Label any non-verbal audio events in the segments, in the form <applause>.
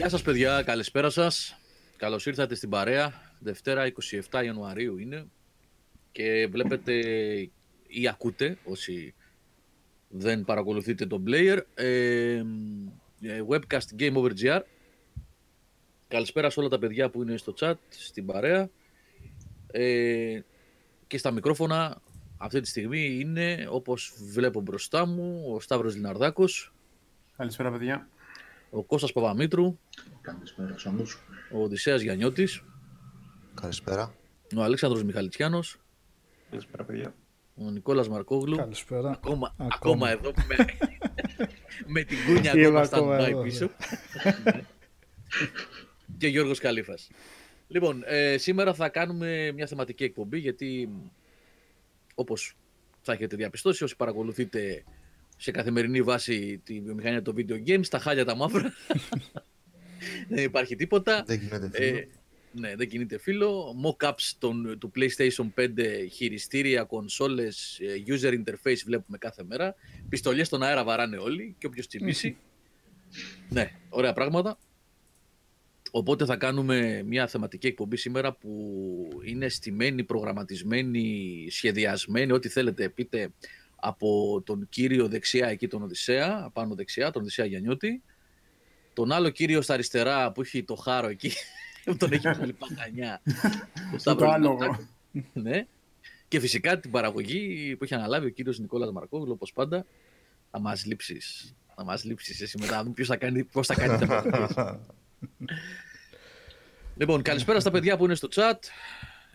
Γεια σας παιδιά, καλησπέρα σας. Καλώς ήρθατε στην παρέα. Δευτέρα 27 Ιανουαρίου είναι. Και βλέπετε ή ακούτε όσοι δεν παρακολουθείτε τον player ε, webcast Game Over GR Καλησπέρα σε όλα τα παιδιά που είναι στο chat, στην παρέα. Ε, και στα μικρόφωνα αυτή τη στιγμή είναι όπως βλέπω μπροστά μου ο Σταύρος Λιναρδάκος. Καλησπέρα παιδιά ο Κώστας Παπαμήτρου Καλησπέρα Ξαντούς ο Οδυσσέας Γιαννιώτης Καλησπέρα ο Αλέξανδρος Μιχαλητσιάνος Καλησπέρα παιδιά ο Νικόλας Μαρκόγλου Καλησπέρα. Ακόμα, ακόμα. εδώ με, <laughs> με την κούνια ακόμα stand-by πίσω. και Γιώργος Καλήφας. Λοιπόν, ε, σήμερα θα κάνουμε μια θεματική εκπομπή γιατί όπως θα έχετε διαπιστώσει όσοι παρακολουθείτε σε καθημερινή βάση τη βιομηχανία των video games, τα χάλια τα μαύρα. <laughs> Δεν υπάρχει τίποτα. Δεν γίνεται ε, ναι, δεν κινείται φίλο. Mock-ups του PlayStation 5, χειριστήρια, κονσόλες, ε, user interface βλέπουμε κάθε μέρα. Πιστολιές στον αέρα βαράνε όλοι και όποιος τσιμήσει. ναι, ωραία πράγματα. Οπότε θα κάνουμε μια θεματική εκπομπή σήμερα που είναι στημένη, προγραμματισμένη, σχεδιασμένη, ό,τι θέλετε πείτε από τον κύριο δεξιά εκεί τον Οδυσσέα, πάνω δεξιά, τον Οδυσσέα Γιαννιώτη. Τον άλλο κύριο στα αριστερά που έχει το χάρο εκεί, <laughs> τον έχει <laughs> βάλει παγανιά. το άλογο. ναι. Και φυσικά την παραγωγή που έχει αναλάβει ο κύριος Νικόλας Μαρκόγλου, όπως πάντα, θα μας λείψεις. Θα μας λείψεις εσύ μετά, ποιος θα κάνει, πώς θα κάνει <laughs> λοιπόν, καλησπέρα στα παιδιά που είναι στο chat.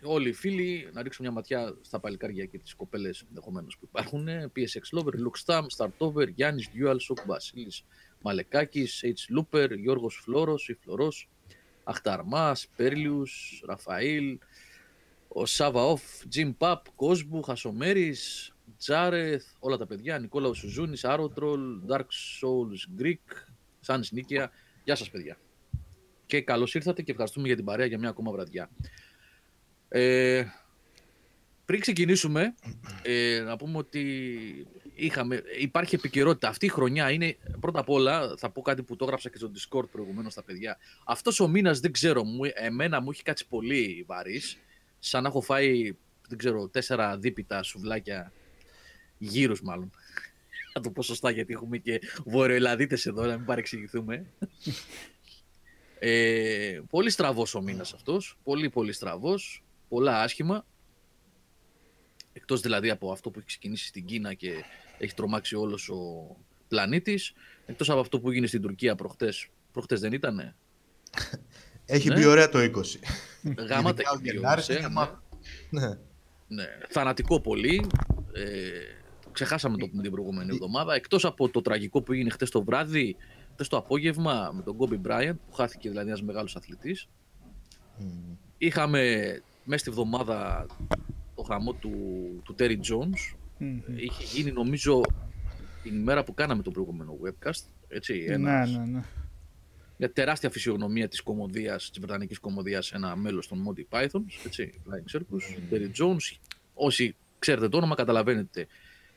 Όλοι οι φίλοι, να ρίξουμε μια ματιά στα παλικάρια και τις κοπέλες ενδεχομένως που υπάρχουν. PSX Lover, Luke Stam, Startover, Γιάννης DualShock, Βασίλης Μαλεκάκης, H. Looper, Γιώργος Φλόρος ή Φλωρός, Αχταρμάς, Πέρλιους, Ραφαήλ, ο Σάβα Τζιμ Παπ, Κόσμου, Χασομέρης, Τζάρεθ, όλα τα παιδιά, Νικόλα Σουζούνης, Άρωτρολ, Dark Souls Greek, Σαν Νίκαια. Γεια σας παιδιά. Και καλώς ήρθατε και ευχαριστούμε για την παρέα για μια ακόμα βραδιά. Ε, πριν ξεκινήσουμε, ε, να πούμε ότι είχαμε, υπάρχει επικαιρότητα. Αυτή η χρονιά είναι, πρώτα απ' όλα, θα πω κάτι που το έγραψα και στο Discord προηγουμένως στα παιδιά. Αυτός ο μήνας, δεν ξέρω, μου, εμένα μου έχει κάτσει πολύ βαρύς, σαν να έχω φάει, δεν ξέρω, τέσσερα δίπιτα σουβλάκια, γύρους μάλλον. <laughs> Να το πω σωστά, γιατί έχουμε και βορειοελλαδίτες εδώ, να μην παρεξηγηθούμε. <laughs> Ε, πολύ στραβός ο μήνας αυτός, πολύ πολύ στραβός, πολλά άσχημα. Εκτός δηλαδή από αυτό που έχει ξεκινήσει στην Κίνα και έχει τρομάξει όλος ο πλανήτης. Εκτός από αυτό που έγινε στην Τουρκία προχτές. Προχτές δεν ήτανε; Έχει ναι. πει ωραία το 20. Γάματα έχει πει ναι. ναι. ναι. Θανατικό πολύ. Ε, ξεχάσαμε το πούμε την προηγούμενη εβδομάδα. Εκτός από το τραγικό που έγινε χτες το βράδυ, χτες το απόγευμα με τον Kobe Bryant, που χάθηκε δηλαδή ένας μεγάλος αθλητής. Mm. Είχαμε μέσα στη βδομάδα το χαμό του, του Terry Jones. Mm-hmm. Είχε γίνει νομίζω την ημέρα που κάναμε το προηγούμενο webcast. Έτσι, ναι, ένας, ναι, ναι. Μια τεράστια φυσιογνωμία της κομμωδίας, της βρετανικής κομμωδίας, ένα μέλος των Monty Python, έτσι, Flying Circus, mm. Terry Jones. Όσοι ξέρετε το όνομα καταλαβαίνετε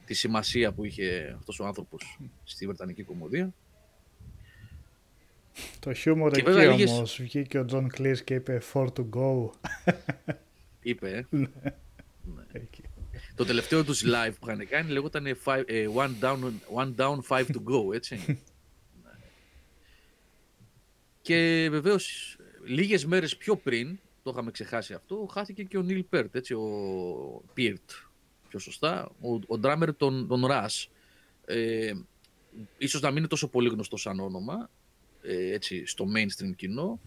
τη σημασία που είχε αυτός ο άνθρωπος στη βρετανική κομμωδία. Το χιούμορ εκεί όμως, λίγες... βγήκε ο Τζον Κλίς και είπε «Four to go». Είπε, ε. <laughs> ναι. Το τελευταίο τους live που είχαν κάνει λέγονταν five, ε, one, down, one down, five to go, έτσι. <laughs> και βεβαίως λίγες μέρες πιο πριν, το είχαμε ξεχάσει αυτό, χάθηκε και ο Νίλ Πέρτ, έτσι, ο Πίρτ, πιο σωστά, ο, ο drummer των, των Rush. Ε, ίσως να μην είναι τόσο πολύ γνωστό σαν όνομα, ε, έτσι, στο mainstream κοινό,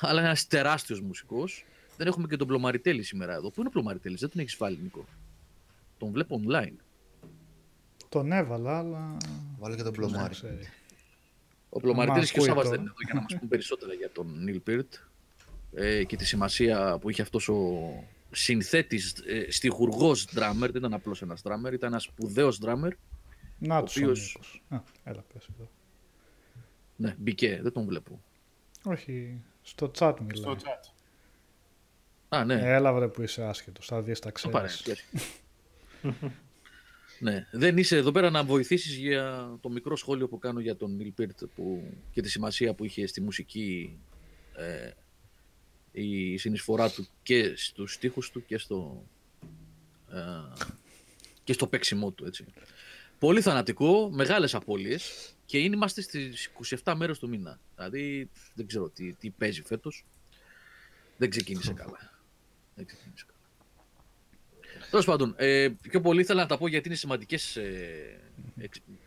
αλλά ένας τεράστιος μουσικός. Δεν έχουμε και τον Πλωμαριτέλη σήμερα εδώ. Πού είναι ο Πλωμαριτέλης, δεν τον έχεις βάλει, Νίκο. Τον βλέπω online. Τον έβαλα, αλλά. Βάλε και τον Πλωμάρι. Ο Πλωμαριτέλης και ο Σάβα δεν είναι εδώ για να μας πούν περισσότερα για τον Νίλ Πίρτ ε, και τη σημασία που είχε αυτός ο συνθέτης, ε, στιχουργός drummer. Δεν ήταν απλώς ένας drummer, ήταν ένας σπουδαίος drummer. Να ο οποίος... έλα πες εδώ. Ναι, μπήκε, δεν τον βλέπω. Όχι, στο chat μιλάει. Στο chat. Α, ναι. Έλα βρε που είσαι άσχετος, θα δεις τα ξέρεις. <laughs> Ναι, δεν είσαι εδώ πέρα να βοηθήσεις για το μικρό σχόλιο που κάνω για τον Νίλ Πίρτ που, και τη σημασία που είχε στη μουσική ε, η συνεισφορά του και στους στίχους του και στο, ε, και στο παίξιμό του. Έτσι. Πολύ θανατικό, μεγάλες απώλειες και είμαστε στις 27 μέρες του μήνα. Δηλαδή δεν ξέρω τι, τι παίζει φέτος. Δεν ξεκίνησε καλά. Δεν ξεκίνησε καλά. Τέλος πάντων, ε, πιο πολύ ήθελα να τα πω γιατί είναι σημαντικές ε,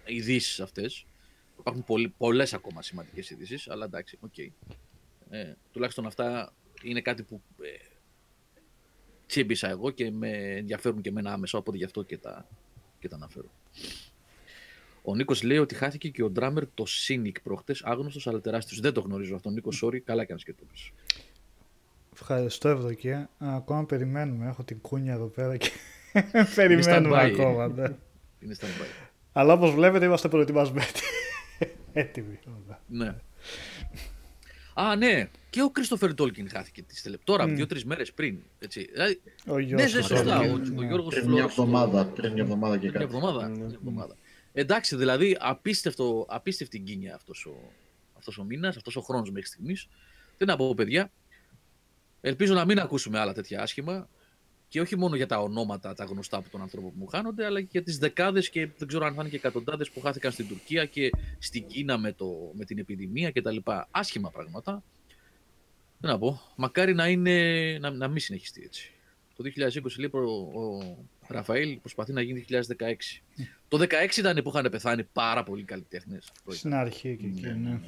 ειδήσεις αυτές. Υπάρχουν πολλές ακόμα σημαντικές ειδήσεις, αλλά εντάξει, OK. Okay. Ε, τουλάχιστον αυτά είναι κάτι που ε, τσίμπησα εγώ και με ενδιαφέρουν και εμένα άμεσα, οπότε γι' αυτό και τα, και τα αναφέρω. Ο Νίκος λέει ότι χάθηκε και ο ντράμερ των Cynic προχτές, άγνωστος αλλά τεράστιος. Δεν το γνωρίζω αυτό. Νίκος, sorry, καλά έκανε και το πες. Ευχαριστώ Ευδοκία. Ακόμα περιμένουμε. Έχω την κούνια εδώ πέρα και <laughs> περιμένουμε ακόμα. Ναι. Είναι stand-by. Αλλά όπως βλέπετε είμαστε προετοιμασμένοι. <laughs> Έτοιμοι. Ναι. Α, ναι. Και ο Κρίστοφερ Τόλκιν χάθηκε τη τελευταία. Τώρα, mm. δύο-τρεις μέρες πριν. Έτσι. Δηλαδή, ο Γιώργος. Ναι, σωστά. Ο, ο Γιώργος πριν μια εβδομάδα. Πριν μια εβδομάδα και κάτι. Μια εβδομάδα. Mm. Μια εβδομάδα. Εντάξει, δηλαδή απίστευτο, απίστευτη γκίνια αυτός ο, αυτός ο μήνας, αυτός ο χρόνος μέχρι στιγμής. Τι να πω, παιδιά, Ελπίζω να μην ακούσουμε άλλα τέτοια άσχημα και όχι μόνο για τα ονόματα, τα γνωστά από τον άνθρωπο που μου χάνονται, αλλά και για τις δεκάδες και δεν ξέρω αν θα είναι και εκατοντάδες που χάθηκαν στην Τουρκία και στην Κίνα με, το, με την επιδημία κτλ. Άσχημα πράγματα. Τι να πω, μακάρι να, είναι, να, να μην συνεχιστεί έτσι. Το 2020 λέει ο, ο Ραφαήλ προσπαθεί να γίνει 2016. Το 2016 ήταν που είχαν πεθάνει πάρα πολλοί καλλιτέχνες. Στην αρχή και εκεί, ναι. ναι.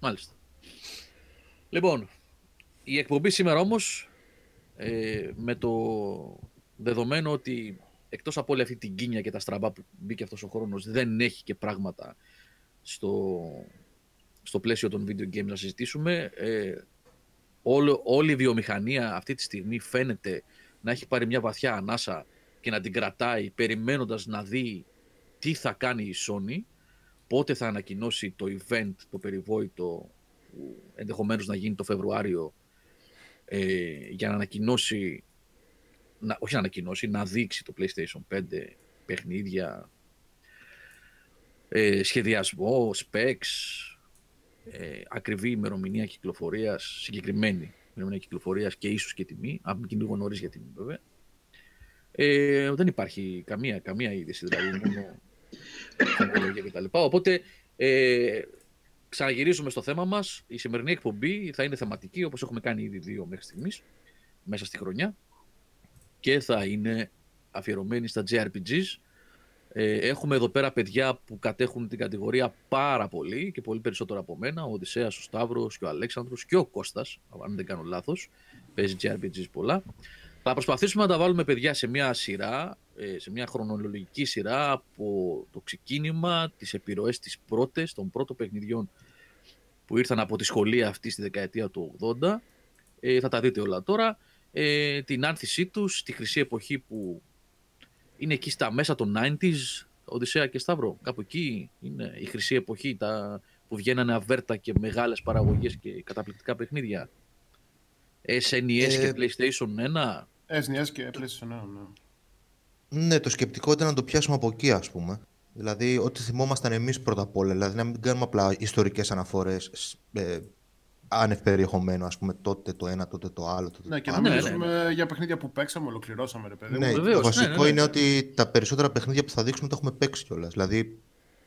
Μάλιστα. Λοιπόν, η εκπομπή σήμερα όμως, ε, με το δεδομένο ότι εκτός από όλη αυτή την κίνια και τα στραμπά που μπήκε αυτός ο χρόνος, δεν έχει και πράγματα στο, στο πλαίσιο των video games να συζητήσουμε. Ε, όλο, όλη η βιομηχανία αυτή τη στιγμή φαίνεται να έχει πάρει μια βαθιά ανάσα και να την κρατάει περιμένοντας να δει τι θα κάνει η Sony, πότε θα ανακοινώσει το event, το περιβόητο που ενδεχομένως να γίνει το Φεβρουάριο ε, για να ανακοινώσει, να, όχι να ανακοινώσει, να δείξει το PlayStation 5 παιχνίδια, ε, σχεδιασμό, specs, ε, ακριβή ημερομηνία κυκλοφορίας, συγκεκριμένη ημερομηνία κυκλοφορίας και ίσως και τιμή, αν και λίγο νωρίς για τιμή βέβαια. Ε, δεν υπάρχει καμία, καμία είδηση, δηλαδή μόνο κτλ. Οπότε ε, ξαναγυρίζουμε στο θέμα μας. Η σημερινή εκπομπή θα είναι θεματική, όπως έχουμε κάνει ήδη δύο μέχρι στιγμής, μέσα στη χρονιά. Και θα είναι αφιερωμένη στα JRPGs. Ε, έχουμε εδώ πέρα παιδιά που κατέχουν την κατηγορία πάρα πολύ και πολύ περισσότερο από μένα. Ο Οδυσσέας, ο Σταύρος και ο Αλέξανδρος και ο Κώστας, αν δεν κάνω λάθος. Παίζει JRPGs πολλά. Θα προσπαθήσουμε να τα βάλουμε παιδιά σε μια σειρά, ε, σε μια χρονολογική σειρά από το ξεκίνημα, τις επιρροές τις πρώτες, των πρώτων παιχνιδιών που ήρθαν από τη σχολεία αυτή στη δεκαετία του 80. Ε, θα τα δείτε όλα τώρα. Ε, την άνθησή τους, τη χρυσή εποχή που είναι εκεί στα μέσα των 90s, Οδυσσέα και Σταύρο. Κάπου εκεί είναι η χρυσή εποχή τα, που βγαίνανε αβέρτα και μεγάλες παραγωγές και καταπληκτικά παιχνίδια. SNES ε, και PlayStation 1. SNES και PlayStation 1, ναι. Ναι, το σκεπτικό ήταν να το πιάσουμε από εκεί, ας πούμε. Δηλαδή, ό,τι θυμόμασταν εμείς πρώτα απ' όλα. Δηλαδή, να μην κάνουμε απλά ιστορικές αναφορές ε, άνευ περιεχομένου, ας πούμε, τότε το ένα, τότε το άλλο. Τότε ναι, και να μιλήσουμε ναι, ναι. για παιχνίδια που παίξαμε, ολοκληρώσαμε, ρε παιδί. Ναι, Βεβαίως, το βασικό ναι, ναι, ναι. είναι ότι τα περισσότερα παιχνίδια που θα δείξουμε τα έχουμε παίξει κιόλας. Δηλαδή,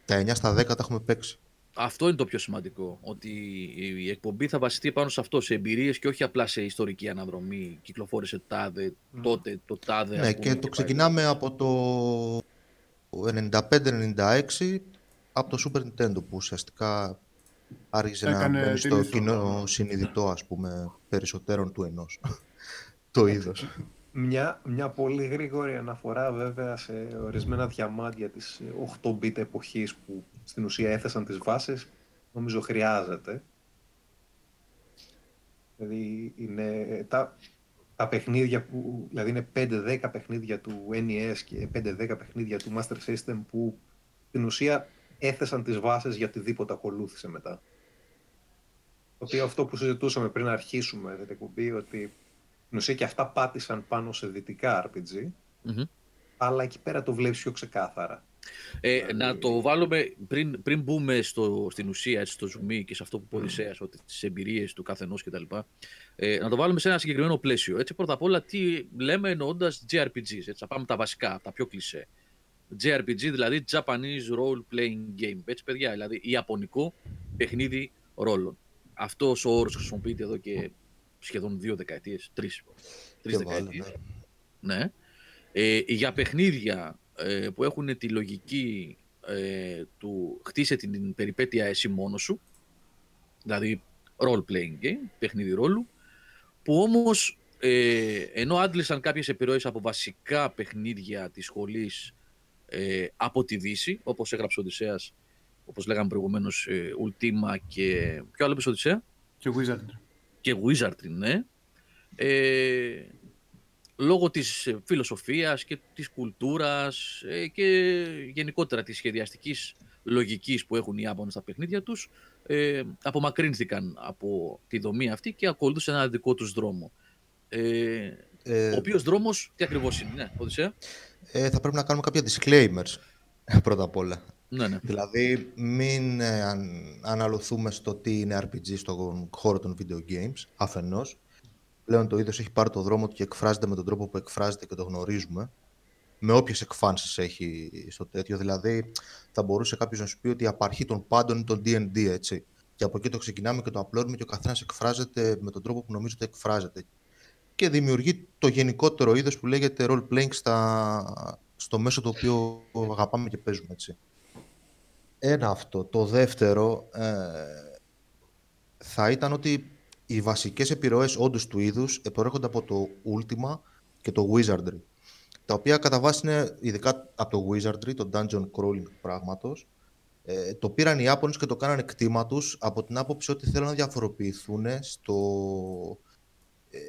τα 9 στα 10 τα έχουμε παίξει. Αυτό είναι το πιο σημαντικό. Ότι η εκπομπή θα βασιστεί πάνω σε αυτό, σε εμπειρίες και όχι απλά σε ιστορική αναδρομή. Κυκλοφόρησε τάδε, τότε το τάδε. Ναι, και το ξεκινάμε από το 95-96 από το Super Nintendo που ουσιαστικά άρχισε να μπαίνει στο κοινό συνειδητό ας πούμε περισσότερων του ενός <laughs> το είδος. Μια, μια πολύ γρήγορη αναφορά βέβαια σε ορισμένα διαμάντια της 8-bit εποχής που στην ουσία έθεσαν τις βάσεις νομίζω χρειάζεται. Δηλαδή είναι τα, τα παιχνίδια που, δηλαδή είναι 5-10 παιχνίδια του NES και 5-10 παιχνίδια του Master System που στην ουσία έθεσαν τις βάσεις για οτιδήποτε ακολούθησε μετά. Το οποίο αυτό που συζητούσαμε πριν αρχίσουμε την εκπομπή, ότι στην ουσία και αυτά πάτησαν πάνω σε δυτικά RPG Μμμ. Αλλά εκεί πέρα το βλέπεις πιο ξεκάθαρα. Ε, Δηλαδή- Να το βάλουμε πριν, πριν μπούμε στο, στην ουσία, έτσι, στο zoom και σε αυτό που είπε ο Οδυσσέας, ότι τις εμπειρίες του καθενός κτλ. Ε, να το βάλουμε σε ένα συγκεκριμένο πλαίσιο. Έτσι, πρώτα απ' όλα, τι λέμε εννοώντας JRPGs. Έτσι, θα πάμε τα βασικά, τα πιο κλισέ. JRPG, δηλαδή Japanese Role Playing Game. Έτσι, παιδιά, δηλαδή Ιαπωνικό παιχνίδι ρόλων. Αυτός ο όρος χρησιμοποιείται εδώ και σχεδόν δύο δεκαετίες, τρεις τρεις Και βάλε, δεκαετίες. Ναι. Ε, για παιχνίδια ε, που έχουν τη λογική ε, του χτίσε την, την περιπέτεια εσύ μόνος σου, δηλαδή role playing game, παιχνίδι ρόλου, που όμως ε, ενώ άντλησαν κάποιες επιρροές από βασικά παιχνίδια της σχολής ε, από τη Δύση, όπως έγραψε ο Οδυσσέας, όπως λέγαμε προηγουμένως, ε, Ultima και... Ποιο άλλο είπες Οδυσσέα; Και Wizard. και Wizardry, ναι. Ε, λόγω της ε, φιλοσοφίας και της κουλτούρας ε, και γενικότερα της σχεδιαστικής λογικής που έχουν οι Ιάπωνες στα παιχνίδια τους ε, απομακρύνθηκαν από τη δομή αυτή και ακολούθησαν ένα δικό τους δρόμο. Ε, Ε, ο οποίος δρόμος τι ακριβώς είναι, ναι, Οδυσσέα; Ε, θα πρέπει να κάνουμε κάποια disclaimers <laughs> πρώτα απ' όλα. Ναι, ναι. Δηλαδή, μην ε, αν, αναλωθούμε στο τι είναι RPG στον χώρο των video games, αφενός. Πλέον το είδος έχει πάρει το δρόμο του και εκφράζεται με τον τρόπο που εκφράζεται και το γνωρίζουμε. Με όποιες εκφάνσεις έχει στο τέτοιο. Δηλαδή, θα μπορούσε κάποιος να σου πει ότι η απαρχή των πάντων είναι το D&D, έτσι. Και από εκεί το ξεκινάμε και το απλώνουμε και ο καθένας εκφράζεται με τον τρόπο που νομίζω ότι εκφράζεται. Και δημιουργεί το γενικότερο είδος που λέγεται role-playing στα, στο μέσο το οποίο αγαπάμε και παίζουμε, έτσι. Ένα αυτό. Το δεύτερο ε, θα ήταν ότι οι βασικές επιρροές όντως του είδους προέρχονται από το Ultima και το Wizardry. Τα οποία κατά βάση είναι ειδικά από το Wizardry, το Dungeon Crawling του πράγματος. Ε, το πήραν οι Ιάπωνες και το κάνανε κτήμα τους από την άποψη ότι θέλουν να διαφοροποιηθούν στο... Ε,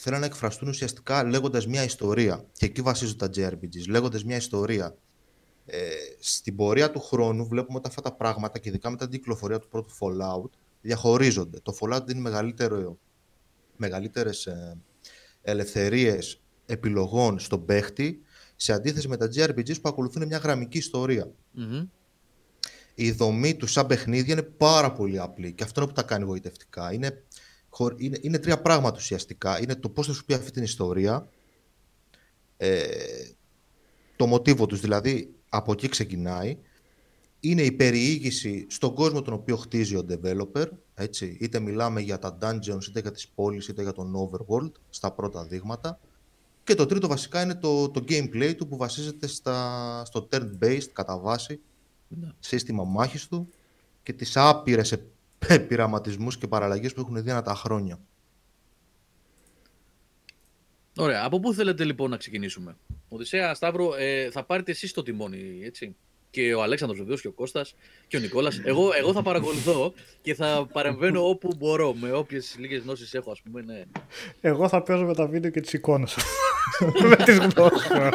θέλουν να εκφραστούν ουσιαστικά λέγοντας μια ιστορία. Και εκεί βασίζονται τα JRPGs, λέγοντας μια ιστορία. Ε, στην πορεία του χρόνου βλέπουμε ότι αυτά τα πράγματα και ειδικά μετά την κυκλοφορία του πρώτου Fallout διαχωρίζονται. Το Fallout δίνει μεγαλύτερο, μεγαλύτερες ε, ελευθερίες επιλογών στον παίχτη σε αντίθεση με τα JRPGs που ακολουθούν μια γραμμική ιστορία. Μμμ. Η δομή του σαν παιχνίδια είναι πάρα πολύ απλή και αυτό είναι που τα κάνει γοητευτικά. Είναι, χω- είναι, είναι τρία πράγματα ουσιαστικά. Είναι το πώς θα σου πει αυτή την ιστορία, ε, το μοτίβο τους δηλαδή από εκεί ξεκινάει, είναι η περιήγηση στον κόσμο τον οποίο χτίζει ο developer, έτσι, είτε μιλάμε για τα dungeons, είτε για τις πόλεις, είτε για τον overworld, στα πρώτα δείγματα. Και το τρίτο βασικά είναι το, το gameplay του που βασίζεται στα, στο turn-based κατά βάση Ναι. σύστημα μάχης του και τις άπειρες επ- πειραματισμούς και παραλλαγές που έχουν δει ανά τα χρόνια. Ωραία. Από πού θέλετε λοιπόν να ξεκινήσουμε; Οδυσσέα, Σταύρο, ε, θα πάρετε εσείς το τιμόνι, έτσι; Και ο Αλέξανδρος βεβαίως και ο Κώστας και ο Νικόλας. Εγώ, εγώ θα παρακολουθώ και θα παρεμβαίνω όπου μπορώ, με όποιες λίγες γνώσεις έχω, ας πούμε, ναι. Εγώ θα παίζω με τα βίντεο και τις εικόνες. <laughs> με τις γνώσεις μου.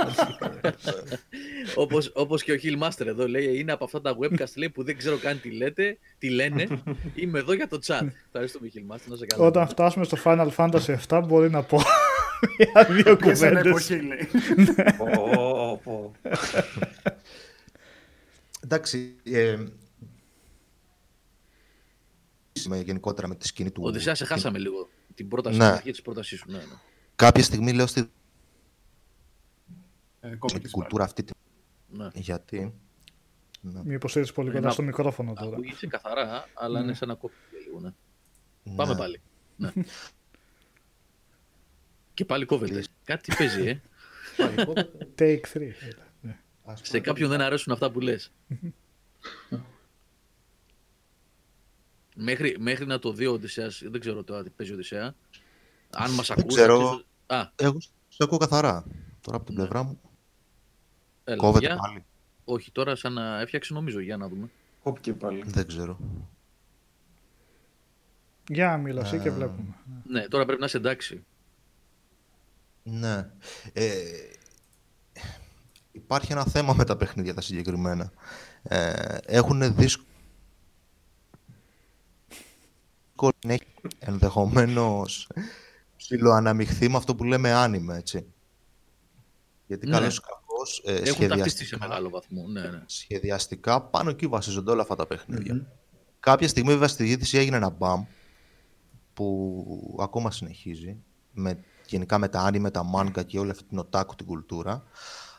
όπως, όπως και ο Hill Master εδώ λέει, είναι από αυτά τα webcast λέει, που δεν ξέρω καν τι λέτε, τι λένε. Είμαι εδώ για το chat. Ευχαριστούμε Hill Master, να σε καλά. Όταν φτάσουμε στο Final Fantasy 7 μπορεί να πω <laughs> μια-δύο Και σε ένα κουβέντες. εποχή λέει. Πω, πω. Εντάξει, ε, με, γενικότερα με τη σκηνή του... Οδυσσέα, σε χάσαμε λίγο. Την πρόταση, Ναι. την αρχή της πρότασής σου. Ναι, ναι. Κάποια στιγμή λέω στη Ε, με κόβεται την κουλτούρα αυτή. τη- ναι. Γιατί... Ναι. Μήπως ήρθες πολύ κοντά Ένα- στο μικρόφωνο τώρα. Ακούγεσαι καθαρά, αλλά είναι σαν να κόψει λίγο. Ναι. Πάμε Ναι. πάλι. Ναι. <laughs> Και πάλι κόβεται. Κάτι παίζει, ε. Take 3. Ναι. Ας πούμε, Σε κάποιον δεν αρέσουν αυτά που λες. μέχρι, μέχρι να το δει ο Οδυσσέας, δεν ξέρω τώρα τι παίζει ο Οδυσσέα. Αν μας Δεν ακούσει. ξέρω. ξέρεις- Α, Εγώ σε ακούω καθαρά. Τώρα από την Ναι. πλευρά μου έλα, κόβεται για- πάλι. Όχι, τώρα σαν να έφτιαξε νομίζω, για να δούμε. Κόπηκε πάλι. Δεν ξέρω. Για μίλα εσύ και Α. βλέπουμε. Ναι, τώρα πρέπει να είσαι εντάξει. Ναι. Ε, υπάρχει ένα θέμα με τα παιχνίδια τα συγκεκριμένα. Ε, έχουν δύσκολο να έχει ενδεχομένως ψιλοαναμειχθεί με αυτό που λέμε άνιμε, έτσι. Γιατί Ναι. καλώς ή κακώς, ε, Έχουν ταυτιστεί σε σχεδιαστικά, μεγάλο βαθμό. Ναι, ναι. σχεδιαστικά πάνω εκεί βασίζονται όλα αυτά τα παιχνίδια. Μμμ. Κάποια στιγμή βέβαια στη διοίκηση έγινε ένα μπαμ που ακόμα συνεχίζει με, γενικά με τα άνιμε, τα μάνγκα και όλη αυτή την οτάκου την κουλτούρα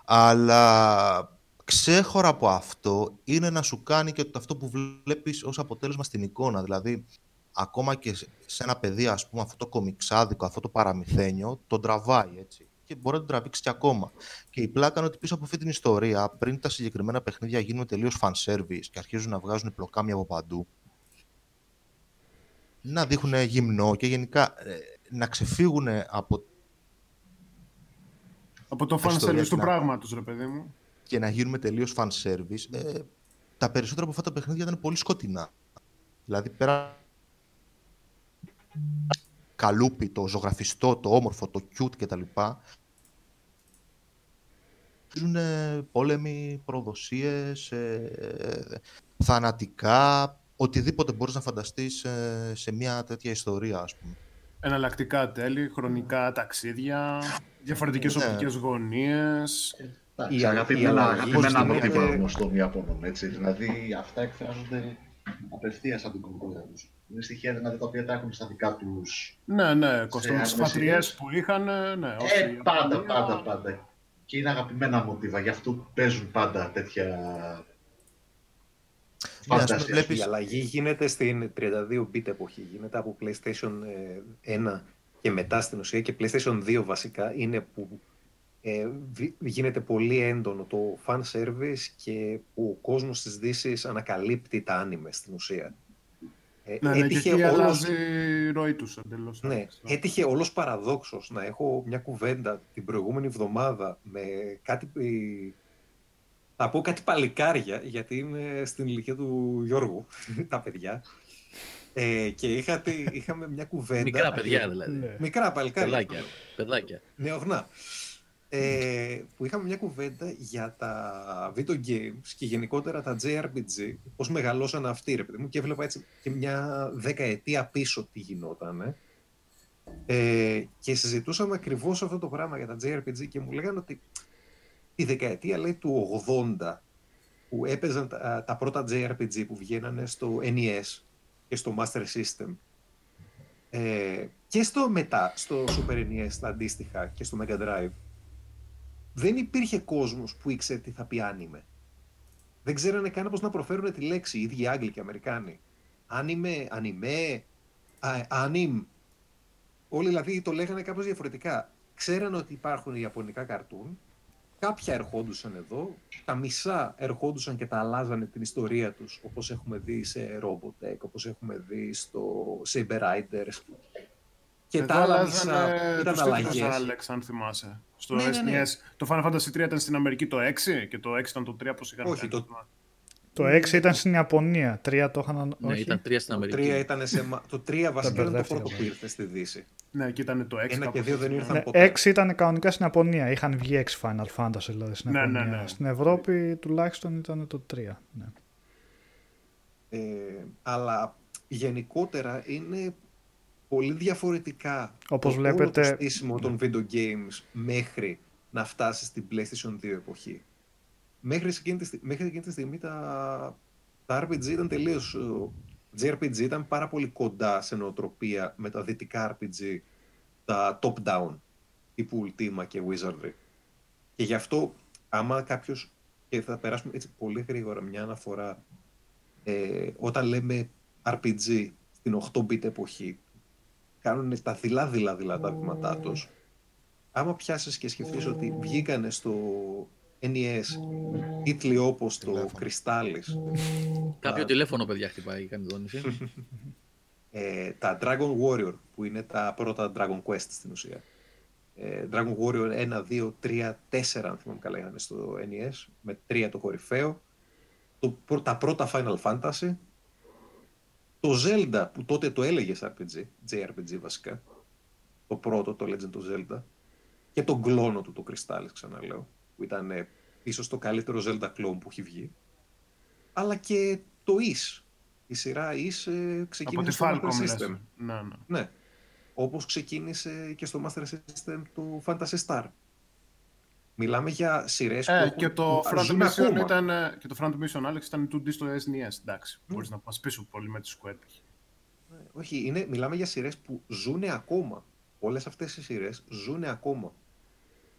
αλλά ξέχωρα από αυτό είναι να σου κάνει και το- αυτό που βλέπεις ως αποτέλεσμα στην εικόνα δηλαδή ακόμα και σε- σε ένα παιδί ας πούμε αυτό το κομιξάδικο, αυτό το παραμυθένιο τον τραβάει έτσι και μπορεί να τον τραβήξει και ακόμα. Και η πλάκα είναι ότι πίσω από αυτή την ιστορία, πριν τα συγκεκριμένα παιχνίδια γίνουν τελείως fan service και αρχίζουν να βγάζουν πλοκάμια από παντού, να δείχνουν γυμνό και γενικά ε, να ξεφύγουν από Από το fan Ιστορία, service του να- πράγματος, ρε παιδί μου. και να γίνουμε τελείως fan service, ε, τα περισσότερα από αυτά τα παιχνίδια ήταν πολύ σκοτεινά. Δηλαδή πέρα καλούπι, το ζωγραφιστό, το όμορφο, το cute κτλ. Παίζουν πόλεμοι, προδοσίες, ε, θανατικά, οτιδήποτε μπορείς να φανταστείς ε, σε μια τέτοια ιστορία, ας πούμε. Εναλλακτικά τέλη, χρονικά ταξίδια, διαφορετικές Ναι. οπτικές γωνίες. Εντάξει, Η- αγαπημένα, η αλλαγή αγαπημένα στην μοτίβα είναι- όμως των Ιαπώνων, έτσι. Δηλαδή, αυτά εκφράζονται απευθείας από την κουλτούρα τους. Είναι στοιχεία δηλαδή, τα οποία τα έχουν στα δικά τους... Ναι, ναι, κοστό τις άμεση- φατριές που είχαν, ναι. όχι, Ε, πάντα, Ιαπωνία. πάντα, πάντα. Και είναι αγαπημένα μοτίβα, γι' αυτό παίζουν πάντα τέτοια... Ναι, ας πούμε, φαντασία. βλέπεις- Η αλλαγή γίνεται στην 32-bit εποχή. Γίνεται από PlayStation ε, 1 και μετά στην ουσία και PlayStation 2 βασικά είναι που ε, βι- γίνεται πολύ έντονο το fan service και που ο κόσμος της Δύσης ανακαλύπτει τα άνιμε στην ουσία. Ε, Ναι, ναι, και έτυχε εκεί όλος- αλλάζει η ροή τους εντελώς. ναι, έτυχε όλος παραδόξος να έχω μια κουβέντα την προηγούμενη εβδομάδα με κάτι... ε, Θα πω κάτι παλικάρια, γιατί είμαι στην ηλικία του Γιώργου, τα παιδιά. Ε, και είχα, τη- είχαμε μια κουβέντα... Μικρά παιδιά δηλαδή. Ναι. Μικρά παλικάρια. Παιδάκια. Παιδάκια. Νεογνά. Ε, που είχαμε μια κουβέντα για τα video games και γενικότερα τα JRPG, πώς μεγαλώσαν αυτοί, ρε παιδί μου, και έβλεπα έτσι και μια δεκαετία πίσω τι γινόταν. Ε, και συζητούσαμε ακριβώς αυτό το πράγμα για τα JRPG και μου λέγανε ότι τη δεκαετία λέει του 80 που έπαιζαν τα, τα πρώτα JRPG που βγαίνανε στο NES και στο Master System ε, και στο μετά, στο Super NES, τα αντίστοιχα και στο Mega Drive, δεν υπήρχε κόσμος που ήξερε τι θα πει άνιμε. Δεν ξέρανε καν πώς να προφέρουν τη λέξη, οι ίδιοι Άγγλοι και Αμερικάνοι. Άνιμε, ανιμέ, άνιμ. Όλοι δηλαδή το λέγανε κάπως διαφορετικά. Ξέρανε ότι υπάρχουν ιαπωνικά καρτούν, κάποια ερχόντουσαν εδώ, τα μισά ερχόντουσαν και τα αλλάζανε την ιστορία τους, όπως έχουμε δει σε Robotech, όπως έχουμε δει στο Saber Riders. Και Εδώ τα άλλα αλλάζανε μισά ήταν τους τίτλους, αλλαγές. Άλεξ, αν θυμάσαι. Στο Ναι, ναι, ναι. SNES, το Final Fantasy 3 ήταν στην Αμερική το 6 και το 6 ήταν το 3, πώς είχαν Όχι, κάνει, το- θυμάμαι. Το 6 ήταν στην Ιαπωνία. 3 το είχαν. Ναι, όχι. ήταν τρία στην Το Αμερική. 3, ήταν σε, μα- το 3 βασικά ήταν το μπερδεύτηκα πρώτο που πάλι. ήρθε στη Δύση. Ναι, και ήταν το 6. Ένα και κάπως δύο έτσι, δεν ναι. ήρθαν Ναι, ποτέ. 6 ήταν κανονικά στην Ιαπωνία. Είχαν βγει 6 Final Fantasy δηλαδή στην Ναι, ναι, Ιαπωνία. ναι. Στην Ευρώπη τουλάχιστον ήταν το 3. Ναι. Ε, αλλά γενικότερα είναι πολύ διαφορετικά Όπως το βλέπετε- όλο το στήσιμο των video games μέχρι να φτάσεις στην PlayStation 2 εποχή. Μέχρι εκείνη τη, στιγ- μέχρι εκείνη τη στιγμή τα, τα RPG ήταν τελείως... ε, JRPG ήταν πάρα πολύ κοντά σε νοοτροπία με τα δυτικά RPG, τα top-down, τύπου Ultima και Wizardry. Και γι' αυτό, άμα κάποιος, και θα περάσουμε έτσι πολύ γρήγορα μια αναφορά, ε, όταν λέμε RPG στην 8-bit εποχή, κάνουν τα δειλά δειλά δειλά τα βήματά τους. Άμα πιάσεις και σκεφτείς ότι βγήκανε στο NES τίτλοι όπως το Τηλέφωνο. Crystallis, Κάποιο τηλέφωνο, παιδιά, χτυπάει, κάνει δόνηση. <laughs> ε, τα Dragon Warrior, που είναι τα πρώτα Dragon Quest στην ουσία. Ε, Dragon Warrior 1, 2, 3, 4, αν θυμάμαι καλά, είχαν στο NES, με 3 το κορυφαίο. Το, πρω- τα πρώτα Final Fantasy. Το Zelda, που τότε το έλεγες RPG, JRPG βασικά. Το πρώτο, το Legend of Zelda. Και τον κλόνο του, το Crystallis, ξαναλέω, που ήταν ε, ίσως το καλύτερο Zelda clone που έχει βγει. Αλλά και το Is. Η σειρά Is ε, Από ξεκίνησε τη στο Falcom, Master λες. System. Ναι, ναι. Ναι. Όπως ξεκίνησε και στο Master System του Fantasy Star. Μιλάμε για σειρές που Ε, έχουν- και το που Front ζουν Mission ακόμα. ήταν, ε, και το Front Mission, Alex, ήταν 2D στο SNES, εντάξει. Μπορείς να πας πίσω πολύ με τη Square. Όχι, είναι, μιλάμε για σειρές που ζουν ακόμα. Όλες αυτές οι σειρές ζουν ακόμα.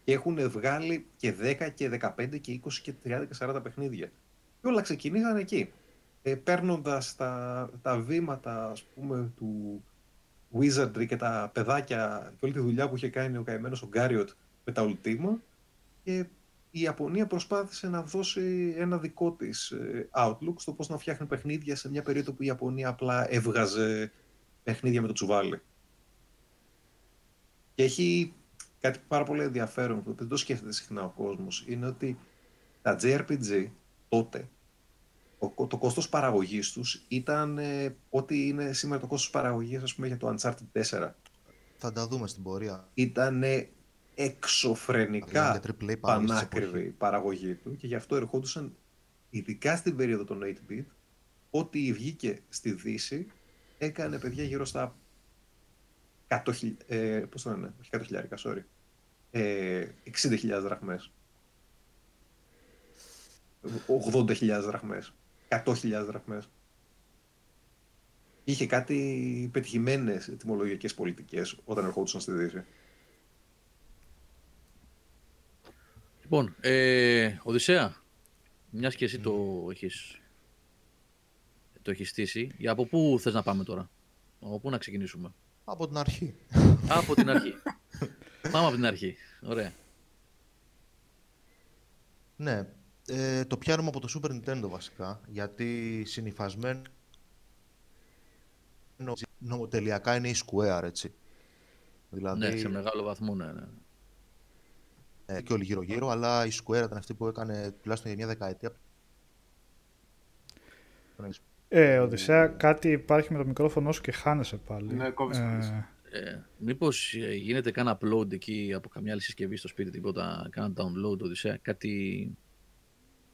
Και έχουν βγάλει και 10 και 15 και 20 και 30 και 40 παιχνίδια. Και όλα ξεκινήσαν εκεί. Ε, Παίρνοντας τα, τα βήματα, ας πούμε, του Wizardry και τα παιδάκια και όλη τη δουλειά που είχε κάνει ο καημένος ο Γκάριοτ με τα Ultima και η Ιαπωνία προσπάθησε να δώσει ένα δικό της ε, outlook στο πώς να φτιάχνει παιχνίδια σε μια περίοδο που η Ιαπωνία απλά έβγαζε παιχνίδια με το τσουβάλι. Και έχει κάτι πάρα πολύ ενδιαφέρον που δεν το σκέφτεται συχνά ο κόσμος είναι ότι τα JRPG τότε ο- το κόστος παραγωγής τους ήταν ε, ό,τι είναι σήμερα το κόστος παραγωγής ας πούμε για το Uncharted 4 Θα τα δούμε στην πορεία. ήταν Μιλάμε εξωφρενικά για AAA παραγωγής της πανάκριβη η εποχής. παραγωγή του και γι' αυτό ερχόντουσαν ειδικά στην περίοδο των 8-bit ό,τι βγήκε στη Δύση έκανε παιδιά γύρω στα 100.000 ε, πώς το λένε, όχι 100.000 sorry ε, 60.000 δραχμές 80.000 δραχμές 100.000 δραχμές είχε κάτι πετυχημένες ετοιμολογικές πολιτικές όταν ερχόντουσαν στη Δύση Λοιπόν, ε, Οδυσσέα, μιας και εσύ το έχεις, το έχεις στήσει, για από πού θες να πάμε τώρα, από πού να ξεκινήσουμε; Από την αρχή. από την αρχή. <laughs> Πάμε από την αρχή. Ωραία. Ναι, ε, το πιάνουμε από το Super Nintendo βασικά, γιατί συνυφασμένο νομοτελειακά είναι η Square, έτσι. Δηλαδή, Ναι, σε μεγάλο βαθμό, ναι. ναι. ε, και όλοι γύρω-γύρω, αλλά η Square ήταν αυτή που έκανε τουλάχιστον για μια δεκαετία. Ε, Οδυσσέα, κάτι υπάρχει με το μικρόφωνο σου και χάνεσαι πάλι. Ναι, κόβεις, κόβεις. Ε, μήπως ε, γίνεται κάνα upload εκεί από καμιά άλλη συσκευή στο σπίτι, τίποτα, κάνα download, Οδυσσέα, κάτι...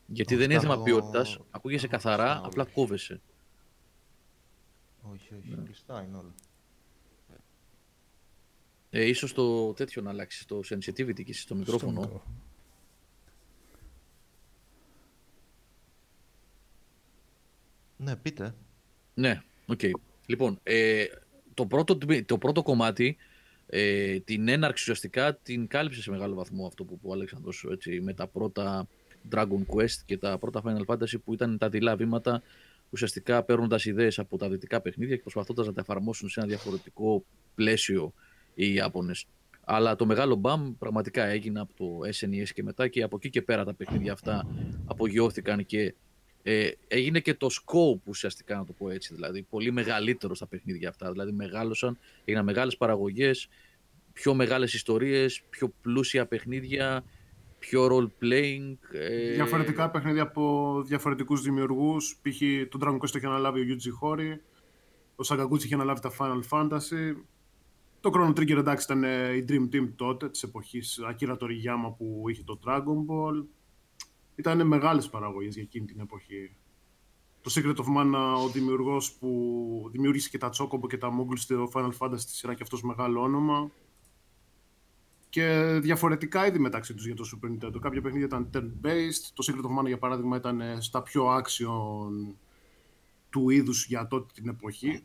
Γιατί Όχι, δεν είναι θέμα κάνω- ποιότητας, ακούγεσαι έχω καθαρά, κλειστά απλά όλα. κόβεσαι. Όχι, όχι, κλειστά είναι όλα. Ε, ίσως το τέτοιο να αλλάξεις, το sensitivity και στο μικρόφωνο. μικρόφωνο. Ναι, πείτε. Ναι, οκ. Λοιπόν, ε, το, πρώτο, τμή- το πρώτο κομμάτι, ε, την έναρξη ουσιαστικά την κάλυψε σε μεγάλο βαθμό αυτό που είπε ο Αλέξανδρος, έτσι, με τα πρώτα Dragon Quest και τα πρώτα Final Fantasy που ήταν τα δειλά βήματα ουσιαστικά παίρνοντας ιδέες από τα δυτικά παιχνίδια και προσπαθώντας να τα εφαρμόσουν σε ένα διαφορετικό πλαίσιο οι Ιάπωνες. Αλλά το μεγάλο μπαμ πραγματικά έγινε από το SNES και μετά και από εκεί και πέρα τα παιχνίδια αυτά απογειώθηκαν και ε, έγινε και το scope ουσιαστικά να το πω έτσι, δηλαδή πολύ μεγαλύτερο στα παιχνίδια αυτά, δηλαδή μεγάλωσαν, έγιναν μεγάλες παραγωγές, πιο μεγάλες ιστορίες, πιο πλούσια παιχνίδια, πιο role playing. Ε, Διαφορετικά παιχνίδια από διαφορετικούς δημιουργούς. Π.χ. το Dragon Quest το είχε αναλάβει ο Yuji Horii. Ο Sakaguchi είχε αναλάβει τα Final Fantasy. Το Chrono Trigger εντάξει ήταν ε, η Dream Team τότε, της εποχής Akira Toriyama που είχε το Dragon Ball. Ήταν μεγάλες παραγωγές για εκείνη την εποχή. Το Secret of Mana, ο δημιουργός που δημιούργησε και τα Chocobo και τα Mogul στο Final Fantasy τη σειρά και αυτός μεγάλο όνομα. Και διαφορετικά είδη μεταξύ τους για το Super Nintendo. Κάποια παιχνίδια ήταν turn-based. Το Secret of Mana, για παράδειγμα, ήταν ε, στα πιο action του είδους για τότε την εποχή.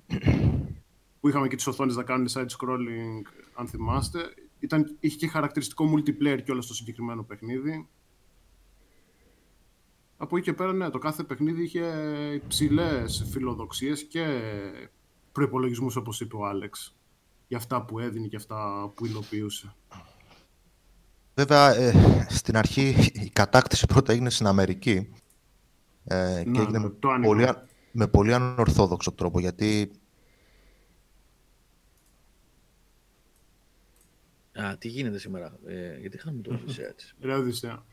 που είχαμε και τις οθόνες να κάνουν side-scrolling, αν θυμάστε. Ήταν, είχε και χαρακτηριστικό multiplayer και όλο στο συγκεκριμένο παιχνίδι. Από εκεί και πέρα, ναι, το κάθε παιχνίδι είχε υψηλές φιλοδοξίες και προπολογισμού, όπως είπε ο Άλεξ, για αυτά που έδινε και αυτά που υλοποιούσε. Βέβαια, ε, στην αρχή η κατάκτηση πρώτα έγινε στην Αμερική ε, και Ναι, έγινε ναι, με, το άνοιγμα. πολύ, α- με πολύ ανορθόδοξο τρόπο, γιατί Α, τι γίνεται σήμερα, ε, γιατί χάνουμε το Οδυσσέα έτσι. Ρε Οδυσσέα.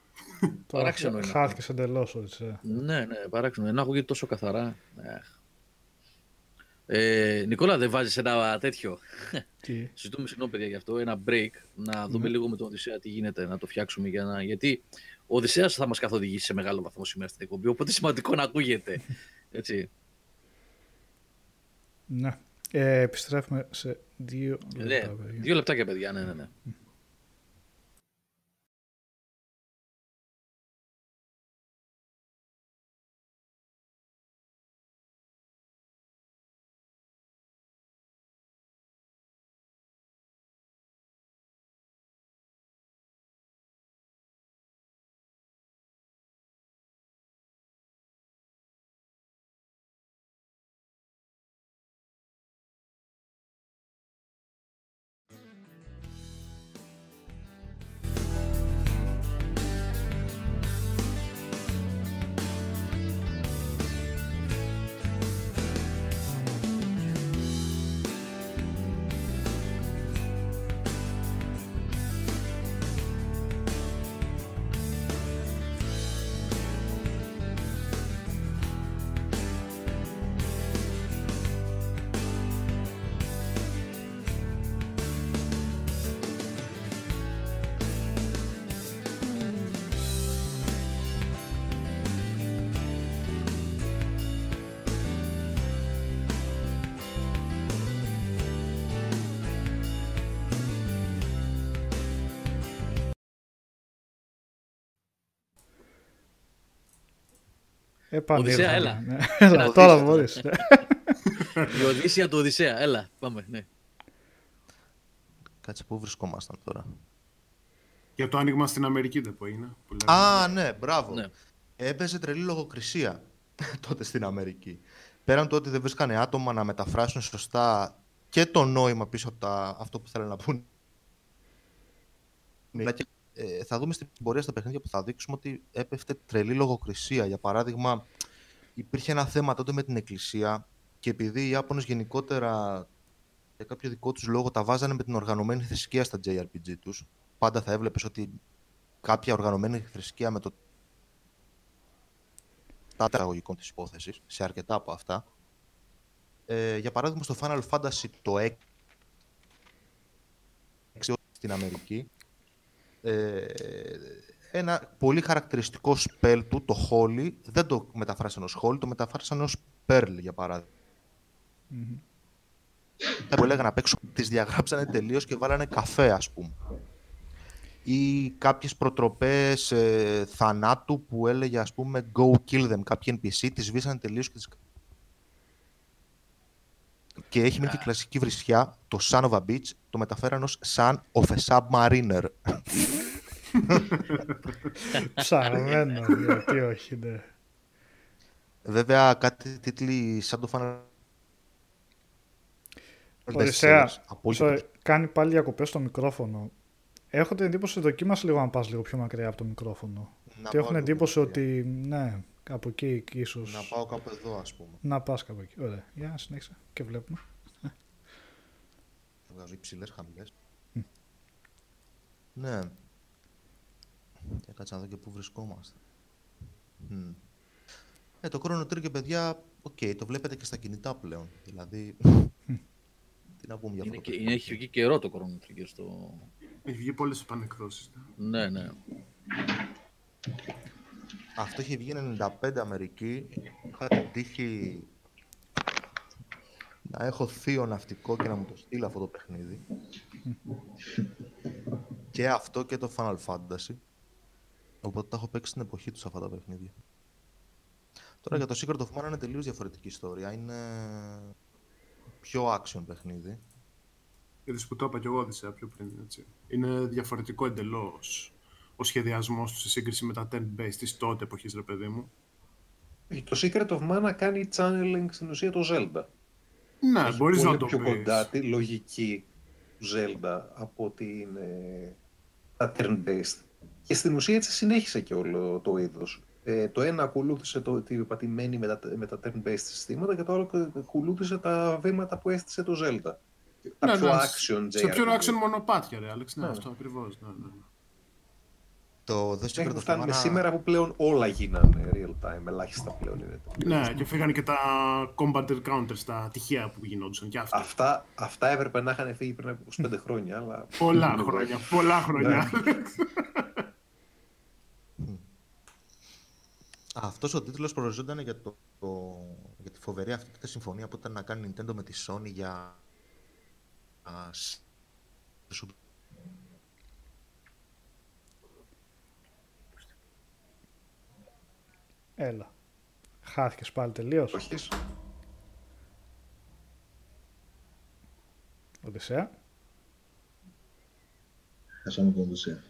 <laughs> Τώρα Παράξενο είναι χάθηκε εντελώς, Οδυσσέα. ναι, ναι, παράξενο. Να ακούγεται τόσο καθαρά. Αχ. Ε, Νικόλα, δεν βάζεις ένα τέτοιο; Τι; <laughs> Συζητούμε συγγνώμη παιδιά γι' αυτό, ένα break, να δούμε λίγο με τον Οδυσσέα τι γίνεται, να το φτιάξουμε για να... Γιατί ο Οδυσσέας θα μας καθοδηγήσει σε μεγάλο βαθμό σήμερα στην εκπομπή, οπότε <laughs> σημαντικό να ακούγεται. Έτσι. Ναι. Ε, επιστρέφουμε σε δύο Ναι, λεπτά, παιδιά. δύο λεπτάκια παιδιά, ναι, ναι, ναι. Οδυσσέα, έλα. ναι. Έλα, τώρα μπορείς. ναι. Η Οδύσσια του Οδυσσέα. Έλα, πάμε. Ναι. Κάτσε πού βρισκόμασταν τώρα; Για το άνοιγμα στην Αμερική δεν πω είναι. που λέμε. Α, ναι, μπράβο. Ναι. Έπαιζε τρελή λογοκρισία <laughs> τότε στην Αμερική. Πέραν του ότι δεν βρίσκανε άτομα να μεταφράσουν σωστά και το νόημα πίσω από τα, αυτό που θέλουν να πούν. Αλλά και, ε, θα δούμε στην πορεία στα παιχνίδια που θα δείξουμε ότι έπεφτε τρελή λογοκρισία. Για παράδειγμα, υπήρχε ένα θέμα τότε με την Εκκλησία και επειδή οι Ιάπωνες γενικότερα για κάποιο δικό τους λόγο τα βάζανε με την οργανωμένη θρησκεία στα JRPG τους. Πάντα θα έβλεπες ότι κάποια οργανωμένη θρησκεία με το τα τραγωγικών της υπόθεσης, σε αρκετά από αυτά. Ε, για παράδειγμα, στο Final Fantasy το 6 στην Αμερική, ε, ένα πολύ χαρακτηριστικό spell του, το Holy, δεν το μεταφράσαν ως Holy, το μεταφράσαν ως Pearl, για παράδειγμα. Μμμ. που έλεγαν απ' έξω, τις διαγράψανε τελείως και βάλανε καφέ, ας πούμε. Ή κάποιες προτροπές ε, θανάτου που έλεγε, ας πούμε, go kill them, κάποιοι NPC, τις σβήσανε τελείως και τις... Και έχει μείνει και η κλασική βρισιά, το Son of a Beach, το μεταφέραν ως Son of a Submariner. Ψαρμένο, γιατί όχι, ναι. Βέβαια, κάτι τίτλοι σαν το Final Οδυσσέα, Fantasy Απόλυτα sorry, κάνει πάλι διακοπές στο μικρόφωνο. Έχω την εντύπωση, δοκίμασε λίγο να πας λίγο πιο μακριά από το μικρόφωνο. Να Και έχω πάω την λίγο εντύπωση πιο μακριά. ότι, ναι, από εκεί ίσως... Να πάω κάπου εδώ, ας πούμε. Να πας κάπου εκεί. Ωραία. Για συνέχισε και βλέπουμε. Θα βγάζω υψηλές, χαμηλές. Ναι. Για κάτσε να δω και πού βρισκόμαστε. Μμ. Ε, το Chrono Trigger, παιδιά, οκ, το βλέπετε και στα κινητά πλέον. Δηλαδή, τι να πούμε για αυτό Είναι το και, παιχνίδι. είναι, έχει βγει καιρό το Chrono Trigger στο... Έχει βγει πολλές επανεκδόσεις. ναι. Ναι, ναι. Αυτό είχε βγει 95 Αμερική. Είχα την τύχη να έχω θείο ναυτικό και να μου το στείλει αυτό το παιχνίδι. και αυτό και το Final Fantasy. Οπότε τα έχω παίξει στην εποχή τους αυτά τα παιχνίδια. Τώρα για το Secret of Mana είναι τελείως διαφορετική ιστορία. Είναι πιο action παιχνίδι. Είδες που το είπα και εγώ Οδυσσέα πιο πριν. Έτσι. Είναι διαφορετικό εντελώς ο σχεδιασμός τους σε σύγκριση με τα turn-based της τότε εποχής, ρε παιδί μου. Το Secret of Mana κάνει channeling στην ουσία το Zelda. Ναι, Έχει μπορείς πολύ να το πιο πεις. κοντά τη λογική του Zelda από ότι είναι τα turn-based. Και στην ουσία έτσι συνέχισε και όλο το είδος. Ε, το ένα ακολούθησε το, τη πατημένη με τα, με τα turn-based συστήματα και το άλλο ακολούθησε τα βήματα που έστησε το Zelda. Τα Ναι, πιο ναι, action Σε πιο JRPG. action μονοπάτια, ρε Άλεξ. Ναι, Ναι. αυτό ακριβώς. Ναι, ναι. Το The Μέχρι Secret που of φτάνουμε Mana... σήμερα που πλέον όλα γίνανε real time, ελάχιστα πλέον είναι. Ναι, και φύγανε και τα combat encounters, τα τυχαία που γινόντουσαν και αυτά. Αυτά, αυτά έπρεπε να είχαν φύγει πριν από 25 χρόνια, αλλά... Πολλά χρόνια, πολλά χρόνια. Α, αυτός ο τίτλος προοριζόταν για, το, το- για τη φοβερή αυτή συμφωνία που ήταν να κάνει Nintendo με τη Sony για... α, σ- σου- Έλα. Χάθηκες πάλι τελείως; Όχι. Οδυσσέα. Χάσαμε τον Οδυσσέα.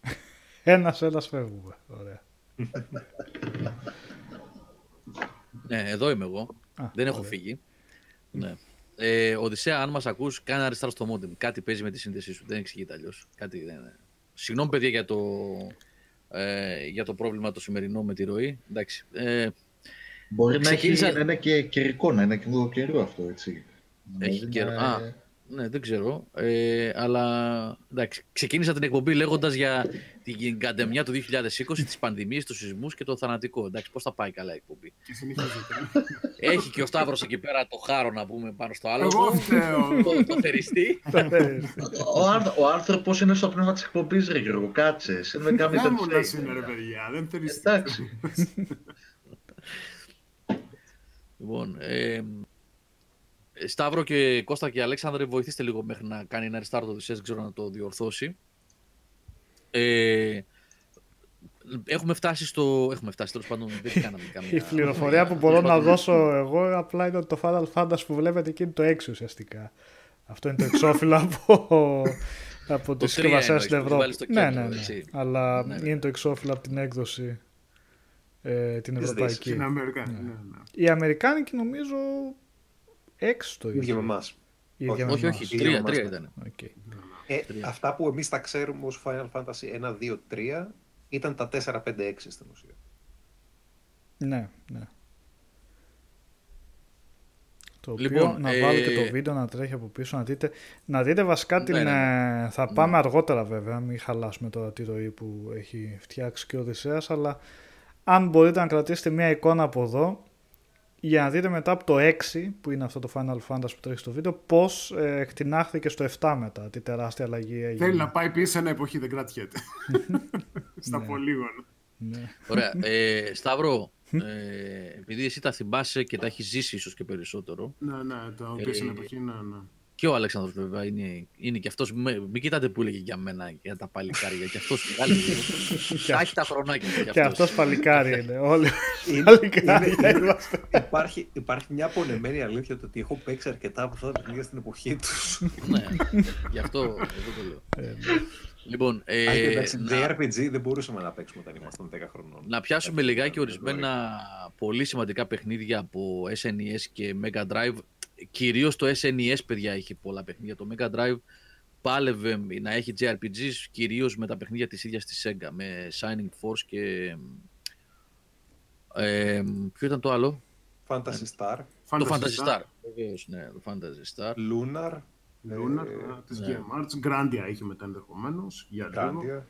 <laughs> Ένας, ένας φεύγουμε. Ωραία. <laughs> Ναι, εδώ είμαι εγώ. Α, Δεν έχω ωραία. φύγει. Ναι. Ε, Οδυσσέα, αν μας ακούς, κάνε ένα restart στο modem. Κάτι παίζει με τη σύνδεσή σου. Δεν εξηγείται αλλιώς. Κάτι δεν είναι. Συγγνώμη, παιδιά, για το, ε, για το πρόβλημα το σημερινό με τη ροή. Εντάξει. Ε, Μπορεί να, έχει, Ξεκίνησα- να είναι και καιρικό, να είναι και λίγο καιρό αυτό, έτσι. Έχει Δηλαδή, καιρό. να- Α, ναι, δεν ξέρω. Ε, αλλά εντάξει, ξεκίνησα την εκπομπή λέγοντας για την καντεμιά του 2020, τις πανδημίες, τους σεισμούς και το θανατικό. Εντάξει, πώς θα πάει καλά η εκπομπή. Και συνεχίζεται. Έχει και ο Σταύρος εκεί πέρα το χάρο να πούμε πάνω στο άλλο. Εγώ φταίω. το, το θεριστή. Ο, άρ- ο άνθρωπο είναι στο πνεύμα της εκπομπής, ρε Γιώργο. Κάτσε. Σε με κάνει Δεν μου τέτοια. λες είναι, ρε παιδιά. Δεν θέλεις. Εντάξει. Λοιπόν, ε, Σταύρο και Κώστα και Αλέξανδρε, βοηθήστε λίγο μέχρι να κάνει ένα restart το Οδυσσέας, δεν ξέρω να το διορθώσει. Ε, έχουμε φτάσει στο. Έχουμε φτάσει τέλος πάντων. Δεν <laughs> κάναμε καμία. Η πληροφορία που μπορώ να δώσω εγώ απλά είναι ότι το Final Fantasy που βλέπετε εκεί είναι το 6 ουσιαστικά. Αυτό είναι το εξώφυλλο <laughs> από, από τη συσκευασία στην Ευρώπη. Ναι, ναι, ναι. Αλλά ναι, ναι. είναι το εξώφυλλο από την έκδοση ε, την ευρωπαϊκή. Στην Αμερικάνικη. Ναι. Ναι, ναι. Η Αμερικάνικη νομίζω 6 το ίδιο. με εμάς. Όχι, όχι, όχι, τρία, τρία ήταν. Okay. Ε, αυτά που εμείς τα ξέρουμε ως Final Fantasy 1, 2, 3 ήταν τα 4, 5, 6 στην ουσία. Ναι, ναι. Το οποίο λοιπόν, να ε... βάλω και το βίντεο να τρέχει από πίσω να δείτε. Να δείτε βασικά την. Ναι, ναι, ναι. Θα πάμε ναι. αργότερα βέβαια, μην χαλάσουμε τώρα τη ροή που έχει φτιάξει και ο Οδυσσέας, αλλά αν μπορείτε να κρατήσετε μια εικόνα από εδώ για να δείτε μετά από το 6 που είναι αυτό το Final Fantasy που τρέχει στο βίντεο πώς ε, εκτινάχθηκε στο 7 μετά τι τεράστια αλλαγή έγινε. Θέλει να πάει πίσω σε ένα εποχή δεν κρατιέται. <laughs> Στα ναι. πολύγωνα. Ναι. Ωραία. <laughs> Ε, Σταύρο, ε, επειδή εσύ τα θυμάσαι και τα έχεις ζήσει ίσως και περισσότερο. Ναι, ναι, το οποίο ε, εποχή, ναι, ναι. Και ο Αλέξανδρος βέβαια είναι, είναι και αυτός, μην κοιτάτε που έλεγε για μένα για τα παλικάρια, και αυτός μεγάλη <laughs> θα έχει τα χρονάκια. Και, και αυτός παλικάρι είναι, όλοι παλικάρια είμαστε. Υπάρχει, υπάρχει μια απονεμένη αλήθεια ότι έχω παίξει αρκετά από αυτά τα παιχνίδια στην εποχή τους. ναι, γι' αυτό εδώ το λέω. Ε, ναι. Λοιπόν, ε, εντάξει, να... JRPG δεν μπορούσαμε να παίξουμε όταν ήμασταν 10 χρονών. Να πιάσουμε λιγάκι ορισμένα πολύ σημαντικά παιχνίδια από SNES και Mega Drive κυρίως το SNES, παιδιά, έχει πολλά παιχνίδια. Το Mega Drive πάλευε να έχει JRPGs κυρίως με τα παιχνίδια της ίδιας της Sega, με Shining Force και... Ε, ποιο ήταν το άλλο; Fantasy Star. το Fantasy Star. Βεβαίως, ναι, το Fantasy Star. Lunar. Lunar, ε, της ναι. Game Arts. Grandia είχε μετά ενδεχομένως. Για Grandia.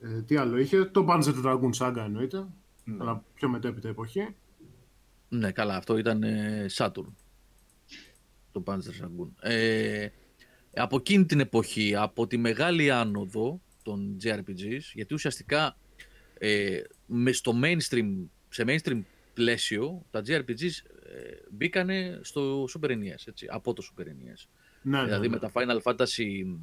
Ε, τι άλλο είχε, το Panzer Dragoon Saga εννοείται, ναι. αλλά πιο μετέπειτα εποχή. Ναι, καλά, αυτό ήταν ε, Saturn. Το Panzer Dragoon. Ε, από εκείνη την εποχή, από τη μεγάλη άνοδο των JRPGs, γιατί ουσιαστικά ε, με στο mainstream, σε mainstream πλαίσιο, τα JRPGs ε, μπήκανε στο Super NES, έτσι, από το Super NES. Ναι, ναι δηλαδή ναι, με τα Final Fantasy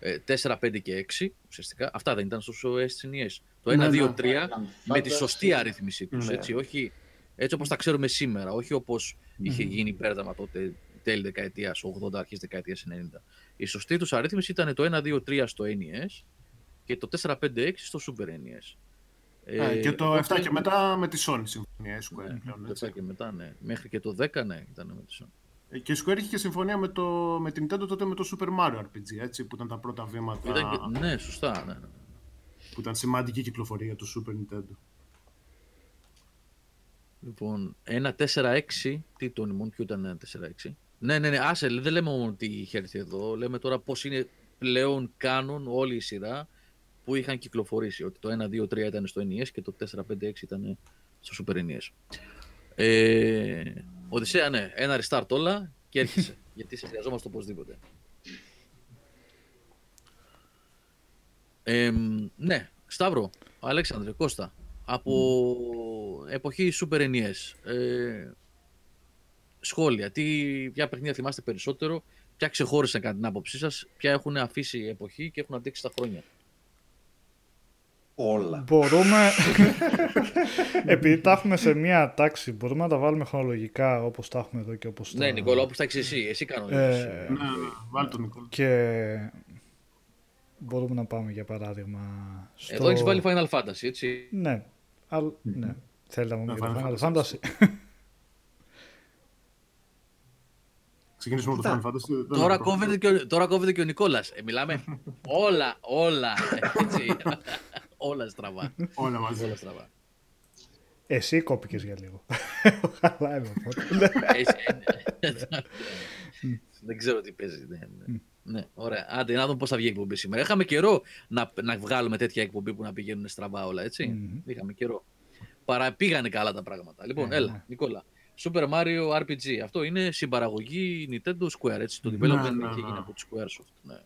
4, ε, 5 και 6, ουσιαστικά, αυτά δεν ήταν στο SNES. Το 1, 2, 3, με τη σωστή αρρύθμιση τους, ναι. έτσι, όχι έτσι όπως τα ξέρουμε σήμερα, όχι όπως είχε γίνει πέρδαμα τότε τέλη δεκαετίας 80, αρχές δεκαετίας 90. Η σωστή τους αρρύθμιση ήταν το 1, 2, 3 στο NES και το 4, 5, 6 στο Super NES. Ε, και το 7 και μετά με τη Sony συμφωνία, Square ναι, πλέον, Το 7 και μετά, ναι. Μέχρι και το 10, ναι, ήταν με τη Sony. Ε, και η Square είχε και συμφωνία με, το, με την Nintendo τότε με το Super Mario RPG, έτσι, που ήταν τα πρώτα βήματα. Ήταν, ναι, σωστά, ναι, ναι. Που ήταν σημαντική κυκλοφορία για το Super Nintendo. Λοιπόν, ένα 4-6. Τι το μόνο, ποιο ήταν ένα 4-6. Ναι, ναι, ναι, άσε, δεν λέμε μόνο ότι είχε έρθει εδώ. Λέμε τώρα πώς είναι πλέον κάνουν όλη η σειρά που είχαν κυκλοφορήσει. Ότι το 1, 2, 3 ήταν στο NES και το 4, 5, 6 ήταν στο Super NES. Ε, Οδυσσέα, ναι, ένα restart όλα και έρχεσαι. <laughs> γιατί σε χρειαζόμαστε οπωσδήποτε. <laughs> Ε, ναι, Σταύρο, Αλέξανδρε, Κώστα, από εποχή Super NES. Ε, σχόλια, τι, ποια παιχνίδια θυμάστε περισσότερο, ποια ξεχώρισαν κατά την άποψή σας, ποια έχουν αφήσει η εποχή και έχουν αντέξει τα χρόνια. Όλα. Μπορούμε, <laughs> επειδή τα έχουμε σε μία τάξη, μπορούμε να τα βάλουμε χρονολογικά όπως τα έχουμε εδώ και όπως Ναι, Νικόλα, όπως τα έχεις εσύ, εσύ κάνω. Ε, ναι, ναι, βάλει τον Νικόλα. Και μπορούμε να πάμε για παράδειγμα στο... Εδώ έχεις βάλει Final Fantasy, έτσι. Ναι, αλλά, ναι. Θέλετε να μου πείτε Final Fantasy. <laughs> Ξεκινήσουμε με το Final Fantasy. Τώρα κόβεται, και ο, τώρα κόβεται και ο Νικόλας. Ε, μιλάμε <laughs> όλα, όλα, έτσι. <laughs> όλα στραβά. Όλα μαζί. Όλα στραβά. Εσύ κόπηκες για λίγο. Καλά είμαι Δεν ξέρω τι παίζει. Ναι, ναι. ναι, ωραία. Άντε, να δούμε πώς θα βγει η εκπομπή σήμερα. Είχαμε καιρό να, να βγάλουμε τέτοια εκπομπή που να πηγαίνουν στραβά όλα, έτσι. Mm-hmm. Είχαμε καιρό. Παραπήγανε καλά τα πράγματα. Λοιπόν, mm-hmm. έλα, Νικόλα. Super Mario RPG. Αυτό είναι συμπαραγωγή Nintendo Square, έτσι. Το development ναι, ναι, έχει γίνει από τη Squaresoft. Ναι.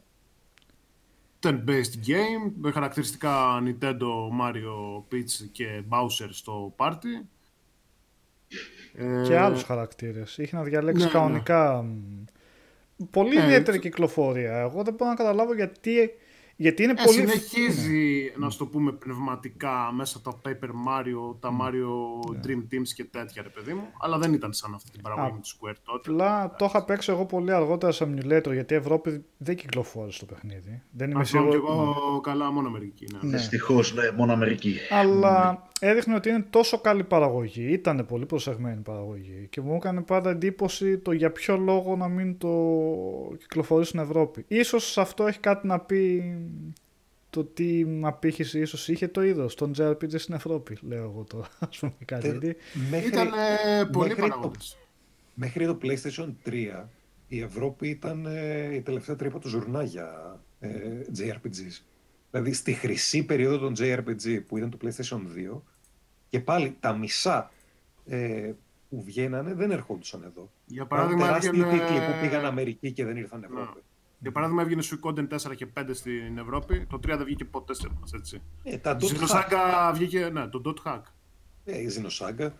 Turn-based game, με χαρακτηριστικά Nintendo, Mario, Peach και Bowser στο party. Και ε... άλλους χαρακτήρες. Είχε να διαλέξει ναι, κανονικά Πολύ ε, ιδιαίτερη κυκλοφορία. Εγώ δεν μπορώ να καταλάβω γιατί Γιατί είναι ε, πολύ... Συνεχίζει, ναι. να σου το πούμε πνευματικά, μέσα τα Paper Mario, τα Mario ναι. Dream Teams και τέτοια, ρε παιδί μου. Αλλά δεν ήταν σαν αυτή την παραγωγή με της Square τότε. Απλά το είχα παίξει εγώ πολύ αργότερα σε emulator, γιατί η Ευρώπη δεν κυκλοφόρησε το παιχνίδι. Δεν είμαι σίγουρο. και εγώ καλά, μόνο Αμερική. Ναι. ναι. Δυστυχώς, ναι, μόνο Αμερική. Αλλά έδειχνε ότι είναι τόσο καλή παραγωγή. Ήταν πολύ προσεγμένη παραγωγή. Και μου έκανε πάντα εντύπωση το για ποιο λόγο να μην το κυκλοφορήσει στην Ευρώπη. Ίσως αυτό έχει κάτι να πει το τι απήχηση ίσως είχε το είδος των JRPG στην Ευρώπη, λέω εγώ τώρα, <laughs> ας πούμε κάτι. Μέχρι, ήταν πολύ μέχρι το, μέχρι το PlayStation 3 η Ευρώπη ήταν ε, η τελευταία τρύπα του ζουρνά για ε, JRPGs. Δηλαδή στη χρυσή περίοδο των JRPG που ήταν το PlayStation 2 και πάλι τα μισά ε, που βγαίνανε δεν ερχόντουσαν εδώ. Για παράδειγμα, τεράστιοι έβγαινε... τίτλοι που πήγαν Αμερική και δεν ήρθαν Ευρώπη. Ναι. Για παράδειγμα, έβγαινε Suikoden 4 και 5 στην Ευρώπη. Το 3 δεν βγήκε ποτέ σε εμάς, έτσι. Ε, τα Xenosaga βγήκε, ναι, το Dot Hack. Ε, η Xenosaga.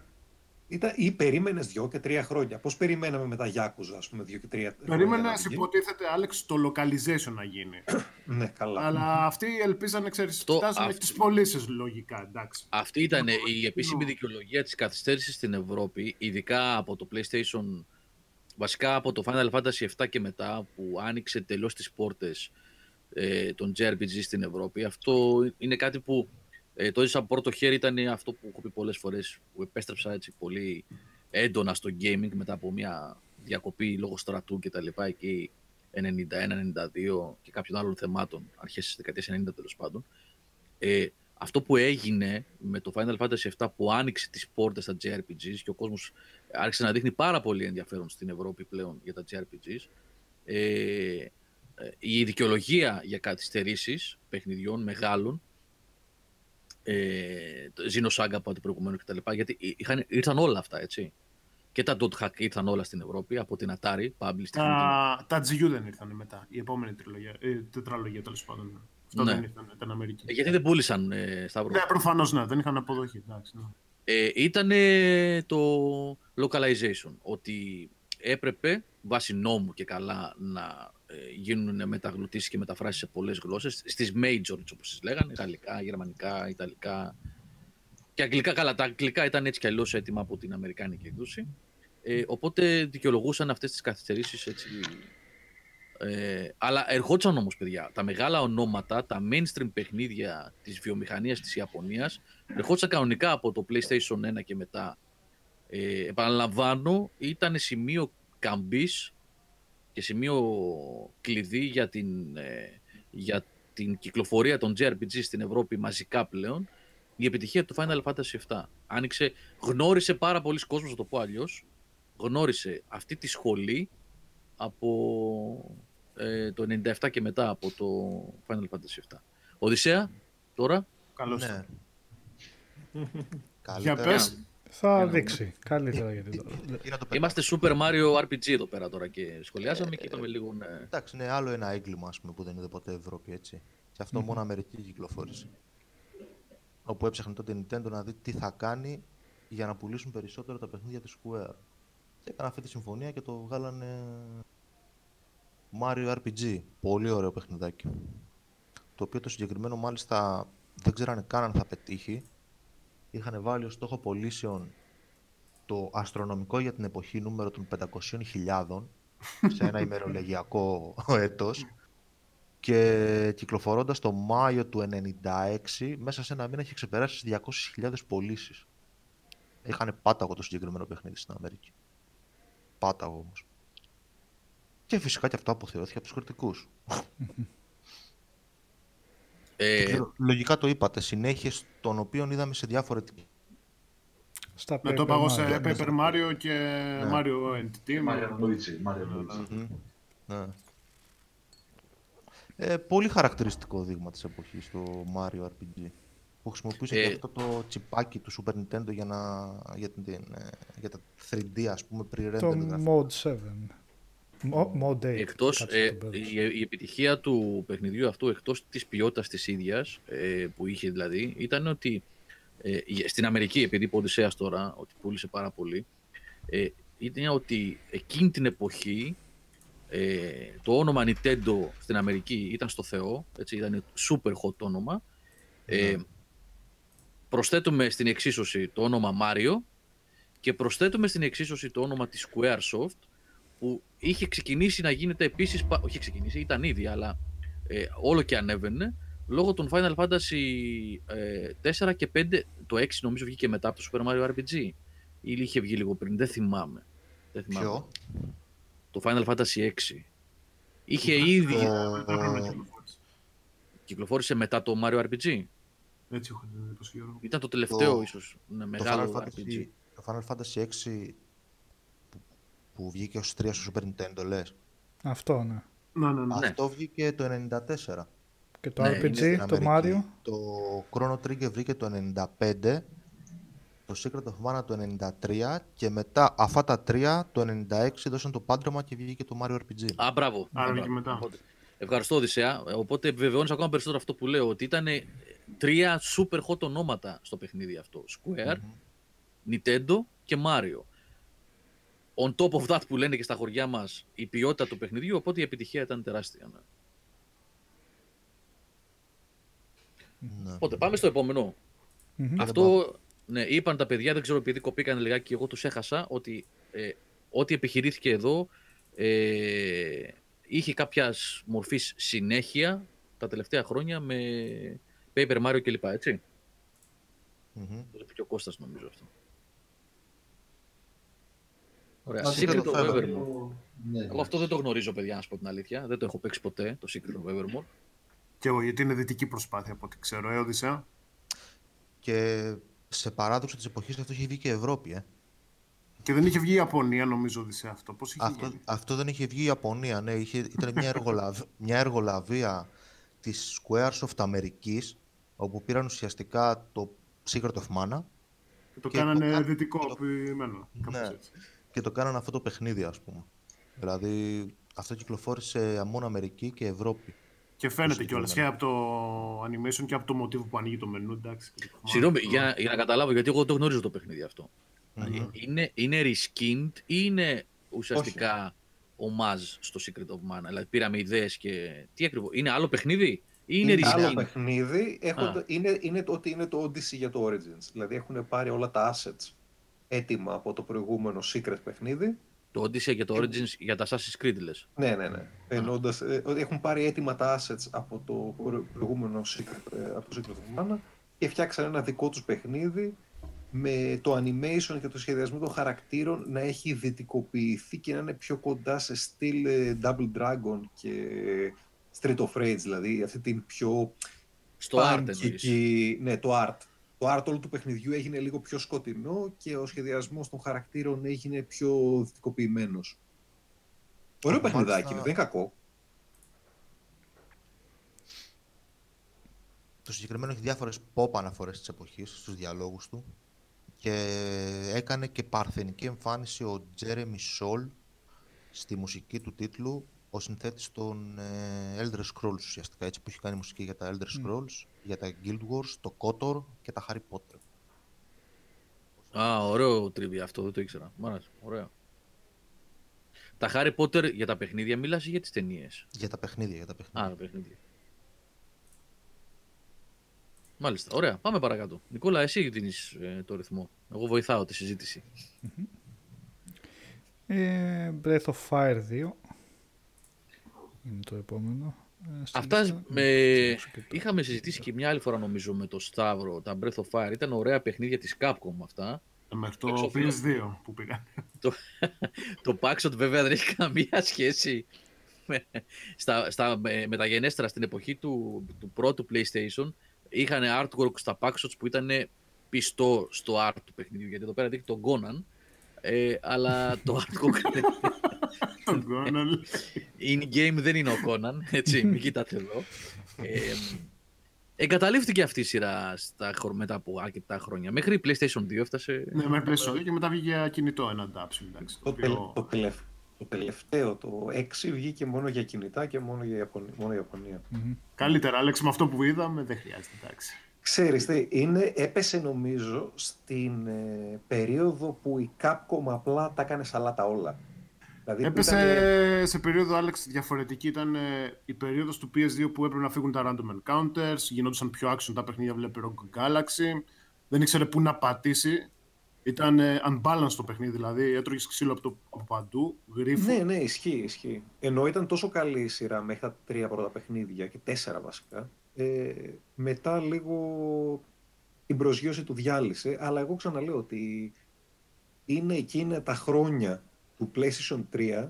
Ήταν, ή περίμενες δύο και τρία χρόνια. Πώς περιμέναμε με τα Yakuza, ας πούμε, δύο και τρία Περίμενε, υποτίθεται, Άλεξ, το localization να γίνει. <clears throat> ναι, καλά. Αλλά αυτοί ελπίζανε, ξέρεις, το... φτάσαμε αυτή... τις πωλήσεις λογικά, εντάξει. Αυτή ήταν η επίσημη δικαιολογία της καθυστέρησης στην Ευρώπη, ειδικά από το PlayStation βασικά από το Final Fantasy 7 και μετά που άνοιξε τελώς τις πόρτες ε, των JRPG στην Ευρώπη. Αυτό είναι κάτι που ε, το έζησα από πρώτο χέρι, ήταν αυτό που έχω πει πολλές φορές, που επέστρεψα έτσι πολύ έντονα στο gaming μετά από μια διακοπή λόγω στρατού και τα λοιπά εκεί 91-92 και κάποιων άλλων θεμάτων, αρχές της δεκαετίας 90 τέλος πάντων. Ε, αυτό που έγινε με το Final Fantasy 7 που άνοιξε τις πόρτες στα JRPGs και ο κόσμος άρχισε να δείχνει πάρα πολύ ενδιαφέρον στην Ευρώπη πλέον για τα JRPGs. Ε, ε, η δικαιολογία για καθυστερήσεις παιχνιδιών μεγάλων, ε, Xenosaga από την προηγουμένου κτλ. Γιατί είχαν, ήρθαν όλα αυτά, έτσι. Και τα Dot Hack ήρθαν όλα στην Ευρώπη από την Atari, Published. Τα, τα GU δεν ήρθαν μετά, η επόμενη τριλογία, ε, τετραλογία τέλος πάντων. Αυτό ναι. δεν ήρθαν, ήταν Αμερική. Ε, γιατί δεν πούλησαν ε, στα Ευρώπη. Ναι, προφανώς ναι, δεν είχαν αποδοχή. Εντάξει, ναι. ε, ήταν το localization, ότι έπρεπε βάσει νόμου και καλά να ε, γίνουν μεταγλωτήσεις και μεταφράσεις σε πολλές γλώσσες, στις majors όπως τις λέγανε, γαλλικά, γερμανικά, ιταλικά και αγγλικά. Καλά, τα αγγλικά ήταν έτσι κι αλλιώς έτοιμα από την αμερικάνικη εκδόση. Ε, οπότε δικαιολογούσαν αυτές τις καθυστερήσεις έτσι ε, αλλά ερχόντουσαν όμως, παιδιά, τα μεγάλα ονόματα, τα mainstream παιχνίδια της βιομηχανίας της Ιαπωνίας, ερχόντουσαν κανονικά από το PlayStation 1 και μετά. Ε, επαναλαμβάνω, ήταν σημείο καμπής και σημείο κλειδί για την, ε, για την κυκλοφορία των JRPG στην Ευρώπη μαζικά πλέον η επιτυχία του Final Fantasy VII. Άνοιξε, γνώρισε πάρα πολλοί κόσμος, να το πω αλλιώς, γνώρισε αυτή τη σχολή από ε, το 97 και μετά από το Final Fantasy VII. Οδυσσέα, τώρα. Καλώς. Ναι. <laughs> Για πες. Θα δείξει. Καλύτερα γιατί Είμαστε Super Mario RPG εδώ πέρα τώρα και σχολιάσαμε και είπαμε λίγο. Ναι. Εντάξει, είναι άλλο ένα έγκλημα ας πούμε, που δεν είδε ποτέ Ευρώπη έτσι. Και αυτό μόνο Αμερική κυκλοφόρησε. Όπου έψαχνε τότε η Nintendo να δει τι θα κάνει για να πουλήσουν περισσότερο τα παιχνίδια της Square. Και έκανε αυτή τη συμφωνία και το βγάλανε Mario RPG. Πολύ ωραίο παιχνιδάκι. Το οποίο το συγκεκριμένο μάλιστα δεν ξέρανε καν αν θα πετύχει. Είχαν βάλει ως στόχο πωλήσεων το αστρονομικό για την εποχή νούμερο των 500.000 σε ένα ημερολογιακό <laughs> έτος και κυκλοφορώντας το Μάιο του 96 μέσα σε ένα μήνα είχε ξεπεράσει 200.000 πωλήσεις. Είχαν πάταγο το συγκεκριμένο παιχνίδι στην Αμερική. Πάταγο όμως. Και φυσικά και αυτό αποθεώθηκε από τους κριτικούς. <laughs> Ε... Λογικά το είπατε. Συνέχειες των οποίων είδαμε σε διαφορετική. Στα ναι, το πάω σε Paper Mario και ναι. Mario Entity. Mario Luigi. Mario Luigi. Ναι. Ε, πολύ χαρακτηριστικό δείγμα της εποχής το Mario RPG που χρησιμοποιούσε ε, και αυτό το τσιπάκι του Super Nintendo για, να, για, την, ε, για τα 3D ας πούμε pre-render. Το Mode 7. Εκτός, ε, η, επιτυχία του παιχνιδιού αυτού, εκτός της ποιότητας της ίδιας, ε, που είχε δηλαδή, ήταν ότι ε, στην Αμερική, επειδή είπε ο τώρα, ότι πούλησε πάρα πολύ, ε, ήταν ότι εκείνη την εποχή ε, το όνομα Nintendo στην Αμερική ήταν στο Θεό, έτσι, ήταν super hot όνομα. Ε, ναι. προσθέτουμε στην εξίσωση το όνομα Mario και προσθέτουμε στην εξίσωση το όνομα της Squaresoft που είχε ξεκινήσει να γίνεται επίσης, όχι ξεκινήσει, ήταν ήδη, αλλά ε, όλο και ανέβαινε λόγω των Final Fantasy ε, 4 και 5, το 6 νομίζω βγήκε μετά από το Super Mario RPG ή είχε βγει λίγο πριν, δεν θυμάμαι. Δεν θυμάμαι. Ποιο; Το Final Fantasy 6. Είχε ήδη... Κυκλοφόρησε μετά το Mario RPG. Έτσι έχω την Ήταν το τελευταίο το... ίσως, ναι, μεγάλο το Final RPG. το Final Fantasy 6 που, που βγήκε ως 3 στο Super Nintendo, λες; Αυτό, ναι. Ναι, ναι, ναι. Αυτό βγήκε το 94. Και το ναι, RPG, το Mario. Το Chrono Trigger βγήκε το 95, το Secret of Mana το 93 και μετά αυτά τα τρία το 96 δώσαν το πάντρεμα και βγήκε το Mario RPG. Α, μπράβο. Άρα βγήκε μετά. Ευχαριστώ, Οδυσσέα. Οπότε επιβεβαιώνεις ακόμα περισσότερο αυτό που λέω, ότι ήταν τρία super hot ονόματα στο παιχνίδι αυτό. Square, Nintendo και Mario. On top of that που λένε και στα χωριά μας η ποιότητα του παιχνιδιού, οπότε η επιτυχία ήταν τεράστια. Ναι. Ναι. Οπότε πάμε στο επομενο Αυτό ναι, είπαν τα παιδιά, δεν ξέρω επειδή κοπήκαν λιγάκι και εγώ τους έχασα, ότι ε, ό,τι επιχειρήθηκε εδώ ε, είχε κάποιας μορφής συνέχεια τα τελευταία χρόνια με Paper Mario κλπ. Έτσι. Mm-hmm. Το είπε και ο Κώστας νομίζω αυτό. Ωραία. Secret of Evermore. Ναι, Εγώ αυτό δεν το γνωρίζω, παιδιά, να σου πω την αλήθεια. Δεν το έχω παίξει ποτέ, το Secret of Evermore. Και εγώ, γιατί είναι δυτική προσπάθεια από ό,τι ξέρω, ε, Οδυσσέα; Και σε παράδοση της εποχής αυτό είχε βγει και η Ευρώπη, ε. Και δεν είχε βγει η Ιαπωνία, νομίζω, Οδυσσέα αυτό. Πώς είχε αυτό, αυτό δεν είχε βγει η Ιαπωνία, ναι. Είχε, ήταν μια, εργολαβ, <laughs> μια εργολαβία της Squaresoft Αμερική, όπου πήραν ουσιαστικά το Secret of Mana. Και το και κάνανε το, δυτικό ποιημένο. Ναι, και το κάνανε αυτό το παιχνίδι, ας πούμε. Δηλαδή, αυτό κυκλοφόρησε μόνο Αμερική και Ευρώπη. Και φαίνεται κιόλας και από το animation και από το μοτίβο που ανοίγει το μενού. Εντάξει. Συγγνώμη, για, για να καταλάβω, γιατί εγώ το γνωρίζω το παιχνίδι αυτό. Mm-hmm. Είναι, είναι reskinned ή είναι ουσιαστικά ομάζ στο Secret of Mana; Δηλαδή πήραμε ιδέες και. Τι ακριβώς. Είναι άλλο παιχνίδι ή είναι, είναι άλλο παιχνίδι. Έχουν, είναι, είναι ότι είναι το Odyssey για το Origins. Δηλαδή έχουν πάρει όλα τα assets έτοιμα από το προηγούμενο Secret παιχνίδι το Odyssey και το Origins για τα Assassin's Creed, λες. Ναι, ναι, ναι. Εννοώντας, ε, ότι έχουν πάρει έτοιμα τα assets από το προηγούμενο Secret, ε, από το Secret of Mana και φτιάξαν ένα δικό τους παιχνίδι με το animation και το σχεδιασμό των χαρακτήρων να έχει δυτικοποιηθεί και να είναι πιο κοντά σε στυλ ε, Double Dragon και Street of Rage, δηλαδή αυτή την πιο... Στο art Ναι, το art το art όλου του παιχνιδιού έγινε λίγο πιο σκοτεινό και ο σχεδιασμός των χαρακτήρων έγινε πιο δυτικοποιημένος. Ωραίο παιχνιδάκι είναι, δεν είναι κακό. Το συγκεκριμένο έχει διάφορες pop αναφορές της εποχής στους διαλόγους του και έκανε και παρθενική εμφάνιση ο Jeremy Soul στη μουσική του τίτλου ο συνθέτης των ε, Elder Scrolls ουσιαστικά, έτσι που έχει κάνει μουσική για τα Elder Scrolls, για τα Guild Wars, το KOTOR και τα Harry Potter. Α, ωραίο τρίβι αυτό, δεν το ήξερα. Μάλιστα, ωραίο. Τα Harry Potter για τα παιχνίδια μιλάς ή για τις ταινίες; Για τα παιχνίδια, για τα παιχνίδια. Α, τα παιχνίδια. Μάλιστα, ωραία. Πάμε παρακάτω. Νικόλα, εσύ δίνεις ε, το ρυθμό. Εγώ βοηθάω τη συζήτηση. Ε, Breath of Fire 2 είναι το επόμενο. Ε, Αυτά με... είχαμε συζητήσει και μια άλλη φορά νομίζω με το Σταύρο, τα Breath of Fire. Ήταν ωραία παιχνίδια της Capcom αυτά. Ε, μέχρι το PS2 που πήγαν. το, το Paxot βέβαια δεν έχει καμία σχέση με, στα, στα μεταγενέστερα στην εποχή του, του πρώτου PlayStation. Είχαν artwork στα Paxots που ήταν πιστό στο art του παιχνιδιού. Γιατί εδώ πέρα δείχνει τον Conan. Ε, αλλά το artwork <laughs> <laughs> τον Κόναν. In-game δεν είναι ο Κόναν, έτσι, μην κοιτάτε εδώ. Ε, εγκαταλείφθηκε αυτή η σειρά στα, μετά από αρκετά χρόνια. Μέχρι PlayStation 2 έφτασε. Ναι, μέχρι PlayStation 2 και μετά βγήκε κινητό ένα adaptation. Εντάξει, το, το, το, το τελευταίο, το 6 βγήκε μόνο για κινητά και μόνο για Ιαπωνία. Μόνο Ιαπωνία. Mm-hmm. Καλύτερα, Άλεξ, με αυτό που είδαμε δεν χρειάζεται, εντάξει. Ξέρεις, είναι, έπεσε νομίζω στην ε, περίοδο που η Capcom απλά τα έκανε σαλάτα όλα. Δηλαδή, Έπεσε σε περίοδο, Alex, διαφορετική. Ήταν η περίοδος του PS2 που έπρεπε να φύγουν τα random encounters, γινόντουσαν πιο action τα παιχνίδια, βλέπει Rogue Galaxy. Δεν ήξερε πού να πατήσει. Ήταν unbalanced το παιχνίδι, δηλαδή έτρωγες ξύλο από, το, από παντού, γρήφο. Ναι, ναι, ισχύει, ισχύει. Ενώ ήταν τόσο καλή η σειρά μέχρι τα τρία πρώτα παιχνίδια και τέσσερα βασικά, ε, μετά λίγο την προσγείωση του διάλυσε, αλλά εγώ ξαναλέω ότι είναι εκείνα τα χρόνια του PlayStation 3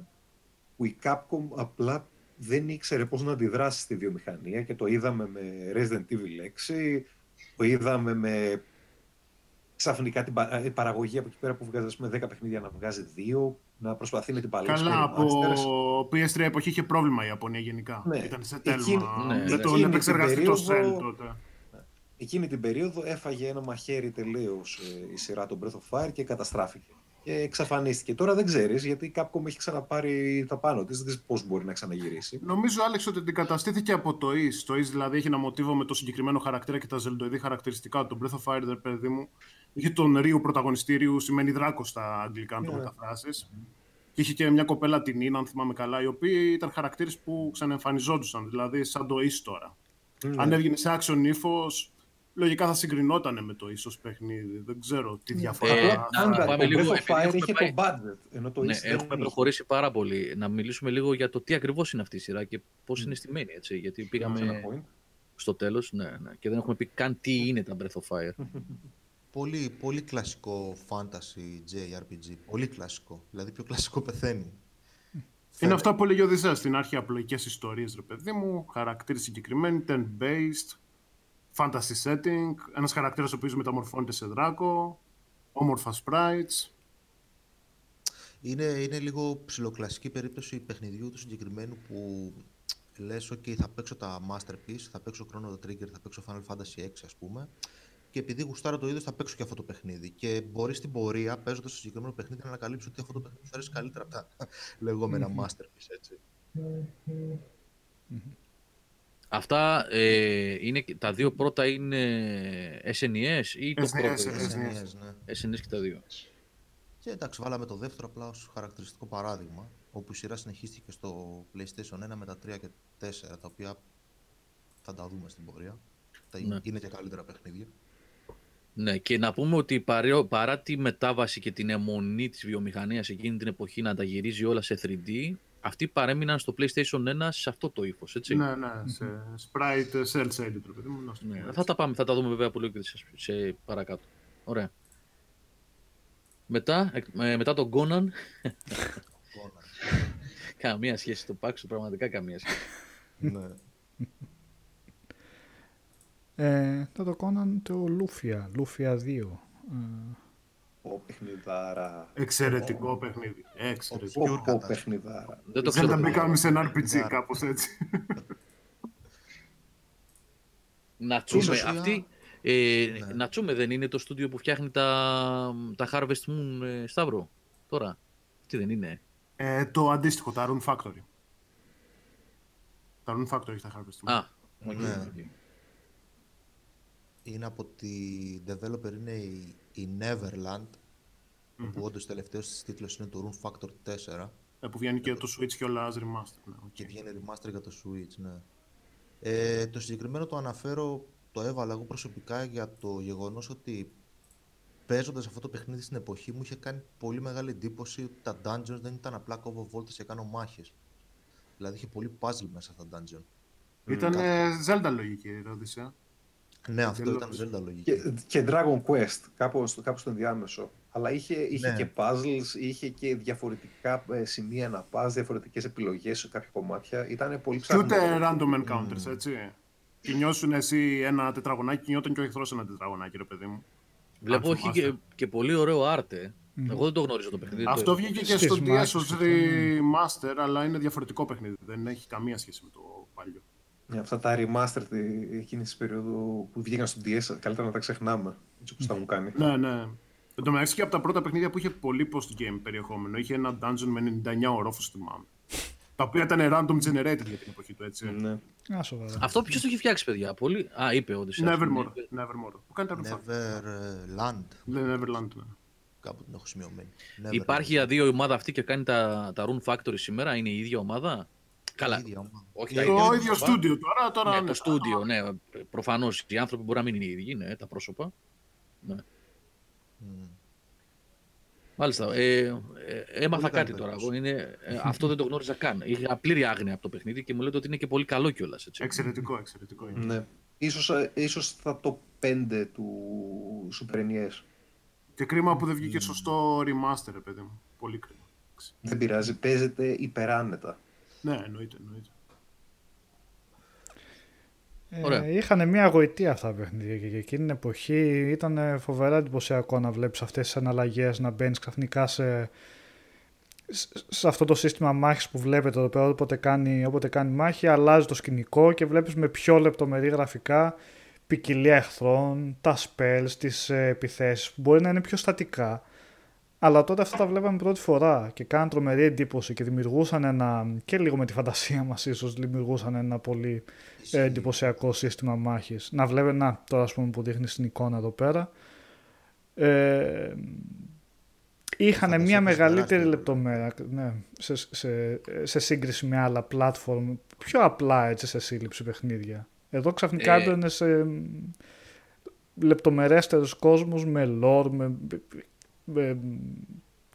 που η Capcom απλά δεν ήξερε πώς να αντιδράσει στη βιομηχανία και το είδαμε με Resident Evil 6, το είδαμε με ξαφνικά την ε, παραγωγή από εκεί πέρα που βγάζει με 10 παιχνίδια να βγάζει 2, να προσπαθεί με την παλιά Καλά, από PS3 εποχή είχε πρόβλημα η Ιαπωνία γενικά. Ναι. Ήταν σε τέλμα. Εκείνη, ναι, δεν το επεξεργαστεί το Cell τότε. Εκείνη την περίοδο έφαγε ένα μαχαίρι τελείως ε, η σειρά των Breath of Fire και καταστράφηκε. Και εξαφανίστηκε. Τώρα δεν ξέρεις γιατί η Capcom έχει ξαναπάρει τα πάνω της. Δεν ξέρεις πώς μπορεί να ξαναγυρίσει. Νομίζω, Άλεξ, ότι αντικαταστήθηκε από το Is. Το Is δηλαδή έχει ένα μοτίβο με το συγκεκριμένο χαρακτήρα και τα ζελντοειδή χαρακτηριστικά του. Breath of Fire, δεν παιδί μου. Είχε τον Ρίου πρωταγωνιστή. Ρίου σημαίνει δράκος στα αγγλικά, αν το ναι. μεταφράσεις. Και είχε και μια κοπέλα την Ίνα, αν θυμάμαι καλά, οι οποίοι ήταν χαρακτήρε που ξαναεμφανιζόντουσαν. Δηλαδή, σαν το Is τώρα. Mm. Αν έβγαινε σε action ύφος, λογικά θα συγκρινόταν με το ίσως παιχνίδι. Δεν ξέρω τι ναι. διαφορά. Ε, θα... πάμε λίγο, Fire είχε το budget. Ενώ το ναι, έχουμε προχωρήσει πάρα πολύ. Να μιλήσουμε λίγο για το τι ακριβώς είναι αυτή η σειρά και πώς mm. είναι στημένη. Έτσι, γιατί πήγαμε στο τέλος ναι, ναι, και δεν έχουμε πει καν τι είναι τα Breath of Fire. <laughs> πολύ, πολύ κλασικό fantasy JRPG. Πολύ κλασικό. Δηλαδή πιο κλασικό πεθαίνει. Είναι αυτά που έλεγε ο Οδυσσέας στην αρχή, απλοϊκές ιστορίες, ρε παιδί μου, χαρακτήρε συγκεκριμένοι, turn-based, fantasy setting, ένας χαρακτήρας ο οποίος μεταμορφώνεται σε δράκο, όμορφα sprites. Είναι, είναι λίγο ψηλοκλασική περίπτωση παιχνιδιού του συγκεκριμένου που λες, ok, θα παίξω τα Masterpiece, θα παίξω Chrono Trigger, θα παίξω Final Fantasy 6 ας πούμε και επειδή γουστάρω το είδος, θα παίξω και αυτό το παιχνίδι. Και μπορείς στην πορεία, παίζοντας το συγκεκριμένο παιχνίδι, να ανακαλύψεις ότι αυτό το παιχνίδι θα αρέσει καλύτερα από τα <laughs> λεγόμενα masterpiece, έτσι. Αυτά ε, είναι, τα δύο πρώτα είναι SNES ή το πρώτο. SNES, ναι. SNES και τα δύο. Και εντάξει, βάλαμε το δεύτερο απλά ως χαρακτηριστικό παράδειγμα, όπου η σειρά συνεχίστηκε στο PlayStation 1 με τα 3 και 4, τα οποία θα τα δούμε στην πορεία. Ναι. Είναι και καλύτερα παιχνίδια. Ναι, και να πούμε ότι παρά τη μετάβαση και την αιμονή της βιομηχανίας εκείνη την εποχή να τα γυρίζει όλα σε 3D, αυτοί παρέμειναν στο PlayStation 1 σε αυτό το ύφος, έτσι. Ναι, ναι, σε sprite cell shaded, ναι, θα τα πάμε, θα τα δούμε βέβαια πολύ και σε παρακάτω. Ωραία. Μετά, ε, μετά τον Conan. <laughs> καμία σχέση το Paxo, πραγματικά καμία σχέση. ναι. Ε, το Conan το Λούφια, Λούφια 2. Ο παιχνιδάρα. Εξαιρετικό παιχνίδι. Εξαιρετικό ο παιχνιδάρα. Δεν το ξέρω. Δεν μπήκαμε σε ένα RPG κάπως έτσι. Να τσούμε. Αυτή, ε, ναι. Να τσούμε δεν είναι το στούντιο που φτιάχνει τα, τα Harvest Moon ε, Σταύρο. Τώρα. Τι δεν είναι; Ε, το αντίστοιχο, τα Rune Factory. Τα Rune Factory έχει τα Harvest Moon. Α, okay. ναι. Είναι από τη developer είναι η η Neverland, mm-hmm. που όντως τελευταίος της τίτλος είναι το Rune Factor 4. Ε, που βγαίνει και το Switch και όλα remaster. Ναι, okay. Και βγαίνει remaster για το Switch, ναι. Ε, το συγκεκριμένο το αναφέρω, το έβαλα εγώ προσωπικά για το γεγονός ότι παίζοντας αυτό το παιχνίδι στην εποχή μου είχε κάνει πολύ μεγάλη εντύπωση ότι τα dungeons δεν ήταν απλά κόβω βόλτε και κάνω μάχες. Δηλαδή είχε πολύ puzzle μέσα στα dungeon. Ήταν mm. Zelda λογική η ερώτηση. Ναι, αυτό ήταν Zelda λογική. Και, και Dragon Quest, κάπως, κάπως στο ενδιάμεσο. Αλλά είχε, είχε ναι. και puzzles, είχε και διαφορετικά ε, σημεία να πας, διαφορετικές επιλογές σε κάποια κομμάτια. Ήταν πολύ ψάχνο. Και ούτε random encounters, mm. έτσι. Κινιώσουν εσύ ένα τετραγωνάκι, κινιόταν και ο εχθρός ένα τετραγωνάκι, ρε παιδί μου. Βλέπω έχει και, και, πολύ ωραίο άρτε. Mm. Εγώ δεν το γνωρίζω το παιχνίδι. Αυτό βγήκε και στο DS ως remaster, αλλά είναι διαφορετικό παιχνίδι. Δεν έχει καμία σχέση με το παλιό. Ναι, αυτά τα remastered εκείνης της περίοδου που βγήκαν στο DS, καλύτερα να τα ξεχνάμε. Έτσι όπως τα μου κάνει. Ναι, ναι. Εν τω μεταξύ και από τα πρώτα παιχνίδια που είχε πολύ post-game περιεχόμενο. Είχε ένα dungeon με 99 ορόφου, θυμάμαι. τα οποία ήταν random generated για την εποχή του, έτσι. Ναι. Α, Αυτό ποιος το είχε φτιάξει, παιδιά. Πολύ... Α, είπε ότι. Nevermore. Nevermore. Που κάνει τα Neverland. Ναι, Neverland, ναι. Κάπου την έχω σημειωμένη. Υπάρχει η αδείο ομάδα αυτή και κάνει τα, τα Rune Factory σήμερα, είναι η ίδια ομάδα; Καλά. Όχι, το ίδιο στούντιο τώρα. τώρα ναι, ναι, το στούντιο, ναι. Προφανώς οι άνθρωποι μπορεί να μην είναι οι ίδιοι, ναι, τα πρόσωπα. Ναι. Mm. Μάλιστα. Ε, ε, έμαθα κάτι τώρα. Εγώ είναι, ε, αυτό δεν το γνώριζα καν. Είχα πλήρη άγνοια από το παιχνίδι και μου λέτε ότι είναι και πολύ καλό κιόλας. Εξαιρετικό, εξαιρετικό. Είναι. Ναι. Ίσως, ε, ίσως θα το 5 του Super NES. Και κρίμα που δεν βγήκε σωστό remaster, παιδί μου. Πολύ κρίμα. Δεν πειράζει, παίζεται υπεράνετα. Ναι, εννοείται, εννοείται. Ε, είχαν μια γοητεία αυτά τα παιχνίδια και εκείνη την εποχή. Ήταν φοβερά εντυπωσιακό να βλέπεις αυτές τις αναλλαγές, να μπαίνεις ξαφνικά σε, σε αυτό το σύστημα μάχης που βλέπετε εδώ πέρα, όποτε κάνει, όποτε κάνει μάχη, αλλάζει το σκηνικό και βλέπεις με πιο λεπτομερή γραφικά ποικιλία εχθρών, τα spells, τις ε, επιθέσεις που μπορεί να είναι πιο στατικά αλλά τότε αυτά τα βλέπαμε πρώτη φορά και κάναν τρομερή εντύπωση και δημιουργούσαν ένα, και λίγο με τη φαντασία μας ίσως, δημιουργούσαν ένα πολύ εντυπωσιακό σύστημα μάχης. Να βλέπετε, να, τώρα ας πούμε που δείχνει στην εικόνα εδώ πέρα, ε, είχαν μια μεγαλύτερη λεπτομέρεια ναι, σε, σε, σε, σύγκριση με άλλα platform, πιο απλά έτσι σε σύλληψη παιχνίδια. Εδώ ξαφνικά ε... έμπαινε σε λεπτομερέστερους κόσμους με lore, με ε,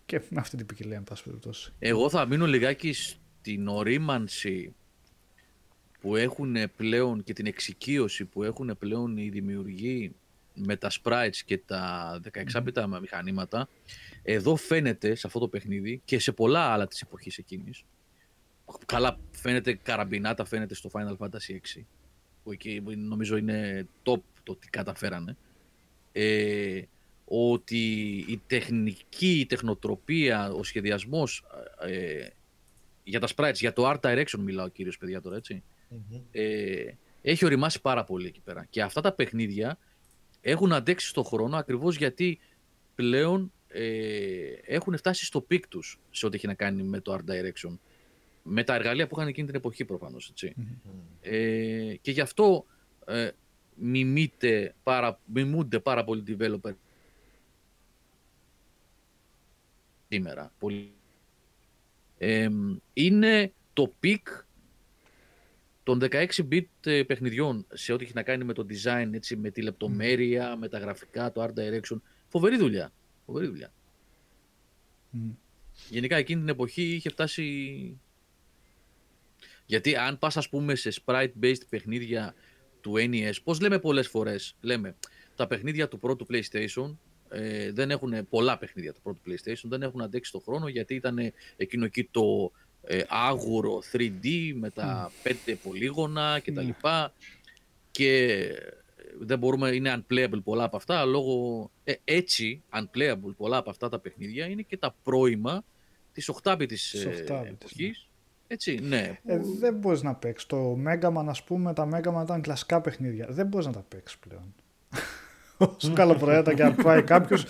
και με αυτή την ποικιλία, εν πάση περιπτώσει. Εγώ θα μείνω λιγάκι στην ορίμανση που έχουν πλέον και την εξοικείωση που έχουν πλέον οι δημιουργοί με τα sprites και τα 16 mm μηχανήματα. Εδώ φαίνεται σε αυτό το παιχνίδι και σε πολλά άλλα της εποχής εκείνης. Καλά φαίνεται καραμπινάτα, φαίνεται στο Final Fantasy VI. Που εκεί νομίζω είναι top το τι καταφέρανε. Ε, ότι η τεχνική, η τεχνοτροπία, ο σχεδιασμός ε, για τα sprites, για το art direction μιλάω κύριος παιδιά τώρα ε, έχει οριμάσει πάρα πολύ εκεί πέρα. Και αυτά τα παιχνίδια έχουν αντέξει στον χρόνο ακριβώς γιατί πλέον ε, έχουν φτάσει στο peak τους σε ό,τι έχει να κάνει με το art direction. Με τα εργαλεία που είχαν εκείνη την εποχή προφανώς. Ε, και γι' αυτό ε, μιμείται πάρα, μιμούνται πάρα πολλοί developer σήμερα. Πολύ. είναι το peak των 16-bit ε, παιχνιδιών σε ό,τι έχει να κάνει με το design, έτσι, με τη λεπτομέρεια, με τα γραφικά, το art direction. Φοβερή δουλειά. Φοβερή δουλειά. Γενικά εκείνη την εποχή είχε φτάσει... Γιατί αν πας ας πούμε σε sprite-based παιχνίδια του NES, πώς λέμε πολλές φορές, λέμε τα παιχνίδια του πρώτου PlayStation ε, δεν έχουν πολλά παιχνίδια το πρώτο PlayStation, δεν έχουν αντέξει το χρόνο γιατί ήταν εκείνο εκεί το ε, άγουρο 3D με τα mm. πέντε πολύγωνα κτλ. Mm. Και δεν μπορούμε, είναι unplayable πολλά από αυτά, λόγω ε, έτσι unplayable πολλά από αυτά τα παιχνίδια είναι και τα πρώιμα της 8-bit ε, εποχής. Έτσι, ναι. Ε, δεν μπορείς να παίξεις. Το Mega Man, ας πούμε, τα Mega Man ήταν κλασικά παιχνίδια. Δεν μπορείς να τα παίξεις πλέον <laughs> όσο καλοπροαίρετα και αν πάει κάποιος.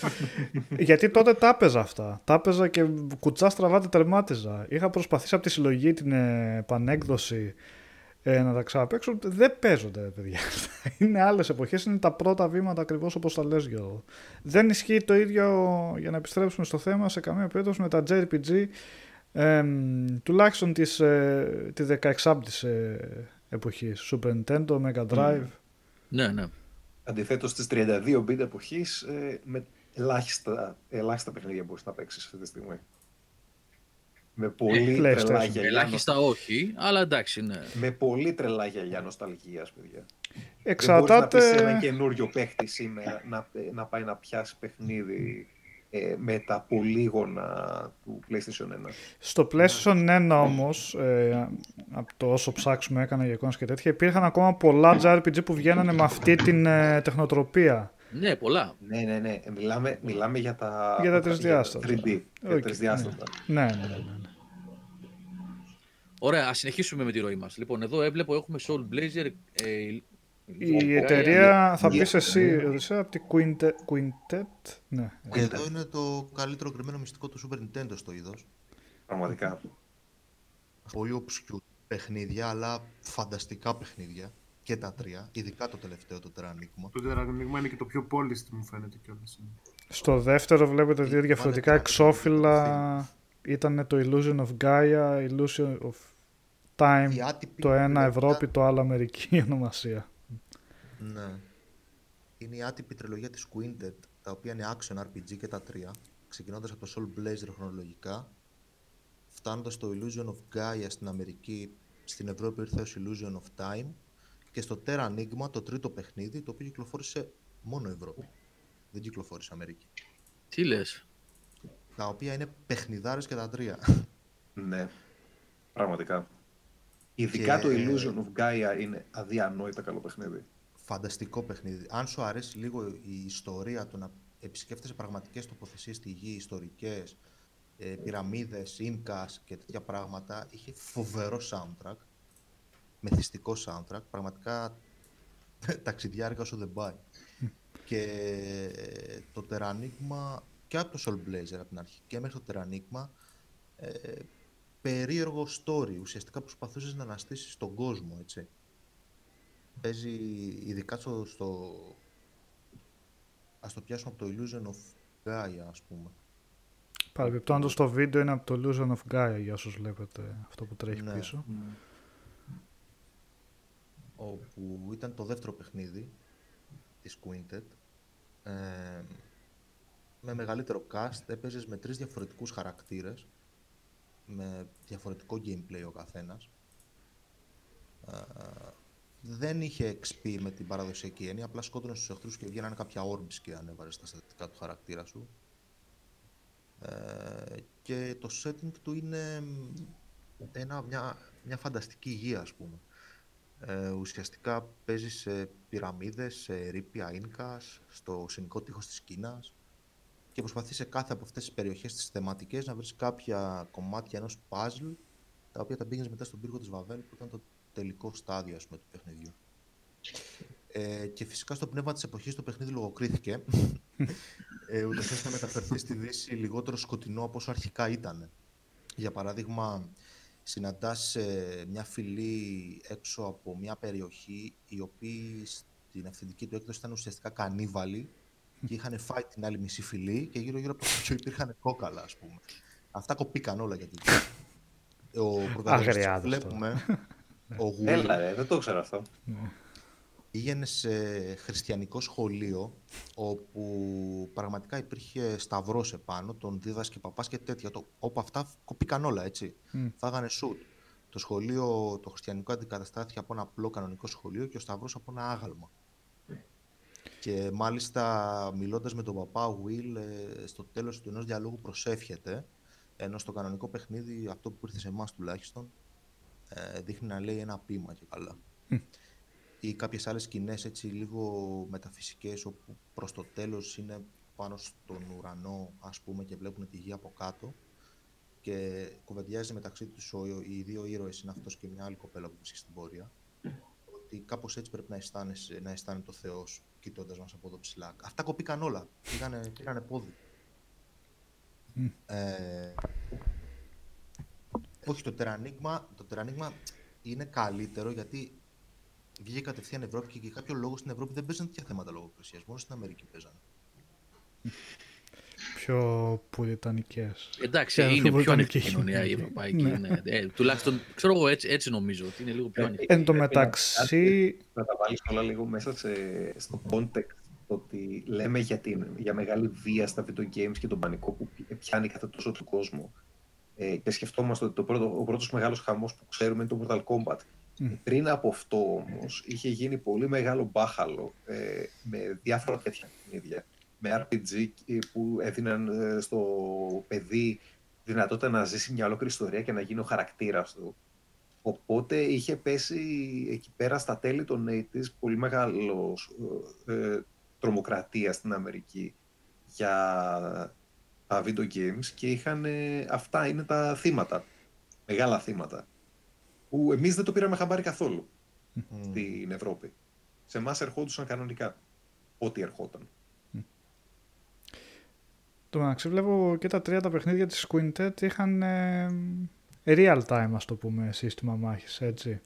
γιατί τότε τα έπαιζα αυτά. Τα έπαιζα και κουτσά στραβά τα τερμάτιζα. Είχα προσπαθήσει από τη συλλογή την ε, επανέκδοση ε, να τα ξαναπαίξω. Δεν παίζονται, παιδιά. <laughs> είναι άλλες εποχές. Είναι τα πρώτα βήματα ακριβώς όπως τα λες, Γιώργο. Δεν ισχύει το ίδιο για να επιστρέψουμε στο θέμα σε καμία περίπτωση με τα JRPG. Ε, τουλάχιστον της, ε, τη 16η ε, εποχή. Super Nintendo, Mega Drive. Ναι, ναι. Αντιθέτως στις 32 bit εποχής, ε, με ελάχιστα, ελάχιστα παιχνίδια μπορείς να παίξεις αυτή τη στιγμή. Με πολύ ε, τρελά γυαλιά. Ελάχιστα όχι, αλλά εντάξει, ναι. Με πολύ τρελά γυαλιά νοσταλγίας, παιδιά. Εξαρτάται. Δεν μπορείς να πεις σε ένα καινούριο παίχτη σήμερα να, να πάει να πιάσει παιχνίδι ε, με τα πολύγωνα του PlayStation 1. Στο PlayStation 1 όμως, ε, από το όσο ψάξουμε έκανα για εικόνες και τέτοια, υπήρχαν ακόμα πολλά JRPG που βγαίνανε με αυτή την ε, τεχνοτροπία. Ναι, πολλά. Ναι, ναι, ναι. Μιλάμε, μιλάμε για τα, για τα τρισδιάστατα. 3D. Okay. Για τρισδιάστατα. Ναι. Ναι, ναι, ναι, ναι. Ωραία, ας συνεχίσουμε με τη ροή μας. Λοιπόν, εδώ έβλεπω έχουμε Soul Blazer, ε, η εταιρεία θα πεις εσύ, Οδυσσέα, από την Quintet. Quintet. Ναι. Εδώ είναι το καλύτερο κρυμμένο μυστικό του Super Nintendo στο είδος. Πραγματικά. Πολύ obscure παιχνίδια, αλλά φανταστικά παιχνίδια. Και τα τρία, ειδικά το τελευταίο, το τερανίγμα. Το τερανίγμα είναι και το πιο polished μου φαίνεται κιόλας. Στο δεύτερο βλέπετε δύο διαφορετικά εξώφυλλα. Ήταν το Illusion of Gaia, Illusion of Time, το ένα Ευρώπη, το άλλο Αμερική <laughs> ονομασία. Ναι. Είναι η άτυπη τριλογία της Quintet, τα οποία είναι action RPG και τα τρία, ξεκινώντας από το Soul Blazer χρονολογικά, φτάνοντας στο Illusion of Gaia στην Αμερική, στην Ευρώπη ήρθε ως Illusion of Time και στο Terra Enigma, το τρίτο παιχνίδι, το οποίο κυκλοφόρησε μόνο Ευρώπη. Δεν κυκλοφόρησε Αμερική. Τι λες; Τα οποία είναι παιχνιδάρες και τα τρία. Ναι, πραγματικά. Ειδικά το Illusion of Gaia είναι αδιανόητα καλό παιχνίδι. Φανταστικό παιχνίδι. Αν σου αρέσει λίγο η ιστορία, το να επισκέφτεσαι πραγματικές τοποθεσίες στη γη, ιστορικές, ε, πυραμίδες, ίνκας και τέτοια πράγματα, είχε φοβερό soundtrack, μεθυστικό soundtrack, πραγματικά <laughs> ταξιδιάρικα όσο δεν πάει. και το τερανίγμα και από το Soul Blazer από την αρχή και μέχρι το τερανίγμα ε, περίεργο story. Ουσιαστικά προσπαθούσες να αναστήσεις τον κόσμο, έτσι. Παίζει ειδικά στο... στο... Ας το πιάσουμε από το Illusion of Gaia, ας πούμε. Παρεμπιπτόντως το βίντεο είναι από το Illusion of Gaia, για όσους βλέπετε αυτό που τρέχει ναι. πίσω. Όπου ήταν το δεύτερο παιχνίδι της Quintet. Ε, με μεγαλύτερο cast, έπαιζες με τρεις διαφορετικούς χαρακτήρες με διαφορετικό gameplay ο καθένας. Ε, δεν είχε XP με την παραδοσιακή έννοια, απλά σκότωνε στους εχθρούς και βγαίνανε κάποια orbs και ανέβαζε τα στατικά του χαρακτήρα σου. Ε, και το setting του είναι ένα, μια, μια φανταστική γη, ας πούμε. Ε, ουσιαστικά παίζει σε πυραμίδες, σε ρήπια ίνκας, στο συνικό τείχος της Κίνας και προσπαθεί σε κάθε από αυτές τις περιοχές τις θεματικές να βρεις κάποια κομμάτια ενός puzzle τα οποία τα πήγαινε μετά στον πύργο της Βαβέλ που ήταν το τελικό στάδιο ας πούμε, του παιχνιδιού. Ε, και φυσικά στο πνεύμα της εποχής το παιχνίδι λογοκρίθηκε ε, ούτως ώστε να μεταφερθεί στη Δύση λιγότερο σκοτεινό από όσο αρχικά ήταν. Για παράδειγμα, συναντάς ε, μια φυλή έξω από μια περιοχή οι οποίοι στην αυθεντική του έκδοση ήταν ουσιαστικά κανίβαλοι και είχαν φάει την άλλη μισή φυλή και γύρω-γύρω από το χωριό υπήρχαν κόκαλα, ας πούμε. Αυτά κοπήκαν όλα γιατί. Ο πρωταγωνιστής βλέπουμε... ο Έλα, ρε, δεν το ξέρω αυτό. Ναι. Πήγαινε σε χριστιανικό σχολείο όπου πραγματικά υπήρχε σταυρός επάνω, τον δίδασκε παπάς και τέτοια. Το, όπου αυτά κοπήκαν όλα, έτσι. Mm. Φάγανε σουτ. Το σχολείο, το χριστιανικό αντικαταστάθηκε από ένα απλό κανονικό σχολείο και ο σταυρός από ένα άγαλμα. Και μάλιστα μιλώντας με τον παπά Will, ε, στο τέλος του ενός διαλόγου προσεύχεται, ενώ στο κανονικό παιχνίδι, αυτό που ήρθε σε εμάς τουλάχιστον, ε, δείχνει να λέει ένα πείμα και καλά. Ή κάποιες άλλες σκηνές έτσι λίγο μεταφυσικές, όπου προς το τέλος είναι πάνω στον ουρανό, ας πούμε, και βλέπουν τη γη από κάτω. Και κουβεντιάζει μεταξύ τους οι δύο ήρωες, είναι αυτός και μια άλλη κοπέλα που βρίσκει στην πορεία, ότι κάπως έτσι πρέπει να αισθάνεσαι, να αισθάνεται το Θεός κοιτώντας μας από εδώ ψηλά. Αυτά κοπήκαν όλα. Πήγανε, πήγανε πόδι. Ε, όχι, το τερανίγμα, το τερανίγμα είναι καλύτερο γιατί βγήκε κατευθείαν Ευρώπη και για κάποιο λόγο στην Ευρώπη δεν παίζαν τέτοια θέματα λογοκρισία. Μόνο στην Αμερική παίζανε. Πιο πουριτανικές. Εντάξει, είναι πιο ανοιχτή κοινωνία η Ευρωπαϊκή. ναι. ναι. Ε, τουλάχιστον ξέρω εγώ έτσι, έτσι νομίζω ότι είναι λίγο πιο ανοιχτή. Εν τω μεταξύ. Να τα βάλεις όλα λίγο μέσα σε, στο context ότι λέμε για, την, για μεγάλη βία στα video games και τον πανικό που πιάνει κατά τόσο του κόσμο. Ε, και σκεφτόμαστε ότι το πρώτο, ο πρώτος μεγάλος χαμός που ξέρουμε είναι το Mortal Kombat. Mm. Πριν από αυτό όμως είχε γίνει πολύ μεγάλο μπάχαλο ε, με διάφορα τέτοια παιχνίδια με RPG που έδιναν ε, στο παιδί δυνατότητα να ζήσει μια ολόκληρη ιστορία και να γίνει ο χαρακτήρας του. Οπότε είχε πέσει εκεί πέρα στα τέλη των 80's πολύ μεγάλος ε, τρομοκρατίας στην Αμερική για τα video games και είχαν, αυτά είναι τα θύματα, μεγάλα θύματα, που εμείς δεν το πήραμε χαμπάρι καθόλου στην Ευρώπη. Σε εμάς ερχόντουσαν κανονικά, ό,τι ερχόταν. Το μεταξύ βλέπω και τα τρία τα παιχνίδια της Quintet είχαν ε, real time ας το πούμε σύστημα μάχης έτσι.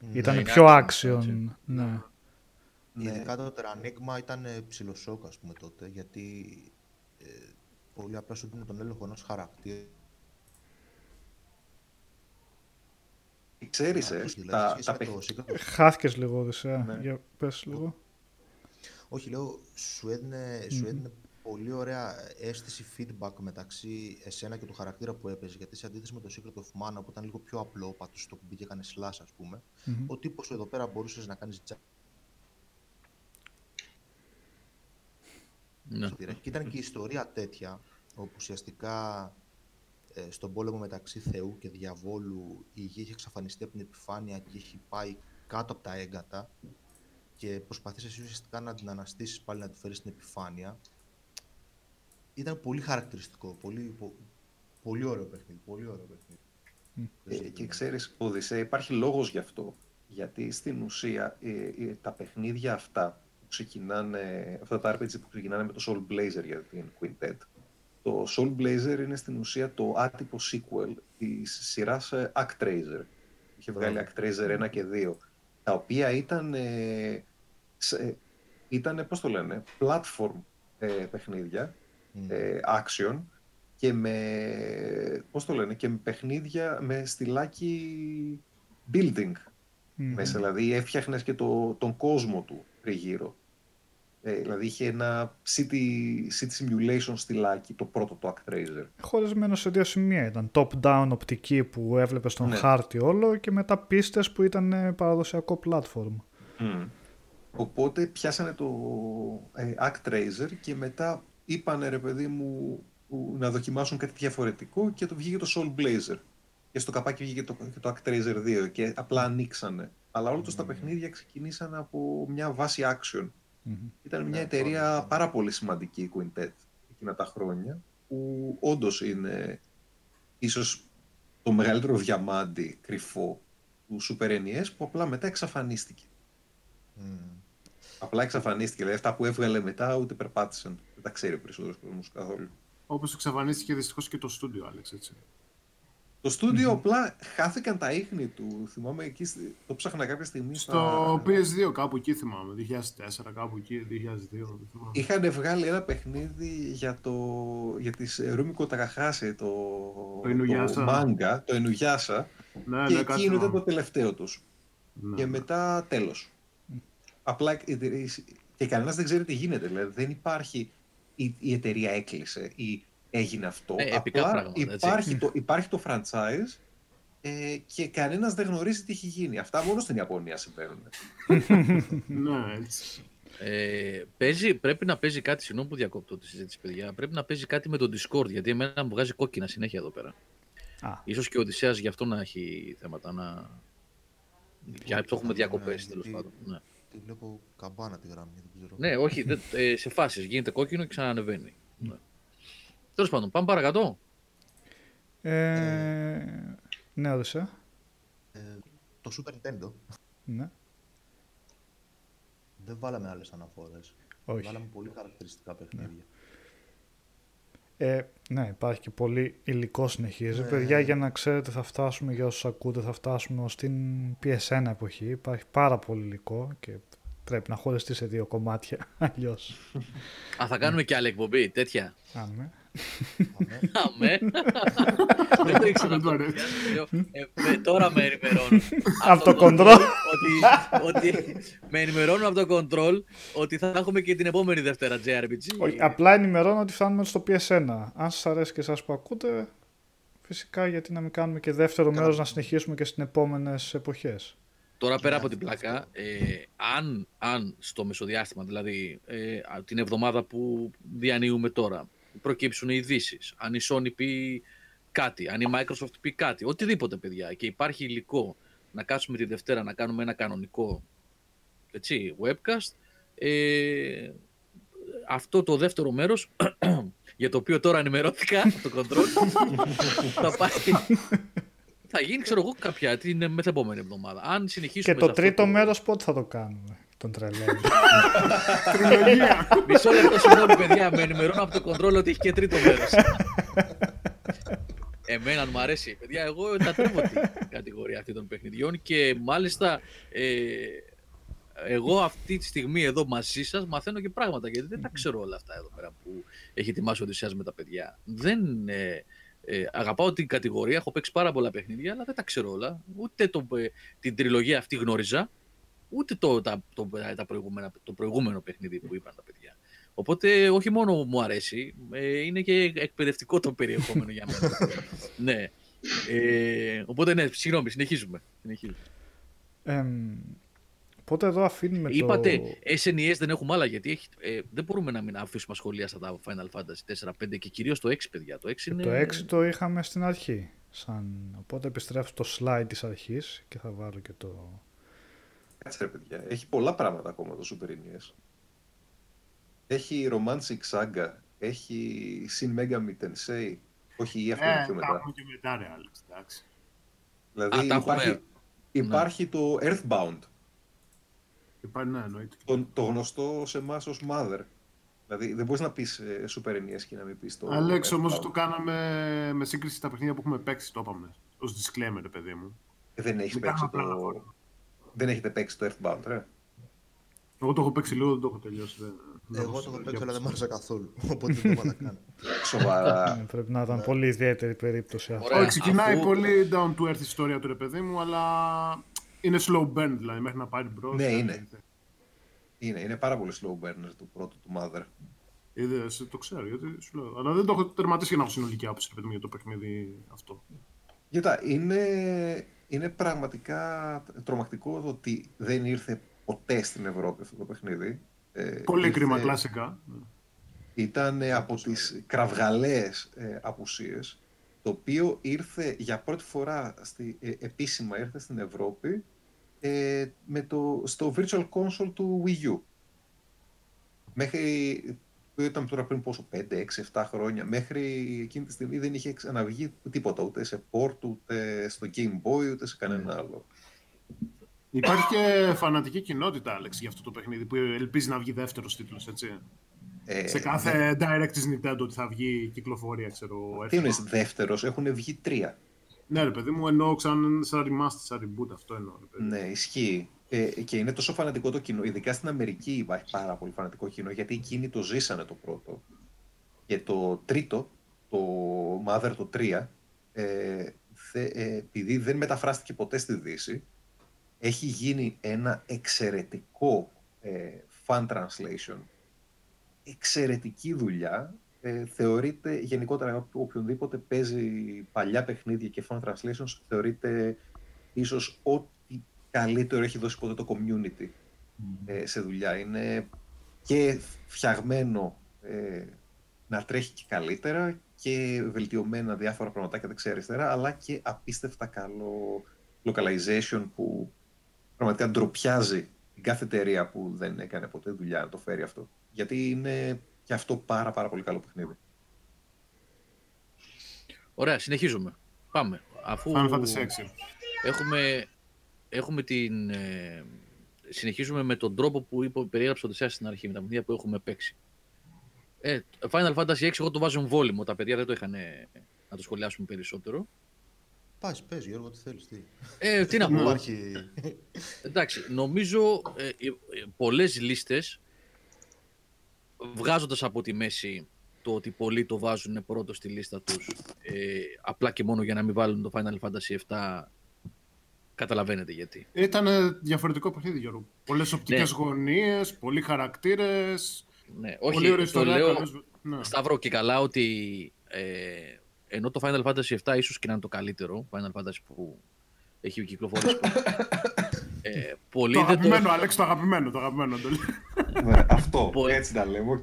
Ναι, ήταν πιο action. Ναι. ναι. Ειδικά το Terranigma ήταν ψηλοσόκ ας πούμε τότε γιατί ε, πολύ απλά σου δίνει τον έλεγχο ενός χαρακτήρα. Ξέρεις, ε, τα, τα Χάθηκες λίγο, Οδυσσέα. Ναι. Για πες λίγο. Όχι, λέω, σου έδινε, σου έδινε πολύ ωραία αίσθηση feedback μεταξύ εσένα και του χαρακτήρα που έπαιζε. Γιατί σε αντίθεση με το Secret of Mana που ήταν λίγο πιο απλό, πατούσε το κουμπί και έκανε slash, ας πούμε, mm-hmm. ο τύπος εδώ πέρα μπορούσες να κάνεις jump. Ναι. Και ήταν και η ιστορία τέτοια, όπου ουσιαστικά ε, στον πόλεμο μεταξύ Θεού και Διαβόλου η γη είχε εξαφανιστεί από την επιφάνεια και έχει πάει κάτω από τα έγκατα και προσπαθείς εσύ ουσιαστικά να την αναστήσεις πάλι να τη φέρεις στην επιφάνεια ήταν πολύ χαρακτηριστικό. Πολύ, πολύ ωραίο παιχνίδι. Πολύ ωραίο παιχνίδι. Ε, και ξέρεις, Οδυσσέ, υπάρχει λόγος γι' αυτό. Γιατί στην ουσία ε, ε, τα παιχνίδια αυτά που ξεκινάνε, αυτά τα RPG που ξεκινάνε με το Soul Blazer για την Quintet, το Soul Blazer είναι στην ουσία το άτυπο sequel της σειράς Actraiser. Είχε βγάλει Actraiser 1 και 2, τα οποία ήταν, ε, ήταν πώς το λένε, platform ε, παιχνίδια, ε, action και με, πώς το λένε, και με παιχνίδια με στυλάκι building μέσα. Δηλαδή έφτιαχνες και το, τον κόσμο του γύρω. Ε, δηλαδή είχε ένα city, city simulation στυλάκι, το πρώτο το Actraiser. Χωρισμένο σε δύο σημεία ήταν. Top-down οπτική που έβλεπες στον ναι. χάρτη όλο και μετά πίστες που ήταν παραδοσιακό platform. Οπότε πιάσανε το ε, Actraiser και μετά είπανε ρε παιδί μου να δοκιμάσουν κάτι διαφορετικό και το βγήκε το Soul Blazer. Και στο καπάκι βγήκε το, και το Actraiser 2 και απλά ανοίξανε. Αλλά όλα mm-hmm. τα παιχνίδια ξεκινήσαν από μια βάση action. Mm-hmm. Ήταν μια yeah, ναι, εταιρεία πάρα πολύ σημαντική η Quintet εκείνα τα χρόνια που όντως είναι ίσως το μεγαλύτερο διαμάντι κρυφό του Super NES που απλά μετά εξαφανίστηκε. Mm. Απλά εξαφανίστηκε. Δηλαδή αυτά που έβγαλε μετά ούτε περπάτησαν. Δεν τα ξέρει ο περισσότερος κόσμος καθόλου. Όπως εξαφανίστηκε δυστυχώς και το στούντιο, Άλεξ, έτσι. Το στούντιο απλά χάθηκαν τα ίχνη του. Θυμάμαι εκεί, το ψάχνα κάποια στιγμή. Στο PS2, κάπου εκεί θυμάμαι. 2004, κάπου εκεί, 2002. Είχαν βγάλει ένα παιχνίδι για, το, για τις Ρούμικο Τακαχάσε, το, το, το μάγκα, το Ενουγιάσα. Ναι, και ναι, εκεί ήταν το τελευταίο τους. Ναι, και ναι. μετά τέλος. Απλά και κανένας δεν ξέρει τι γίνεται. Δηλαδή δεν υπάρχει η, η εταιρεία έκλεισε ή έγινε αυτό. Ε, Απλά πράγματα, υπάρχει, το, υπάρχει το franchise ε, και κανένας δεν γνωρίζει τι έχει γίνει. Αυτά μόνο στην Ιαπωνία συμβαίνουν. <laughs> ναι, έτσι. Ε, παίζει, πρέπει να παίζει κάτι, συγγνώμη που διακόπτω τη συζήτηση, παιδιά. Πρέπει να παίζει κάτι με το Discord, γιατί εμένα μου βγάζει κόκκινα συνέχεια εδώ πέρα. Α. Ίσως και ο Οδυσσέας γι' αυτό να έχει θέματα να... Για το έχουμε διακοπές, τέλος πάντων. Ναι. Τη βλέπω καμπάνα τη γραμμή, δεν ξέρω. Ναι, όχι, δε, ε, σε φάσεις γίνεται κόκκινο και ξανανεβαίνει. Ναι. Τέλος πάντων, πάμε παρακατώ. Ε, ε, ναι, έδωσε. Ε, το Super Nintendo. Ναι. Δεν βάλαμε άλλες αναφορές. Όχι. Βάλαμε πολύ χαρακτηριστικά παιχνίδια. Ναι. Ε, ναι, υπάρχει και πολύ υλικό συνεχίζει. Ναι. Παιδιά, για να ξέρετε, θα φτάσουμε για όσους ακούτε, θα φτάσουμε στην PSN εποχή. Υπάρχει πάρα πολύ υλικό και πρέπει να χωριστεί σε δύο κομμάτια. <laughs> Αλλιώς. Α, θα κάνουμε και άλλη εκπομπή, τέτοια. Αμέ. Αμέ. Δεν το ήξερα το Τώρα με ενημερώνουν. Από το κοντρόλ. Ότι με ενημερώνουν από το κοντρόλ ότι θα έχουμε και την επόμενη Δευτέρα JRPG. Απλά ενημερώνω ότι φτάνουμε στο PS1. Αν σας αρέσει και εσάς που ακούτε, φυσικά γιατί να μην κάνουμε και δεύτερο μέρος να συνεχίσουμε και στι επόμενες εποχές. Τώρα πέρα από την πλάκα, ε, αν, αν στο μεσοδιάστημα, δηλαδή ε, την εβδομάδα που διανύουμε τώρα, προκύψουν ειδήσεις, αν η Sony πει κάτι, αν η Microsoft πει κάτι, οτιδήποτε παιδιά. Και υπάρχει υλικό να κάτσουμε τη Δευτέρα να κάνουμε ένα κανονικό έτσι, webcast, ε, αυτό το δεύτερο μέρος <clears throat> για το οποίο τώρα ενημερώθηκα το control <laughs> θα πάει θα γίνει ξέρω εγώ κάποια την μεθεπόμενη εβδομάδα. Αν συνεχίσουμε και το τρίτο το... μέρος πότε θα το κάνουμε; Τον τρελαίνει. <laughs> Μισό λεπτό συγγνώμη, παιδιά. Με ενημερώνω από το κοντρόλ ότι έχει και τρίτο μέρος. <laughs> Εμένα μου αρέσει. Παιδιά, εγώ εντατρεύω την κατηγορία αυτή των παιχνιδιών και μάλιστα ε, εγώ αυτή τη στιγμή εδώ μαζί σας μαθαίνω και πράγματα γιατί δεν τα ξέρω όλα αυτά εδώ πέρα που έχει ετοιμάσει ο Οδυσσέας με τα παιδιά. Δεν, ε, ε, αγαπάω την κατηγορία, έχω παίξει πάρα πολλά παιχνίδια, αλλά δεν τα ξέρω όλα. Ούτε το, ε, την τριλογία αυτή γνώριζα, ούτε το, τα, το, τα προηγούμενα, το προηγούμενο παιχνίδι που είπαν τα παιδιά. Οπότε όχι μόνο μου αρέσει, ε, είναι και εκπαιδευτικό το περιεχόμενο για μένα. <laughs> ναι. Ε, οπότε ναι, συγγνώμη, συνεχίζουμε. συνεχίζουμε. Ε, οπότε εδώ αφήνουμε Είπατε, το... SNES δεν έχουμε άλλα, γιατί έχει, ε, δεν μπορούμε να μην αφήσουμε σχολεία στα Final Fantasy 4, 5 και κυρίως το 6, παιδιά. Το 6, είναι... το 6 το είχαμε στην αρχή. Σαν... Οπότε επιστρέφω στο slide της αρχής και θα βάλω και το... Κάτσε ρε παιδιά, έχει πολλά πράγματα ακόμα το Super NES. Έχει Romantic Saga, έχει Shin Megami Tensei, όχι ή αυτό ε, είναι πιο μετά. και μετά ρε Άλεξ, εντάξει. Δηλαδή Α, υπάρχει, υπάρχει το Earthbound, Υπάρχει, ναι, εννοείται. το, το γνωστό σε εμάς ως Mother. Δηλαδή δεν μπορείς να πεις ε, Super NES και να μην πεις το Άλεξ, όμως Earthbound. το κάναμε με σύγκριση στα παιχνίδια που έχουμε παίξει, το είπαμε. Ως disclaimer, ρε παιδί μου. Ε, δεν έχεις Δεν παίξει κάνουμε το... απλά Δεν έχετε παίξει το Earthbound, ρε. Εγώ το έχω παίξει λίγο, δεν το έχω τελειώσει. Δεν... δεν Εγώ το έχω έχω παίξει, αλλά δεν μ' άρεσε καθόλου. Οπότε δεν το έβαλα καν. Σοβαρά. Ε, πρέπει να ήταν πολύ ιδιαίτερη περίπτωση αυτή. Ωραία. Όχι, ξεκινάει αφού- πολύ down to earth η ιστορία του ρε παιδί μου, αλλά είναι slow burn δηλαδή μέχρι να πάρει μπρος. Ναι, είναι. είναι, είναι πάρα πολύ slow burner του πρώτου του Mother. Είδες, το ξέρω, γιατί σου λέω. Αλλά δεν το έχω τερματίσει για να έχω συνολική άποψη ρε παιδί μου, για το παιχνίδι αυτό. Κοίτα, είναι, είναι πραγματικά τρομακτικό το ότι δεν ήρθε ποτέ στην Ευρώπη αυτό το παιχνίδι. Ε, Πολύ ήρθε- κρίμα, κλασικά. Ναι. Ήταν ε, από τις κραυγαλαίες ε, απουσίες, το οποίο ήρθε για πρώτη φορά στη, ε, επίσημα ήρθε στην Ευρώπη ε, με το, στο Virtual Console του Wii U. Μέχρι, που ήταν τώρα πριν πόσο, 5, 6, 7 χρόνια, μέχρι εκείνη τη στιγμή δεν είχε ξαναβγεί τίποτα, ούτε σε port, ούτε στο Game Boy, ούτε σε κανένα άλλο. Υπάρχει και φανατική κοινότητα, Άλεξ, για αυτό το παιχνίδι που ελπίζει να βγει δεύτερος τίτλος, έτσι. Ε, Σε κάθε direct της Nintendo ότι θα βγει κυκλοφορία, ξέρω. Τι εύκολα. είναι δεύτερος, έχουν βγει τρία. Ναι, ρε παιδί μου, εννοώ σαν, σαν remaster, σαν reboot, αυτό εννοώ. Ρε, παιδί. Ναι, ισχύει. Ε, και είναι τόσο φανατικό το κοινό. Ειδικά στην Αμερική υπάρχει πάρα πολύ φανατικό κοινό, γιατί εκείνοι το ζήσανε το πρώτο. Και το τρίτο, το Mother το 3, ε, θε, ε, επειδή δεν μεταφράστηκε ποτέ στη Δύση, έχει γίνει ένα εξαιρετικό ε, fan translation. Εξαιρετική δουλειά. Ε, θεωρείται γενικότερα οποιονδήποτε παίζει παλιά παιχνίδια και fan translations θεωρείται ίσως ό,τι καλύτερο έχει δώσει ποτέ το community ε, σε δουλειά. Είναι και φτιαγμένο ε, να τρέχει και καλύτερα και βελτιωμένα διάφορα πραγματάκια δεξιά-αριστερά, αλλά και απίστευτα καλό localization που πραγματικά ντροπιάζει την κάθε εταιρεία που δεν έκανε ποτέ δουλειά να το φέρει αυτό. Γιατί είναι και αυτό πάρα πάρα πολύ καλό παιχνίδι. Ωραία, συνεχίζουμε. Πάμε. Αφού Final Fantasy 6. έχουμε, έχουμε την... ε, συνεχίζουμε με τον τρόπο που είπε, περιέγραψε ο Οδυσσέας στην αρχή, με τα παιχνίδια που έχουμε παίξει. Ε, Final Fantasy 6 εγώ το βάζω εμβόλυμο, τα παιδιά δεν το είχαν ε, να το σχολιάσουμε περισσότερο. Πας, πες Γιώργο, τι θέλεις, τι. Ε, τι να πω, Υπάρχει... εντάξει, νομίζω ε, ε, ε, πολλές λίστες, βγάζοντας από τη μέση το ότι πολλοί το βάζουν πρώτο στη λίστα τους, ε, απλά και μόνο για να μην βάλουν το Final Fantasy 7, καταλαβαίνετε γιατί. Ήταν διαφορετικό παιχνίδι, Γιώργο. Πολλές οπτικές Ναι. γωνίες, πολλοί χαρακτήρες. Ναι, Πολύ όχι, ωραία το ιστορία. λέω, καλές- Ναι. Σταύρο και καλά ότι ε, ενώ το Final Fantasy 7 ίσως και να είναι το καλύτερο Final Fantasy που έχει κυκλοφορήσει <laughs> ε, πολλοί, Το δεν το, αγαπημένο, Άλεξ, το αγαπημένο, το αγαπημένο. το λέω. <laughs> Ναι, αυτό, Πολύ- έτσι τα λέμε, οκ.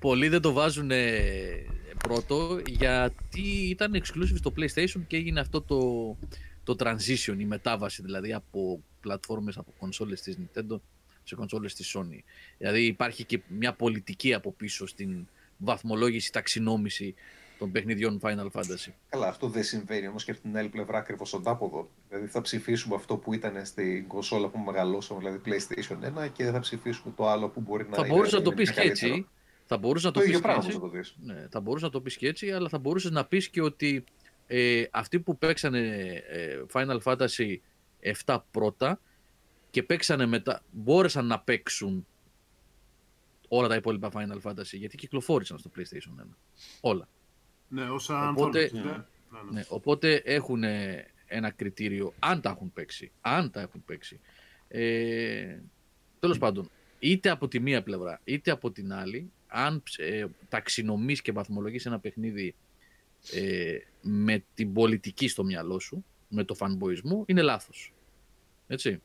πολλοί δεν το βάζουν ε, πρώτο γιατί ήταν exclusive στο PlayStation και έγινε αυτό το, το transition, η μετάβαση δηλαδή από πλατφόρμες, από κονσόλες της Nintendo σε κονσόλες της Sony. Δηλαδή υπάρχει και μια πολιτική από πίσω στην βαθμολόγηση, ταξινόμηση των παιχνιδιών Final Fantasy. Καλά, αυτό δεν συμβαίνει όμως και από την άλλη πλευρά ακριβώς αντάποδο. Δηλαδή θα ψηφίσουμε αυτό που ήταν στην κονσόλα που μεγαλώσαμε, δηλαδή PlayStation 1, και δεν θα ψηφίσουμε το άλλο που μπορεί να θα είναι. μπορούσε να το είναι πεις και καλύτερο. έτσι. Θα μπορούσε να το, Το πεις ίδιο και πράγμα έτσι. θα το δεις. Ναι, θα μπορούσε να το πεις και έτσι, αλλά θα μπορούσες να πεις και ότι ε, αυτοί που παίξανε ε, Final Fantasy 7 πρώτα και παίξανε μετά, μπόρεσαν να παίξουν όλα τα υπόλοιπα Final Fantasy, γιατί κυκλοφόρησαν στο PlayStation 1. Όλα. Ναι, όσα οπότε, ναι, ναι, ναι. οπότε έχουν ένα κριτήριο, αν τα έχουν παίξει. Αν τα έχουν παίξει. Ε, τέλος πάντων, είτε από τη μία πλευρά, είτε από την άλλη, αν ε, ταξινομείς και βαθμολογείς ένα παιχνίδι ε, με την πολιτική στο μυαλό σου, με το φανμποϊσμό, είναι λάθος. Έτσι.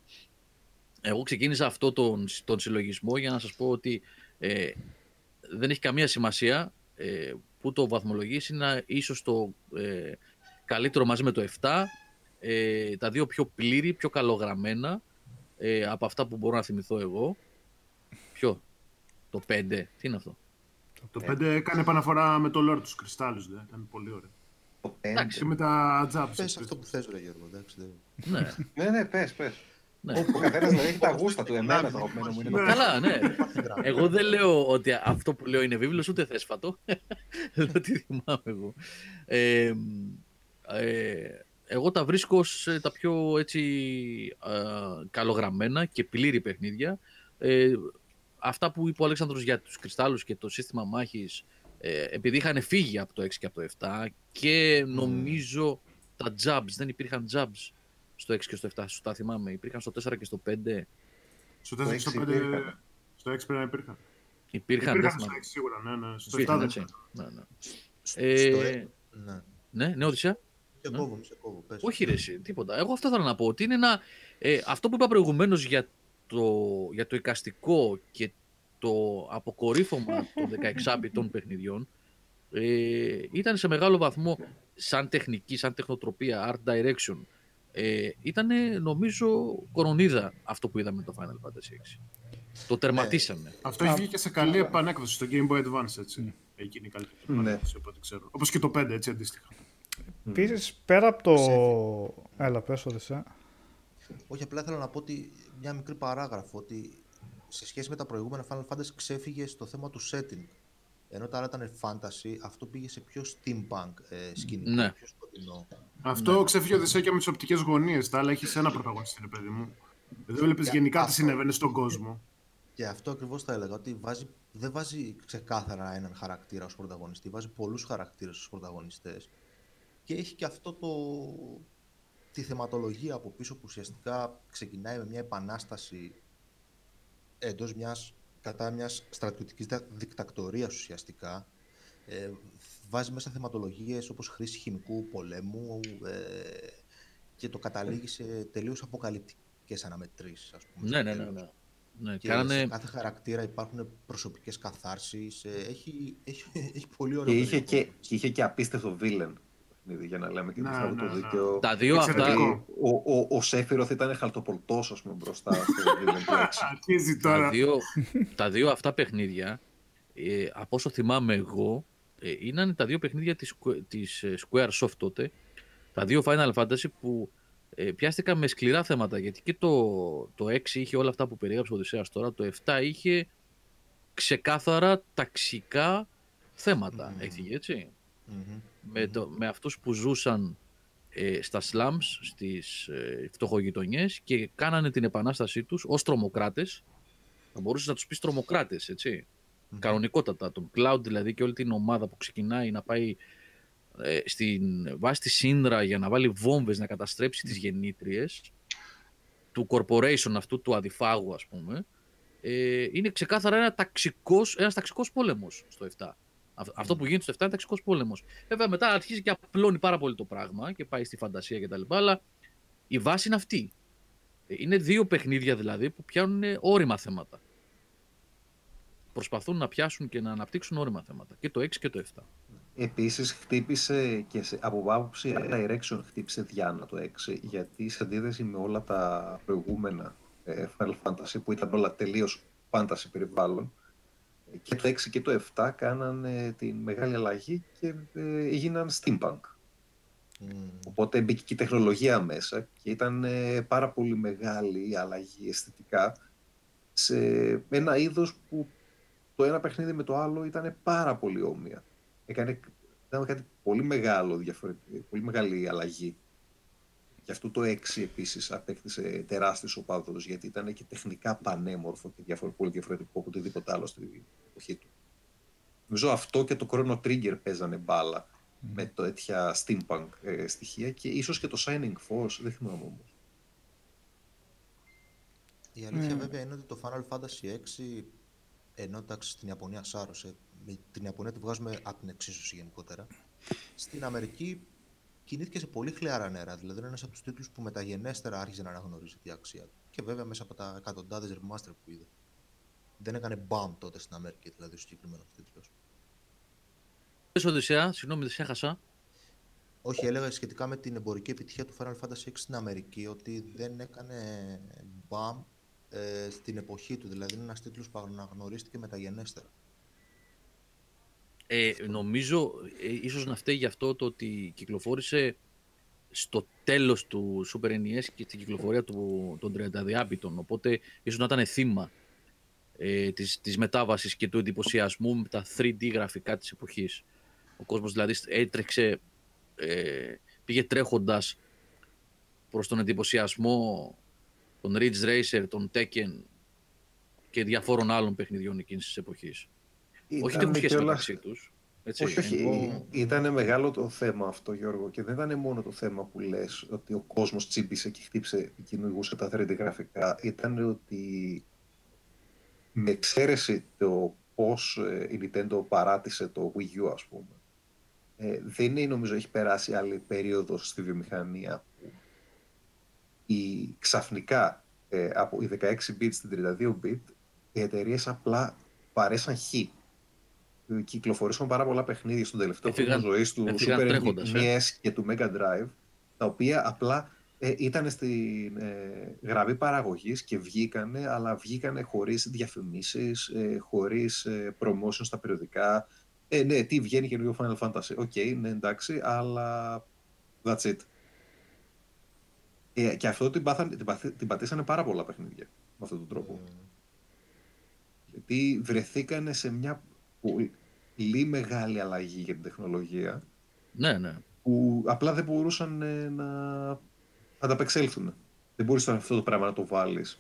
Εγώ ξεκίνησα αυτό τον, τον συλλογισμό για να σας πω ότι ε, δεν έχει καμία σημασία ε, που το βαθμολογήσει είναι ίσως το ε, καλύτερο μαζί με το 7 ε, τα δύο πιο πλήρη, πιο καλογραμμένα ε, από αυτά που μπορώ να θυμηθώ εγώ ποιο, το 5 τι είναι αυτό; Το 5 έκανε επαναφορά με το Lord τους κρυστάλλους δε. ήταν πολύ ωραίο Εντάξει. Και με τα jabs. Πες αυτό που θες, ρε Γιώργο, εντάξει. ναι. ναι, ναι, πες, πες. Ναι. Ο καθένας δηλαδή έχει τα γούστα του. Εμένα το αγαπημένο μου είναι το Καλά, ναι. Εγώ δεν λέω ότι αυτό που λέω είναι βίβλος, ούτε θέσφατο. <laughs> Δεν τι θυμάμαι εγώ. Ε, ε, εγώ τα βρίσκω σε τα πιο έτσι ε, καλογραμμένα και πλήρη παιχνίδια. Ε, αυτά που είπε ο Αλέξανδρος για τους κρυστάλλους και το σύστημα μάχης ε, επειδή είχαν φύγει από το 6 και από το 7 και νομίζω τα jabs, δεν υπήρχαν jabs στο 6 και στο 7, σου τα θυμάμαι. Υπήρχαν στο 4 και στο 5. Στο 4 και στο 5, στο 6 πρέπει να υπήρχαν. Υπήρχαν, υπήρχαν στο 6 σίγουρα, ναι, ναι. Στο 7 δεν ναι, ναι. Ε, ναι. ναι, ναι, Οδυσσέα; Σε κόβω, σε κόβω. Πες. Όχι ρε εσύ, τίποτα. Εγώ αυτό θέλω να πω, ότι είναι ένα... Ε, αυτό που είπα προηγουμένως για το, για το εικαστικό και το αποκορύφωμα των 16 των παιχνιδιών ε, ήταν σε μεγάλο βαθμό σαν τεχνική, σαν τεχνοτροπία, art direction, ε, ήταν νομίζω κορονίδα αυτό που είδαμε το Final Fantasy 6. Το τερματίσανε. Ναι. Αυτό έχει βγει και σε καλή επανέκδοση στο Game Boy Advance, έτσι. Mm. Εκείνη η καλή επανέκδοση, από ό,τι ξέρω. Όπως και το 5, έτσι, αντίστοιχα. Επίσης, πέρα από το... Έλα, πες, Οδυσσέα. Όχι, απλά θέλω να πω ότι μια μικρή παράγραφο, ότι σε σχέση με τα προηγούμενα Final Fantasy ξέφυγε στο θέμα του setting. Ενώ τα άλλα ήταν fantasy, αυτό πήγε σε πιο steampunk ε, σκηνικό, ναι. πιο σκοτεινό. Αυτό ναι. ξέφυγε ο Δεσέ και με τις οπτικές γωνίες. Τα άλλα έχεις ένα πρωταγωνιστή, ρε παιδί μου. Δεν βλέπεις γενικά αυτό... τι συνέβαινε στον κόσμο. Και αυτό ακριβώς θα έλεγα. Ότι βάζει, δεν βάζει ξεκάθαρα έναν χαρακτήρα ως πρωταγωνιστή. Βάζει πολλούς χαρακτήρες ως πρωταγωνιστές. Και έχει και αυτό το. τη θεματολογία από πίσω που ουσιαστικά ξεκινάει με μια επανάσταση εντός μιας κατά μιας στρατιωτικής δικτακτορίας ουσιαστικά. Ε, βάζει μέσα θεματολογίες όπως χρήση χημικού πολέμου ε, και το καταλήγει σε τελείως αποκαλυπτικές αναμετρήσεις, ας πούμε. Ναι, ναι, ναι. ναι. ναι και κάνανε... σε κάθε χαρακτήρα υπάρχουν προσωπικές καθάρσεις. Ε, έχει, έχει, <laughs> έχει πολύ ωραίο... Και είχε και, είχε και απίστευτο βίλεν για να λέμε και ναι, ναι, το ναι. δίκαιο. Τα δύο αυτά. Ο, ο, ο Σέφυρος θα ήταν χαλτοπολτό, ας πούμε, μπροστά στο <laughs> Αρχίζει τώρα. Τα δύο, <laughs> τα δύο αυτά παιχνίδια, ε, από όσο θυμάμαι εγώ, ε, ήταν τα δύο παιχνίδια της, της ε, Square Soft τότε, τα δύο Final Fantasy που ε, πιάστηκαν με σκληρά θέματα, γιατί και το, το 6 είχε όλα αυτά που περιέγραψε ο Οδυσσέας τώρα, το 7 είχε ξεκάθαρα ταξικά θέματα, mm-hmm. έτσι. Mm-hmm. Με, το, με αυτούς που ζούσαν ε, στα slums, στις ε, φτωχογειτονιές και κάνανε την επανάστασή τους ως τρομοκράτες. Θα μπορούσες να τους πεις τρομοκράτες, έτσι. Mm-hmm. Κανονικότατα. Τον Cloud δηλαδή και όλη την ομάδα που ξεκινάει να πάει ε, στην βάση τη Σύνδρα για να βάλει βόμβες να καταστρέψει τις γεννήτριες του corporation αυτού του αδιφάγου ας πούμε ε, είναι ξεκάθαρα ένα ταξικός, ένας ταξικός πόλεμος στο 7. Αυτό που γίνεται στο 7 είναι ταξικός πόλεμος. Βέβαια μετά αρχίζει και απλώνει πάρα πολύ το πράγμα και πάει στη φαντασία κτλ. Αλλά η βάση είναι αυτή. Ε, είναι δύο παιχνίδια δηλαδή που πιάνουν όρημα θέματα προσπαθούν να πιάσουν και να αναπτύξουν όρημα θέματα. Και το 6 και το 7. Επίσης χτύπησε και σε, από άποψη direction χτύπησε Διάνα το 6 γιατί σε αντίθεση με όλα τα προηγούμενα ε, Final Fantasy που ήταν όλα τελείως fantasy περιβάλλον και το 6 και το 7 κάνανε την μεγάλη αλλαγή και ε, έγιναν steampunk. Mm. Οπότε μπήκε και η τεχνολογία μέσα και ήταν ε, πάρα πολύ μεγάλη η αλλαγή αισθητικά σε ένα είδος που το ένα παιχνίδι με το άλλο ήταν πάρα πολύ όμοια. Έκανε, ήταν κάτι πολύ μεγάλο, διαφορετικό, πολύ μεγάλη αλλαγή. Και αυτό το 6 επίσης απέκτησε τεράστιο οπαδό, γιατί ήταν και τεχνικά πανέμορφο και διαφορετικό, πολύ διαφορετικό από οτιδήποτε άλλο στην εποχή του. Νομίζω αυτό και το Chrono Trigger παίζανε μπάλα mm. με τέτοια steampunk ε, στοιχεία και ίσως και το Shining Force, δεν θυμάμαι όμως. Η αλήθεια mm. βέβαια είναι ότι το Final Fantasy 6 ενώ εντάξει στην Ιαπωνία σάρωσε, με την Ιαπωνία τη βγάζουμε από την εξίσωση γενικότερα. Στην Αμερική κινήθηκε σε πολύ χλιαρά νερά. Δηλαδή είναι ένας από τους τίτλους που μεταγενέστερα άρχισε να αναγνωρίζει τη αξία του. Και βέβαια μέσα από τα εκατοντάδες remaster που είδε. Δεν έκανε μπαμ τότε στην Αμερική, δηλαδή ο συγκεκριμένος τίτλος. Πες Οδυσσέα, συγγνώμη, δεν σε έχασα. Όχι, έλεγα σχετικά με την εμπορική επιτυχία του Final Fantasy VI στην Αμερική ότι δεν έκανε μπαμ ε, στην εποχή του. Δηλαδή είναι ένας τίτλος που αναγνωρίστηκε μεταγενέστερα. Ε, νομίζω ε, ίσως να φταίει γι' αυτό το ότι κυκλοφόρησε στο τέλος του Super NES και στην κυκλοφορία του, των 30 διάπητων. Οπότε ίσως να ήταν θύμα ε, της, της μετάβασης και του εντυπωσιασμού με τα 3D γραφικά της εποχής. Ο κόσμος δηλαδή έτρεξε, ε, πήγε τρέχοντας προς τον εντυπωσιασμό τον Ridge Racer, τον Tekken και διαφόρων άλλων παιχνιδιών εκείνης της εποχής. Όχι δεν σχέση μεταξύ τους. Έτσι, όχι, όχι. Ήταν μεγάλο το θέμα αυτό, Γιώργο, και δεν ήταν μόνο το θέμα που λες ότι ο κόσμος τσίπησε και χτύπησε και κυνηγούσε τα 3D γραφικά. Ήταν ότι με εξαίρεση το πώς ε, η Nintendo παράτησε το Wii U, ας πούμε, ε, δεν είναι, νομίζω, έχει περάσει άλλη περίοδος στη βιομηχανία που η, ξαφνικά ε, από οι 16 bit στην 32 bit οι εταιρείες απλά παρέσαν χ. Κυκλοφορήσαν πάρα πολλά παιχνίδια στον τελευταίο χρόνο ζωής του Super NES ε. και του Mega Drive, τα οποία απλά ε, ήταν στην ε, γραμμή παραγωγής και βγήκανε, αλλά βγήκανε χωρίς διαφημίσεις, ε, χωρίς ε, promotion στα περιοδικά. Ε, ναι, τι βγαίνει καινούργιο Final Fantasy. OK, okay, ναι, εντάξει, αλλά that's it. Ε, και αυτό την, πάθαν, την, την πατήσανε πάρα πολλά παιχνίδια με αυτόν τον τρόπο. Mm. Γιατί βρεθήκανε σε μια πολύ μεγάλη αλλαγή για την τεχνολογία. Ναι, ναι. Που απλά δεν μπορούσαν ε, να ανταπεξέλθουν. Δεν μπορούσε αυτό το πράγμα να το βάλεις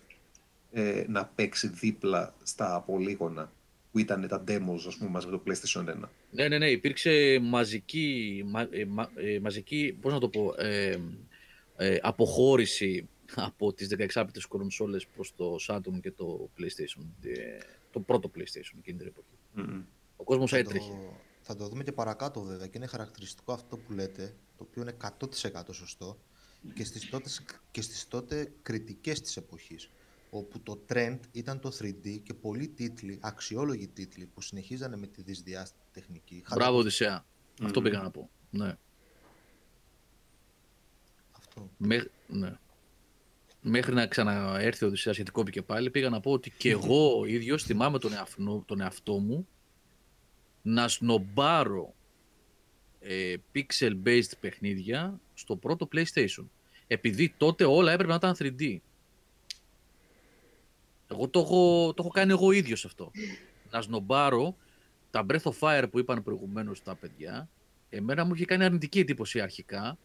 ε, να παίξει δίπλα στα πολύγωνα που ήταν τα demos, ας πούμε, μαζί με το PlayStation 1. Ναι, ναι, ναι. Υπήρξε μαζική, μα, ε, μα, ε, μαζική πώς να το πω, ε, ε, αποχώρηση από τις 16-άπητες κονσόλες προς το Saturn και το PlayStation, ε, το πρώτο PlayStation εκείνη την εποχή. Mm-hmm. Ο κόσμος θα έτρεχε. Το, θα το δούμε και παρακάτω βέβαια και είναι χαρακτηριστικό αυτό που λέτε, το οποίο είναι 100% σωστό και στις τότε, και στις τότε κριτικές της εποχής όπου το trend ήταν το 3D και πολλοί τίτλοι, αξιόλογοι τίτλοι που συνεχίζανε με τη δυσδιάστατη τεχνική. Μπράβο Οδυσσέα. Mm-hmm. Αυτό πήγα να πω. Ναι. ναι. Μέχρι να ξαναέρθει ο Οδυσσέας γιατί κόπηκε πάλι, πήγα να πω ότι και <laughs> εγώ ο ίδιος θυμάμαι τον, εαυτό, τον εαυτό μου να σνομπάρω ε, pixel-based παιχνίδια στο πρώτο PlayStation. Επειδή τότε όλα έπρεπε να ήταν 3D. Εγώ το έχω, το έχω κάνει εγώ ίδιος αυτό. Να σνομπάρω τα Breath of Fire που είπαν προηγουμένως τα παιδιά. Εμένα μου είχε κάνει αρνητική εντύπωση αρχικά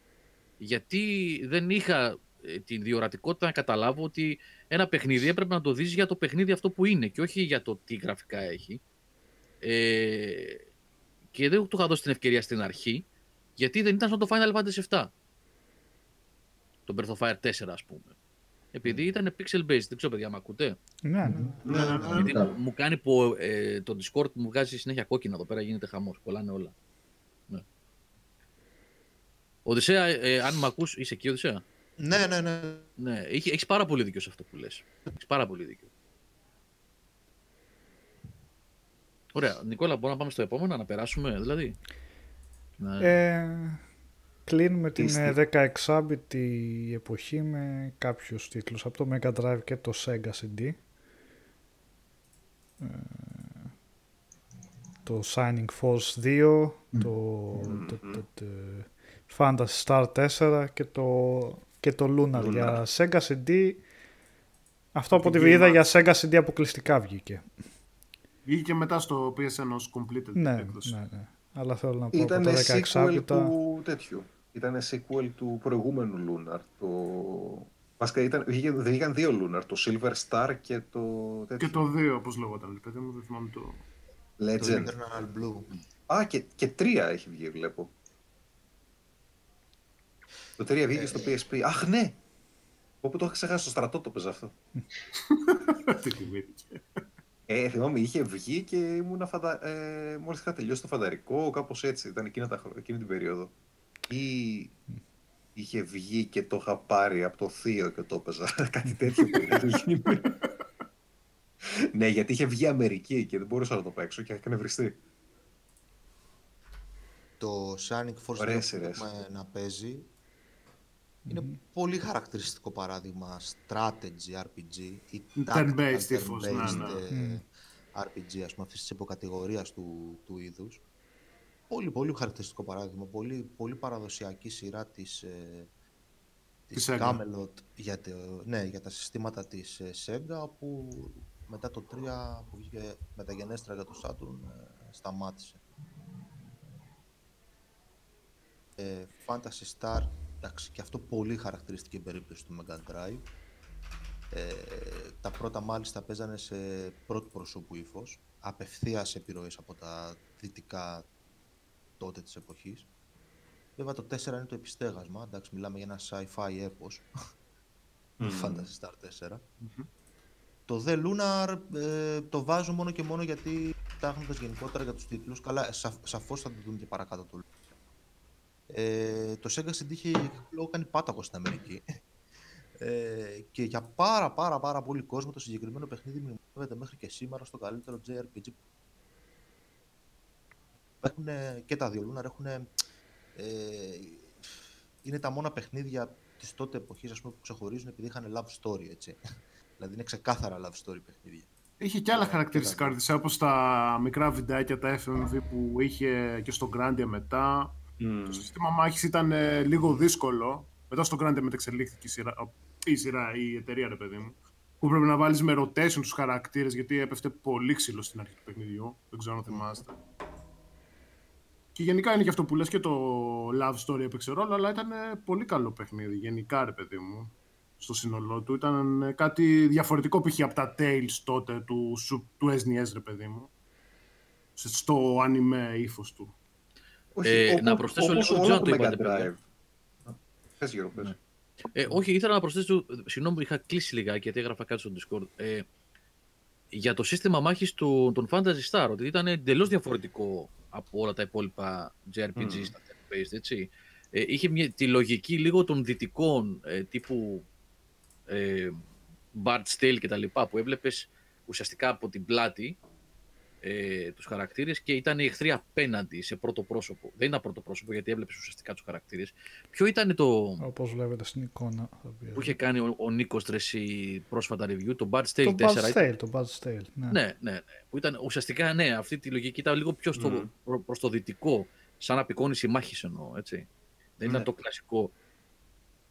γιατί δεν είχα ε, την διορατικότητα να καταλάβω ότι ένα παιχνίδι έπρεπε να το δεις για το παιχνίδι αυτό που είναι και όχι για το τι γραφικά έχει. Ε, και δεν του είχα δώσει την ευκαιρία στην αρχή, γιατί δεν ήταν σαν το Final Fantasy 7. Το Breath of Fire 4, ας πούμε. Επειδή ήταν pixel based, δεν ξέρω παιδιά, με ακούτε; Ναι, ναι. ναι, ναι, ναι. μου κάνει που ε, το Discord μου βγάζει συνέχεια κόκκινα εδώ πέρα, γίνεται χαμός, κολλάνε όλα. Οδυσσέα, ε, αν με ακούς, είσαι εκεί Οδυσσέα; Ναι, ναι, ναι. ναι έχει, έχεις πάρα πολύ δίκιο σε αυτό που λες. Έχεις πάρα πολύ δίκιο. Ωραία. Νικόλα, μπορούμε να πάμε στο επόμενο, να περάσουμε, δηλαδή. Ε, κλείνουμε την 16-bit εποχή με κάποιους τίτλους από το Mega Drive και το Sega CD. Ε, το Shining Force 2, το, το, το Fantasy Star 4 και το, και το Lunar, Lunar. για Sega CD. Αυτό από ό,τι είδα για Sega CD αποκλειστικά βγήκε. Βγήκε μετά στο PSN ως completed ναι, έκδοση. Ναι, ναι. Αλλά θέλω να πω Ήτανε από το 16 του τέτοιου. ήταν sequel του προηγούμενου Lunar. Το... Βασικά ήταν, δεν βγήκαν δύο Lunar, το Silver Star και το... Και το δύο, όπως λεγόταν, παιδί μου, δεν θυμάμαι το... Legend. Το Eternal Blue. Α, και, και τρία έχει βγει, βλέπω. Το τρία βγήκε στο PSP. Αχ, ναι! Όπου το είχα ξεχάσει στο στρατό το παίζα αυτό. <laughs> Τι θυμήθηκε. Ε, θυμάμαι, είχε βγει και ήμουν φαντα... ε, μόλις είχα τελειώσει το φανταρικό, κάπως έτσι, ήταν εκείνη, τα... εκείνη την περίοδο. Ή είχε βγει και το είχα πάρει από το θείο και το έπαιζα. <laughs> Κάτι τέτοιο που Ναι, γιατί είχε βγει Αμερική και δεν μπορούσα να το παίξω και έκανε βριστεί. Το Sonic Force που να παίζει είναι mm-hmm. πολύ χαρακτηριστικό παράδειγμα strategy RPG ή turn-based, turn ναι, ναι. RPG, ας πούμε, αυτής της υποκατηγορίας του, του είδους. Πολύ, πολύ χαρακτηριστικό παράδειγμα, πολύ, πολύ παραδοσιακή σειρά της, ε, της Camelot για, το, ναι, για τα συστήματα της ε, Sega, όπου μετά το 3 που βγήκε μεταγενέστερα για το Saturn ε, σταμάτησε. Ε, Fantasy Star εντάξει, και αυτό πολύ χαρακτηριστική περίπτωση του Mega Drive. Ε, τα πρώτα μάλιστα παίζανε σε πρώτο προσώπου ύφος, απευθείας επιρροές από τα δυτικά τότε της εποχής. Βέβαια το 4 είναι το επιστέγασμα, εντάξει, μιλάμε για ένα sci-fi έπος, mm. <laughs> Fantasy Star 4. Το The Lunar ε, το βάζω μόνο και μόνο γιατί ψάχνοντας γενικότερα για τους τίτλους, καλά, σα, σαφώς θα το δούμε και παρακάτω το ε, το Sega CD είχε λόγω κάνει πάταγο στην Αμερική. Ε, και για πάρα πάρα πάρα πολύ κόσμο το συγκεκριμένο παιχνίδι μνημονεύεται μέχρι και σήμερα στο καλύτερο JRPG. Έχουν, και τα δύο Lunar έχουν, ε, είναι τα μόνα παιχνίδια της τότε εποχής που ξεχωρίζουν επειδή είχαν love story. Έτσι. δηλαδή είναι ξεκάθαρα love story παιχνίδια. Είχε και άλλα χαρακτηριστικά τη, όπως τα μικρά βιντεάκια, τα FMV που είχε και στο Grandia μετά. Mm. Το σύστημα μάχης ήταν ε, λίγο δύσκολο. Μετά στο Grand μεταξελίχθηκε η σειρά, η, σειρά, η εταιρεία, ρε παιδί μου. Που πρέπει να βάλεις με rotation τους χαρακτήρες γιατί έπεφτε πολύ ξύλο στην αρχή του παιχνιδιού. Δεν ξέρω αν θυμάστε. Και γενικά είναι και αυτό που λες και το love story έπαιξε ρόλο, αλλά ήταν πολύ καλό παιχνίδι. Γενικά, ρε παιδί μου, στο σύνολό του. Ήταν ε, κάτι διαφορετικό π.χ. από τα Tales τότε του, του SNES, ρε παιδί μου. Στο anime ύφος του. Όχι, ε, να προσθέσω λίγο Τζον το είπατε. Πες Γιώργο, πες. Ναι. Ε, όχι, ήθελα να προσθέσω, συγγνώμη, είχα κλείσει λιγάκι γιατί έγραφα κάτι στο Discord. Ε, για το σύστημα μάχης του, των Phantasy Star, ότι ήταν εντελώς διαφορετικό από όλα τα υπόλοιπα JRPG mm. turn-based έτσι. Ε, είχε μια, τη λογική λίγο των δυτικών ε, τύπου ε, Bard's Tale και τα λοιπά που έβλεπες ουσιαστικά από την πλάτη ε, τους χαρακτήρες και ήταν οι εχθροί απέναντι σε πρώτο πρόσωπο. Δεν ήταν πρώτο πρόσωπο γιατί έβλεπες ουσιαστικά τους χαρακτήρες. Ποιο ήταν το... Όπως βλέπετε στην εικόνα. Που είχε κάνει ο, ο Νίκος Τρεσί πρόσφατα review, το Bad Stale το 4. Bad Stale, το Bad Stale, ναι. ναι. Ναι, ναι, Που ήταν ουσιαστικά, ναι, αυτή τη λογική ήταν λίγο πιο στο, mm. προς το δυτικό, σαν απεικόνηση μάχης εννοώ, έτσι. Δεν ήταν ναι. το κλασικό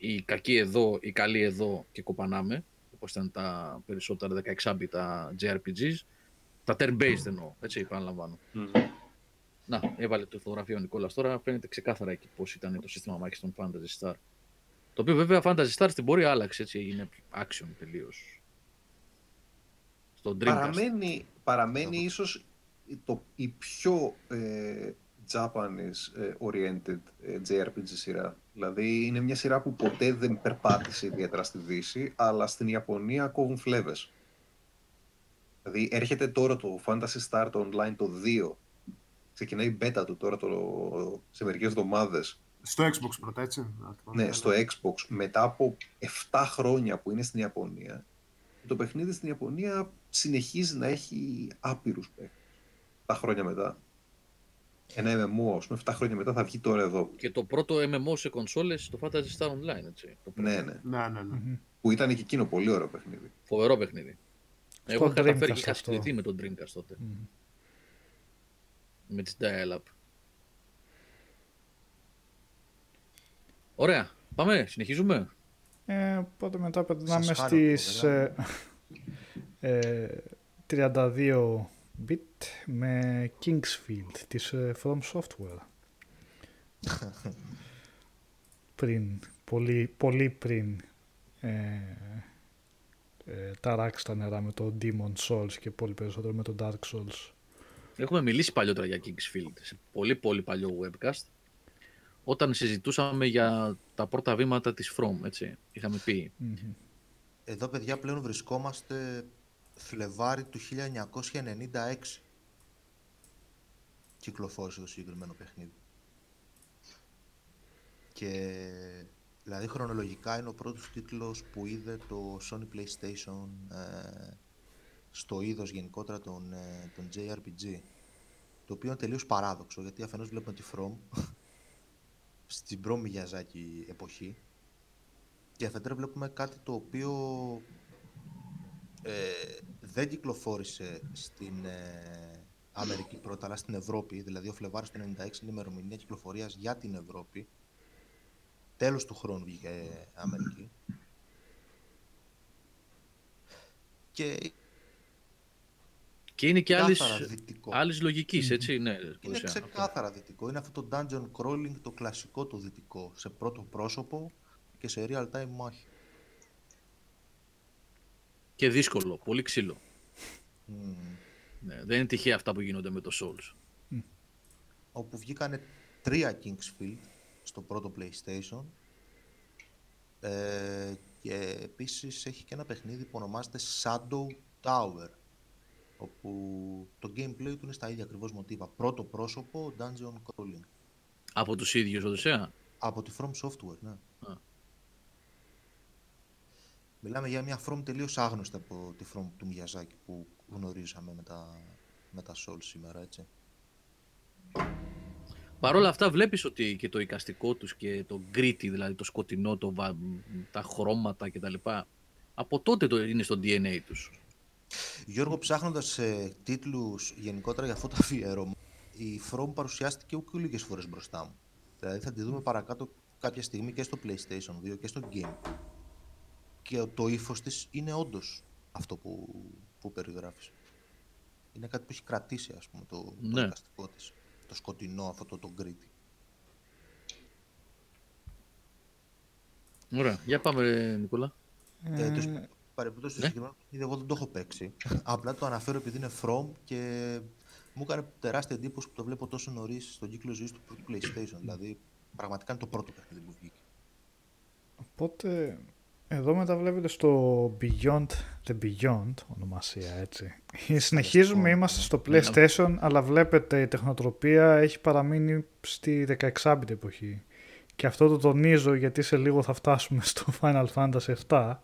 η κακή εδώ, η καλή εδώ και κοπανάμε, όπως ήταν τα περισσότερα 16 μπιτα JRPGs τα turn-based εννοώ, έτσι επαναλαμβάνω. Mm. Να, έβαλε το φωτογραφείο ο Νικόλας τώρα, φαίνεται ξεκάθαρα εκεί πώς ήταν το σύστημα μάχης των Fantasy Star. Το οποίο βέβαια Fantasy Star στην πορεία άλλαξε, έτσι έγινε action τελείως. Στον Dreamcast. Παραμένει, παραμένει ίσως το, η πιο ε, Japanese ε, oriented ε, JRPG σειρά. Δηλαδή είναι μια σειρά που ποτέ δεν περπάτησε ιδιαίτερα στη Δύση, αλλά στην Ιαπωνία κόβουν φλέβες. Δηλαδή έρχεται τώρα το Fantasy Star το online το 2. Ξεκινάει η beta του τώρα το, σε μερικές εβδομάδες. Στο Xbox πρώτα, έτσι. Ναι, στο Xbox. Μετά από 7 χρόνια που είναι στην Ιαπωνία, το παιχνίδι στην Ιαπωνία συνεχίζει να έχει άπειρους παίχτε. 7 χρόνια μετά. Ένα MMO, ας πούμε, 7 χρόνια μετά θα βγει τώρα εδώ. Και το πρώτο MMO σε κονσόλες, το Fantasy Star Online, έτσι. Το ναι, ναι. ναι, ναι, ναι. Που ήταν και εκείνο πολύ ωραίο παιχνίδι. Φοβερό παιχνίδι. Εγώ είχα καταφέρει και είχα συγκριθεί με τον Dreamcast τότε. Mm. Με τις dial-up. Ωραία. Πάμε, συνεχίζουμε. Ε, οπότε μετά περνάμε στις ε, ε, 32 bit με Kingsfield της ε, From Software. <laughs> πριν, πολύ, πολύ πριν ε, ε, ταράξει τα νερά με το Demon Souls και πολύ περισσότερο με το Dark Souls. Έχουμε μιλήσει παλιότερα για Kingsfield σε πολύ πολύ παλιό webcast όταν συζητούσαμε για τα πρώτα βήματα της From, έτσι, είχαμε πει. Εδώ, παιδιά, πλέον βρισκόμαστε Φλεβάρι του 1996. Κυκλοφόρησε το συγκεκριμένο παιχνίδι. Και δηλαδή χρονολογικά είναι ο πρώτος τίτλος που είδε το Sony PlayStation ε, στο είδος γενικότερα των, ε, των JRPG. Το οποίο είναι τελείως παράδοξο, γιατί αφενός βλέπουμε τη From <laughs> στην προ Μιγιαζάκη εποχή και αφετέρου βλέπουμε κάτι το οποίο ε, δεν κυκλοφόρησε στην ε, Αμερική πρώτα, αλλά στην Ευρώπη. Δηλαδή, ο Φλεβάρης του 96 είναι η ημερομηνία κυκλοφορίας για την Ευρώπη. Τέλος του χρόνου βγήκε Αμερική. Και και είναι και άλλης, άλλης λογικής, έτσι, ναι. Είναι ξεκάθαρα δυτικό. Είναι αυτό το dungeon crawling, το κλασικό το δυτικό, σε πρώτο πρόσωπο και σε real time μάχη. Και δύσκολο, πολύ ξύλο. Ναι, δεν είναι τυχαία αυτά που γίνονται με το Souls. Όπου βγήκανε τρία Kingsfield στο πρώτο PlayStation ε, και επίσης έχει και ένα παιχνίδι που ονομάζεται Shadow Tower όπου το gameplay του είναι στα ίδια ακριβώς μοτίβα. Πρώτο πρόσωπο, dungeon crawling. Από τους ίδιους Οδυσσέα; Από τη From Software, ναι. Μιλάμε για μια From τελείως άγνωστη από τη From του Miyazaki που γνωρίζαμε με τα, με τα Souls σήμερα, έτσι. Παρ' όλα αυτά βλέπεις ότι και το εικαστικό τους και το gritty, δηλαδή το σκοτεινό, το, τα χρώματα κτλ. Από τότε το είναι στο DNA τους. Γιώργο, ψάχνοντας ε, τίτλους γενικότερα για αυτό το αφιέρωμα, η From παρουσιάστηκε και λίγες φορές μπροστά μου. Δηλαδή θα τη δούμε παρακάτω κάποια στιγμή και στο PlayStation 2 και στο Game. Και το ύφος της είναι όντως αυτό που, που περιγράφεις. Είναι κάτι που έχει κρατήσει, ας πούμε, το, ναι. το της. Το σκοτεινό, αυτό το, το gritty. Ωραία. Για πάμε, Νικόλα. Ε, το, παρεμπιπτόντω στο ναι. συγκεκριμένο παιχνίδι, εγώ δεν το έχω παίξει. Απλά το αναφέρω επειδή είναι From και μου έκανε τεράστια εντύπωση που το βλέπω τόσο νωρίς στον κύκλο ζωής του πρώτου PlayStation. Δηλαδή, πραγματικά είναι το πρώτο παιχνίδι που βγήκε. Οπότε, εδώ μετά βλέπετε στο Beyond the Beyond, ονομασία έτσι. Συνεχίζουμε, είμαστε στο ναι. PlayStation, αλλά βλέπετε η τεχνοτροπία έχει παραμείνει στη 16η εποχή. Και αυτό το τονίζω γιατί σε λίγο θα φτάσουμε στο Final Fantasy 7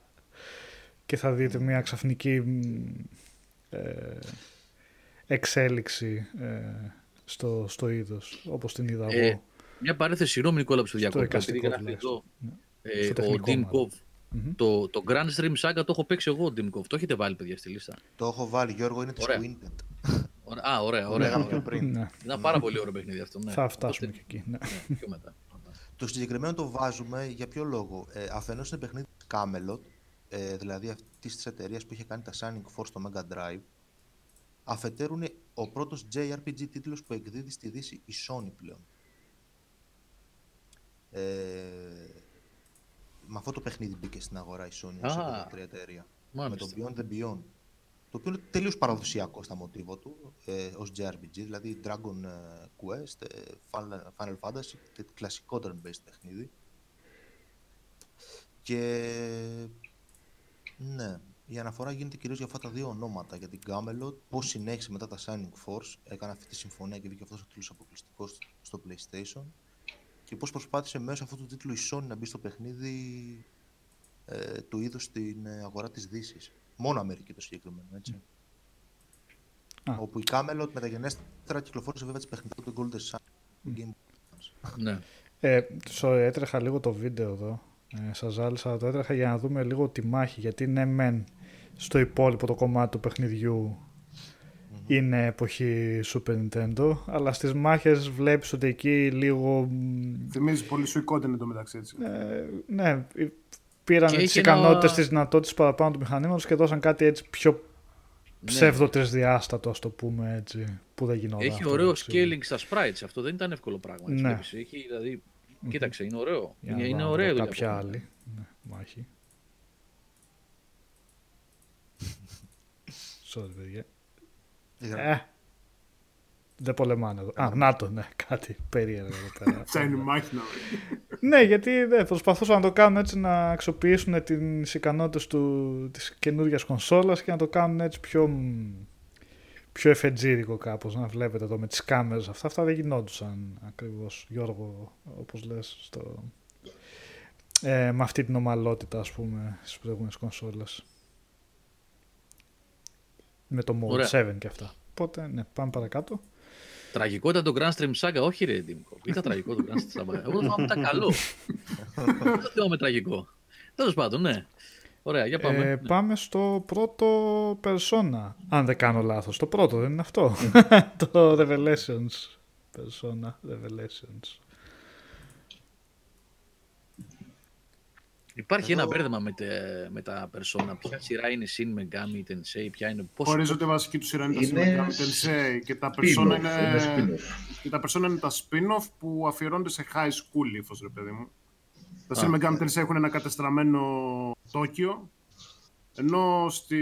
και θα δείτε μια ξαφνική ε, εξέλιξη ε, στο, στο είδος, όπως την είδα ε, εγώ. Μια παρέθεση, συγγνώμη Νικόλα που στο διακόπτω, επειδή εδώ ναι. ε, ο Dim Το, το Grand Stream Saga το έχω παίξει εγώ, Dim Kov. Το έχετε βάλει, παιδιά, στη λίστα; Το έχω βάλει, Γιώργο, είναι το Winted. Α, ωραία, ωραία. Ναι, πριν. Ναι. Ήταν πάρα πολύ ωραίο παιχνίδι αυτό. Ναι. Θα φτάσουμε και εκεί. Ναι. ναι, πιο μετά. Το συγκεκριμένο το βάζουμε για ποιο λόγο; Ε, Αφενός είναι παιχνίδι Camelot, ε, δηλαδή αυτής της εταιρείας που είχε κάνει τα Shining Force στο Mega Drive, αφετέρου είναι ο πρώτος JRPG τίτλος που εκδίδει στη Δύση η Sony πλέον. Ε, με αυτό το παιχνίδι μπήκε στην αγορά η Sony ως ah, εταιρεία. Με το Beyond the Beyond. Το οποίο είναι τελείως παραδοσιακό στα μοτίβα του ε, ως JRPG, δηλαδή Dragon ε, Quest, ε, Final Fantasy, κλασικό turn-based παιχνίδι. Και ναι. Η αναφορά γίνεται κυρίως για αυτά τα δύο ονόματα. Για την Camelot, πώς συνέχισε μετά τα Shining Force, έκανε αυτή τη συμφωνία και βγήκε αυτός ο τίτλος αποκλειστικός στο PlayStation. Και πώς προσπάθησε μέσω αυτού του τίτλου η Sony να μπει στο παιχνίδι ε, του είδους στην ε, αγορά της Δύσης. Μόνο Αμερική το συγκεκριμένο, έτσι. Α. Όπου η Camelot μεταγενέστερα κυκλοφόρησε βέβαια τις παιχνίδια του Golden Sun. Mm. Ναι. Ε, έτρεχα λίγο το βίντεο εδώ ε, σας ζάλισα, το έτρεχα για να δούμε λίγο τη μάχη, γιατί ναι μεν στο υπόλοιπο το κομμάτι του παιχνιδιού είναι εποχή Super Nintendo, αλλά στις μάχες βλέπεις ότι εκεί λίγο... Θυμίζεις πολύ σου εικόντενε το μεταξύ έτσι. Ε, ναι, πήραν τις τις ικανότητες, ένα... τις δυνατότητες παραπάνω του μηχανήματος και δώσαν κάτι έτσι πιο ναι. ψεύδο τρισδιάστατο, ας το πούμε έτσι, που δεν γινόταν. Έχει ωραίο scaling στα sprites, αυτό δεν ήταν εύκολο πράγμα. Έτσι, ναι. Έχει δηλαδή Κοίταξε, είναι ωραίο. Για είναι, να είναι δω ωραίο. Κάποια άλλη ναι, μάχη. <laughs> Sorry, παιδιά. Ε, δεν πολεμάνε εδώ. Α, να το, ναι, κάτι περίεργο εδώ πέρα. <laughs> Ποια είναι η μάχη να ναι, γιατί ναι, προσπαθούσαν να το κάνουν έτσι να αξιοποιήσουν τις ικανότητες του, της καινούργιας κονσόλας και να το κάνουν έτσι πιο, πιο εφετζίδικο κάπως, να βλέπετε εδώ με τις κάμερες αυτά. Αυτά δεν γινόντουσαν ακριβώς, Γιώργο, όπως λες, στο, ε, με αυτή την ομαλότητα, ας πούμε, στις προηγούμενες κονσόλες. Με το Mode 7 και αυτά. Οπότε, ναι, πάμε παρακάτω. Τραγικό ήταν το Grand Stream Saga, όχι ρε Ντίμκο. Ήταν <laughs> τραγικό το Grand Stream Saga. Εγώ το ήταν καλό. Δεν το θυμάμαι τραγικό. Τέλος πάντων, ναι. Ωραία, για πάμε. Ε, Πάμε στο πρώτο Persona. Αν δεν κάνω λάθος. Το πρώτο δεν είναι αυτό. <laughs> το Revelations. Persona Revelations. Υπάρχει ένα μπέρδεμα με, με, τα persona. Ποια σειρά είναι Shin Megami Tensei, ποια είναι. Πώς... Χωρίζονται βασική του σειρά είναι, είναι τα Shin Megami Tensei και τα persona είναι, είναι και τα persona είναι τα spin-off που αφιερώνονται σε high school ύφος, ρε παιδί μου. Τα Shin Megami Tensei έχουν ένα κατεστραμμένο Τόκιο, ενώ στη...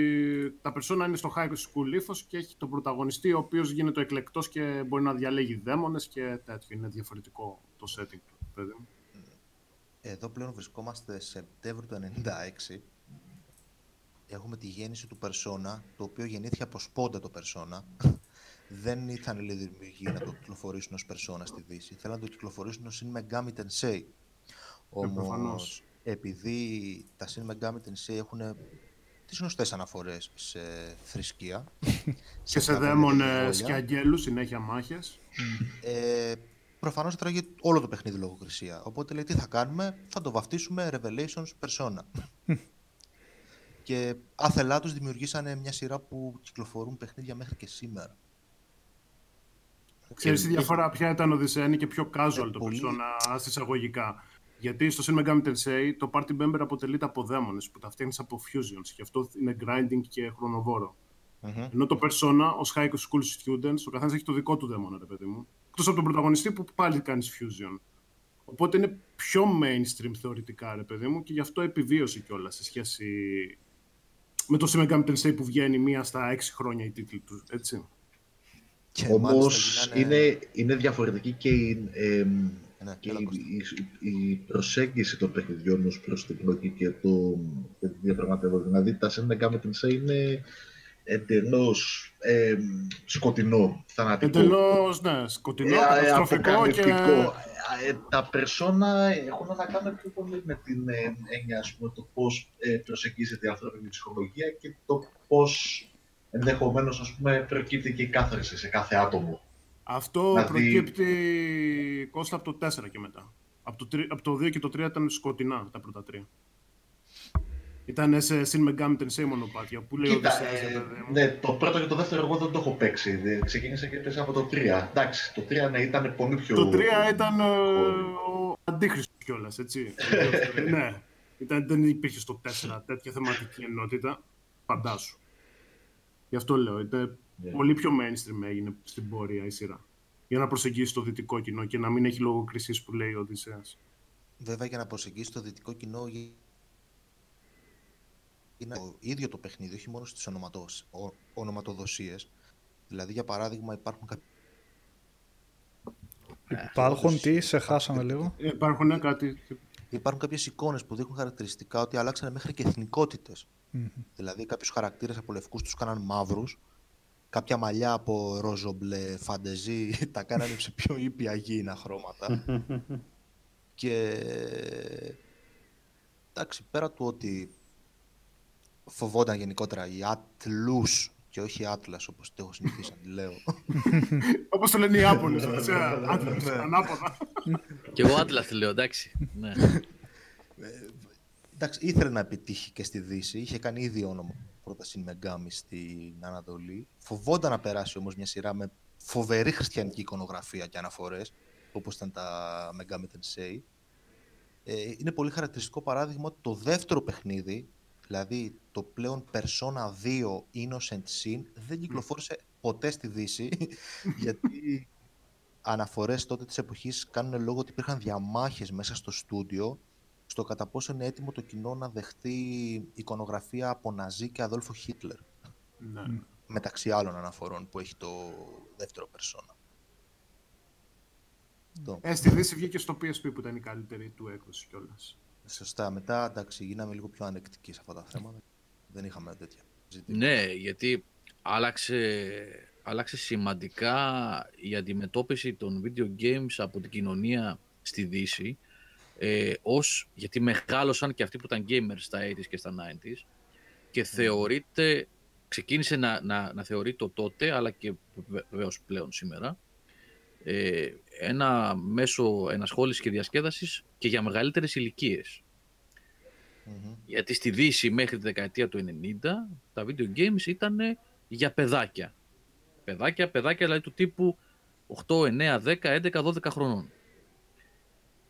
τα persona είναι στο high school ύφος και έχει τον πρωταγωνιστή ο οποίος γίνεται εκλεκτός και μπορεί να διαλέγει δαίμονες και τέτοιο. Είναι διαφορετικό το setting του, παιδί μου. Εδώ πλέον βρισκόμαστε Σεπτέμβριο του 1996. Έχουμε τη γέννηση του Persona, το οποίο γεννήθηκε από σπόντα το Persona. Δεν ήρθαν οι δημιουργοί να το κυκλοφορήσουν ως Persona στη Δύση. Θέλαν να το κυκλοφορήσουν ως Shin Megami Tensei. Όμως, επειδή τα Shin Megami Tensei έχουν τις γνωστές αναφορές σε θρησκεία. και σε δαίμονες και αγγέλους, συνέχεια μάχες. Ε, προφανώς θα τράγει όλο το παιχνίδι λογοκρισία. Οπότε λέει τι θα κάνουμε, θα το βαφτίσουμε Revelations Persona. <laughs> και άθελά τους δημιουργήσανε μια σειρά που κυκλοφορούν παιχνίδια μέχρι και σήμερα. Ξέρεις τη διαφορά ποια ήταν ο Οδυσσέα, και πιο casual ε, το πολύ... Persona εισαγωγικά. Γιατί στο Shin Megami Tensei το Party Member αποτελείται από δαίμονες που τα φτιάχνεις από fusions και αυτό είναι grinding και χρονοβόρο. Mm-hmm. Ενώ το Persona, ως high school students, ο καθένας έχει το δικό του δαίμονα, ρε παιδί μου. Εκτός από τον πρωταγωνιστή που πάλι κάνεις fusion. Οπότε είναι πιο mainstream θεωρητικά, ρε παιδί μου, και γι' αυτό επιβίωσε κιόλας σε σχέση με το Shin Megami Tensei που βγαίνει μία στα έξι χρόνια η τίτλη του, έτσι. Όμως είναι, είναι διαφορετική και η, ε, ναι, και η, η, προσέγγιση των παιχνιδιών ως προς την πλοκή και το, και τη διαπραγματεύονται. Δηλαδή τα Shin Megami Tensei είναι εντελώ ε, σκοτεινό, θανατικό. Εντελώ, ναι, σκοτεινό, ε, καταστροφικό και... Ε, τα περσόνα έχουν να κάνουν πιο πολύ με την ε, έννοια, ας πούμε, το πώς ε, προσεγγίζεται η ανθρώπινη ψυχολογία και το πώς ενδεχομένως, ας πούμε, προκύπτει και η κάθαρση σε κάθε άτομο. Αυτό δηλαδή... προκύπτει κόστα από το 4 και μετά. Από το, από το 2 και το 3 ήταν σκοτεινά τα πρώτα τρία. Ήταν σε Shin Megami Tensei μονοπάτια που λέει Κοίτα, ε, Ναι, το πρώτο και το δεύτερο εγώ δεν το έχω παίξει. Ξεκίνησα και έπαιζα από το 3. Εντάξει, το 3 ναι, ήταν πολύ πιο... Το 3 ήταν ε, ο αντίχρηστος κιόλας, έτσι. ναι, ήταν, δεν υπήρχε στο 4 τέτοια θεματική ενότητα. Φαντάσου. Γι' αυτό λέω, ήταν yeah. Ναι. πολύ πιο mainstream έγινε στην πορεία η σειρά. Για να προσεγγίσει το δυτικό κοινό και να μην έχει λογοκρισίες που λέει ο Οδυσσέας. Βέβαια για να προσεγγίσει το δυτικό κοινό είναι το ίδιο το παιχνίδι, όχι μόνο στις ονοματοδοσίες. Δηλαδή, για παράδειγμα, υπάρχουν κάποιοι... Υπάρχουν τι, σε χάσαμε λίγο. Ε, υπάρχουν κάτι... Υπάρχουν κάποιες εικόνες που δείχνουν χαρακτηριστικά ότι αλλάξανε μέχρι και εθνικότητες. Δηλαδή, κάποιους χαρακτήρες από λευκούς τους κάναν μαύρους, κάποια μαλλιά από ρόζο μπλε φαντεζή <laughs> τα κάνανε σε πιο ήπια γήινα χρώματα. <laughs> και εντάξει, πέρα του ότι φοβόταν γενικότερα οι Άτλους και όχι Άτλας όπως το έχω συνηθίσει να τη λέω. <laughs> όπως το λένε οι Άπωνες, Άτλας, ναι. ανάποδα. Και εγώ Άτλας τη λέω, εντάξει. Ναι. Ε, εντάξει, ήθελε να επιτύχει και στη Δύση, είχε κάνει ήδη όνομα πρόταση με γκάμι στην Ανατολή. Φοβόταν να περάσει όμως μια σειρά με φοβερή χριστιανική εικονογραφία και αναφορές, όπως ήταν τα Megami Tensei. Ε, είναι πολύ χαρακτηριστικό παράδειγμα ότι το δεύτερο παιχνίδι Δηλαδή το πλέον Persona 2 Innocent Sin δεν κυκλοφόρησε ποτέ στη Δύση <laughs> γιατί αναφορές τότε της εποχής κάνουν λόγο ότι υπήρχαν διαμάχες μέσα στο στούντιο στο κατά πόσο είναι έτοιμο το κοινό να δεχτεί εικονογραφία από Ναζί και Αδόλφο Χίτλερ. Ναι. Μεταξύ άλλων αναφορών που έχει το δεύτερο περσόνα. Ε, στη Δύση βγήκε στο PSP που ήταν η καλύτερη του έκδοση κιόλας. Σωστά. Μετά εντάξει, γίναμε λίγο πιο ανεκτικοί σε αυτά τα θέματα. Δεν είχαμε τέτοια ζητήματα. Ναι, γιατί άλλαξε, άλλαξε σημαντικά η αντιμετώπιση των video games από την κοινωνία στη Δύση ε, ως, γιατί μεγάλωσαν και αυτοί που ήταν gamers στα 80s και στα 90s και mm. θεωρείται, ξεκίνησε να, να, να θεωρεί το τότε αλλά και βεβαίως πλέον σήμερα ε, ένα μέσο ενασχόλησης και διασκέδασης και για μεγαλύτερες Γιατί στη Δύση μέχρι τη δεκαετία του 90 τα video games ήταν για παιδάκια. Παιδάκια, παιδάκια δηλαδή του τύπου 8, 9, 10, 11, 12 χρονών.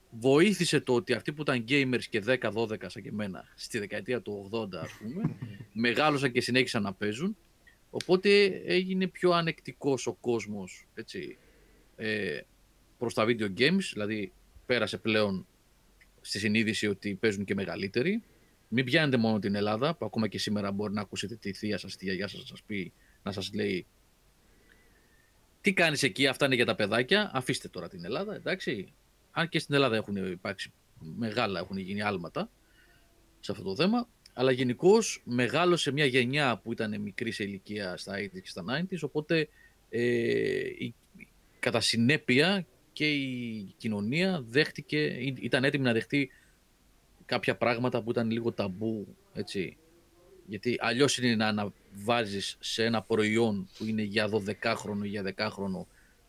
Βοήθησε το ότι αυτοί που ήταν gamers και 10, 12 σαν και εμένα στη δεκαετία του 80 ας πούμε, <laughs> μεγάλωσαν και συνέχισαν να παίζουν. Οπότε έγινε πιο ανεκτικός ο κόσμος έτσι, ε, προς τα video games, δηλαδή πέρασε πλέον στη συνείδηση ότι παίζουν και μεγαλύτεροι. Μην πιάνετε μόνο την Ελλάδα, που ακόμα και σήμερα μπορεί να ακούσετε τη θεία σας, τη γιαγιά σας να σας πει, να σας λέει τι κάνεις εκεί, αυτά είναι για τα παιδάκια, αφήστε τώρα την Ελλάδα, εντάξει. Αν και στην Ελλάδα έχουν υπάρξει μεγάλα, έχουν γίνει άλματα σε αυτό το θέμα, αλλά γενικώς μεγάλωσε μια γενιά που ήταν μικρή σε ηλικία στα 80 και στα 90s, οπότε ε, κατά συνέπεια και η κοινωνία δέχτηκε, ήταν έτοιμη να δεχτεί κάποια πράγματα που ήταν λίγο ταμπού, έτσι. Γιατί αλλιώς είναι να αναβάζεις σε ένα προϊόν που είναι για 12χρονο ή για 10χρονο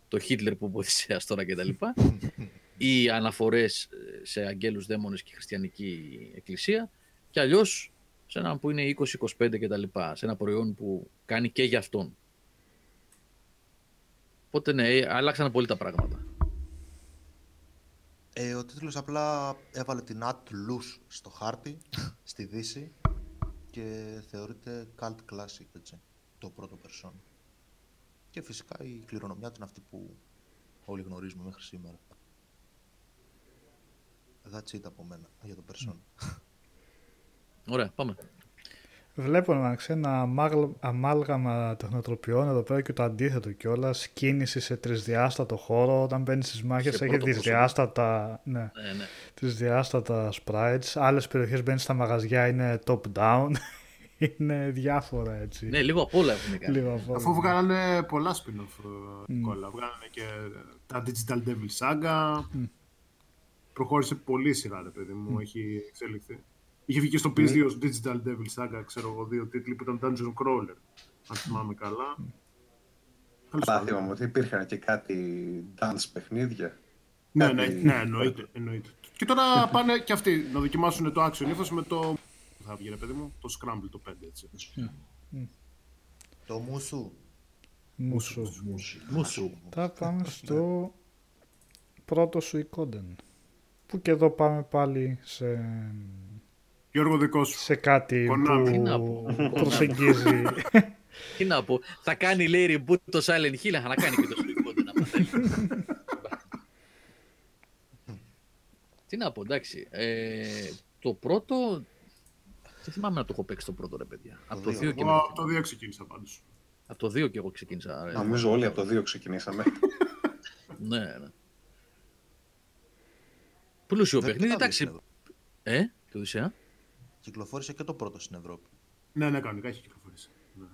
το Χίτλερ που βοήθησε τώρα κτλ. ή αναφορές σε αγγέλους, δαίμονες και χριστιανική εκκλησία και αλλιώς σε ένα που είναι 20-25 κτλ. Σε ένα προϊόν που κάνει και για αυτόν. Οπότε ναι, άλλαξαν πολύ τα πράγματα. Ε, ο τίτλος απλά έβαλε την Atlus στο χάρτη, <laughs> στη Δύση και θεωρείται cult classic, έτσι, το πρώτο περσόν. Και φυσικά η κληρονομιά του είναι αυτή που όλοι γνωρίζουμε μέχρι σήμερα. That's it από μένα για το περσόν. Ωραία, πάμε. Βλέπω να ένα αμάλγαμα τεχνοτροπιών εδώ πέρα και το αντίθετο κιόλας. Κίνηση σε τρισδιάστατο χώρο. Όταν μπαίνεις στις μάχες, έχεις τρισδιάστατα, ναι, ναι, ναι. τρισδιάστατα sprites. Άλλες περιοχές μπαίνεις στα μαγαζιά, είναι top-down. <laughs> είναι διάφορα έτσι. Ναι, λίγο απ' όλα έχουν κάνει. Λίγο απ Αφού βγάλανε πολλά spin-off mm. κόλλα. Βγάλανε και τα Digital Devil Saga. Mm. Προχώρησε πολύ σειρά, ρε παιδί μου. Mm. Έχει εξελιχθεί. Είχε βγει και στο PS2 mm. Digital Devil Saga, ξέρω εγώ, δύο τίτλοι που ήταν Dungeon Crawler, αν θυμάμαι καλά. Καλά θυμάμαι ότι υπήρχαν και κάτι dance παιχνίδια. Ναι, ναι, ναι, εννοείται, εννοείται. Και τώρα <laughs> πάνε και αυτοί να δοκιμάσουν το action ύφος με το... Θα βγει, παιδί μου, το Scramble το 5, έτσι. Το Μουσου. Μουσου. Μουσου. Θα πάμε στο πρώτο σου εικόντεν. Που και εδώ πάμε πάλι σε Γιώργο δικός σου. Σε κάτι που προσεγγίζει. <laughs> Τι να πω. Θα κάνει λέει reboot το Silent Hill, θα να κάνει και το Suicode να Τι να πω, εντάξει. Ε, το πρώτο... Δεν θυμάμαι να το έχω παίξει το πρώτο, ρε παιδιά. Από το 2 και Από το 2 ξεκίνησα πάντως. Από το 2 και εγώ ξεκίνησα. Νομίζω όλοι από το 2 ξεκινήσαμε. <laughs> ναι, ναι. Πλούσιο παιχνίδι, εντάξει. Ε, το Οδυσσέα; Κυκλοφόρησε και το πρώτο στην Ευρώπη. Ναι, ναι, κανονικά έχει κυκλοφορήσει. Ναι.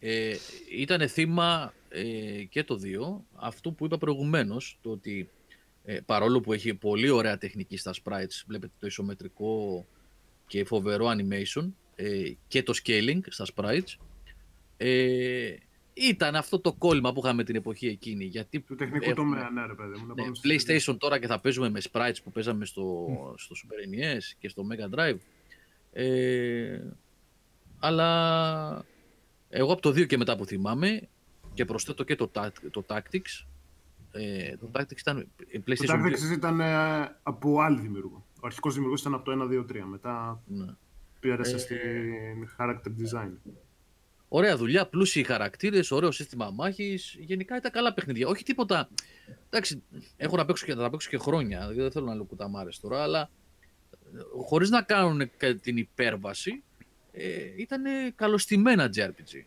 Ε, ήταν θύμα ε, και το δύο αυτού που είπα προηγουμένως, το ότι ε, παρόλο που έχει πολύ ωραία τεχνική στα sprites, βλέπετε το ισομετρικό και φοβερό animation ε, και το scaling στα sprites, ε, ήταν αυτό το κόλλημα που είχαμε την εποχή εκείνη. Γιατί του τεχνικού τομέα, ναι, ρε παιδί μου. Ναι, PlayStation τώρα και θα παίζουμε με sprites που παίζαμε στο, στο Super NES και στο Mega Drive. Ε, αλλά εγώ από το 2 και μετά που θυμάμαι και προσθέτω και το, το Tactics. Ε, το Tactics ήταν PlayStation Το Tactics ήταν ε, από άλλη δημιουργό. Ο αρχικός δημιουργός ήταν από το 1, 2, 3. Μετά ναι. πήρασε ε, στην character design. Ωραία δουλειά, πλούσιοι χαρακτήρες, ωραίο σύστημα μάχης. Γενικά ήταν καλά παιχνίδια. Όχι τίποτα. Εντάξει, έχω να παίξω και, να παίξω και χρόνια. Δεν θέλω να λέω κουταμάρες τώρα, αλλά χωρίς να κάνουν την υπέρβαση, ε, ήταν καλωστημένα JRPG.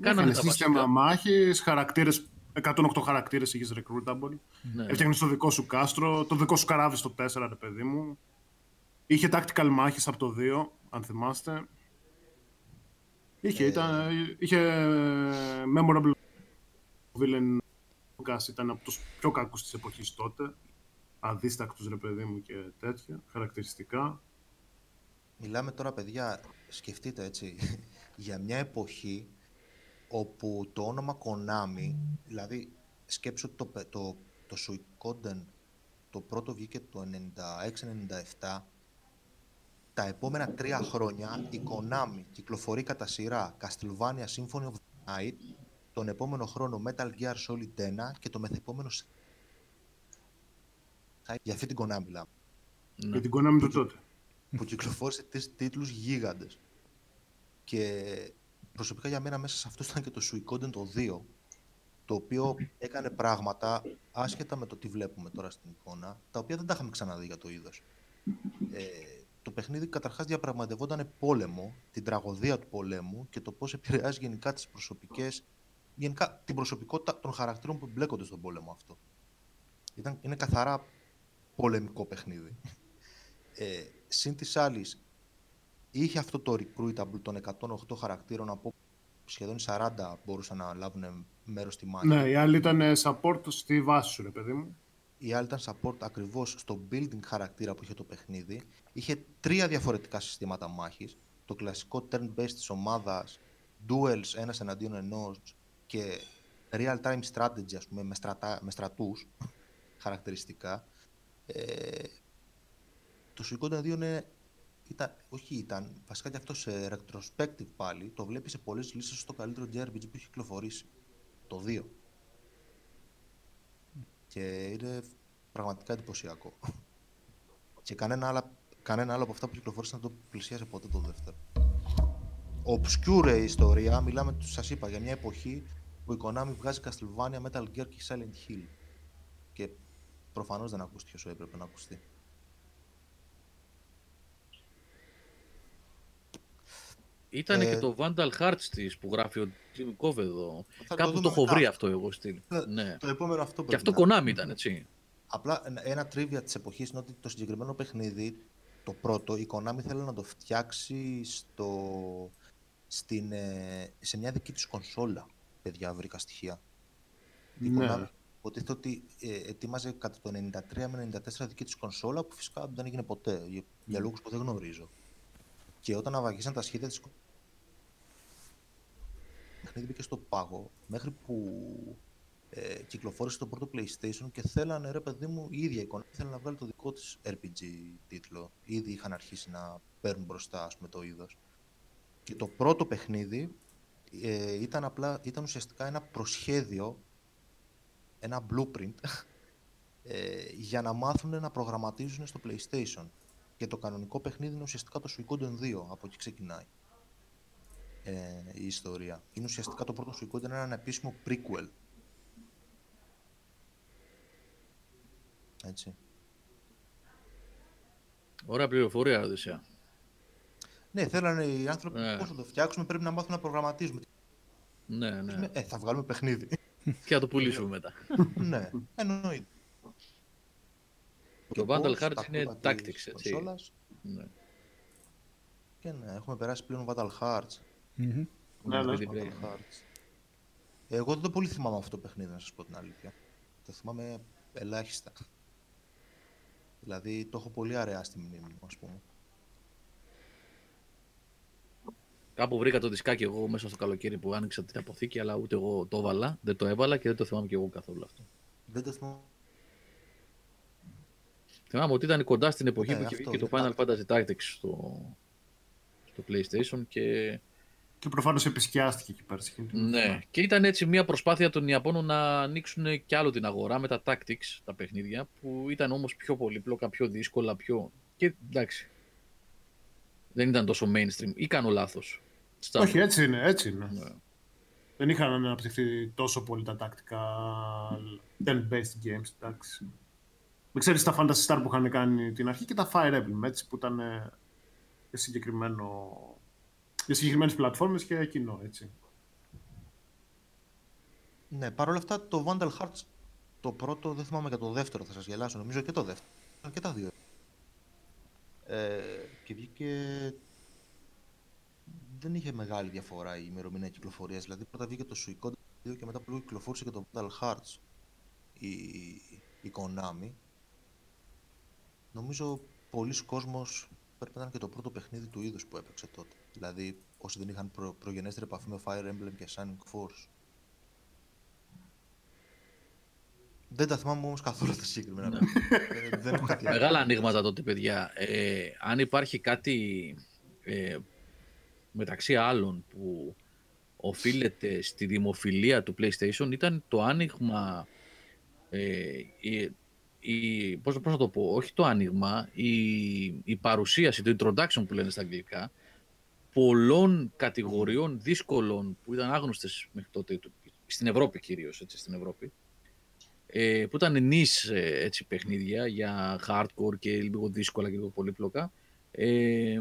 Κάνανε σύστημα μάχης, χαρακτήρες 108 χαρακτήρες είχες recruitable. Ναι. Έφτιαχνες το δικό σου κάστρο, το δικό σου καράβι στο 4, ρε παιδί μου. Είχε tactical μάχε από το 2, αν θυμάστε. Είχε, ε... ήταν, είχε memorable villain ήταν από τους πιο κακούς της εποχής τότε. Αδίστακτος ρε παιδί μου και τέτοια, χαρακτηριστικά. Μιλάμε τώρα παιδιά, σκεφτείτε έτσι, <laughs> για μια εποχή όπου το όνομα Konami, δηλαδή σκέψου το, το, το Suikoden, το πρώτο βγήκε το 96-97, τα επόμενα τρία χρόνια η Konami κυκλοφορεί κατά σειρά Castlevania Symphony of the Night, τον επόμενο χρόνο Metal Gear Solid 1 και το μεθεπόμενο για αυτή την Konami μιλάμε. Για την Konami του τότε. Που κυκλοφόρησε τίτλους γίγαντες. Και προσωπικά για μένα μέσα σε αυτό ήταν και το Suikoden το 2, το οποίο έκανε πράγματα άσχετα με το τι βλέπουμε τώρα στην εικόνα, τα οποία δεν τα είχαμε ξαναδεί για το είδος. Ε, το παιχνίδι καταρχάς διαπραγματευόταν πόλεμο, την τραγωδία του πολέμου και το πώς επηρεάζει γενικά τις προσωπικές, γενικά την προσωπικότητα των χαρακτήρων που μπλέκονται στον πόλεμο αυτό. Ήταν, είναι καθαρά πολεμικό παιχνίδι. Ε, συν της άλλης, είχε αυτό το recruitable των 108 χαρακτήρων από σχεδόν 40 μπορούσαν να λάβουν μέρος στη μάχη. Ναι, οι άλλοι ήταν support στη βάση σου, ρε παιδί μου. Οι άλλοι ήταν support ακριβώς στο building χαρακτήρα που είχε το παιχνίδι. Είχε τρία διαφορετικά συστήματα μάχης. Το κλασικό turn-based της ομάδας, duels ένας εναντίον ενός και real-time strategy, ας πούμε, με, στρατά, με στρατούς <laughs> χαρακτηριστικά. Ε, το Suikoden 2 είναι ήταν, όχι ήταν, βασικά και αυτό σε retrospective πάλι, το βλέπει σε πολλές λύσει στο καλύτερο JRPG που έχει κυκλοφορήσει. Το 2. Και είναι πραγματικά εντυπωσιακό. και κανένα, άλλα, κανένα άλλο από αυτά που κυκλοφόρησαν δεν το πλησίασε ποτέ το δεύτερο. Obscure ιστορία, μιλάμε, σας είπα, για μια εποχή που η Konami βγάζει Castlevania, Metal Gear και Silent Hill. Και προφανώς δεν ακούστηκε όσο έπρεπε να ακουστεί. Ήταν και ε, το Vandal Hearts της που γράφει ο Jim Cove εδώ. Κάπου το, το έχω βρει αυτό εγώ στυλ. Ναι. Το επόμενο αυτό Και αυτό Konami ήταν, έτσι. Απλά ένα τρίβια της εποχής είναι ότι το συγκεκριμένο παιχνίδι, το πρώτο, η Konami θέλει να το φτιάξει στο, στην, ε, σε μια δική τη κονσόλα. Παιδιά, βρήκα στοιχεία. Η ναι. Konami υποτίθεται ότι ε, ετοίμαζε κατά το 93 με 94 δική της κονσόλα που φυσικά δεν έγινε ποτέ για, για λόγους που δεν γνωρίζω. Και όταν αβαγήσαν τα σχέδια της παιχνίδι μπήκε στο πάγο μέχρι που ε, κυκλοφόρησε το πρώτο PlayStation και θέλανε ρε παιδί μου η ίδια εικόνα. Θέλανε να βγάλει το δικό της RPG τίτλο. Ήδη είχαν αρχίσει να παίρνουν μπροστά ας πούμε, το είδος. Και το πρώτο παιχνίδι ε, ήταν, απλά, ήταν ουσιαστικά ένα προσχέδιο, ένα blueprint <laughs> ε, για να μάθουν να προγραμματίζουν στο PlayStation. Και το κανονικό παιχνίδι είναι ουσιαστικά το Suikoden 2, από εκεί ξεκινάει ε, η ιστορία. Είναι ουσιαστικά το πρώτο σου είναι ένα επίσημο prequel. Έτσι. Ωραία πληροφορία, Οδυσσέα. Ναι, θέλανε οι άνθρωποι ναι. πώς θα το φτιάξουμε, πρέπει να μάθουν να προγραμματίζουμε. Ναι, ναι. Ε, θα βγάλουμε παιχνίδι. Και θα το πουλήσουμε μετά. ναι, εννοείται. Και ο Vandal Hearts είναι tactics, έτσι. Ναι. Και ναι, έχουμε περάσει πλέον Vandal Hearts. Mm-hmm. Ναι, ναι. Εγώ δεν το πολύ θυμάμαι αυτό το παιχνίδι, να σας πω την αλήθεια. Το θυμάμαι ελάχιστα. Δηλαδή το έχω πολύ αραιά στη μνήμη μου, ας πούμε. Κάπου βρήκα το δισκάκι εγώ μέσα στο καλοκαίρι που άνοιξα την αποθήκη, αλλά ούτε εγώ το έβαλα, δεν το έβαλα και δεν το θυμάμαι και εγώ καθόλου αυτό. Δεν το θυμάμαι. Θυμάμαι ότι ήταν κοντά στην εποχή ναι, που είχε βγει και το Final Fantasy Tactics στο, στο PlayStation και και προφανώς επισκιάστηκε εκεί πέρα. Ναι, και ήταν έτσι μια προσπάθεια των Ιαπώνων να ανοίξουν κι άλλο την αγορά με τα tactics, τα παιχνίδια, που ήταν όμως πιο πολύπλοκα, πιο δύσκολα, πιο. Και εντάξει. Δεν ήταν τόσο mainstream. Ή κάνω λάθος. Όχι, έτσι είναι, έτσι είναι. Ναι. Δεν είχαν αναπτυχθεί τόσο πολύ τα τακτικά turn-based games, εντάξει. Δεν ξέρεις τα Fantasy Star που είχαν κάνει την αρχή και τα Fire Emblem, έτσι, που ήταν για, συγκεκριμένο, για συγκεκριμένες πλατφόρμες και κοινό, έτσι. Ναι, παρόλα αυτά το Vandal Hearts το πρώτο, δεν θυμάμαι για το δεύτερο, θα σας γελάσω, νομίζω και το δεύτερο, και τα δύο. Ε, και βγήκε... Δεν είχε μεγάλη διαφορά η ημερομηνία κυκλοφορίας. Δηλαδή, πρώτα βγήκε το Suicode 2 και μετά που κυκλοφόρησε και το Vandal Hearts η, η Konami. Νομίζω πολλοί κόσμος πρέπει να ήταν και το πρώτο παιχνίδι του είδους που έπαιξε τότε. Δηλαδή, όσοι δεν είχαν προ, προγενέστερη επαφή με Fire Emblem και Shining Force. Δεν τα θυμάμαι όμως καθόλου τα συγκεκριμένα. Ναι. Ε, δεν έχω κάτι Μεγάλα ανοίγματα τότε, παιδιά. Ε, αν υπάρχει κάτι ε, μεταξύ άλλων που οφείλεται στη δημοφιλία του PlayStation ήταν το άνοιγμα ε, η, η, πώς, πώς να το πω, όχι το άνοιγμα, η, η παρουσίαση, το introduction που λένε στα αγγλικά, πολλών κατηγοριών δύσκολων που ήταν άγνωστες μέχρι τότε, στην Ευρώπη κυρίως, έτσι, στην Ευρώπη, ε, που ήταν νης ε, έτσι, παιχνίδια για hardcore και λίγο δύσκολα και λίγο πολύπλοκα, ε,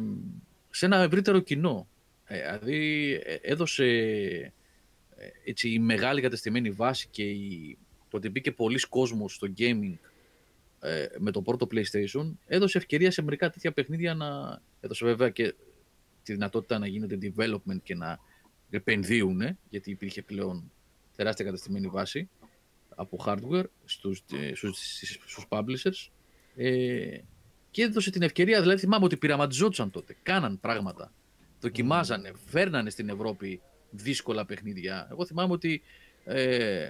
σε ένα ευρύτερο κοινό. Ε, δηλαδή ε, έδωσε έτσι, η μεγάλη κατεστημένη βάση και η, το ότι μπήκε πολλοί κόσμος στο gaming με το πρώτο PlayStation, έδωσε ευκαιρία σε μερικά τέτοια παιχνίδια να έδωσε βέβαια και τη δυνατότητα να γίνεται development και να επενδύουν, γιατί υπήρχε πλέον τεράστια κατεστημένη βάση από hardware στους, ε, στους, στους publishers ε, και έδωσε την ευκαιρία, δηλαδή θυμάμαι ότι πειραματιζόντουσαν τότε, κάναν πράγματα, δοκιμάζανε, mm. φέρνανε στην Ευρώπη δύσκολα παιχνίδια. Εγώ θυμάμαι ότι ε,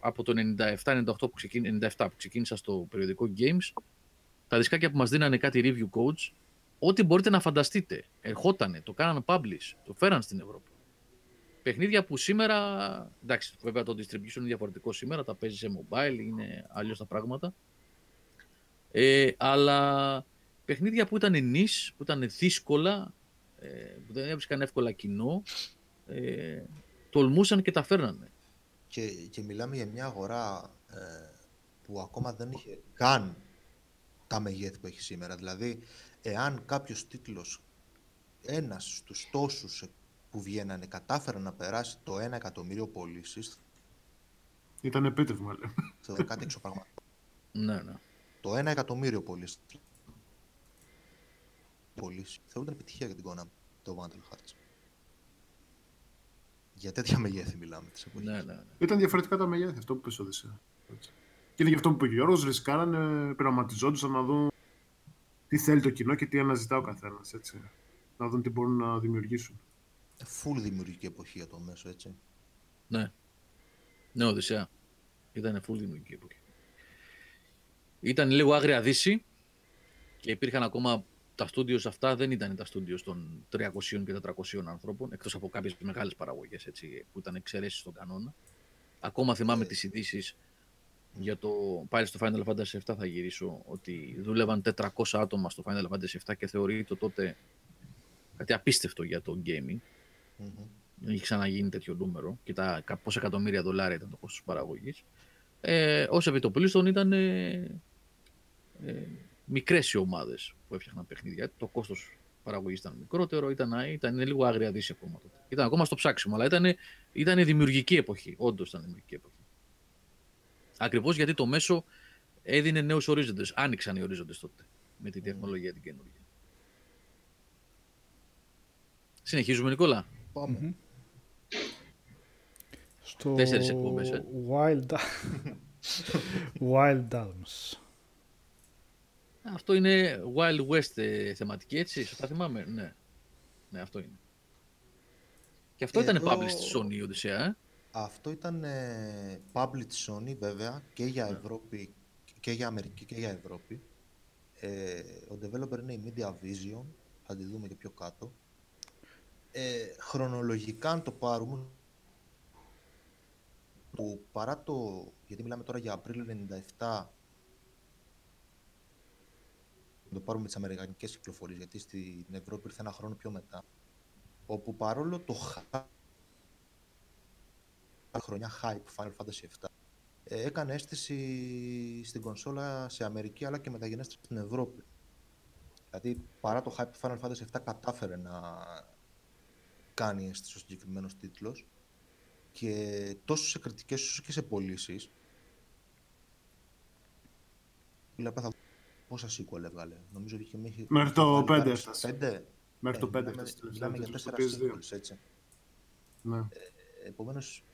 από το 97-98 που, ξεκίνησα, που ξεκίνησα στο περιοδικό Games, τα δισκάκια που μας δίνανε κάτι review codes, ό,τι μπορείτε να φανταστείτε, ερχότανε, το κάνανε publish, το φέραν στην Ευρώπη. Παιχνίδια που σήμερα, εντάξει, βέβαια το distribution είναι διαφορετικό σήμερα, τα παίζεις σε mobile, είναι αλλιώς τα πράγματα. Ε, αλλά παιχνίδια που ήταν νης, που ήταν δύσκολα, ε, που δεν έβρισκαν εύκολα κοινό, ε, τολμούσαν και τα φέρνανε. Και, και μιλάμε για μια αγορά ε, που ακόμα δεν είχε καν τα μεγέθη που έχει σήμερα. Δηλαδή, εάν κάποιος τίτλος, ένας στους τόσους που βγαίνανε κατάφεραν να περάσει το 1 εκατομμύριο πωλήσεις. Ήταν επίτευγμα, λέμε. Θεωρώ κάτι εξωπραγματικό. ναι, ναι. Το 1 εκατομμύριο πωλήσεις. Πωλήσεις. Θεωρούνταν επιτυχία για την Konami, το Vandal Hearts. Για τέτοια μεγέθη μιλάμε τη εποχή. Ναι, ναι, ναι. Ήταν διαφορετικά τα μεγέθη, αυτό που πες Οδυσσέα. Και είναι γι' αυτό που είπε ο Γιώργος, ρισκάρανε, πειραματιζόντουσαν να δουν τι θέλει το κοινό και τι αναζητά ο καθένας. Να δουν τι μπορούν να δημιουργήσουν. Φουλ δημιουργική εποχή για το μέσο, έτσι. Ναι. Ναι, Οδυσσέα. Ήταν full δημιουργική εποχή. Ήταν λίγο άγρια δύση και υπήρχαν ακόμα τα στούντιος αυτά δεν ήταν τα στούντιος των 300 και 400 ανθρώπων, εκτός από κάποιες μεγάλες παραγωγές έτσι, που ήταν εξαιρέσεις στον κανόνα. Ακόμα θυμάμαι ε. τις ειδήσεις για το, πάλι στο Final Fantasy VII θα γυρίσω, ότι δούλευαν 400 άτομα στο Final Fantasy VII και θεωρείται τότε κάτι απίστευτο για το gaming. Mm-hmm. Δεν έχει ξαναγίνει τέτοιο νούμερο και τα πόσα εκατομμύρια δολάρια ήταν το κόστο παραγωγής. Ε, Ω επιτοπλίστων ήταν ε, ε, μικρές οι ομάδες που έφτιαχναν παιχνίδια. Το κόστος παραγωγής ήταν μικρότερο, ήταν, ήταν λίγο άγρια δύση ακόμα τότε. Ήταν ακόμα στο ψάξιμο, αλλά ήταν, ήταν δημιουργική εποχή. Όντως ήταν δημιουργική εποχή. Ακριβώς γιατί το μέσο έδινε νέους ορίζοντες. Άνοιξαν οι ορίζοντες τότε με την τεχνολογία την καινούργια. Συνεχίζουμε, Νικόλα. Πάμε. Στο Τέσσερις εκπομπές, ε. Wild, <laughs> Wild Arms. Αυτό είναι Wild West ε, θεματική, έτσι, σωστά θυμάμαι; Ναι. ναι, αυτό είναι. Και αυτό Εδώ... ήταν publish της Sony η Οδυσσέα, ε. Αυτό ήταν ε, publish της Sony, βέβαια, και για ναι. Ευρώπη, και για Αμερική και για Ευρώπη. Ε, ο developer είναι η Media Vision, θα τη δούμε και πιο κάτω ε, χρονολογικά αν το πάρουμε που παρά το, γιατί μιλάμε τώρα για Απρίλιο 97 το πάρουμε τις αμερικανικές κυκλοφορίες γιατί στην Ευρώπη ήρθε ένα χρόνο πιο μετά όπου παρόλο το χρονιά hype Final Fantasy VII ε, έκανε αίσθηση στην κονσόλα σε Αμερική αλλά και μεταγενέστερα στην Ευρώπη. Δηλαδή παρά το hype Final Fantasy VII κατάφερε να κάνει αίσθηση ο συγκεκριμένος τίτλος και τόσο σε κριτικές όσο και σε πωλήσεις. Βλέπω θα πόσα sequel έβγαλε. Νομίζω ότι είχε μέχρι... Μέχρι το 5 έφτασε. Μέχρι το 5 ε, έφτασε. Μιλάμε για 4 sequels, έτσι. Ναι. Ε, επομένως,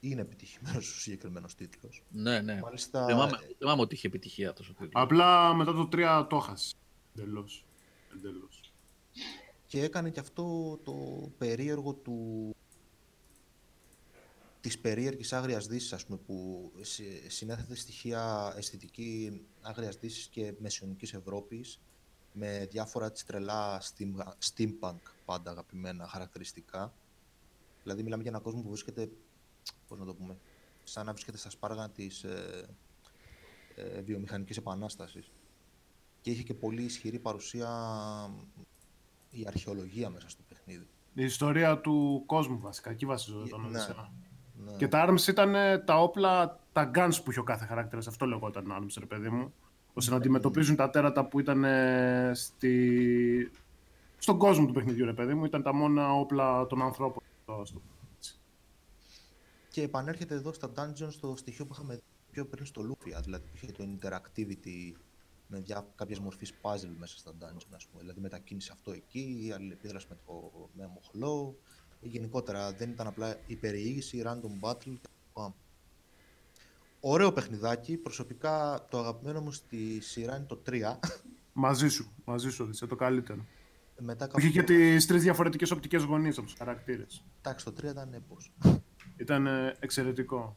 είναι επιτυχημένος ο συγκεκριμένος τίτλος. Ναι, ναι. Μάλιστα... Δεν θυμάμαι ότι είχε επιτυχία αυτός ο τίτλος. Απλά μετά το 3 το έχασε. Εντελώς. Και έκανε και αυτό το περίεργο του της περίεργης άγριας δύσης, ας πούμε, που συνέθετε στοιχεία αισθητική άγριας δύσης και μεσαιωνικής Ευρώπης με διάφορα της τρελά steampunk πάντα αγαπημένα χαρακτηριστικά. Δηλαδή μιλάμε για έναν κόσμο που βρίσκεται πώς να το πούμε, σαν να βρίσκεται στα σπάργα της ε, ε, βιομηχανικής επανάστασης. Και είχε και πολύ ισχυρή παρουσία η αρχαιολογία μέσα στο παιχνίδι. Η ιστορία του κόσμου βασικά, εκεί βασίζονται το ναι, ναι. Και τα arms ήταν ε, τα όπλα, τα guns που είχε ο κάθε χαρακτήρας. Αυτό λεγόταν arms, ρε παιδί μου. ώστε να ναι. αντιμετωπίζουν τα τέρατα που ήταν ε, στη... στον κόσμο του παιχνιδιού, ρε παιδί μου. Ήταν τα μόνα όπλα των ανθρώπων. Στο και επανέρχεται εδώ στα dungeons στο στοιχείο που είχαμε πιο πριν στο Lufia, δηλαδή που είχε το interactivity με διά, κάποιες μορφής puzzle μέσα στα dungeons, ας πούμε. δηλαδή μετακίνηση αυτό εκεί, η αλληλεπίδραση με, το, με μοχλό, γενικότερα δεν ήταν απλά η περιήγηση, random battle Ωραίο παιχνιδάκι, προσωπικά το αγαπημένο μου στη σειρά είναι το 3. Μαζί σου, μαζί σου, είσαι το καλύτερο. Μετά Είχε και τις τρεις διαφορετικές οπτικές γωνίες από τους χαρακτήρες. Εντάξει, το 3 ήταν έπω. Ήταν ε, εξαιρετικό.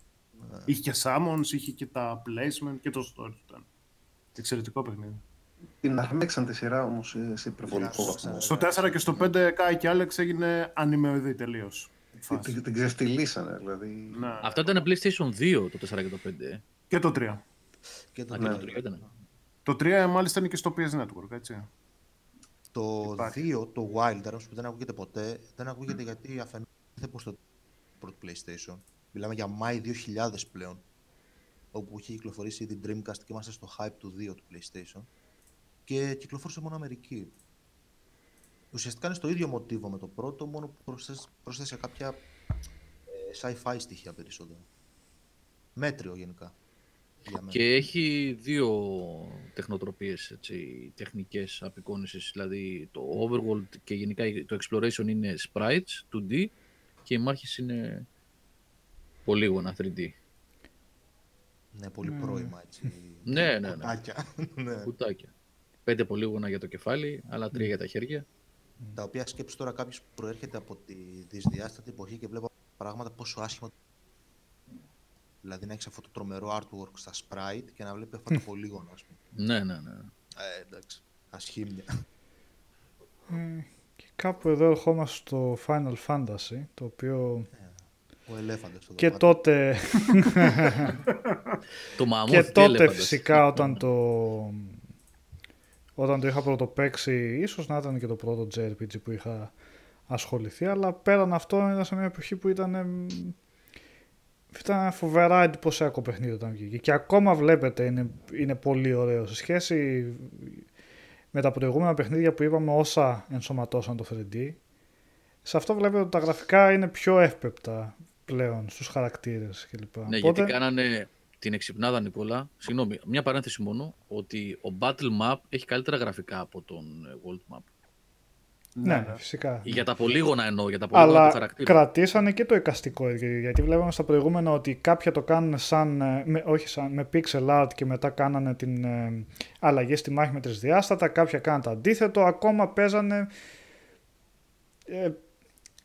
Ναι. Είχε και summons, είχε και τα placement και το story ήταν. Εξαιρετικό παιχνίδι. Την αρμέξαν τη σειρά όμως σε υπερβολικό βαθμό. Στο 4 και στο 5 Κάι και Άλεξ έγινε ανημεωδή τελείως. Την, την ξεφτυλίσανε δηλαδή. Ναι. Αυτό ήταν PlayStation 2 το 4 και το 5. Ε. Και το 3. Και το, ναι. 3 ήταν. Το 3 μάλιστα είναι και στο PS Network, έτσι. Το Υπάρχει. 2, το Wild, που δεν ακούγεται ποτέ, δεν ακούγεται γιατί αφενός δεν στο πρώτο PlayStation. Μιλάμε για Μάη 2000 πλέον, όπου είχε κυκλοφορήσει ήδη Dreamcast και είμαστε στο hype του 2 του PlayStation. Και κυκλοφόρησε μόνο Αμερική. Ουσιαστικά είναι στο ίδιο μοτίβο με το πρώτο, μόνο που προσθέσε κάποια ε, sci-fi στοιχεία περισσότερο. Μέτριο γενικά. Και έχει δύο τεχνοτροπίες, έτσι, τεχνικές απεικόνησης, δηλαδή το Overworld και γενικά το Exploration είναι sprites 2D και οι μάχες είναι πολύγωνα 3D. Ναι, πολύ mm. πρώιμα έτσι. ναι, ναι, ναι. Κουτάκια. <laughs> Πέντε πολύγωνα για το κεφάλι, άλλα τρία για τα χέρια. Τα οποία σκέψεις τώρα κάποιος που προέρχεται από τη δυσδιάστατη εποχή και βλέπω πράγματα πόσο άσχημα. Δηλαδή να έχεις αυτό το τρομερό artwork στα sprite και να βλέπει αυτά τα πολύγωνα, ας πούμε. Ναι, ναι, ναι. Ε, εντάξει. Ασχήμια. Και κάπου εδώ ερχόμαστε στο Final Fantasy, το οποίο... Ο ελέφαντας. Και τότε... <laughs> το και τότε φυσικά όταν το... Όταν το είχα πρώτο παίξει, ίσως να ήταν και το πρώτο JRPG που είχα ασχοληθεί, αλλά πέραν αυτό ήταν σε μια εποχή που ήταν ήταν φοβερά εντυπωσιακό παιχνίδι όταν βγήκε. Και ακόμα βλέπετε είναι, είναι πολύ ωραίο. Σε σχέση με τα προηγούμενα παιχνίδια που είπαμε όσα ενσωματώσαν το 3D, σε αυτό βλέπετε ότι τα γραφικά είναι πιο εύπεπτα πλέον στους χαρακτήρες κλπ. Ναι, Οπότε... γιατί κάνανε την εξυπνάδα Νικόλα, συγγνώμη, μια παρένθεση μόνο, ότι ο Battle Map έχει καλύτερα γραφικά από τον World Map. Ναι, ναι, φυσικά. Για τα πολύγωνα εννοώ, για τα πολύγωνα Αλλά του χαρακτήρα. κρατήσανε και το εικαστικό, γιατί βλέπαμε στα προηγούμενα ότι κάποια το κάνουν σαν, ε, με, όχι σαν, με pixel art και μετά κάνανε την ε, αλλαγή στη μάχη με τρισδιάστατα, κάποια κάνανε το αντίθετο, ακόμα παίζανε ε,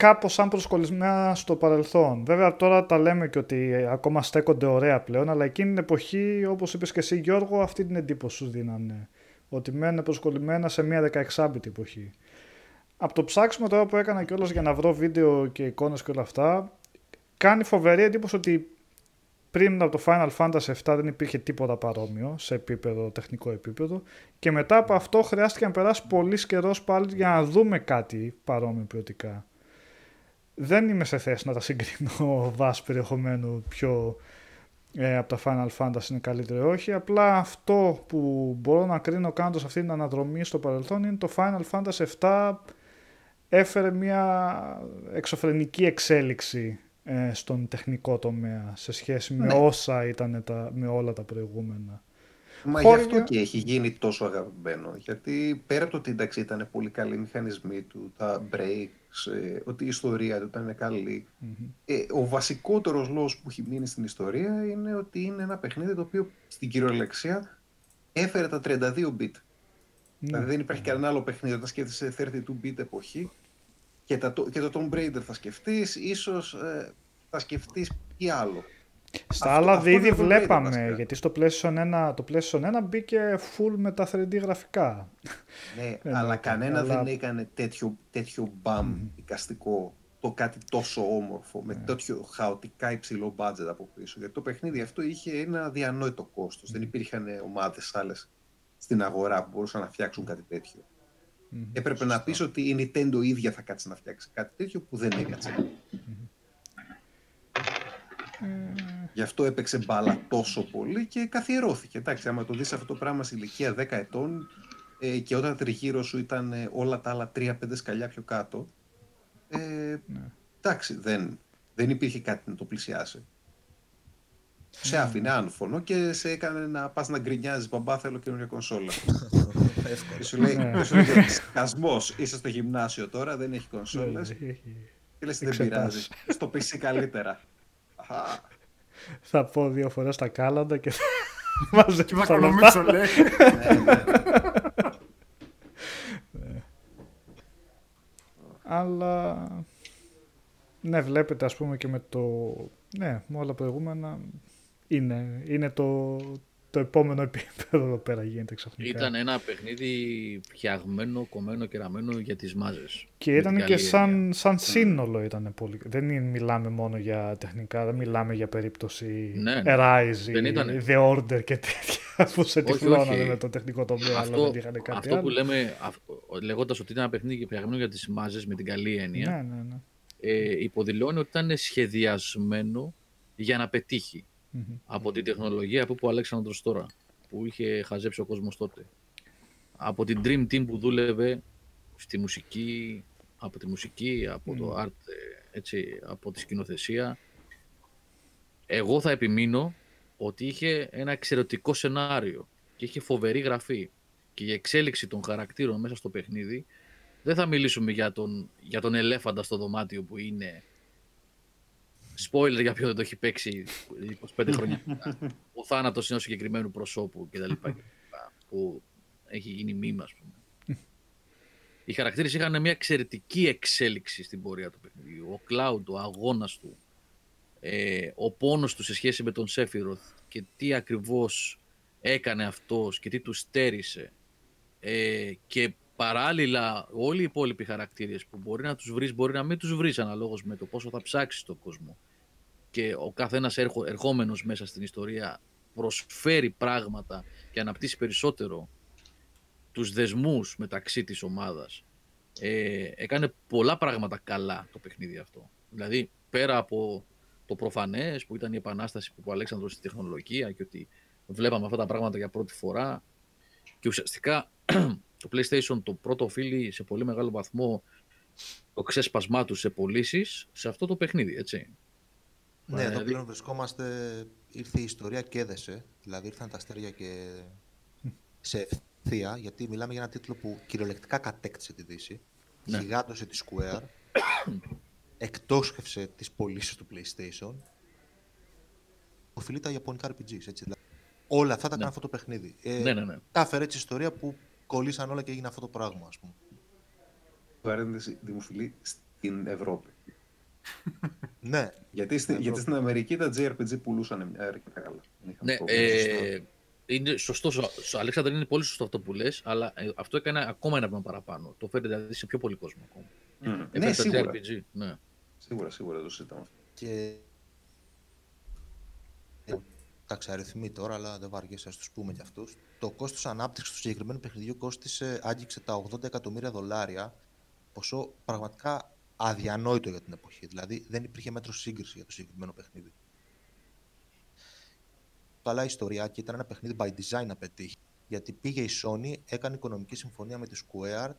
κάπως σαν προσκολλισμένα στο παρελθόν. Βέβαια τώρα τα λέμε και ότι ε, ακόμα στέκονται ωραία πλέον, αλλά εκείνη την εποχή, όπως είπες και εσύ Γιώργο, αυτή την εντύπωση σου δίνανε. Ότι μένουν προσκολλημένα σε μια 16-bit εποχή από το ψάξιμο τώρα που έκανα κιόλας για να βρω βίντεο και εικόνες και όλα αυτά, κάνει φοβερή εντύπωση ότι πριν από το Final Fantasy VII δεν υπήρχε τίποτα παρόμοιο σε επίπεδο, τεχνικό επίπεδο και μετά από αυτό χρειάστηκε να περάσει πολύς καιρός πάλι για να δούμε κάτι παρόμοιο ποιοτικά. Δεν είμαι σε θέση να τα συγκρίνω <laughs> βάσει περιεχομένου πιο ε, από τα Final Fantasy είναι καλύτερο όχι. Απλά αυτό που μπορώ να κρίνω κάνοντας αυτή την αναδρομή στο παρελθόν είναι το Final Fantasy 7 έφερε μια εξωφρενική εξέλιξη ε, στον τεχνικό τομέα σε σχέση με ναι. όσα ήταν τα, με όλα τα προηγούμενα. Μα γι' αυτό και έχει γίνει τόσο αγαπημένο. Γιατί πέρα από το ότι εντάξει, ήταν πολύ καλοί οι μηχανισμοί του, τα breaks, ε, ότι η ιστορία του ήταν Ε, ο βασικότερος λόγος που έχει μείνει στην ιστορία είναι ότι είναι ένα παιχνίδι το οποίο στην κυριολεξία έφερε τα 32 bit. Ναι. Δηλαδή δεν υπάρχει κανένα άλλο παιχνίδι όταν σκέφτεσαι 32 bit εποχή και, τα, και το Tomb Raider θα σκεφτείς, ίσως ε, θα σκεφτείς τι άλλο. Στα άλλα ήδη βλέπαμε, γιατί στο PlayStation 1, το PlayStation 1 μπήκε full με τα 3D γραφικά. Ναι, <laughs> ε, αλλά κανένα αλλά... δεν έκανε τέτοιο, τέτοιο μπαμ mm. δικαστικό, το κάτι τόσο όμορφο, με yeah. Ναι. τέτοιο χαοτικά υψηλό budget από πίσω. Γιατί το παιχνίδι αυτό είχε ένα διανόητο κόστος. Mm. Δεν υπήρχαν ομάδες άλλες στην αγορά που μπορούσαν να φτιάξουν κάτι τέτοιο. Mm. Έπρεπε να πεις ότι η Nintendo ίδια θα κάτσει να φτιάξει κάτι τέτοιο που δεν έκατσε. Γι' αυτό έπαιξε μπάλα τόσο πολύ και καθιερώθηκε. Εντάξει, άμα το δεις αυτό το πράγμα σε ηλικία 10 ετών ε, και όταν τριγύρω σου ήταν ε, όλα τα άλλα 3-5 σκαλιά πιο κάτω, ε, ναι. εντάξει, δεν, δεν υπήρχε κάτι να το πλησιάσει. Σε ναι. άφηνε άνφωνο και σε έκανε να πας να γκρινιάζεις μπαμπά θέλω καινούργια κονσόλα. <laughs> και σου λέει, ναι. σκασμός, είσαι στο γυμνάσιο τώρα, δεν έχει κονσόλες. Και λες δεν πειράζει, στο PC καλύτερα. Θα πω δύο φορές τα κάλαντα και θα <laughs> μαζέψω τα λεφτά. λέει. <laughs> Ναι. Αλλά ναι, βλέπετε ας πούμε και με το... Ναι, με όλα προηγούμενα είναι, είναι το, το επόμενο επίπεδο εδώ πέρα γίνεται ξαφνικά. Ήταν ένα παιχνίδι φτιαγμένο, κομμένο και ραμμένο για τις μάζες. Και ήταν και σαν, σαν σύνολο ήταν πολύ. Δεν μιλάμε μόνο για τεχνικά, δεν μιλάμε για περίπτωση ναι, ναι. Rise ή The Order και τέτοια <laughs> που σε τυφλώνανε με το τεχνικό τομέα, αυτό, αλλά δεν είχαν κάτι Αυτό άλλο. που λέμε, λέγοντας ότι ήταν ένα παιχνίδι φτιαγμένο για τις μάζες με την καλή έννοια, ναι, ναι, ναι. Ε, υποδηλώνει ότι ήταν σχεδιασμένο για να πετύχει από την τεχνολογία που είπε ο Αλέξανδρος τώρα, που είχε χαζέψει ο κόσμος τότε. Από την Dream Team που δούλευε στη μουσική, από τη μουσική, από το art, έτσι, από τη σκηνοθεσία. Εγώ θα επιμείνω ότι είχε ένα εξαιρετικό σενάριο και είχε φοβερή γραφή και η εξέλιξη των χαρακτήρων μέσα στο παιχνίδι δεν θα μιλήσουμε για τον, για τον ελέφαντα στο δωμάτιο που είναι Spoiler για ποιον δεν το έχει παίξει 25 χρόνια Ο θάνατος ενός συγκεκριμένου προσώπου κτλ. Που έχει γίνει μήμα, ας πούμε. Οι χαρακτήρες είχαν μια εξαιρετική εξέλιξη στην πορεία του παιχνιδιού. Ο Cloud, ο αγώνας του, ε, ο πόνος του σε σχέση με τον Σέφυροθ και τι ακριβώς έκανε αυτός και τι του στέρισε. Ε, και παράλληλα όλοι οι υπόλοιποι χαρακτήρες που μπορεί να τους βρεις, μπορεί να μην τους βρεις αναλόγως με το πόσο θα ψάξεις τον κόσμο και ο καθένας ερχόμενος μέσα στην ιστορία προσφέρει πράγματα και αναπτύσσει περισσότερο τους δεσμούς μεταξύ της ομάδας. Ε, έκανε πολλά πράγματα καλά το παιχνίδι αυτό. Δηλαδή, πέρα από το προφανές που ήταν η επανάσταση που είπε ο Αλέξανδρος στη τεχνολογία και ότι βλέπαμε αυτά τα πράγματα για πρώτη φορά και ουσιαστικά το PlayStation το πρώτο οφείλει σε πολύ μεγάλο βαθμό το ξέσπασμά του σε πωλήσεις σε αυτό το παιχνίδι, έτσι. Ναι, εδώ πλέον βρισκόμαστε, ήρθε η ιστορία και έδεσε, δηλαδή ήρθαν τα αστέρια και σε ευθεία, γιατί μιλάμε για ένα τίτλο που κυριολεκτικά κατέκτησε τη Δύση, ναι. γιγάντωσε τη Square, <coughs> εκτόσχευσε τις πωλήσεις του PlayStation, οφείλει τα ιαπωνικά RPGs, έτσι, δηλαδή. Όλα αυτά τα ναι. αυτό το παιχνίδι. Ε, ναι, ναι, ναι. Κάφερε έτσι ιστορία που κολλήσαν όλα και έγινε αυτό το πράγμα, ας πούμε. Παρένθεση δημοφιλή στην Ευρώπη ναι. Γιατί, στην, γιατί στην Αμερική τα JRPG πουλούσαν μια αρκετά καλά. Ναι, ε, είναι σωστό, Αλέξανδρο, είναι πολύ σωστό αυτό που λες, αλλά ε, αυτό έκανε ακόμα ένα βήμα παραπάνω. Το φέρει δηλαδή σε πιο πολύ κόσμο ακόμα. Mm. Ναι, σίγουρα. JRPG, ναι. Σίγουρα, σίγουρα το συζητάμε αυτό. Και... Εντάξει, αριθμοί τώρα, αλλά δεν βαριέσαι να τους πούμε κι αυτούς. Το κόστος ανάπτυξης του συγκεκριμένου παιχνιδιού κόστησε, άγγιξε τα 80 εκατομμύρια δολάρια. Ποσό πραγματικά αδιανόητο για την εποχή. Δηλαδή δεν υπήρχε μέτρος σύγκρισης για το συγκεκριμένο παιχνίδι. Αλλά η ιστορία και ήταν ένα παιχνίδι by design να πετύχει. Γιατί πήγε η Sony, έκανε οικονομική συμφωνία με τη Square,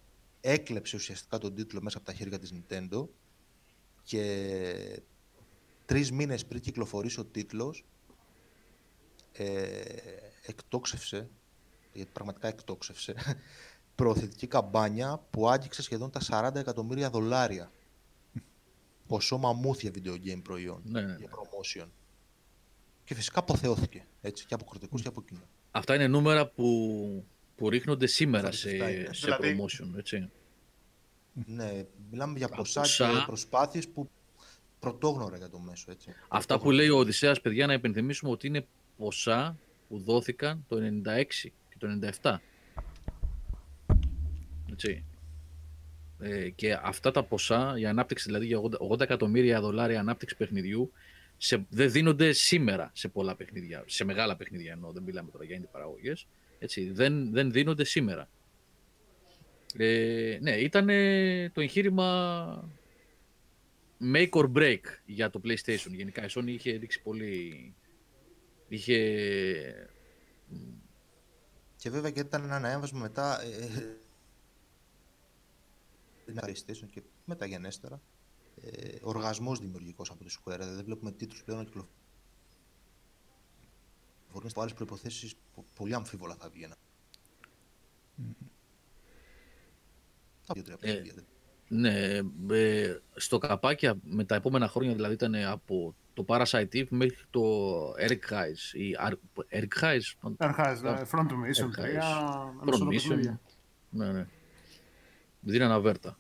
έκλεψε ουσιαστικά τον τίτλο μέσα από τα χέρια της Nintendo και τρεις μήνες πριν κυκλοφορήσει ο τίτλος ε, εκτόξευσε, γιατί πραγματικά εκτόξευσε, <laughs> προωθητική καμπάνια που άγγιξε σχεδόν τα 40 εκατομμύρια δολάρια. Ποσό μαμούθια video game προϊόν ναι, ναι, για promotion. Και φυσικά αποθεώθηκε έτσι, και από κριτικούς και από κοινό. Αυτά είναι νούμερα που, που ρίχνονται σήμερα σε, σε δηλαδή... promotion, έτσι. Ναι, μιλάμε για ποσά, ποσά... και προσπάθειες που πρωτόγνωρα για το μέσο. Έτσι. Αυτά που λέει ο Οδυσσέας, παιδιά, να υπενθυμίσουμε ότι είναι ποσά που δόθηκαν το 96 και το 97. Έτσι. Ε, και αυτά τα ποσά, η ανάπτυξη δηλαδή για 80, 80 εκατομμύρια δολάρια ανάπτυξη παιχνιδιού, σε, δεν δίνονται σήμερα σε πολλά παιχνίδια, σε μεγάλα παιχνίδια ενώ δεν μιλάμε τώρα για παραγωγές, έτσι, δεν, δεν δίνονται σήμερα. Ε, ναι, ήταν το εγχείρημα make or break για το PlayStation. Γενικά η Sony είχε δείξει πολύ... Είχε... Και βέβαια και ήταν ένα έμβασμα μετά ε, την PlayStation και μεταγενέστερα ε, οργασμός δημιουργικός από τη Square. Δεν βλέπουμε τίτλους πλέον να κυκλοφορούν σε άλλες προϋποθέσεις πολύ αμφίβολα θα βγαίνουν. Mm. Ε, ναι, ε, στο καπάκι με τα επόμενα χρόνια δηλαδή ήταν από το Parasite Eve μέχρι το Eric Heis. Η Eric Heis. Eric Heis, ναι, Front Mission. Front Mission. Ναι, ναι. Δίνανε αβέρτα.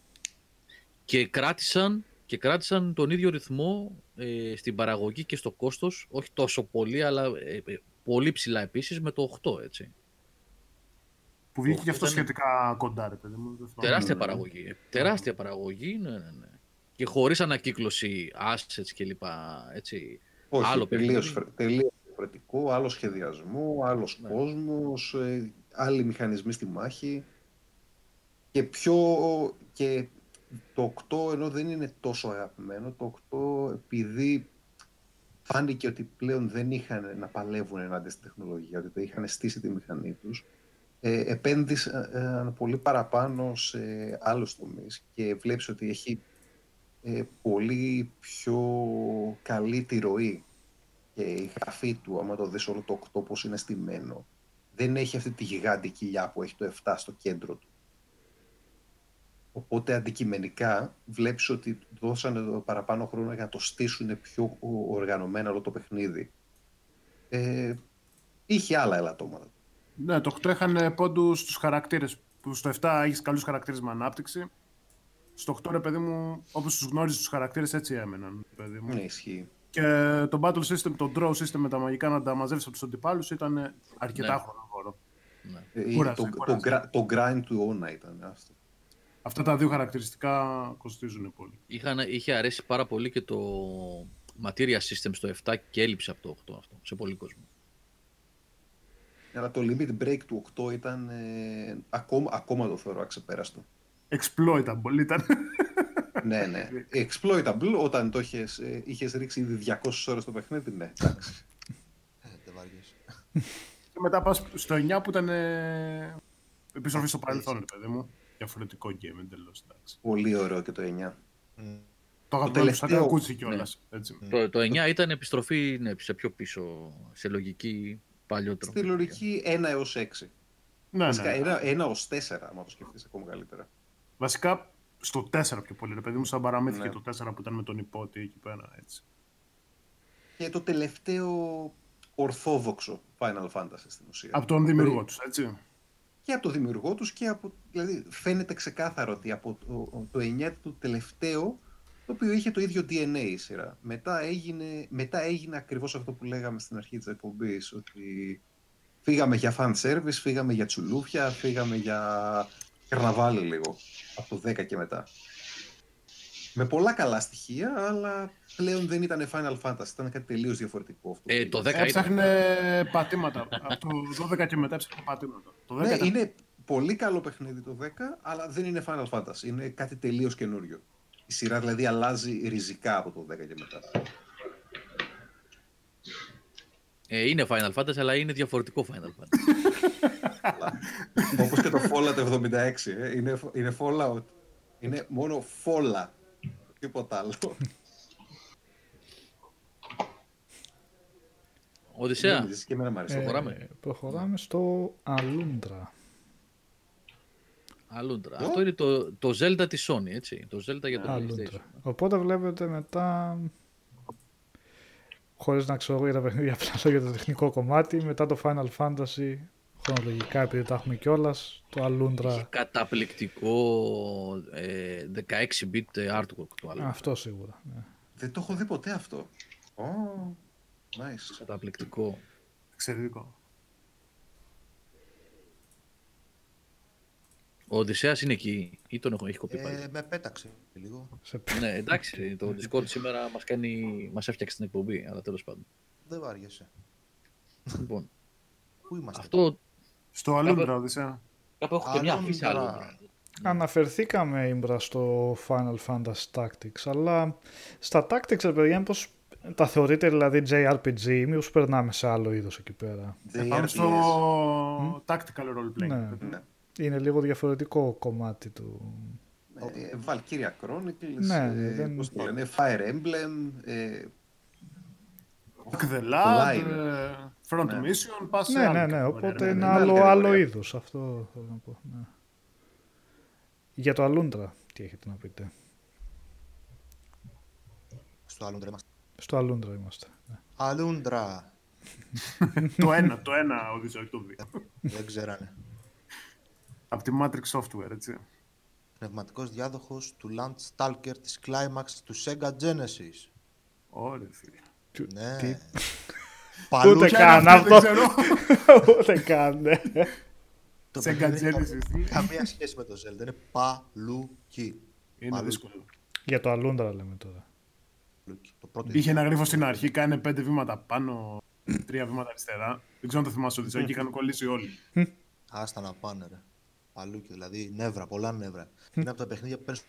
Και κράτησαν, και κράτησαν τον ίδιο ρυθμό ε, στην παραγωγή και στο κόστος, όχι τόσο πολύ, αλλά ε, ε πολύ ψηλά επίσης με το 8, έτσι. Που βγήκε και αυτό σχετικά κοντά, ρε παιδί μου. Τεράστια παραγωγή. Τεράστια παραγωγή, ναι, ναι, ναι. Και χωρίς ανακύκλωση assets κλπ. Έτσι. Όχι, άλλο τελείως, τελείως διαφορετικό, άλλο σχεδιασμό, άλλος ναι. κόσμος, ε, άλλοι μηχανισμοί στη μάχη. Και πιο. Και το 8 ενώ δεν είναι τόσο αγαπημένο, το 8 επειδή φάνηκε ότι πλέον δεν είχαν να παλεύουν ενάντια στη τεχνολογία, ότι το είχαν στήσει τη μηχανή τους, ε, επένδυσαν πολύ παραπάνω σε άλλους τομείς και βλέπεις ότι έχει ε, πολύ πιο καλή τη ροή και η γραφή του, άμα το δεις όλο το 8 πώς είναι στημένο, δεν έχει αυτή τη γιγάντη κοιλιά που έχει το 7 στο κέντρο του. Οπότε αντικειμενικά βλέπεις ότι δώσανε παραπάνω χρόνο για να το στήσουν πιο οργανωμένα όλο το παιχνίδι. Ε, είχε άλλα ελαττώματα. Ναι, το 8 είχαν πόντους στους χαρακτήρες. Που στο 7 έχεις καλούς χαρακτήρες με ανάπτυξη. Στο 8 ρε παιδί μου, όπως τους γνώριζες τους χαρακτήρες, έτσι έμεναν. Παιδί μου. Ναι, ισχύει. Και το battle system, το draw system με τα μαγικά να τα μαζεύει από τους αντιπάλους ήταν αρκετά ναι. χρονοβόρο. Ναι. Ε, κούρασε, το, κούρασε. Το, το, grind του Ona ήταν αυτό. Αυτά τα δύο χαρακτηριστικά κοστίζουν πολύ. Είχαν, είχε αρέσει πάρα πολύ και το material system στο 7 και έλειψε από το 8 αυτό σε πολύ κόσμο. Αλλά το limit break του 8 ήταν ε, ακόμα, ακόμα το θεωρώ αξεπέραστο. Exploitable ήταν. ναι, ναι. Exploitable όταν το είχες, ε, είχες ρίξει ήδη 200 ώρες το παιχνίδι, ναι, εντάξει. Ε, δεν Και μετά πας στο 9 που ήταν ε, επιστροφή στο παρελθόν, παιδί μου. Διαφορετικό game εντελώς, εντάξει. Πολύ ωραίο και το 9. Mm. Το αγαπημένο μου σαν ακούσει κιόλας. Ναι. Το, το 9 ήταν επιστροφή ναι, σε πιο πίσω, σε λογική παλιότερο. Στη λογική 1 έως 6. Ναι, Βασικά, ναι. 1, 1 έως 4, άμα το σκεφτείς ακόμα καλύτερα. Βασικά, στο 4 πιο πολύ, ρε παιδί μου, σαν παραμύθηκε ναι. το 4 που ήταν με τον υπότι εκεί πέρα, έτσι. Και το τελευταίο ορθόδοξο Final Fantasy στην ουσία. Από τον δημιουργό τους, έτσι. Και από τον δημιουργό τους και από... Δηλαδή, φαίνεται ξεκάθαρο ότι από το, το 9 του τελευταίο το οποίο είχε το ίδιο DNA η σειρά. Μετά έγινε, μετά έγινε ακριβώς αυτό που λέγαμε στην αρχή της εκπομπής, ότι φύγαμε για fan service, φύγαμε για τσουλούφια, φύγαμε για καρναβάλι λίγο, από το 10 και μετά. Με πολλά καλά στοιχεία, αλλά πλέον δεν ήταν Final Fantasy, ήταν κάτι τελείως διαφορετικό αυτό. Ε, το 10 έψαχνε πατήματα, από το 12 και μετά έψαχνε πατήματα. Το 10 ναι, ήταν... είναι πολύ καλό παιχνίδι το 10, αλλά δεν είναι Final Fantasy, είναι κάτι τελείως καινούριο. Η σειρά δηλαδή αλλάζει ριζικά από το 10 και μετά. Ε, είναι Final Fantasy, αλλά είναι διαφορετικό Final Fantasy. <laughs> Όπως και το Fallout 76. Ε. Είναι, είναι Fallout. Είναι μόνο Fallout. Τίποτα άλλο. Οδυσσέα. Και εμένα μου Ε, προχωράμε στο Αλούντρα. Αλούντρα. Αυτό είναι το, το Zelda της Sony, έτσι. Το Zelda για το Alundra. PlayStation. Οπότε βλέπετε μετά, χωρίς να ξέρω για τα παιχνίδια <laughs> απλά για το τεχνικό κομμάτι, μετά το Final Fantasy, χρονολογικά επειδή τα έχουμε κιόλας, το Alundra. Έχει καταπληκτικό ε, 16-bit artwork το Alundra. Αυτό σίγουρα. Ναι. Δεν το έχω δει ποτέ αυτό. Oh, nice. Καταπληκτικό. Εξαιρετικό. Ο Οδυσσέας είναι εκεί ή τον έχω, έχει κοπεί πάλι; Ε, με πέταξε λίγο. ναι, εντάξει, το Discord σήμερα μας, κάνει, μας έφτιαξε την εκπομπή, αλλά τέλος πάντων. Δεν βάριεσαι. Λοιπόν, Πού είμαστε; αυτό Στο Αλούντρα, Οδυσσέα. κάπου έχω και μια Alundra. αφήσα άλλο. Αναφερθήκαμε ήμπρα στο Final Fantasy Tactics, αλλά στα Tactics, ρε παιδιά, μήπως τα θεωρείτε δηλαδή JRPG ή μήπως περνάμε σε άλλο είδος εκεί πέρα; Δεν Πάμε είναι στο tactical role playing. Ναι. Ναι. Είναι λίγο διαφορετικό κομμάτι του. Ε, Valkyria Chronicles, Ναι, ε, δεν- πώς το λένε, Fire Emblem, ε, Back the Πολλά Lab, είναι. ε, Front Ναι. Mission, πας σε Ναι, άλλη ναι, ναι, κατηγορία, οπότε ναι, είναι ναι. άλλη άλλο, κατηγορία. άλλο είδος, αυτό θέλω να πω. Ναι. Για το Alundra, τι έχετε να πείτε; Στο Alundra είμαστε. Στο Alundra είμαστε. Ναι. Alundra. <laughs> Το ένα, το ένα, Οδυσσέα, όχι το δύο. Δεν ξέρανε. Από τη Matrix Software, έτσι. Πνευματικός διάδοχος του Land Stalker της Climax του Sega Genesis. Ωραία, φίλε. Ναι. Τι- <laughs> Παλού Ούτε Ποια καν είναι αυτή, αυτό. δεν ξέρω. <laughs> Ούτε καν, ναι. το Sega παιχνίδι δεν έχει Genesis. Καμία σχέση με το Zelda. Είναι παλούκι. Είναι Παλού. δύσκολο. Για το Alundra λέμε τώρα. Παλούκι. Το πρώτο Είχε ένα γρίφο στην αρχή, κάνε πέντε βήματα πάνω, τρία βήματα αριστερά. Δεν ξέρω αν το θυμάσαι, Οδυσσέα, και είχαν κολλήσει όλοι. Άστα να πάνε ρε. Παλούκι, δηλαδή νεύρα, πολλά νεύρα. Είναι από τα παιχνίδια που παίρνεις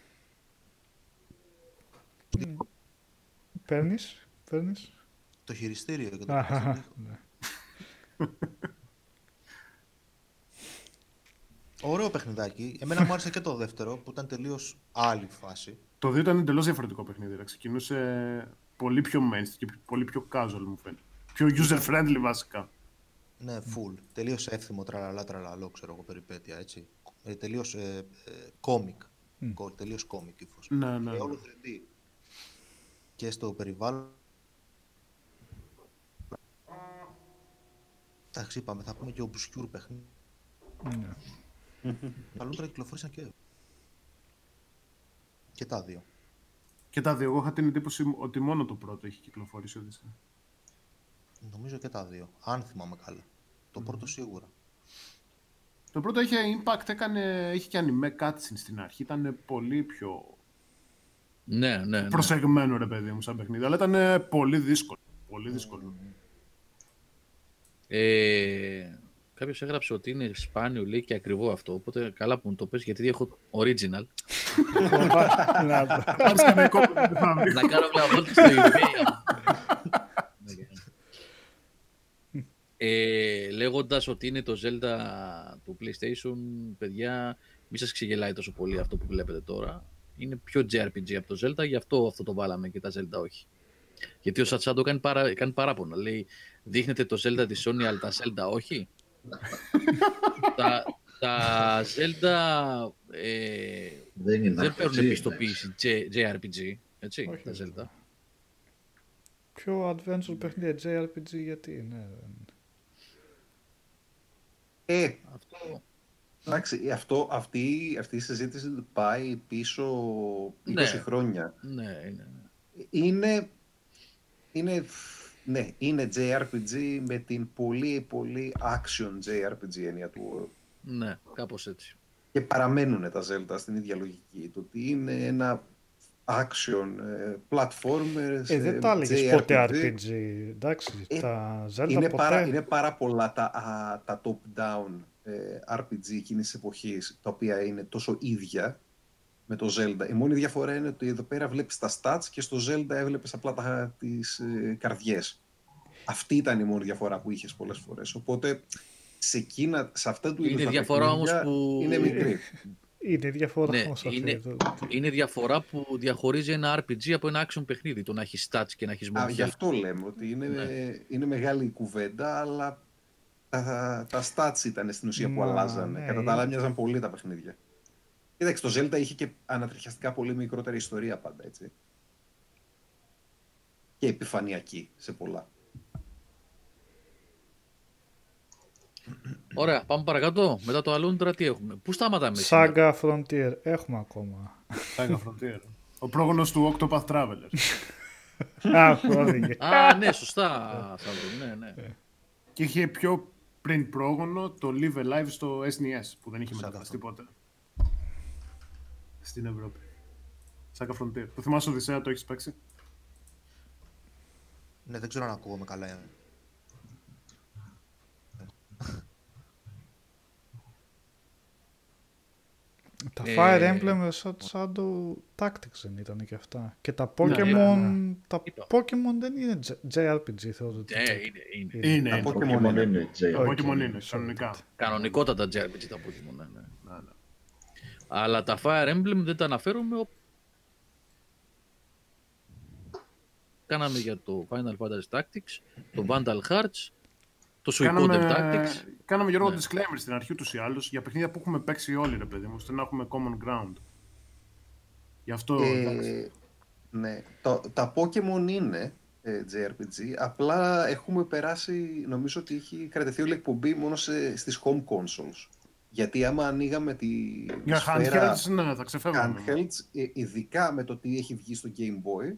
Παίρνεις, παίρνεις. Το χειριστήριο και το Αχα, παίρνεις ναι. <laughs> Ωραίο παιχνιδάκι. Εμένα μου άρεσε και το δεύτερο που ήταν τελείως άλλη φάση. Το δύο ήταν εντελώς διαφορετικό παιχνίδι. ρε. Ξεκινούσε πολύ πιο mainstream και πολύ πιο casual, μου φαίνεται. Πιο user friendly βασικά. Ναι, full. Τελείως εύθυμο τραλαλά τραλαλό, ξέρω εγώ, περιπέτεια έτσι. Ε, τελείως ε, ε, κόμικ. Mm. Τελείως κόμικ ύφο. Ναι, ναι. Και όλο 3D. Και στο περιβάλλον. Εντάξει, είπαμε, θα πούμε και obscure παιχνίδι. Ναι. Παλούτρα κυκλοφόρησαν και. Και τα δύο. Και τα δύο. Εγώ είχα την εντύπωση ότι μόνο το πρώτο έχει κυκλοφορήσει. Οδυσσέα. Νομίζω και τα δύο. Αν θυμάμαι καλά. Το πρώτο σίγουρα. Το πρώτο είχε impact, έκανε, είχε και anime cutscene στην αρχή. Ήταν πολύ πιο Ναι, ναι, ναι. προσεγμένο ρε παιδί μου σαν παιχνίδι. Αλλά ήταν πολύ δύσκολο. Πολύ δύσκολο. Ε, Κάποιος έγραψε ότι είναι σπάνιο λέει και ακριβό αυτό. Οπότε καλά που μου το πες γιατί έχω original. Να, Πάρεις κανένα κόπο, δεν θα βρει. να κάνω μια βόλτα στο eBay. ε, Λέγοντας ότι είναι το Zelda του PlayStation, παιδιά, μη σας ξεγελάει τόσο πολύ αυτό που βλέπετε τώρα. Είναι πιο JRPG από το Zelda, γι' αυτό αυτό το βάλαμε και τα Zelda όχι. Γιατί ο Σατσάντο κάνει, παρά, κάνει παράπονα. Λέει, δείχνετε το Zelda της Sony, αλλά τα Zelda όχι. <laughs> τα, τα Zelda ε, Δεν είναι δεν παίρνουν RPG, επιστοποίηση J- JRPG, έτσι, Όχι, τα όχι. Zelda. πιο adventure παιχνίδια JRPG γιατί, ναι. δεν- Ε, Αυτό, εντάξει, αυτό, αυτή, αυτή η συζήτηση πάει πίσω 20 Ναι. χρόνια. ναι, είναι. ναι. Είναι, είναι, ναι, είναι JRPG με την πολύ πολύ action JRPG έννοια του Ναι, κάπως έτσι. και παραμένουν τα Zelda στην ίδια λογική. Το ότι είναι ένα action ε, platformer. Ε, δεν τα έλεγες ποτέ RPG. Εντάξει, Ε, τα Zelda Είναι ποτέ; πάρα, είναι πάρα πολλά τα, α, τα top-down ε, RPG εκείνης της εποχής, τα οποία είναι τόσο ίδια, με το Zelda. Η μόνη διαφορά είναι ότι εδώ πέρα βλέπεις τα stats και στο Zelda έβλεπες απλά τα, τις ε, καρδιές. Αυτή ήταν η μόνη διαφορά που είχες πολλές φορές. Οπότε σε, εκείνα, σε αυτά του είναι διαφορά όμως που... είναι μικρή. Είναι διαφορά ναι, είναι, είναι διαφορά που διαχωρίζει ένα RPG από ένα action παιχνίδι, το να έχεις stats και να έχεις μόνο. Γι' αυτό λέμε ότι είναι, ναι. είναι μεγάλη η κουβέντα, αλλά τα, τα stats ήταν στην ουσία που αλλάζανε. Ναι, Κατά τα άλλα μοιάζαν πολύ τα παιχνίδια. Κοίταξε, το Zelda είχε και ανατριχιαστικά πολύ μικρότερη ιστορία πάντα, έτσι. Και επιφανειακή σε πολλά. Ωραία, πάμε παρακάτω. Μετά το Alundra τι έχουμε; Πού σταματάμε. Saga Frontier. Έχουμε ακόμα. Saga Frontier. Ο πρόγονος του Octopath Traveler. Α, ναι, σωστά. ναι, ναι. Και είχε πιο πριν πρόγονο το Live Alive στο SNES που δεν είχε μεταφραστεί ποτέ. Στην Ευρώπη. Saga Frontier. Το θυμάσαι Οδυσσέα, το έχεις παίξει; Ναι, δεν ξέρω αν ακούγομαι καλά. Τα ε... Fire Emblem σαν, το Tactics δεν ήταν και αυτά. Και τα ναι, Pokemon, ναι, τα Pokemon δεν είναι JRPG θεωρώ ότι. Ναι, είναι. Είναι, είναι. Τα Pokemon είναι, είναι JRPG. Τα Pokemon είναι, κανονικά. Κανονικότατα JRPG τα Pokemon, ναι, ναι. Αλλά τα Fire Emblem δεν τα αναφέρουμε. Κάναμε για το Final Fantasy Tactics, το Vandal Hearts, το Suicoden Tactics. Κάναμε Γιώργο ναι. disclaimer στην αρχή του ή άλλως για παιχνίδια που έχουμε παίξει όλοι, ρε παιδί μου, ώστε να έχουμε common ground. Γι' αυτό. Ε, ναι. Το, τα Pokémon είναι ε, JRPG, απλά έχουμε περάσει, νομίζω ότι έχει κρατηθεί όλη η εκπομπή μόνο σε, στις home consoles. Γιατί άμα ανοίγαμε τη Για σφαίρα handhelds, ναι, θα ξεφεύγουμε. Handhelds, ε, ειδικά με το τι έχει βγει στο Game Boy,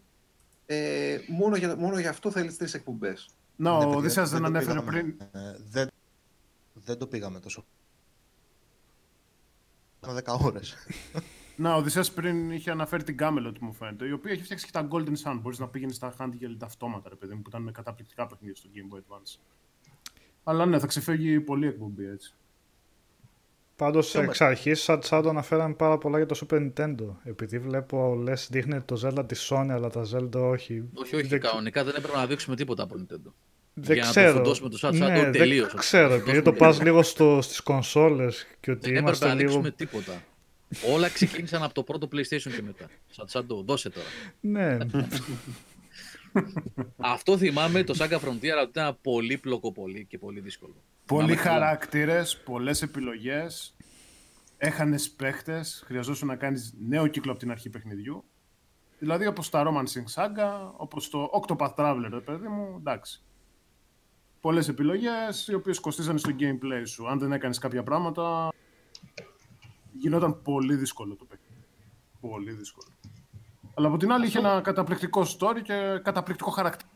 ε, μόνο, για, μόνο για αυτό θέλεις τρεις εκπομπές. Ναι, ο Οδύσσιας δεν ανέφερε πριν. Ε, δεν, δεν το πήγαμε τόσο. Ήταν 10 ώρες. <laughs> Να, ο Οδυσσέας πριν είχε αναφέρει την Camelot μου φαίνεται, η οποία έχει φτιάξει και τα Golden Sun. Μπορείς να πήγαινες στα handheld αυτόματα, ρε παιδί μου, που ήταν καταπληκτικά παιχνίδια στο Game Boy Advance. Αλλά ναι, θα ξεφεύγει πολύ εκπομπή έτσι. Πάντως εξ αρχής, σαν, σαν το αναφέραμε πάρα πολλά για το Super Nintendo. Επειδή βλέπω, λες, δείχνει το Zelda της Sony, αλλά τα Zelda όχι. Όχι, όχι, δεν... κανονικά δεν έπρεπε να δείξουμε τίποτα από Nintendo. Δεν για ξέρω. να το φουντώσουμε το Shadow ναι, τελείω. Δεν ξέρω, επειδή το πας λίγο στις κονσόλες και ότι δεν είμαστε έπρεπε λίγο. να δείξουμε τίποτα. Όλα ξεκίνησαν από το πρώτο PlayStation και μετά. Σαν το δώσε τώρα. Ναι. Αυτό θυμάμαι το Saga Frontier, αλλά ήταν πολύ πλοκό πολύ και πολύ δύσκολο. Πολλοί χαρακτήρες, πολλές επιλογές. Έχανες παίχτες, χρειαζόσουν να κάνεις νέο κύκλο από την αρχή παιχνιδιού. Δηλαδή όπως τα Romancing Saga, όπως το Octopath Traveler, παιδί μου, εντάξει. Πολλές επιλογές οι οποίες κοστίζανε στο gameplay σου. Αν δεν έκανες κάποια πράγματα, γινόταν πολύ δύσκολο το παιχνίδι. Πολύ δύσκολο. Αλλά από την άλλη είχε ένα καταπληκτικό story και καταπληκτικό χαρακτήρα.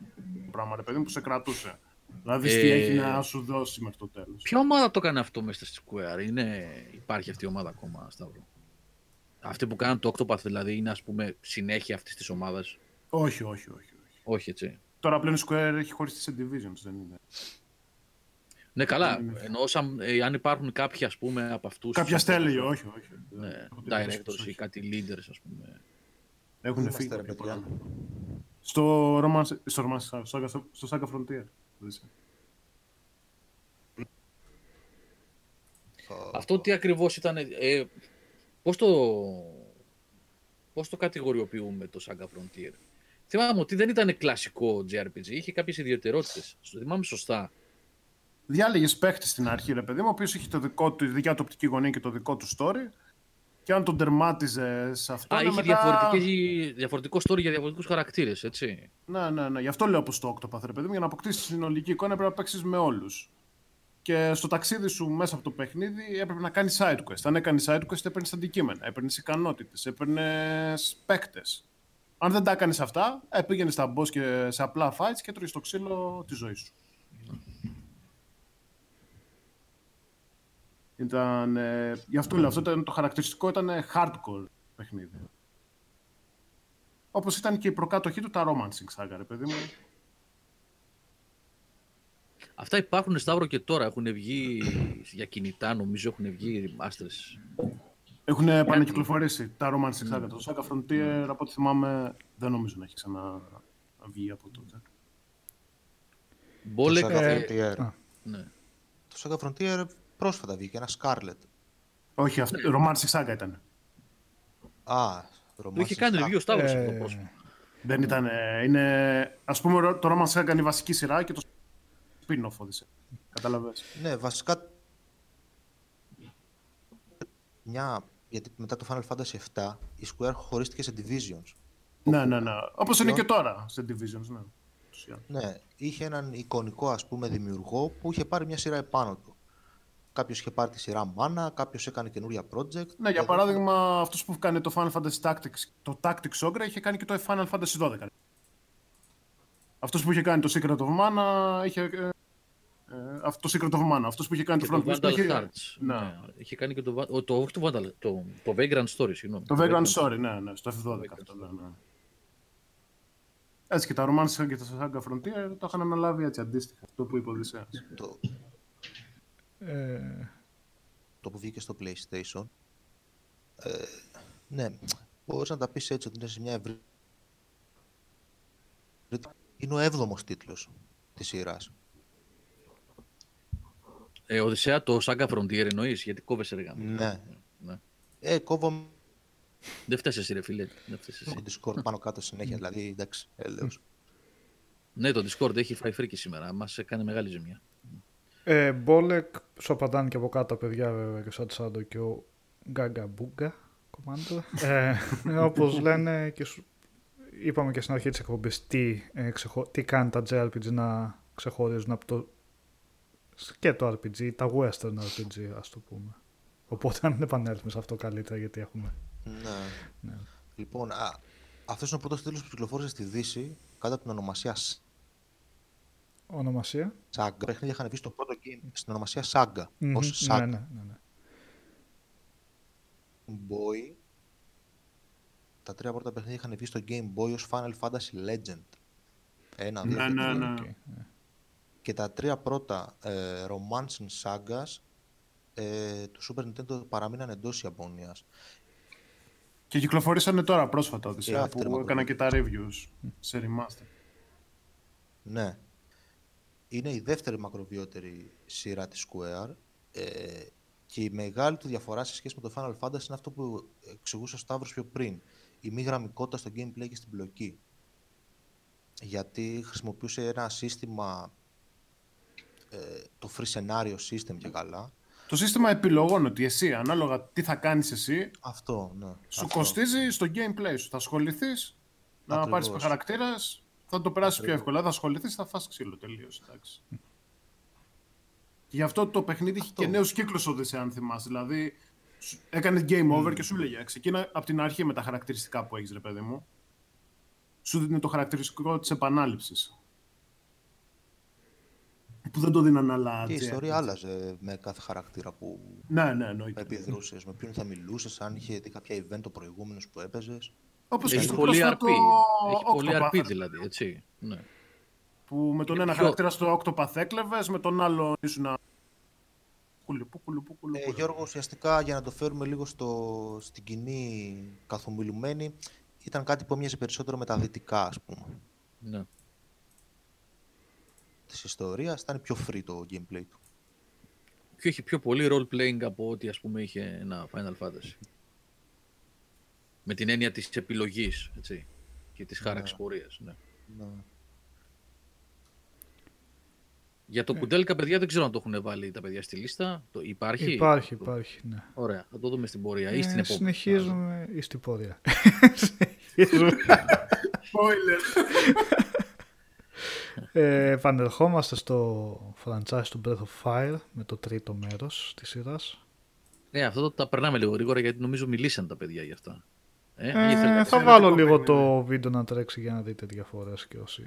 Πράγμα, ρε παιδί μου, που σε κρατούσε. Δηλαδή, ε... τι έχει να σου δώσει μέχρι το τέλος. Ποια ομάδα το έκανε αυτό μέσα στη Square, είναι... υπάρχει αυτή η ομάδα ακόμα, Σταύρο; Αυτή που κάνουν το Octopath, δηλαδή, είναι ας πούμε συνέχεια αυτής της ομάδας; Όχι, όχι, όχι, όχι. Όχι, έτσι. Τώρα πλέον η Square έχει χωριστεί σε divisions, δεν είναι. Ναι, καλά. Ενώ ε, αν υπάρχουν κάποιοι ας πούμε από αυτούς. Κάποια στέλνει, όχι, όχι. Ναι, directors ή κάτι leaders, ας πούμε. Έχουν φύγει. Στο Romance, στο, Romance, στο, στο Saga Frontier. Αυτό τι ακριβώς ήταν, ε, πώς, το, πώς το κατηγοριοποιούμε το Saga Frontier; Θυμάμαι ότι δεν ήταν κλασικό JRPG, είχε κάποιες ιδιαιτερότητες. Στο θυμάμαι σωστά. Διάλεγες παίχτη στην αρχή, ρε παιδί μου, ο οποίος είχε το δικό του, τη δικιά του οπτική γωνία και το δικό του story. Και αν τον τερμάτιζε σε αυτό. Α, είχε μετά... διαφορετικό story για διαφορετικούς χαρακτήρες, έτσι. Ναι, ναι, ναι. Γι' αυτό λέω πως το Octopath, ρε παιδί μου, για να αποκτήσεις συνολική εικόνα πρέπει να παίξεις με όλους. Και στο ταξίδι σου μέσα από το παιχνίδι έπρεπε να κάνεις side quest. Αν έκανες side quest, έπαιρνες αντικείμενα, έπαιρνες ικανότητες, έπαιρνες παίκτες. Αν δεν τα έκανες αυτά, ε, πήγαινες στα boss και σε απλά fights και τρώγε το ξύλο τη ζωή σου. Ήταν, ε, γι' αυτό λέω, αυτό ήταν, το χαρακτηριστικό ήταν hardcore παιχνίδι. Όπως ήταν και η προκάτοχή του τα Romancing Saga, ρε παιδί μου. Αυτά υπάρχουν Σταύρο και τώρα. Έχουν βγει για κινητά, νομίζω έχουν βγει remasters. Έχουν επανακυκλοφορήσει τα Roman Six Το Saga Frontier, από ό,τι θυμάμαι, δεν νομίζω να έχει ξαναβγεί από τότε. Μπόλεκ. Το Saga ε, Frontier. Ναι. Το Saga Frontier πρόσφατα βγήκε, ένα Scarlet. Όχι, αυτό, Roman Six ήταν. Α, το είχε κάνει review ο Σταύρος αυτό πρόσφατα. Δεν ήταν. Είναι, ας πούμε, το Roman Saga είναι η βασική σειρά και το spin-off όδησε. Καταλαβες. Ναι, βασικά μια, γιατί μετά το Final Fantasy VII η Square χωρίστηκε σε divisions. Ναι, ναι, ναι. Όπως είναι και τώρα σε divisions, ναι. Ναι, είχε έναν εικονικό ας πούμε δημιουργό που είχε πάρει μια σειρά επάνω του. Κάποιος είχε πάρει τη σειρά Mana, κάποιος έκανε καινούρια project. Ναι, για παράδειγμα, αυτός που κάνει το Final Fantasy Tactics, το Tactics Ogre, είχε κάνει και το Final Fantasy 12. Αυτός που είχε κάνει το Secret of Mana είχε ε, ε, αυτό το Secret of Mana. Αυτός που είχε κάνει και το Front Vandal είχε... Hearts. Ναι. ναι. Είχε κάνει και το. το, το, το, Vandal, το, το Vagrant Story, συγγνώμη. Το Vagrant Story, ναι, ναι, στο F12 αυτό. Ναι, ναι. Έτσι και τα Romances και τα Saga Frontier το είχαν αναλάβει έτσι αντίστοιχα. Αυτό που είπε ο Οδυσσέας. Το... Ε... το που βγήκε στο PlayStation. Ε, ναι, μπορείς να τα πεις έτσι ότι είναι σε μια ευρύ... Είναι ο έβδομος τίτλος της σειράς. Ε, Οδυσσέα, το Saga Frontier εννοείς, γιατί κόβεσαι ρε Ναι. ναι. Ε, κόβω... Δεν φταίει εσύ ρε φίλε. Δεν φταίει εσύ. Discord πάνω κάτω συνέχεια, δηλαδή εντάξει, έλεος. Ναι, το Discord έχει φάει φρίκη σήμερα, μας έκανε μεγάλη ζημιά. Ε, Μπόλεκ, σου απαντάνε και από κάτω παιδιά βέβαια και σαν Τσάντο και ο Γκάγκα Μπούγκα, κομμάντο. ε, <laughs> όπως λένε και σου... είπαμε και στην αρχή της εκπομπής τι, ε, ξεχω... τι κάνει τα JRPG να ξεχωρίζουν από το και το RPG, τα western RPG ας το πούμε. Οπότε αν επανέλθουμε σε αυτό καλύτερα γιατί έχουμε... Ναι. ναι. Λοιπόν, α, αυτός είναι ο πρώτος τίτλος που κυκλοφόρησε στη Δύση κάτω από την ονομασία Ονομασία. Saga. παιχνίδια είχαν βγει στο πρώτο game στην ονομασία Saga. Mm-hmm. Ως Saga. Ναι, ναι, ναι, ναι. Boy. Τα τρία πρώτα παιχνίδια είχαν βγει στο Game Boy ως Final Fantasy Legend. Ένα, δύο, ναι, ναι, ναι. Okay και τα τρία πρώτα ε, Romancing Sagas ε, του Super Nintendo παραμείναν εντός Ιαπωνίας. Και κυκλοφορήσανε τώρα πρόσφατα, Οδυσσέα, που έκανα και τα reviews σε remaster. Ναι. Είναι η δεύτερη μακροβιότερη σειρά της Square ε, και η μεγάλη του διαφορά σε σχέση με το Final Fantasy είναι αυτό που εξηγούσε ο Σταύρος πιο πριν. Η μη γραμμικότητα στο gameplay και στην πλοκή. Γιατί χρησιμοποιούσε ένα σύστημα ε, το free scenario system και καλά. Το σύστημα επιλογών ότι εσύ, ανάλογα τι θα κάνεις εσύ, αυτό, ναι, σου αυτό. κοστίζει στο gameplay σου. Θα ασχοληθείς να πάρεις χαρακτήρας, θα το περάσει πιο εύκολα. Θα ασχοληθείς, θα φας ξύλο τελείως. Γι' αυτό το παιχνίδι έχει και νέους κύκλους όδησε, αν θυμάσαι. Δηλαδή, έκανε game over και σου λέγε ξεκίνα από την αρχή με τα χαρακτηριστικά που έχεις, ρε παιδί μου. Σου δίνει το χαρακτηριστικό της επανάληψης που δεν το δίναν άλλα. Και η ιστορία άλλαζε με κάθε χαρακτήρα που ναι, ναι, επιδρούσες. Με ποιον θα μιλούσες, αν είχε δει κάποια event το προηγούμενο που έπαιζες. Όπως έχει πολύ RP. Έχει πολύ RP δηλαδή, έτσι. Ναι. Που με τον ένα χαρακτήρα στο Octopath έκλεβες, με τον άλλο ήσουν να. Ε, Γιώργο, ουσιαστικά για να το φέρουμε λίγο στο, στην κοινή καθομιλουμένη, ήταν κάτι που έμοιαζε περισσότερο με τα δυτικά, ας πούμε. Ναι της ιστορίας, ήταν πιο free το gameplay του. Και έχει πιο πολύ role-playing από ό,τι ας πούμε είχε ένα Final Fantasy. Με την έννοια της επιλογής, έτσι, και της χάραξης ναι. πορείας, ναι. ναι. Για το κουντέλκα, παιδιά, δεν ξέρω αν το έχουν βάλει τα παιδιά στη λίστα. Το, υπάρχει; Υπάρχει, υπάρχει, ναι. Ωραία, θα το δούμε στην πορεία ή στην ε, επόμενη. Συνεχίζουμε ή στην πορεία. Spoiler. Ε, επανερχόμαστε στο franchise του Breath of Fire με το τρίτο μέρος της σειράς. Ναι, αυτό το, τα περνάμε λίγο γρήγορα γιατί νομίζω μιλήσαν τα παιδιά γι' αυτά. Ε, ε, θα βάλω λίγο το βίντεο να τρέξει για να δείτε διαφορές και όσοι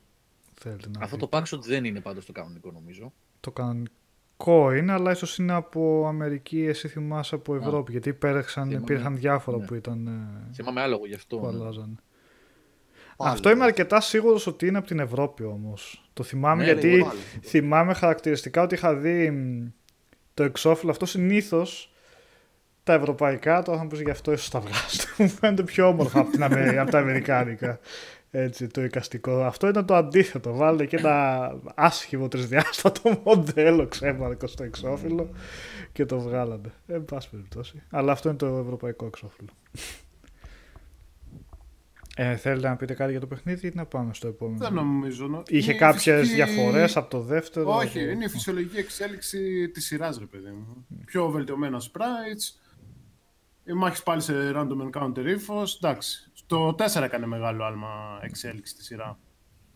θέλετε να Αυτό δείτε. το δεν είναι πάντως το κανονικό νομίζω. Το κανονικό είναι, αλλά ίσως είναι από Αμερική, εσύ θυμάσαι από Ευρώπη, γιατί υπήρχαν, υπήρχαν διάφορα ναι. που ήταν... Ε, θυμάμαι άλογο γι' αυτό. Που ναι. Αυτό είμαι αρκετά σίγουρος ότι είναι από την Ευρώπη όμως. Το θυμάμαι ναι, γιατί θυμάμαι χαρακτηριστικά ότι είχα δει το εξώφυλλο αυτό συνήθως τα ευρωπαϊκά, τώρα θα μου πεις γι' αυτό ίσως τα βγάζετε. <laughs> Μου φαίνεται πιο όμορφα από, την από τα αμερικάνικα. Έτσι, το εικαστικό. Αυτό ήταν το αντίθετο. Βάλε και ένα άσχημο τρισδιάστατο <laughs> μοντέλο ξέμαρκο στο εξώφυλλο και το βγάλατε. Ε, πάση περιπτώσει. Αλλά αυτό είναι το ευρωπαϊκό εξώφυλλο. Ε, θέλετε να πείτε κάτι για το παιχνίδι ή να πάμε στο επόμενο; Δεν νομίζω. Είχε κάποιες φυσική... διαφορές από το δεύτερο. Όχι, είναι η φυσιολογική εξέλιξη της σειράς, ρε παιδί μου. Πιο βελτιωμένα sprites. Οι μάχες πάλι σε random encounter ύφος. Εντάξει. Το 4 έκανε μεγάλο άλμα εξέλιξη στη σειρά.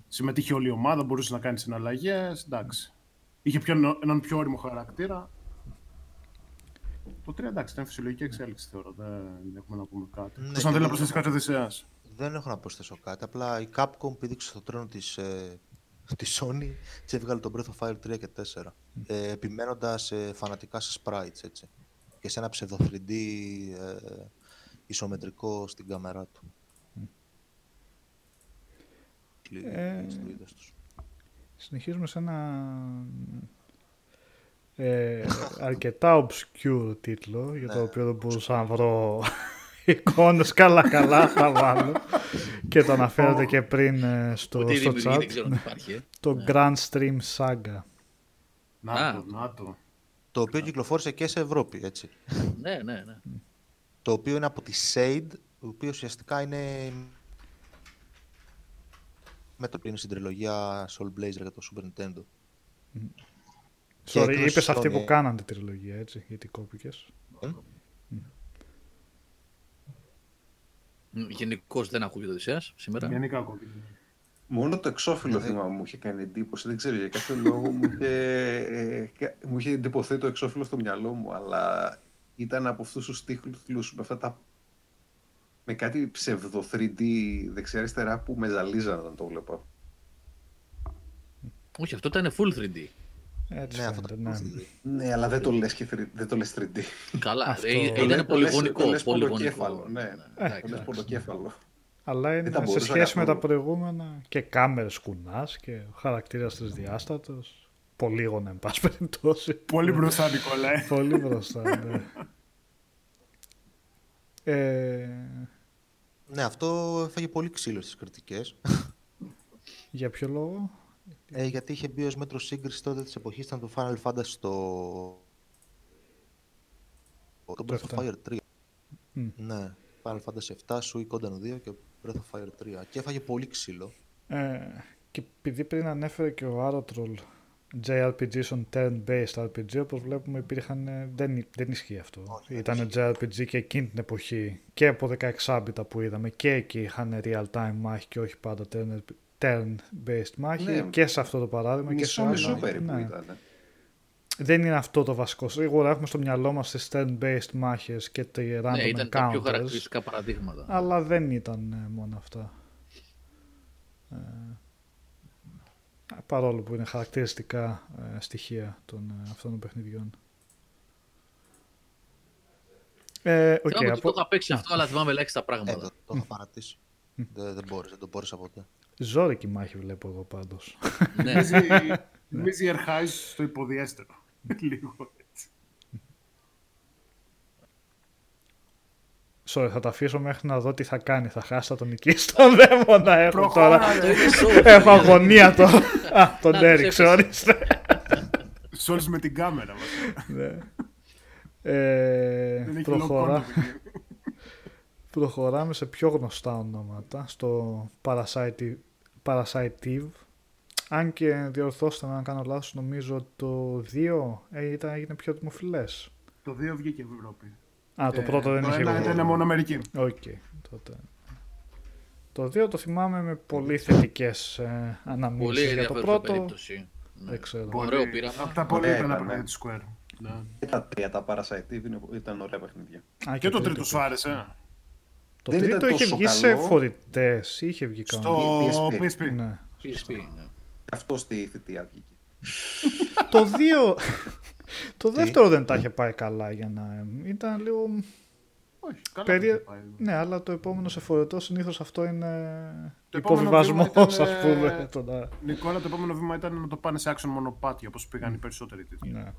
Συμμετείχε όλη η ομάδα, μπορούσες να κάνεις συναλλαγές. Εντάξει. Είχε πιο, έναν πιο όριμο χαρακτήρα. Το 3 εντάξει, ήταν φυσιολογική εξέλιξη θεωρώ. Δεν έχουμε να πούμε κάτι. Ναι, να θέλει να προσθέσει κάτι Οδυσσέα. Δεν έχω να προσθέσω κάτι. Απλά η Capcom πήδηξε στο τρένο της ε, της Sony και έβγαλε τον Breath of Fire 3 και 4. Ε, Επιμένοντας ε, φανατικά σε sprites έτσι. Και σε ένα ψευδο 3D ε, ισομετρικό στην κάμερά του. Ε, συνεχίζουμε σε ένα ε, αρκετά obscure τίτλο για το ναι. οποίο δεν μπορούσα να βρω <laughs> εικόνες καλά καλά θα βάλω και το αναφέρατε και πριν ε, στο, στο chat ε. το ναι. Grand Stream Saga να το, να το. Το οποίο κυκλοφόρησε και σε Ευρώπη, έτσι. ναι, ναι, ναι. Το οποίο είναι από τη Shade, το οποίος ουσιαστικά είναι με το είναι στην τριλογία Soul Blazer για το Super Nintendo. Sorry, είπες αυτή που κάνανε τη τριλογία, έτσι, γιατί κόπηκες. Mm. Γενικώς δεν ακούγεται Οδυσσέας σήμερα. Γενικά ακούγεται. Μόνο το εξώφυλλο ναι. θυμάμαι μου είχε κάνει εντύπωση. Δεν ξέρω για κάποιο λόγο μου είχε, ε, μου είχε εντυπωθεί το εξώφυλλο στο μυαλό μου, αλλά ήταν από αυτούς τους τίτλου με αυτά τα. με κάτι ψευδο 3D δεξιά-αριστερά που με ζαλίζαν να το βλέπω. Όχι, αυτό ήταν full 3D. Έτσι ναι, αυτό το ναι. ναι, αλλά δεν το λες, και, δεν το λες 3D. Καλά, αυτό... Ε, ήταν πολυγωνικό. Το λες ποντοκέφαλο, ναι. ναι. Το λες ποντοκέφαλο. Αλλά είναι σε σχέση με τα προηγούμενα και κάμερες κουνάς και ο χαρακτήρας της διάστατος. Πολύγωνα, εν πάση περιπτώσει. Πολύ μπροστά, Νικόλα. Πολύ μπροστά, ναι. Ε... Ναι, αυτό έφαγε πολύ ξύλο στις κριτικές. Για ποιο λόγο; Ε, γιατί είχε μπει ως μέτρο σύγκριση τότε της εποχής, ήταν το Final Fantasy στο... Το Breath of Fire 3. Mm. Ναι, Final Fantasy 7, Sui Kodan 2 και Breath of Fire 3. Και έφαγε πολύ ξύλο. Ε, και επειδή πριν ανέφερε και ο Arotroll JRPG on turn-based RPG, όπως βλέπουμε υπήρχαν, ε, δεν, δεν ισχύει αυτό. Όχι, Ήταν JRPG και εκείνη την εποχή και από 16 bit που είδαμε και εκεί είχαν real-time μάχη και όχι πάντα turn-based μάχη ναι, και σε αυτό το παράδειγμα και σε άλλο. περίπου ναι. ήταν. Δεν είναι αυτό το βασικό. Σίγουρα έχουμε στο μυαλό μας τις turn-based μάχες και τα random ναι, ήταν τα πιο χαρακτηριστικά παραδείγματα. Αλλά δεν ήταν ε, μόνο αυτά. Ε, παρόλο που είναι χαρακτηριστικά ε, στοιχεία των ε, αυτών των παιχνιδιών. Ε, okay, Θέλω από... το είχα παίξει αυτό, αλλά θυμάμαι ελάχιστα πράγματα. Ε, το είχα παρατήσει. δεν, δεν μπόρεσα, δεν μπόρεσα ποτέ. Ζόρικη μάχη βλέπω εγώ πάντως. ναι. <laughs> Νομίζει η στο υποδιέστερο. <laughs> Λίγο έτσι. Sorry, θα τα αφήσω μέχρι να δω τι θα κάνει. Θα χάσει, θα τον νικήσει τον δαίμονα. Έχω τώρα. Έχω αγωνία το. Α, τον έριξε, ορίστε. Σόλς με την κάμερα. Ναι. Ε, προχωρά. Προχωράμε σε πιο γνωστά ονόματα. Στο Parasitive. Αν και διορθώστε με αν κάνω λάθος, νομίζω το 2 ε, ήταν, έγινε πιο δημοφιλές. Το 2 βγήκε в Ευρώπη. Α, το πρώτο δεν είχε βγει. Ήταν μόνο Αμερική. Οκ, τότε. Το 2 το θυμάμαι με πολύ θετικές ε, αναμνήσεις για το πρώτο. Περίπτωση. Δεν ναι. ξέρω. Ωραίο πείραμα. Από τα πολύ ήταν ναι. τη Square. Ναι. Και τα τρία, τα Parasite ήταν ωραία παιχνίδια. Α, και, το τρίτο σου άρεσε. Το δεν τρίτο είχε βγει σε φορητές. Είχε βγει κανένα. Στο PSP. Ναι. PSP, ναι. Αυτό στη θητεία βγήκε. το 2. το δεύτερο δεν τα είχε πάει καλά για να. ήταν λίγο. Όχι, καλά Περί... Ναι, αλλά το επόμενο σε φορετό συνήθως αυτό είναι υποβιβασμός, ας πούμε. Το... Νικόλα, το επόμενο βήμα ήταν να το πάνε σε action μονοπάτια όπως πήγαν οι περισσότεροι τίτλοι. Ναι.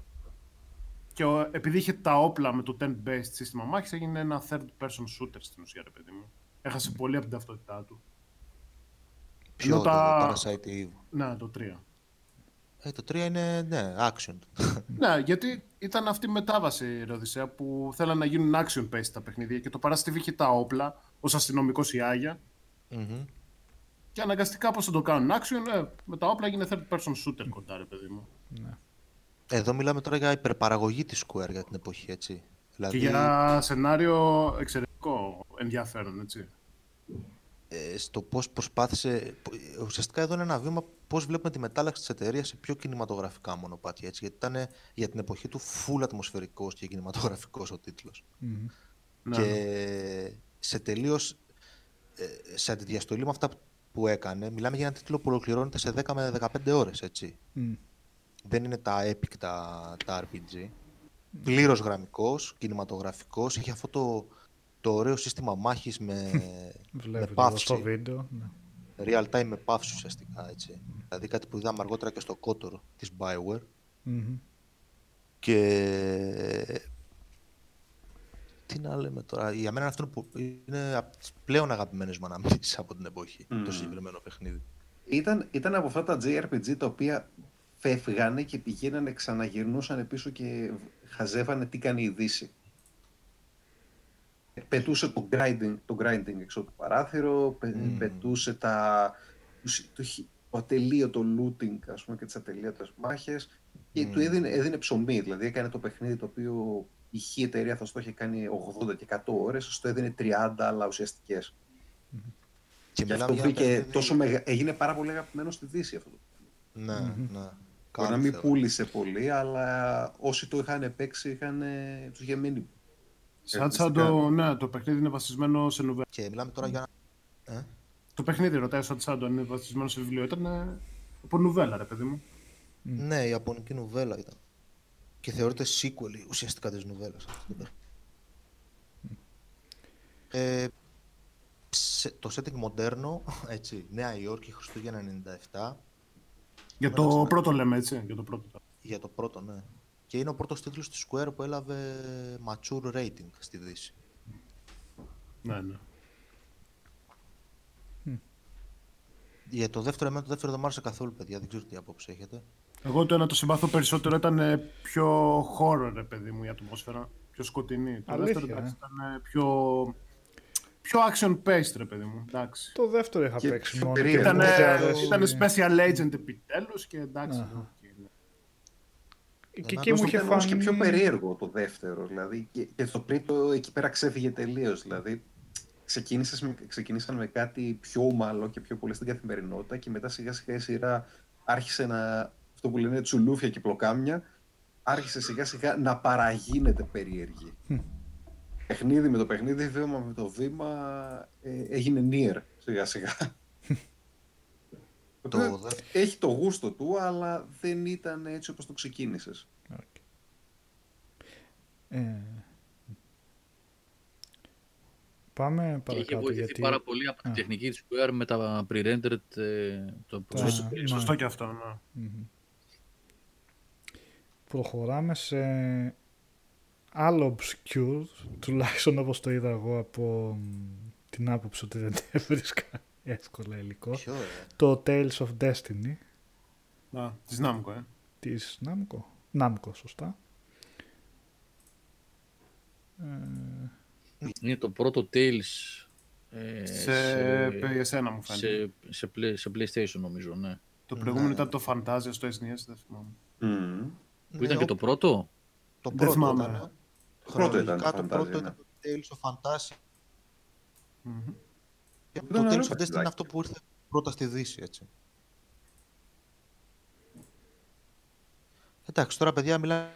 Και ο, επειδή είχε τα όπλα με το 10-based σύστημα μάχης, έγινε ένα third person shooter στην ουσία, ρε παιδί μου. Έχασε πολύ από την ταυτότητά του. Ποιο τα... το Parasite Eve. Ναι, το 3. Ε, το 3 είναι, ναι, action. <laughs> ναι, γιατί ήταν αυτή η μετάβαση, η Οδυσσέα, που θέλανε να γίνουν action-based τα παιχνίδια και το Parasite είχε τα όπλα, ως αστυνομικός η Άγια. Mm-hmm. Και αναγκαστικά πώς θα το κάνουν action, ε, με τα όπλα έγινε third person shooter κοντά, ρε παιδί μου. Ναι. Εδώ μιλάμε τώρα για υπερπαραγωγή της Square για την εποχή, έτσι. Δηλαδή... Και για σενάριο εξαιρετικό ενδιαφέρον, έτσι. Ε, στο πώς προσπάθησε... Ουσιαστικά εδώ είναι ένα βήμα πώς βλέπουμε τη μετάλλαξη της εταιρείας σε πιο κινηματογραφικά μονοπάτια, έτσι. Γιατί ήταν για την εποχή του full ατμοσφαιρικός και κινηματογραφικός ο τίτλος. Mm. Και ναι. σε τελείως... Ε, σε αντιδιαστολή με αυτά που έκανε, μιλάμε για ένα τίτλο που ολοκληρώνεται σε 10 με 15 ώρες, έτσι. Mm δεν είναι τα epic τα, τα RPG. Πλήρως γραμμικός, κινηματογραφικός. Έχει αυτό το, το ωραίο σύστημα μάχης με, <laughs> με παύση. στο βίντεο. Ναι. Real time με παύση ουσιαστικά. Έτσι. Δηλαδή κάτι που είδαμε αργότερα και στο κότορο της Bioware. Και τι να λέμε τώρα. Για μένα αυτό είναι από τις πλέον αγαπημένες μου αναμνήσεις από την εποχή. Το συγκεκριμένο παιχνίδι. Ήταν, ήταν από αυτά τα JRPG τα οποία φεύγανε και πηγαίνανε, ξαναγυρνούσαν πίσω και χαζεύανε τι κάνει η Δύση. Πετούσε το grinding, το grinding έξω το παράθυρο, πετούσε τα, το, το ατελείωτο looting ας πούμε, και τις ατελείωτες μάχες και του έδινε, έδινε ψωμί, δηλαδή έκανε το παιχνίδι το οποίο η χή εταιρεία θα στο είχε κάνει 80 και 100 ώρες, στο έδινε 30 αλλά ουσιαστικές. Και, και αυτό πήγε τόσο μεγα... έγινε πάρα πολύ αγαπημένο στη Δύση αυτό. Ναι, ναι. Μπορεί να μην πούλησε πολύ, αλλά όσοι το είχαν παίξει είχαν τους γεμμένοι. Σαν, σαν το, ναι, το παιχνίδι είναι βασισμένο σε νουβέλα. Και μιλάμε τώρα για ε; Το παιχνίδι ρωτάει σαν σαν το είναι βασισμένο σε βιβλίο. Ήταν από νουβέλα, ρε παιδί μου. Ναι, η Ιαπωνική νουβέλα ήταν. Και θεωρείται sequel ουσιαστικά της νουβέλας. Ε, το setting μοντέρνο, έτσι, Νέα Υόρκη, Χριστούγεννα 97, για το πρώτο λέμε έτσι, για το πρώτο. Για το πρώτο, ναι. Και είναι ο πρώτος τίτλος της Square που έλαβε mature rating στη Δύση. Ναι, ναι. Για το δεύτερο, εμένα το δεύτερο δεν μ' άρεσε καθόλου, παιδιά. Δεν ξέρω τι απόψη έχετε. Εγώ το ένα το συμπάθω περισσότερο ήταν πιο horror, ρε παιδί μου, η ατμόσφαιρα. Πιο σκοτεινή. Το δεύτερο ε. ήταν πιο πιο action paced, ρε παιδί μου. Εντάξει. Το δεύτερο είχα και παίξει μόνο. Ήταν, ήταν special agent επιτέλους και εντάξει. Και εκεί μου είχε φάνει... και πιο περίεργο το δεύτερο, δηλαδή. Και, και το τρίτο εκεί πέρα ξέφυγε τελείως. Δηλαδή, ξεκίνησαν με κάτι πιο ομαλό και πιο πολύ στην καθημερινότητα και μετά σιγά σιγά η σειρά άρχισε να, αυτό που λένε τσουλούφια και πλοκάμια, άρχισε σιγά σιγά να παραγίνεται περίεργη παιχνίδι με το παιχνίδι, βήμα με το βήμα, ε, έγινε near σιγά σιγά. Το... Έχει το γούστο του, αλλά δεν ήταν έτσι όπως το ξεκίνησες. Okay. Ε... Πάμε παρακάτω. Και είχε βοηθηθεί γιατί... πάρα πολύ από την τεχνική της Square με τα pre-rendered. Ε, το Σωστό και αυτό, ναι. Mm-hmm. Προχωράμε σε άλλο obscure, τουλάχιστον όπως το είδα εγώ από την άποψη ότι δεν <laughs> έβρισκα εύκολα υλικό. Ποιο, ε; Το Tales of Destiny. Α, της Namco, ε. Της Namco. Namco, σωστά. Ε... Είναι το πρώτο Tales ε, σε, σε μου φαίνεται. Σε, σε, σε, PlayStation νομίζω, ναι. Το προηγούμενο ναι. ήταν το Fantasia στο SNES, δεν θυμάμαι. Mm. Που ήταν ναι, και το πρώτο; Το πρώτο ήταν. Πρώτο ήταν το πρώτο ήταν το Tales of Fantasy. Mm-hmm. Και το Tales of Destiny είναι αυτό που ήρθε πρώτα στη Δύση, έτσι. Εντάξει, τώρα παιδιά μιλάμε...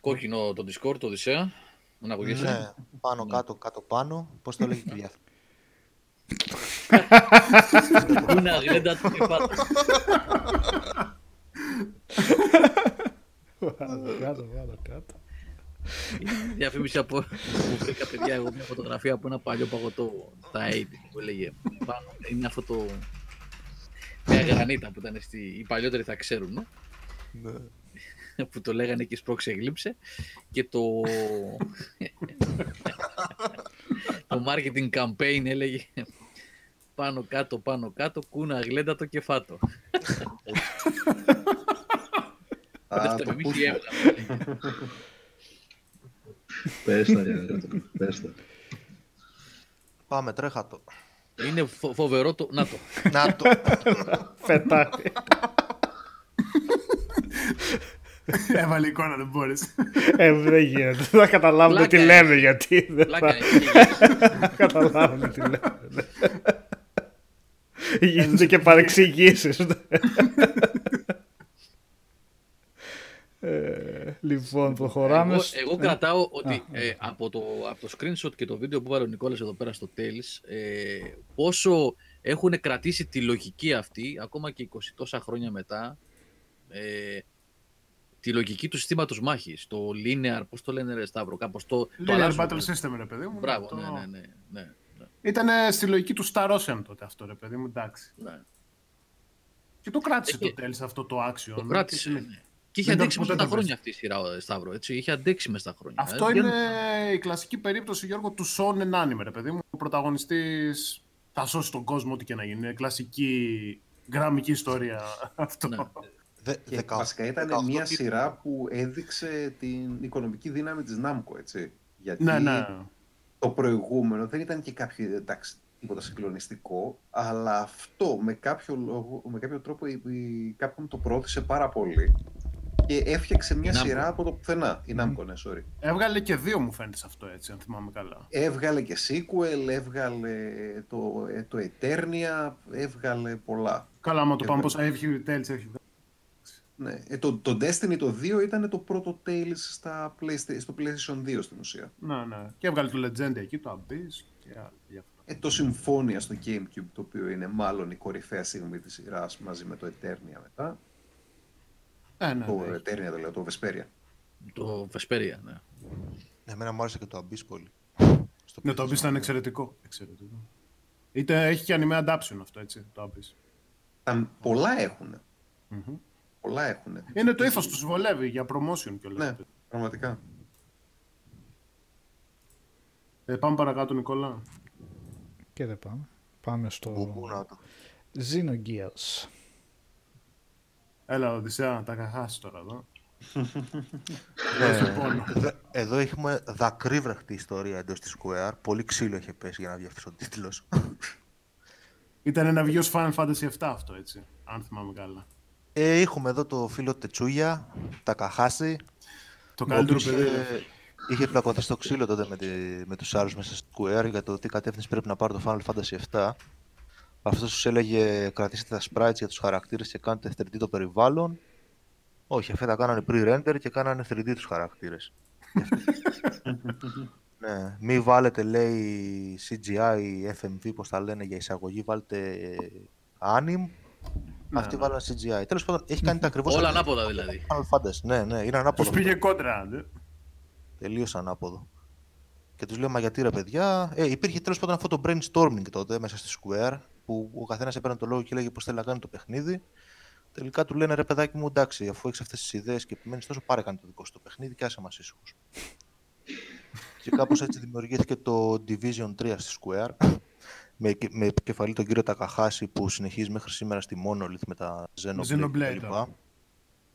Κόκκινο το Discord, το Οδυσσέα. Να ακούγεσαι. Ναι, πάνω, κάτω, κάτω, πάνω. Πώς το λέγει η κυρία. Una γλέντα του Κάτω, κάτω, κάτω. Διαφήμιση από που βρήκα παιδιά εγώ μια φωτογραφία από ένα παλιό παγωτό τα 80 που έλεγε πάνω. Είναι αυτό το Μια γρανίτα που ήταν στη... οι παλιότεροι θα ξέρουν. Ναι. που το λέγανε και σπρώξε γλύψε και το το marketing campaign έλεγε πάνω κάτω πάνω κάτω κούνα γλέντα το κεφάτο Α, το Πες τα, πες τα. Πάμε, τρέχα το. Είναι φοβερό το... Να το. Να το. Πετάει. Έβαλε εικόνα, δεν μπορείς. Ε, δεν γίνεται. Δεν θα καταλάβουμε τι λέμε γιατί. Δεν θα καταλάβουμε τι λέμε. Γίνονται και παρεξηγήσεις. Ε, λοιπόν, προχωράμε. Εγώ, εγώ κρατάω ότι ε, από, το, από το screenshot και το βίντεο που βάλε ο Νικόλας εδώ πέρα στο τέλος ε, πόσο έχουν κρατήσει τη λογική αυτή, ακόμα και 20 τόσα χρόνια μετά, ε, τη λογική του συστήματος μάχης. Το linear, πώς το λένε, ρε Σταύρο, κάπως το. Linear το Battle System, ρε παιδί μου. Μπράβο, το... ναι, ναι, ναι, ναι, ναι. Ήταν στη λογική του Star Ocean τότε αυτό, ρε παιδί μου, εντάξει. Ναι. Και το κράτησε Έχει... το τέλο αυτό το action. Το κράτησε, ναι. Και είχε αντέξει μέσα στα χρόνια αυτή η σειρά, ο Σταύρο. Έτσι. Είχε αντέξει μέσα στα χρόνια. Αυτό ε, είναι η κλασική περίπτωση, Γιώργο, του Shonen Anime, ρε παιδί μου. Ο πρωταγωνιστής θα σώσει τον κόσμο, ό,τι και να γίνει. Είναι κλασική γραμμική ιστορία αυτό. Ναι. Δε, και βασικά ήταν μια σειρά που έδειξε την οικονομική δύναμη της Νάμκο, έτσι. Γιατί ναι, ναι. το προηγούμενο δεν ήταν και κάποιο, εντάξει, τίποτα συγκλονιστικό, αλλά αυτό με κάποιο, λόγο, με κάποιο τρόπο η, η Capcom το πρόθεσε πάρα πολύ και έφτιαξε μια σειρά από το πουθενά. Η Namco, ναι, sorry. Έβγαλε και δύο μου φαίνεται αυτό έτσι, αν θυμάμαι καλά. Έβγαλε και sequel, έβγαλε το, ε, το Eternia, έβγαλε πολλά. Καλά, άμα το πάμε πώς έχει Tales έχει ναι. Ε, το, το Destiny το 2 ήταν το πρώτο Tales στα PlayStation, στο PlayStation 2 στην ουσία. Ναι, ναι. Και έβγαλε το Legend εκεί, το Abyss και άλλα. Ε, το Symphonia στο Gamecube, το οποίο είναι μάλλον η κορυφαία στιγμή της σειράς μαζί με το Eternia μετά. Ε, ναι, το ναι. Eternia το λέω, το Vesperia. Το Vesperia, ναι. ναι. Εμένα μου άρεσε και το Abyss πολύ. Στο ναι, το Abyss ήταν εξαιρετικό. εξαιρετικό. Είτε έχει και anime adaptation αυτό, έτσι, το Abyss. Τα, πολλά έχουν. Mm-hmm. Πολλά έχουν. Είναι το ύφος τους βολεύει για promotion και όλα. Ναι, πραγματικά. Ε, πάμε παρακάτω, Νικόλα. Και δεν πάμε. Πάμε στο Xenogears. Έλα, Οδυσσέα, τα καχάσει τώρα εδώ. ναι, εδώ έχουμε δακρύβραχτη ιστορία εντός της Square. Πολύ ξύλο είχε πέσει για να βγει ο τίτλος. Ήταν ένα βιβλίο Final Fantasy 7 αυτό, έτσι, αν θυμάμαι καλά. Ε, έχουμε εδώ το φίλο Τετσούγια, τα Καχάση. Το καλύτερο παιδί. Είχε πλακωθεί στο ξύλο τότε με, τη, με τους άλλους μέσα στο Square για το τι κατεύθυνση πρέπει να πάρει το Final Fantasy 7. Αυτό του έλεγε κρατήστε τα sprites για τους χαρακτήρες και κάντε 3D το περιβάλλον. Όχι, αυτά τα κάνανε pre-render και κάνανε 3D τους χαρακτήρες. <laughs> ναι, μη βάλετε λέει CGI, FMV, πώς τα λένε για εισαγωγή, βάλτε anim ναι, Αυτοί ναι. βάλανε CGI. Τέλος πάντων, έχει κάνει τα ακριβώς. Όλα ανάποδα δηλαδή. Final Fantasy. Ναι, ναι, είναι ανάποδο. Τους πήγε κόντρα. Ναι. Τελείως ανάποδο. Και τους λέω, Μα γιατί ρε παιδιά. Ε, υπήρχε τέλος πάντων αυτό το brainstorming τότε μέσα στη Square που ο καθένας έπαιρνε το λόγο και λέγε πώς θέλει να κάνει το παιχνίδι. Τελικά του λένε ρε παιδάκι μου, εντάξει, αφού έχεις αυτές τις ιδέες και επιμένεις τόσο, πάρε κάνει το δικό σου το παιχνίδι και άσε μας ήσυχο. <laughs> και κάπως έτσι δημιουργήθηκε το Division 3 στη Square με, με επικεφαλή τον κύριο Τακαχάση που συνεχίζει μέχρι σήμερα στη Monolith με τα Xenoblade κλπ.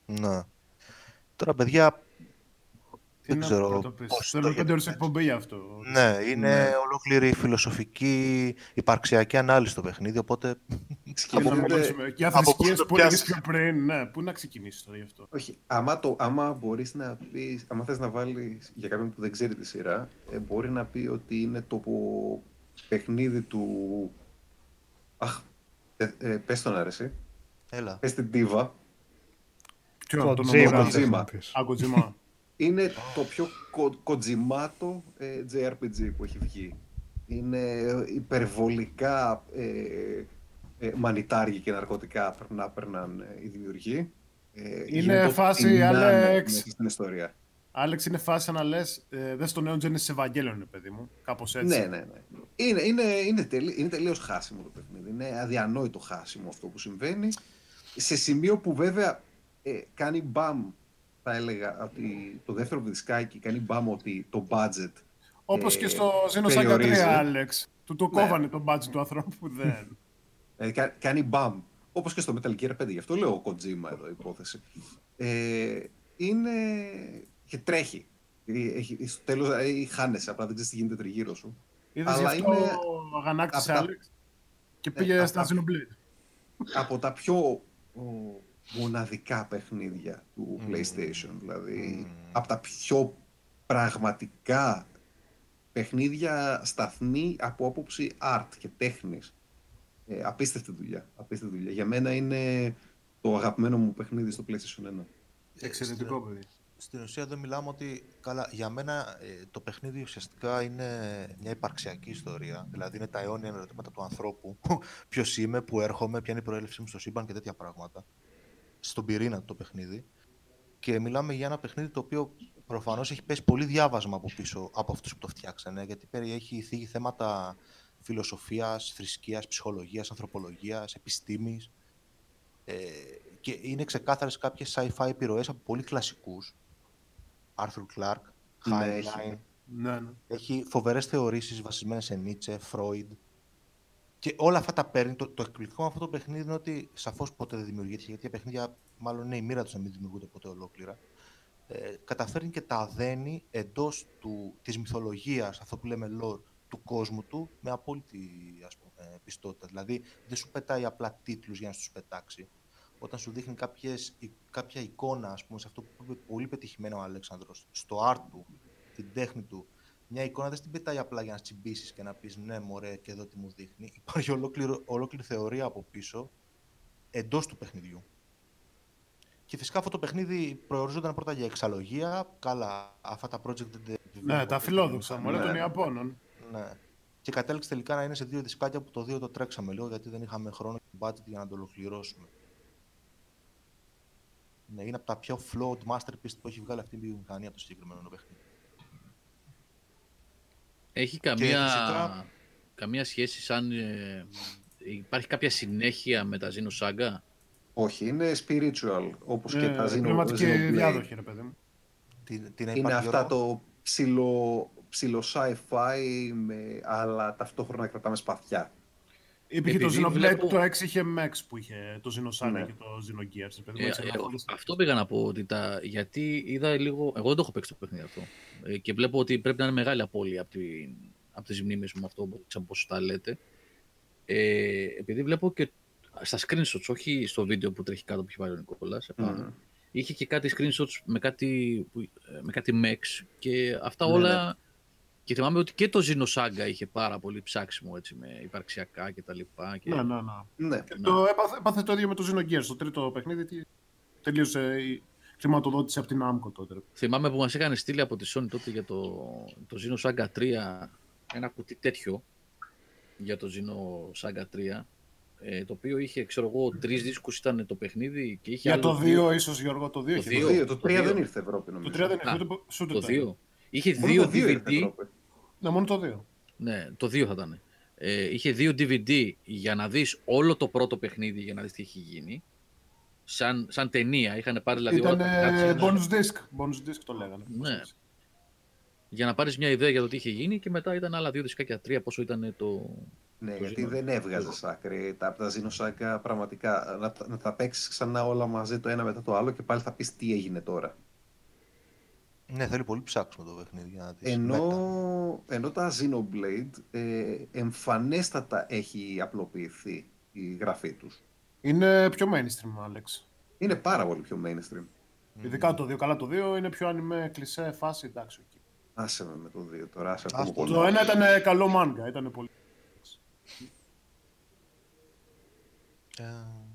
Ναι. Τώρα, παιδιά, δεν ξέρω πώς Θέλω πέντε ώρες εκπομπή αυτό. Ναι, είναι ναι. ολόκληρη φιλοσοφική υπαρξιακή ανάλυση στο παιχνίδι, οπότε... Για θρησκείες που έλεγες πιο πριν, ναι, πού να ξεκινήσεις τώρα γι' αυτό. Όχι, άμα, το, άμα μπορείς να πεις, άμα θες να βάλεις για κάποιον που δεν ξέρει τη σειρά, ε, μπορεί να πει ότι είναι το παιχνίδι του... Αχ, ε, ε, πες τον αρέσει. Έλα. Πες την Diva. Ποιο, το Kojima. Είναι το πιο κοτζιμάτο ε, JRPG που έχει βγει. Είναι υπερβολικά ε, ε, μανιτάρια και ναρκωτικά να περνάνε οι δημιουργοί. είναι φάση, Alex. Στην ιστορία. Άλεξ, είναι φάση να λες, ε, δες στο νέο Genesis Evangelion, παιδί μου. Κάπως έτσι. Ναι, ναι, ναι. Είναι, είναι, είναι, τελει, είναι τελείως χάσιμο το παιχνίδι. Είναι αδιανόητο χάσιμο αυτό που συμβαίνει. Σε σημείο που βέβαια ε, κάνει μπαμ, θα έλεγα, ότι το δεύτερο βιδισκάκι κάνει μπαμ ότι το budget. Όπως ε, και στο Xenosaga 3, Άλεξ. Του το ναι. κόβανε το budget του ανθρώπου. Δεν. <laughs> Ε, κάνει μπαμ. Όπως και στο Metal Gear 5, γι' αυτό λέω ο Kojima εδώ υπόθεση. Ε, είναι και τρέχει. Έχει, στο τέλος ε, χάνεσαι, απλά δεν ξέρεις τι γίνεται τριγύρω σου. Είδες γι' αυτό είναι... αγανάκτησε Άλεξ και πήγε ε, στα Xenoblade. Από τα πιο μοναδικά παιχνίδια του PlayStation, δηλαδή από τα πιο πραγματικά παιχνίδια σταθμή από άποψη art και τέχνης. Ε, απίστευτη δουλειά. Απίστευτη δουλειά. Για μένα είναι το αγαπημένο μου παιχνίδι στο PlayStation 1. Εξαιρετικό παιδί στην ουσία εδώ μιλάμε ότι καλά, για μένα ε, το παιχνίδι ουσιαστικά είναι μια υπαρξιακή ιστορία. Δηλαδή είναι τα αιώνια ερωτήματα του ανθρώπου. <laughs> Ποιος είμαι, που έρχομαι, ποια είναι η προέλευσή μου στο σύμπαν και τέτοια πράγματα. Στον πυρήνα του το παιχνίδι. Και μιλάμε για ένα παιχνίδι το οποίο προφανώς έχει πέσει πολύ διάβασμα από πίσω από αυτούς που το φτιάξανε. Γιατί περιέχει θίγει θέματα φιλοσοφίας, θρησκείας, ψυχολογίας, ανθρωπολογίας, επιστήμης. Ε, και είναι ξεκάθαρες κάποιες sci-fi επιρροές από πολύ κλασικούς Arthur Clarke, ναι, Heinlein. Ναι, ναι. Έχει φοβερές θεωρήσεις βασισμένες σε Νίτσε, Φρόιντ. Και όλα αυτά τα παίρνει. Το, το εκπληκτικό με αυτό το παιχνίδι είναι ότι σαφώς ποτέ δεν δημιουργήθηκε, γιατί τα παιχνίδια μάλλον είναι η μοίρα τους να μην δημιουργούνται ποτέ ολόκληρα. Ε, καταφέρνει και τα δένει εντός της μυθολογίας, αυτό που λέμε lore, του κόσμου του με απόλυτη ας πούμε, πιστότητα. Δηλαδή δεν σου πετάει απλά τίτλους για να του πετάξει όταν σου δείχνει κάποιες, κάποια εικόνα, ας πούμε, σε αυτό που είπε πολύ πετυχημένο ο Αλέξανδρος, στο art του, την τέχνη του, μια εικόνα δεν την πετάει απλά για να τσιμπήσεις και να πεις ναι, μωρέ, και εδώ τι μου δείχνει. Υπάρχει ολόκληρη, ολόκληρη θεωρία από πίσω εντός του παιχνιδιού. Και φυσικά αυτό το παιχνίδι προοριζόταν πρώτα για εξαλογία. Καλά, αυτά τα project δεν. Ναι, τα φιλόδοξα, μωρέ των Ιαπώνων. Ναι. Και κατέληξε τελικά να είναι σε δύο δισκάκια που το δύο το τρέξαμε λίγο γιατί δεν είχαμε χρόνο και budget για να το ολοκληρώσουμε. Ναι, είναι από τα πιο flawed masterpiece που έχει βγάλει αυτή η βιομηχανία το συγκεκριμένο παιχνίδι. Έχει καμία, καμία σχέση σαν... Ε, υπάρχει κάποια συνέχεια με τα Zeno Saga? Όχι, είναι spiritual, όπως και τα Zeno Πνευματική διάδοχη, ρε παιδί μου. είναι αυτά το ψηλο, ψηλο sci-fi, με, αλλά ταυτόχρονα κρατάμε σπαθιά. Υπήρχε το Xenoblade βλέπω... το 6 είχε Max που είχε το Xenosaga ναι. και το Xenogears. Ε, ε, αυτό πήγα να πω ότι τα... γιατί είδα λίγο. Εγώ δεν το έχω παίξει το παιχνίδι αυτό. Ε, και βλέπω ότι πρέπει να είναι μεγάλη απώλεια από, τη... από τις μνήμες μου αυτό, όπω τα λέτε. Ε, επειδή βλέπω και στα screenshots, όχι στο βίντεο που τρέχει κάτω που έχει βάλει ο Νικόλας, mm. είχε και κάτι screenshots με κάτι, με κάτι Max και αυτά ναι, όλα. Ναι και θυμάμαι ότι και το Xenosaga είχε πάρα πολύ ψάξιμο έτσι, με υπαρξιακά και τα λοιπά. Και... Ναι, ναι, ναι. ναι. Το έπαθε, έπαθε, το ίδιο με το Xenogears, το τρίτο παιχνίδι. Τελείωσε η χρηματοδότηση από την Amco τότε. Θυμάμαι που μας είχαν στείλει από τη Sony τότε για το, το Xenosaga 3 ένα κουτί τέτοιο για το Xenosaga 3 ε, το οποίο είχε, ξέρω εγώ, τρεις δίσκους ήταν το παιχνίδι και είχε Για το 2 ίσως Γιώργο, το 2 Το, το 3 δεν ήρθε Ευρώπη νομίζω. Το 3 δεν ήρθε, το 2. Είχε δύο DVD. Ναι, μόνο το δύο. Ναι, το δύο θα ήταν. Ε, είχε δύο DVD για να δεις όλο το πρώτο παιχνίδι, για να δεις τι έχει γίνει. Σαν, σαν ταινία, είχαν πάρει δηλαδή... Ήταν ε, bonus disc, bonus disc το λέγανε. Ναι. Για να πάρεις μια ιδέα για το τι είχε γίνει και μετά ήταν άλλα δύο δισκάκια, τρία πόσο ήταν το... Ναι, το γιατί δεν έβγαζες άκρη τα, τα Xenosaga πραγματικά. Να, να τα παίξεις ξανά όλα μαζί το ένα μετά το άλλο και πάλι θα πεις τι έγινε τώρα. Ναι, θέλει πολύ ψάξιμο το παιχνίδι για να δεις ενώ, ενώ τα Xenoblade ε, εμφανέστατα έχει απλοποιηθεί η γραφή τους. Είναι πιο mainstream, Alex. Είναι πάρα πολύ πιο mainstream. Mm. Ειδικά το 2. Καλά το 2 είναι πιο ανημέ κλεισέ φάση, εντάξει. Okay. Άσε με με το 2 τώρα. Άσε Ας το ένα ήταν καλό μάγκα, ήταν πολύ... Yeah.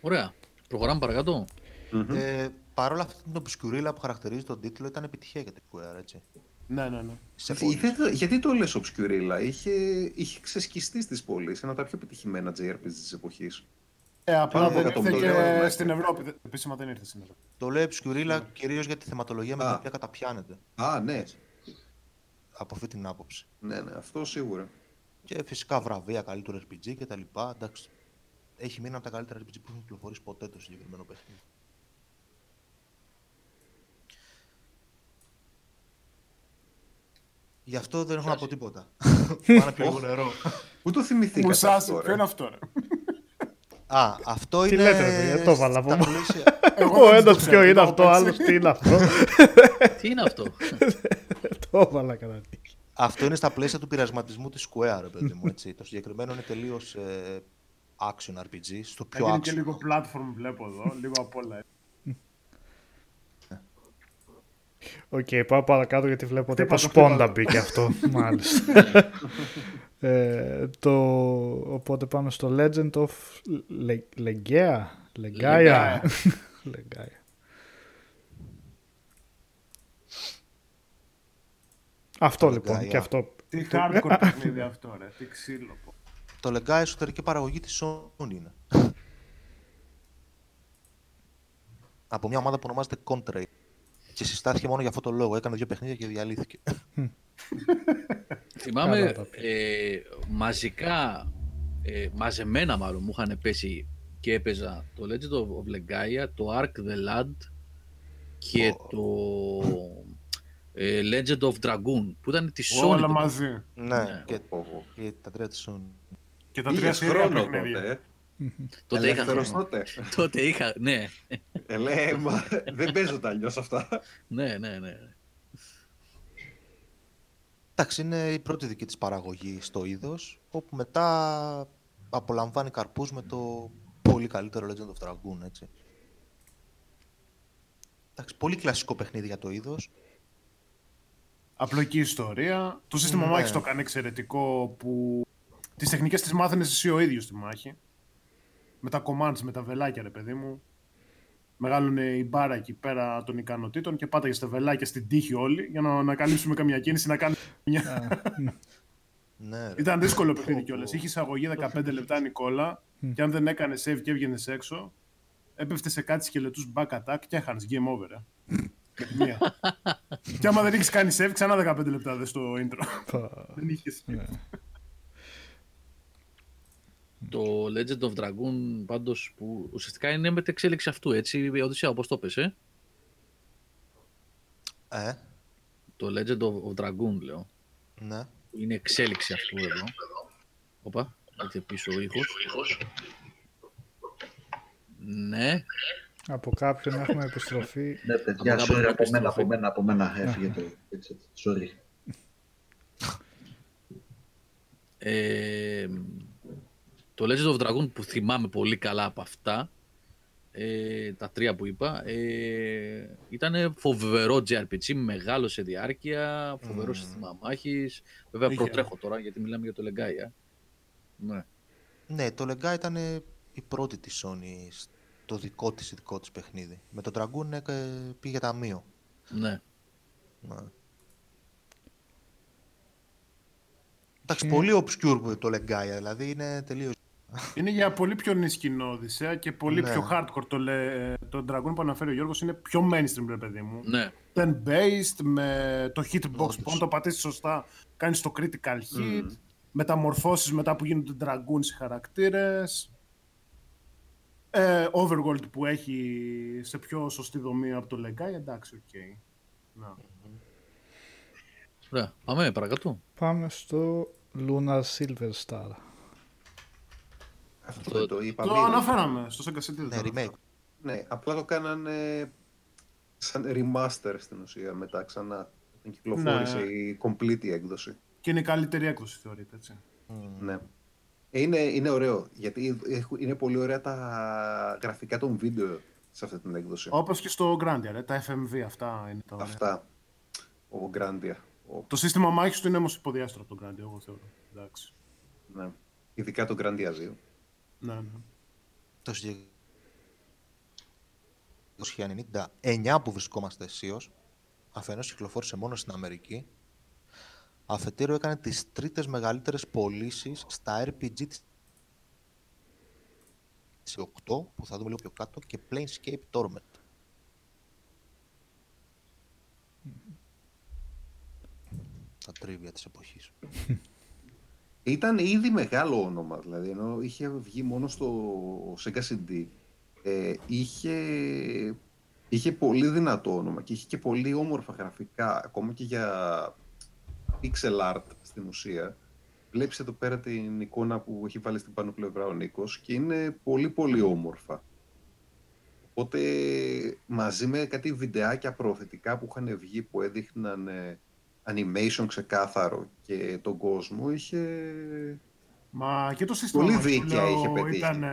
Ωραία. Προχωράμε παρακάτω. Mm-hmm. Ε, Παρ' όλα αυτά την obscurilla που χαρακτηρίζει τον τίτλο ήταν επιτυχία για την Square, έτσι. Ναι, ναι, ναι. Σε γιατί, γιατί το λες obscurilla, είχε, είχε ξεσκιστεί στις πόλεις, ένα από τα πιο επιτυχημένα JRPG της εποχής. Ε, απλά δεν ήρθε και στην Ευρώπη. Επίσημα δεν ήρθε στην Ευρώπη. Το λέει Obscurilla mm. κυρίως για τη θεματολογία με την οποία καταπιάνεται. Α, ναι. Από αυτή την άποψη. Ναι, ναι, αυτό σίγουρα. Και φυσικά βραβεία καλύτερο RPG και τα λοιπά. Εντάξει, έχει μείνει από τα καλύτερα RPG που έχουν κυκλοφορήσει ποτέ το συγκεκριμένο παιχνίδι. Γι' αυτό δεν έχω να πω τίποτα. Πάω να πιω νερό. Πού το θυμηθήκα. Μουσάσι, ποιο είναι αυτό, ρε; Α, αυτό είναι. Τι λέτε, ρε, το έβαλα από Ο ένα ποιο είναι αυτό, άλλος τι είναι αυτό; <laughs> Τι είναι αυτό; <laughs> Το έβαλα κατά Αυτό είναι στα πλαίσια του πειρασματισμού της Square, παιδί μου. Έτσι. Το συγκεκριμένο είναι τελείως ε, action RPG. Στο πιο action. και λίγο platform βλέπω εδώ, λίγο απ' όλα. OK, okay, πάω παρακάτω γιατί βλέπω ότι από σπόντα μπήκε αυτό. <laughs> Μάλιστα. <laughs> ε, το, οπότε πάμε στο Legend of Legaia. Legaia. <laughs> Legaia. Αυτό λοιπόν και αυτό. Τι hardcore παιχνίδι αυτό ρε, τι ξύλο. Το Legaia εσωτερική παραγωγή της Sony είναι. Από μια ομάδα που ονομάζεται Contrail. Και συστάθηκε μόνο για αυτό το λόγο. Έκανε δύο παιχνίδια και διαλύθηκε. Θυμάμαι ε, μαζικά, ε, μαζεμένα μάλλον, μου είχαν πέσει και έπαιζα το Legend of Legaia, το Ark the Land και το ε, Legend of Dragoon που ήταν τη Sony. Όλα μαζί. Ναι, ναι. Και, και, τα τρία της Sony. Και τα τρία χρόνια τότε. Τότε είχα τότε. <laughs> τότε είχα, ναι. Ε, λέει, μα δεν παίζονται αλλιώς αυτά. ναι, ναι, ναι. Εντάξει, είναι η πρώτη δική της παραγωγή στο είδος, όπου μετά απολαμβάνει καρπούς με το πολύ καλύτερο Legend of Dragoon, έτσι. Εντάξει, πολύ κλασικό παιχνίδι για το είδος. Απλοκή ιστορία. Το σύστημα ναι. μάχης το κάνει εξαιρετικό που τις τεχνικές τις μάθαινες εσύ ο ίδιος στη μάχη με τα commands, με τα βελάκια, ρε παιδί μου. Μεγάλωνε η μπάρα εκεί πέρα των ικανοτήτων και πάταγε στα βελάκια στην τύχη όλοι για να ανακαλύψουμε καμιά κίνηση να κάνουμε μια. Ναι, Ήταν δύσκολο παιχνίδι κιόλας. Είχε εισαγωγή 15 λεπτά Νικόλα και αν δεν έκανε save και έβγαινε έξω, έπεφτε σε κάτι σκελετούς back attack και έχανες game over. Ε. Μία. <laughs> και άμα δεν έχει κάνει save, ξανά 15 λεπτά δε στο intro. δεν είχες το Legend of Dragoon πάντως που ουσιαστικά είναι μετεξέλιξη αυτού, έτσι, η Οδυσσέα, όπως το πες, ε; ε. Το Legend of, of Dragoon, λέω. Ναι. Είναι εξέλιξη αυτού εδώ. Οπα, έρχεται πίσω ο ήχος. Ναι. Από κάποιον έχουμε επιστροφή. Ναι, παιδιά, sorry, από μένα, από μένα, από μένα έφυγε το Sorry. Ε, το Legend of Dragon που θυμάμαι πολύ καλά από αυτά, ε, τα τρία που είπα, ε, ήταν φοβερό JRPG, μεγάλο σε διάρκεια, φοβερό mm. σύστημα μάχης. Βέβαια Είχε. προτρέχω τώρα γιατί μιλάμε για το Legaia. Ναι. ναι, το Legaia ήταν η πρώτη της Sony, το δικό της, δικό της παιχνίδι. Με το Dragoon ε, πήγε ταμείο. Ναι. ναι. Εντάξει, πολύ obscure το Legaia, δηλαδή είναι τελείως είναι για πολύ πιο niche κοινό Οδυσσέα και πολύ ναι. πιο hardcore το, λέ, το Dragoon που αναφέρει ο Γιώργος είναι πιο mainstream ρε παιδί μου. Ναι. Turn-based με το hitbox που αν το πατήσεις σωστά κάνεις το critical hit, mm. μεταμορφώσεις μετά που γίνονται Dragoons οι χαρακτήρες. Ε, overworld που έχει σε πιο σωστή δομή από το Legaia, εντάξει, OK. Okay. Να. Ωραία, πάμε παρακάτω. Πάμε στο Lunar Silver Star. Αυτό το, το είπα. Το αναφέραμε στο Sega CD. Ναι, remake. Ναι, απλά το κάνανε σαν remaster στην ουσία μετά ξανά. Την κυκλοφόρησε ναι. η complete έκδοση. Και είναι η καλύτερη έκδοση θεωρείται έτσι. Mm. Ναι. Ε, είναι, είναι ωραίο, γιατί είναι πολύ ωραία τα γραφικά των βίντεο σε αυτή την έκδοση. Όπως και στο Grandia, τα FMV αυτά είναι τα Αυτά, ο Grandia. Το σύστημα μάχης του είναι όμως υποδιάστρο από το Grandia, εγώ θεωρώ. Εντάξει. Ναι. Ειδικά το Grandia 2. Ναι, ναι. Το 1999 που βρισκόμαστε αισίως, αφενός κυκλοφόρησε μόνο στην Αμερική, αφετέρου έκανε τις τρίτες μεγαλύτερες πωλήσεις στα RPG της σε 8 που θα δούμε λίγο πιο κάτω και Planescape Torment. Τα τρίβια της εποχής. <laughs> Ήταν ήδη μεγάλο όνομα, δηλαδή, ενώ είχε βγει μόνο στο Sega CD. Ε, είχε, είχε πολύ δυνατό όνομα και είχε και πολύ όμορφα γραφικά, ακόμα και για pixel art στην ουσία. Βλέπεις εδώ πέρα την εικόνα που έχει βάλει στην πάνω πλευρά ο Νίκος και είναι πολύ πολύ όμορφα. Οπότε μαζί με κάτι βιντεάκια προωθητικά που είχαν βγει που έδειχναν ε, animation ξεκάθαρο και τον κόσμο είχε... Μα και το σύστημα Πολύ δίκαια είχε πετύχει. Ήταν,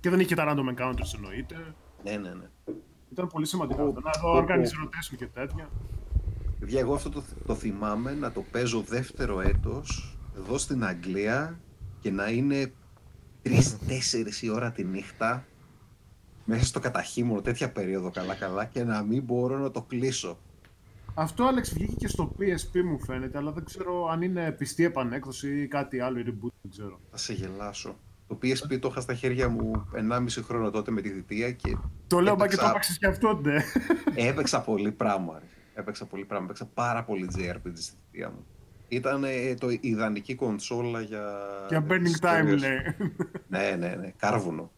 και δεν είχε τα random encounters εννοείται. Ναι, ναι, ναι. Ήταν πολύ σημαντικό. να δω αν κάνεις και τέτοια. Παιδιά, εγώ αυτό το, το θυμάμαι να το παίζω δεύτερο έτος εδώ στην Αγγλία και να είναι 3-4 η ώρα τη νύχτα μέσα στο καταχύμωνο τέτοια περίοδο καλά καλά και να μην μπορώ να το κλείσω. Αυτό, Άλεξ, βγήκε και στο PSP μου φαίνεται, αλλά δεν ξέρω αν είναι πιστή επανέκδοση ή κάτι άλλο, ή reboot, δεν ξέρω. Θα σε γελάσω. Το PSP το είχα στα χέρια μου 1,5 χρόνο τότε με τη θητεία και... Το λέω, έπαιξα... και το έπαιξες και αυτό, ναι. Έπαιξα πολύ πράγμα, Έπαιξα πολύ πράγμα. Έπαιξα πάρα πολύ JRPG στη θητεία μου. Ήταν ε, το ιδανική κονσόλα για... Για burning time, λέει. ναι, ναι, ναι. Κάρβουνο.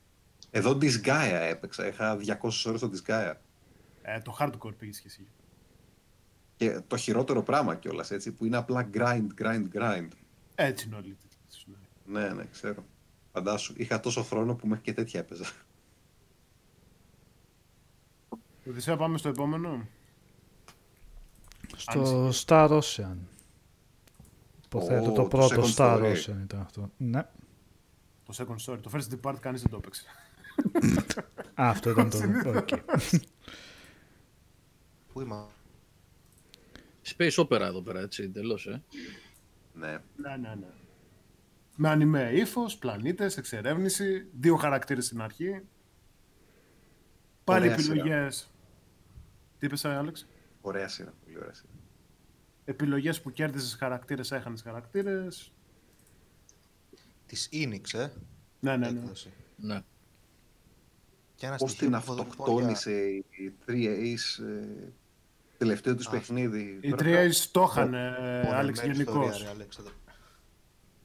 Εδώ Disgaea έπαιξα. Είχα 200 ώρες στο Disgaea. Ε, το hardcore πήγες και εσύ. Και το χειρότερο πράγμα κιόλας, έτσι, που είναι απλά grind, grind, grind. Έτσι είναι όλοι. Ναι, ναι, ξέρω. Φαντάσου, είχα τόσο χρόνο που μέχρι και τέτοια έπαιζα. Οδυσσέα, πάμε στο επόμενο; Στο Star Ocean. Υποθέτω το πρώτο Star Ocean ήταν αυτό. Ναι. Το second story. Το first depart κανείς δεν το έπαιξε. <laughs> Α, αυτό ήταν το... Πού είμαι. Space Opera εδώ πέρα, έτσι, εντελώς, ε. Ναι. Ναι, ναι, ναι. Με ανημέ ύφος, πλανήτες, εξερεύνηση, δύο χαρακτήρες στην αρχή. Πάλι επιλογές. Τι είπες, Άλεξ; Ωραία σειρά, πολύ ωραία σειρά. Επιλογές που κέρδισες χαρακτήρες, έχανες χαρακτήρες. Της Ίνιξ, ε. Ναι, ναι, ναι. ναι. Πώς την αυτοκτόνησε η 3Ace ε, τελευταίο τους παιχνίδι. Οι 3Ace το είχαν, Άλεξ, γενικώ.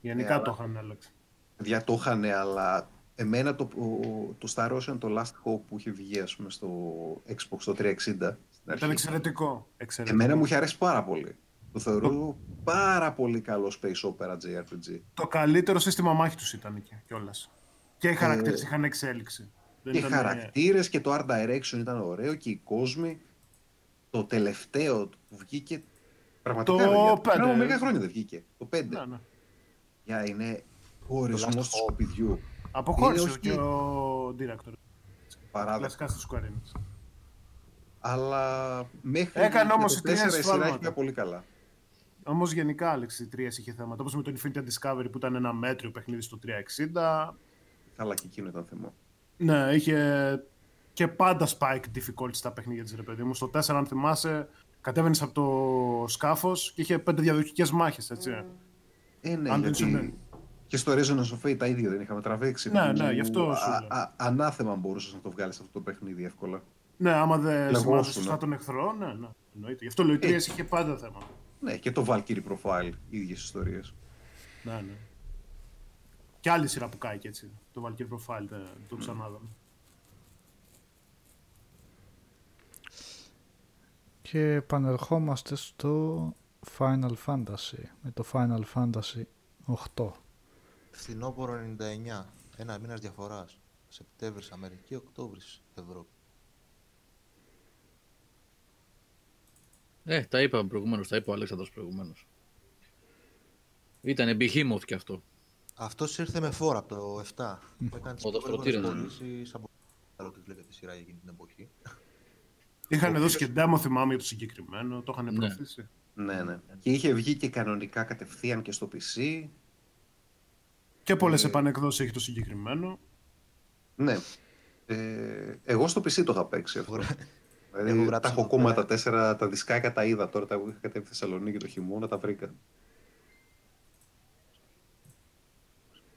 Γενικά το είχαν, Άλεξ. Για το είχαν, αλλά εμένα το, το Star Ocean, το Last Hope που είχε βγει, ας πούμε, στο Xbox το 360. Ήταν εξαιρετικό. εξαιρετικό. Εμένα μου είχε αρέσει πάρα πολύ. Το θεωρώ το... πάρα πολύ καλό Space Opera JRPG. Το καλύτερο σύστημα μάχη τους ήταν εκεί κιόλας. Και οι χαρακτήρες ε... είχαν εξέλιξη. Και οι χαρακτήρες και το art direction ήταν ωραίο και οι κόσμοι. Το τελευταίο που βγήκε. Πραγματικά. Το 5. Πριν μερικά χρόνια δεν βγήκε. Το 5. Ναι, ναι. Για είναι ο ορισμό του σκουπιδιού. Αποχώρησε και ο director. Παράδειγμα. Κλασικά στο Square Enix. Αλλά μέχρι Έκανε όμως η 4 σειρά έχει πολύ καλά. Όμως γενικά, Άλεξ, η 3 είχε θέματα. Όπως με το Infinity Discovery που ήταν ένα μέτριο παιχνίδι στο 360. Καλά, και εκείνο ήταν θέμα. Ναι, είχε και πάντα spike difficulty στα παιχνίδια της ρε παιδί μου. Στο 4, αν θυμάσαι, κατέβαινες από το σκάφος και είχε πέντε διαδοχικές μάχες, έτσι. Ε, ναι, αν γιατί... Ναι. Και στο Resonance of Fate τα ίδια δεν είχαμε τραβήξει. Ναι, ναι, γι' αυτό. Α, α, ανάθεμα μπορούσες να το βγάλεις αυτό το παιχνίδι εύκολα. Ναι, άμα δεν σημάζει σωστά τον εχθρό, ναι, ναι. Εννοείται. Γι' αυτό λέει ότι είχε πάντα θέμα. Ναι, και το Valkyrie Profile, οι ίδιες ιστορίες. Ναι, ναι. Και άλλη σειρά που κάει και έτσι. Το Valkyrie Profile το ξανάδαμε. Και επανερχόμαστε στο Final Fantasy, με το Final Fantasy 8. Φθινόπωρο 99, ένα μήνας διαφοράς. Σεπτέμβρης Αμερική, Οκτώβρης Ευρώπη. Ε, τα είπαμε προηγουμένως, τα είπε ο Αλέξανδρος προηγουμένως. Ήταν behemoth κι αυτό. Αυτός ήρθε με φόρα από το 7. Έκανε τις πρώτες πωλήσεις από άλλο τι βλέπετε σειρά για εκείνη την εποχή. Είχαν δώσει και demo θυμάμαι για το συγκεκριμένο, το είχαν ναι. προωθήσει. Ναι, ναι. Και είχε βγει και κανονικά κατευθείαν και στο PC. Και πολλές ε... επανεκδόσεις έχει το συγκεκριμένο. Ναι. Ε, εγώ στο PC το είχα παίξει αυτό. Δηλαδή, τα έχω ακόμα τα τέσσερα, τα δισκάκια τα είδα τώρα, τα είχα κατέβει Θεσσαλονίκη το χειμώνα, τα βρήκα.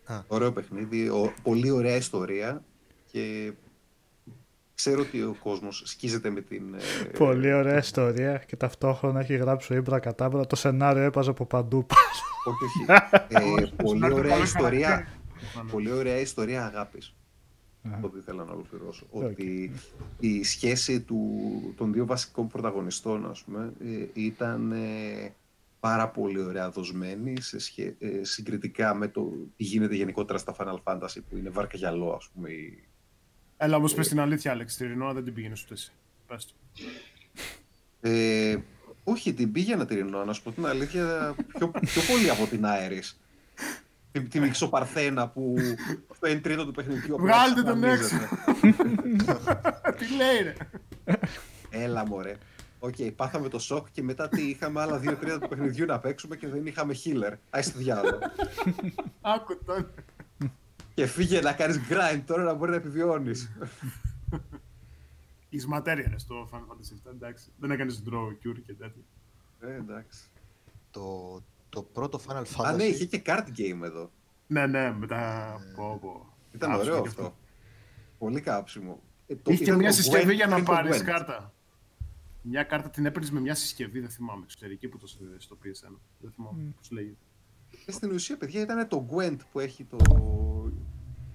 Α, Ναι. Ωραίο παιχνίδι, πολύ ωραία ιστορία και ξέρω ότι ο κόσμος σκίζεται με την... Ε, πολύ ωραία ιστορία και ταυτόχρονα έχει γράψει ο Ήμπρα Κατάμπρα, το σενάριο έπαζε από παντού. Όχι, <laughs> ε, πολύ ωραία ιστορία, πολύ ωραία ιστορία αγάπης. Αυτό που ήθελα να ολοκληρώσω. Ότι η σχέση του, των δύο βασικών πρωταγωνιστών, ας πούμε, ε, ήταν πάρα πολύ ωραία δοσμένη σε σχέ... ε, συγκριτικά με το τι γίνεται γενικότερα στα Final Fantasy που είναι βάρκα γυαλό, ας πούμε. Η... Έλα όμως ε... πες την αλήθεια, Άλεξ, τη Ρινόα δεν την πήγαινες ούτε εσύ. Πες το. Ε, όχι, την πήγαινα τη Rinoa, να σου πω την αλήθεια, πιο, πιο πολύ από την Aeris. Την, την Μιξοπαρθένα που στο 1 τρίτο του παιχνιδιού Βγάλτε τον έξω. Τι λέει ρε. Έλα μωρέ. OK, okay, πάθαμε το σοκ και μετά τι είχαμε άλλα δύο τρίτα του παιχνιδιού να παίξουμε και δεν είχαμε healer. Άι στο διάολο. Άκου τον. Και φύγε να κάνεις grind τώρα να μπορεί να επιβιώνεις. Εις ματέρια στο Final Fantasy VII, εντάξει. Δεν έκανες draw cure και τέτοια. Ε, εντάξει. Το, το πρώτο Final Fantasy... Α, ναι, είχε και card game εδώ. Ναι, ναι, μετά από... Ήταν ωραίο αυτό. Πολύ κάψιμο. Ε, είχε και μια συσκευή για να πάρεις κάρτα. Μια κάρτα την έπαιρνες με μια συσκευή, δεν θυμάμαι, εξωτερική που το στο PSN. Δεν θυμάμαι mm. πώς λέγεται. Και στην ουσία, παιδιά, ήταν το Gwent που έχει το...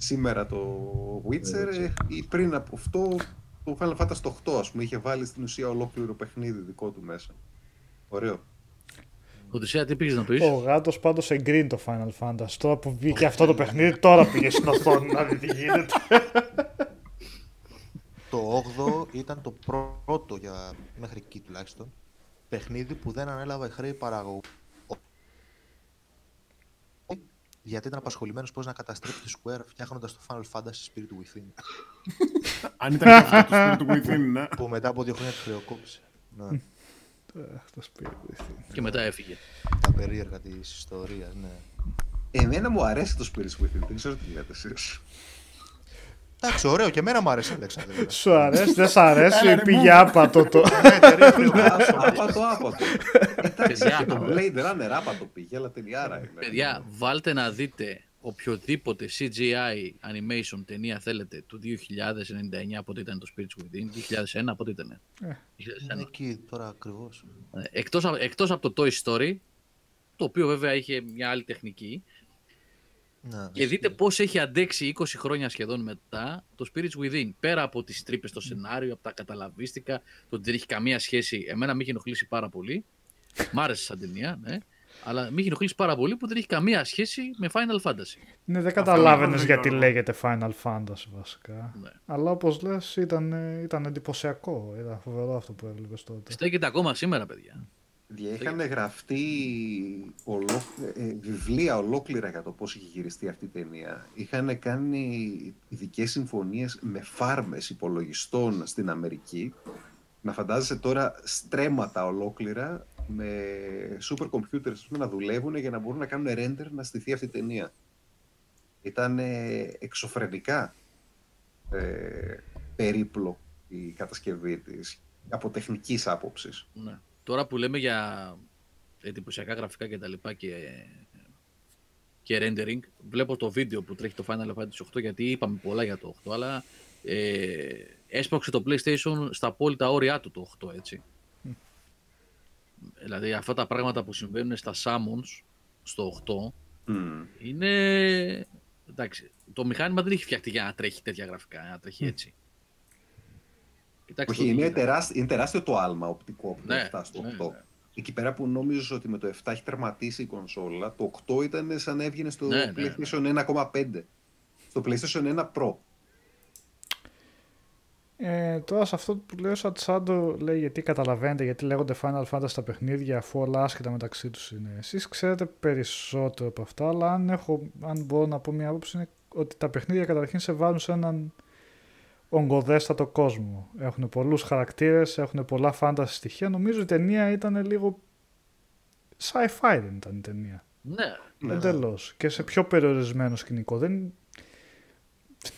σήμερα το Witcher ε, ή πριν από αυτό το Final Fantasy το 8, ας πούμε, είχε βάλει στην ουσία ολόκληρο παιχνίδι δικό του μέσα. Ωραίο. Οδυσσέα, τι πήγες να πει. Ο γάτος πάντως εγκρίνει το Final Fantasy. Τώρα που βγήκε αυτό το παιχνίδι, τώρα πήγε στην οθόνη να δει τι γίνεται. το 8 ήταν το πρώτο για μέχρι εκεί τουλάχιστον παιχνίδι που δεν ανέλαβε χρέη παραγωγού. Γιατί ήταν απασχολημένος πώς να καταστρέψει τη Square φτιάχνοντας το Final Fantasy Spirit Within. Αν ήταν αυτό το Spirit Within, ναι. Που μετά από δύο χρόνια τη χρεοκόπησε. Ναι. το Spirit Within. Και μετά έφυγε. Τα περίεργα της ιστορίας, ναι. Εμένα μου αρέσει το Spirit Within, δεν ξέρω τι λέτε εσείς. Εντάξει, ωραίο και εμένα μου άρεσε, Αλέξανδρε. Σου αρέσει, δεν σ' αρέσει, πήγε άπατο το. Άπατο, άπατο. Εντάξει, το Blade Runner άπατο πήγε, αλλά τελειάρα είναι. Παιδιά, βάλτε να δείτε οποιοδήποτε CGI animation ταινία θέλετε του 2099, πότε ήταν το Spirits Within, 2001, πότε ήταν. Είναι εκεί τώρα ακριβώς. Εκτός, εκτός από το Toy Story, το οποίο βέβαια είχε μια άλλη τεχνική, να, και δείτε πώς έχει αντέξει 20 χρόνια σχεδόν μετά το Spirits Within. Πέρα από τις τρύπες στο σενάριο, από τα καταλαβίστικα, το ότι δεν έχει καμία σχέση. Εμένα με έχει ενοχλήσει πάρα πολύ. Μ' άρεσε σαν ταινία, ναι. Αλλά με έχει ενοχλήσει πάρα πολύ που δεν έχει καμία σχέση με Final Fantasy. Ναι, δεν καταλάβαινες γιατί λέγεται Final Fantasy βασικά. Ναι. Αλλά όπως λες, ήταν, ήταν εντυπωσιακό. Ήταν φοβερό αυτό που έβλεπε τότε. Στέκεται ακόμα σήμερα, παιδιά. Είχαν γραφτεί ολό... Ε, βιβλία ολόκληρα για το πώς είχε γυριστεί αυτή η ταινία. Είχαν κάνει ειδικές συμφωνίες με φάρμες υπολογιστών στην Αμερική. Να φαντάζεσαι τώρα στρέμματα ολόκληρα με super computers να δουλεύουν για να μπορούν να κάνουν render να στηθεί αυτή η ταινία. Ήταν εξωφρενικά ε, περίπλο η κατασκευή της από τεχνικής άποψης. Ναι. Τώρα που λέμε για εντυπωσιακά γραφικά και τα λοιπά και, και rendering, βλέπω το βίντεο που τρέχει το Final Fantasy 8 γιατί είπαμε πολλά για το 8, αλλά ε, έσπρωξε το PlayStation στα απόλυτα όρια του το 8, έτσι. Δηλαδή αυτά τα πράγματα που συμβαίνουν στα Summons στο 8 είναι... Εντάξει, το μηχάνημα δεν έχει φτιαχτεί για να τρέχει τέτοια γραφικά, να τρέχει έτσι. Όχι, είναι, τεράστιο, είναι τεράστιο το άλμα οπτικό από το 7 στο 8. Ναι, ναι. Εκεί πέρα που νόμιζες ότι με το 7 έχει τερματίσει η κονσόλα, το 8 ήταν σαν να έβγαινε στο ναι, PlayStation 1,5. Στο PlayStation 1 Pro. Ε, τώρα σε αυτό που λέω ο Σατσάντο λέει γιατί καταλαβαίνετε γιατί λέγονται Final Fantasy τα παιχνίδια αφού όλα άσχετα μεταξύ τους είναι. Εσείς ξέρετε περισσότερο από αυτά αλλά αν, έχω, αν μπορώ να πω μια άποψη είναι ότι τα παιχνίδια καταρχήν σε βάζουν σε έναν ογκοδέστατο κόσμο. Έχουν πολλούς χαρακτήρες, έχουν πολλά φάνταση στοιχεία. Νομίζω η ταινία ήταν λίγο sci-fi δεν ήταν η ταινία. Ναι. Εντελώς. Και σε πιο περιορισμένο σκηνικό. Δεν...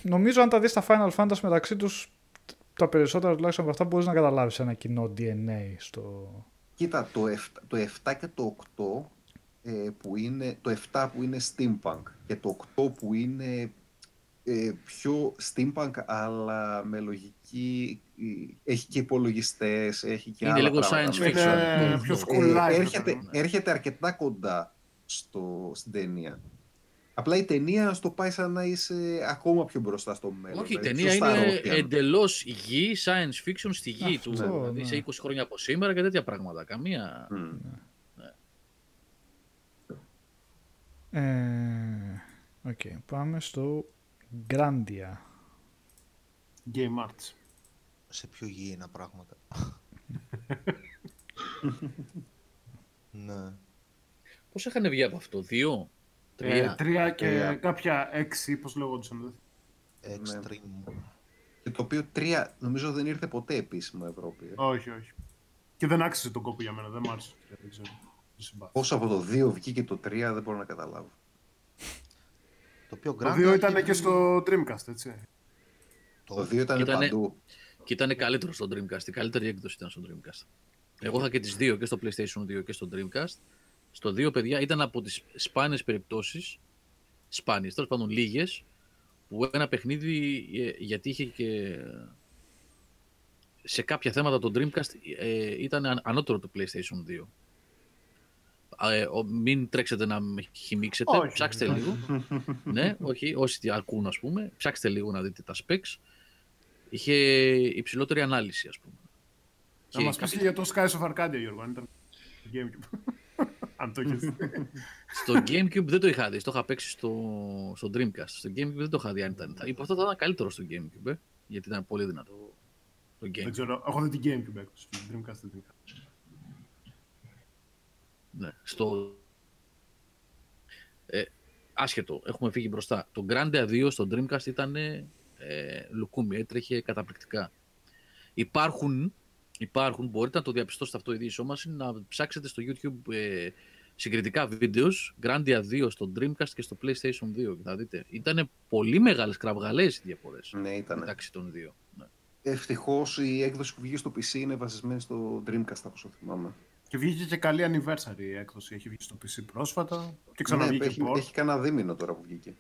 Νομίζω αν τα δεις τα Final Fantasy μεταξύ τους τα περισσότερα τουλάχιστον από αυτά μπορείς να καταλάβεις ένα κοινό DNA στο... Κοίτα, το 7, το 7 και το 8 ε, που είναι, το 7 που είναι steampunk και το 8 που είναι ε, πιο steampunk αλλά με λογική ε, έχει και υπολογιστές, έχει και είναι άλλα λίγο science fiction. Είναι πιο school έρχεται, έρχεται αρκετά κοντά στο, στην ταινία. Απλά η ταινία στο πάει σαν να είσαι ακόμα πιο μπροστά στο μέλλον. Όχι, η ταινία είναι εντελώς γη, science fiction στη γη του. Αυτό, δηλαδή ναι. σε 20 χρόνια από σήμερα και τέτοια πράγματα. Καμία. Μμ. Ε, Οκ, πάμε στο Grandia. Game Arts. Σε πιο γήινα πράγματα. <laughs> ναι. Πώς είχαν βγει από αυτό, δύο, Ε, τρία. τρία και Τρία. κάποια έξι, πώς λέγονταν. δεν- Extreme. Και το οποίο τρία νομίζω δεν ήρθε ποτέ επίσημο Ευρώπη. ε. Όχι, όχι. Και δεν άξιζε τον κόπο για μένα, δεν μ' άρεσε. Δεν ξέρω. Δεν συμπάθησα. Πώς από το 2 βγήκε το 3 δεν μπορώ να καταλάβω. Το οποίο Το Grand δύο έχει- ήταν και στο Dreamcast, έτσι. Το 2 ήταν Ήτανε- παντού. Και ήταν καλύτερο στο Dreamcast. Η καλύτερη έκδοση ήταν στο Dreamcast. Εγώ είχα και τις δύο, και στο PlayStation 2 και στο Dreamcast. Στο 2, παιδιά, ήταν από τις σπάνιες περιπτώσεις, σπάνιες, τέλος πάντων λίγες, που ένα παιχνίδι, ε, γιατί είχε και σε κάποια θέματα το Dreamcast ε, ήταν αν- ανώτερο του PlayStation 2. Ε, ο- μην τρέξετε να με χυμίξετε, Όχι. ψάξτε λίγο. <laughs> ναι, όχι, όσοι ακούν ας πούμε, ψάξτε λίγο να δείτε τα specs. Είχε υψηλότερη ανάλυση ας πούμε. Να μας πεις και για το Skies of Arcadia, Γιώργο, αν ήταν στο Gamecube. <laughs> αν το έχεις δει. Στο Gamecube δεν το είχα δει, το είχα παίξει στο, στο Dreamcast. Στο Gamecube δεν το είχα δει αν ήταν. Θα- Αυτό θα ήταν καλύτερο στο Gamecube, ε, γιατί ήταν πολύ δυνατό το Δεν Gamecube. ξέρω, έχω δει την Gamecube έκδοση. στο Dreamcast δεν την είχα. Ναι, στο... Ε, άσχετο, έχουμε φύγει μπροστά. Το Grandia 2 στο Dreamcast ήταν ε, λουκούμι, έτρεχε καταπληκτικά. Υπάρχουν, υπάρχουν, μπορείτε να το διαπιστώσετε αυτό η μας, να ψάξετε στο YouTube ε, συγκριτικά βίντεος Grandia 2 στο Dreamcast και στο PlayStation 2 και θα δείτε. Ήταν πολύ μεγάλες κραυγαλές οι διαφορές Ναι, ήταν. μεταξύ των δύο. Ναι. Ευτυχώς η έκδοση που βγήκε στο PC είναι βασισμένη στο Dreamcast, από όσο θυμάμαι. Και βγήκε και καλή anniversary η έκδοση. Έχει βγει στο PC πρόσφατα και Ναι, ξαναβγήκε έχει, port. έχει κανένα δίμηνο τώρα που βγήκε.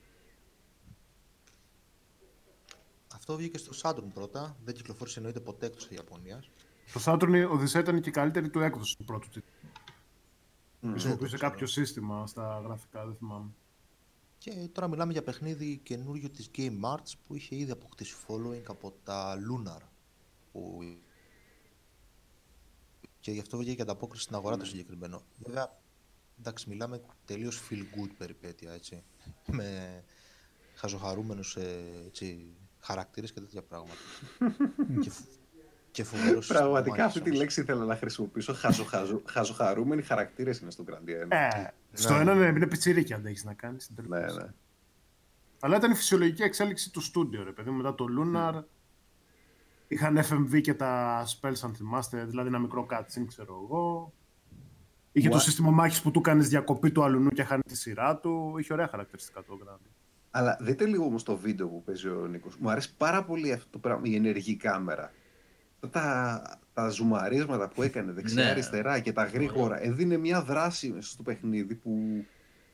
Αυτό βγήκε στο Saturn πρώτα. Δεν κυκλοφόρησε εννοείται ποτέ εκτός της Ιαπωνίας. Το Saturn Odyssey ήταν και η καλύτερη του έκδοση του πρώτου τίτλου. Μμ. Χρησιμοποιούσε ξέρω. κάποιο σύστημα στα γραφικά, δεν θυμάμαι. Και τώρα μιλάμε για παιχνίδι καινούριο της Game Arts που είχε ήδη αποκτήσει following από τα Lunar. Που... Και γι' αυτό βγήκε και ανταπόκριση στην αγορά το συγκεκριμένο. Βέβαια, εντάξει, μιλάμε τελείως feel good περιπέτεια, έτσι. Με χαζοχαρούμενους ε, έτσι, χαρακτήρες και τέτοια πράγματα. <laughs> και, φ- και φοβερός Πραγματικά μάχης αυτή τη όμως. λέξη ήθελα να χρησιμοποιήσω. Χαζοχαζο, χαζοχαρούμενοι χαρακτήρες είναι στον Grandia 1. Ε, στο Ναι. ένα ναι, είναι πιτσιρίκι αν τα έχεις να κάνεις. ναι, ναι. Αλλά ήταν η φυσιολογική εξέλιξη του στούντιο, ρε παιδί μου. Μετά το Lunar είχαν FMV και τα spells, αν θυμάστε, δηλαδή ένα μικρό cutscene, ξέρω εγώ. Είχε το What? σύστημα μάχης που του κάνεις διακοπή του αλουνού και χάνει τη σειρά του. Είχε ωραία χαρακτηριστικά το Grandia. Αλλά δείτε λίγο όμως το βίντεο που παίζει ο Νίκος. Μου αρέσει πάρα πολύ αυτό το πράγμα, η ενεργή κάμερα. Αυτά Τα, τα ζουμαρίσματα που έκανε δεξιά-αριστερά και τα γρήγορα έδινε μια δράση μέσα στο παιχνίδι που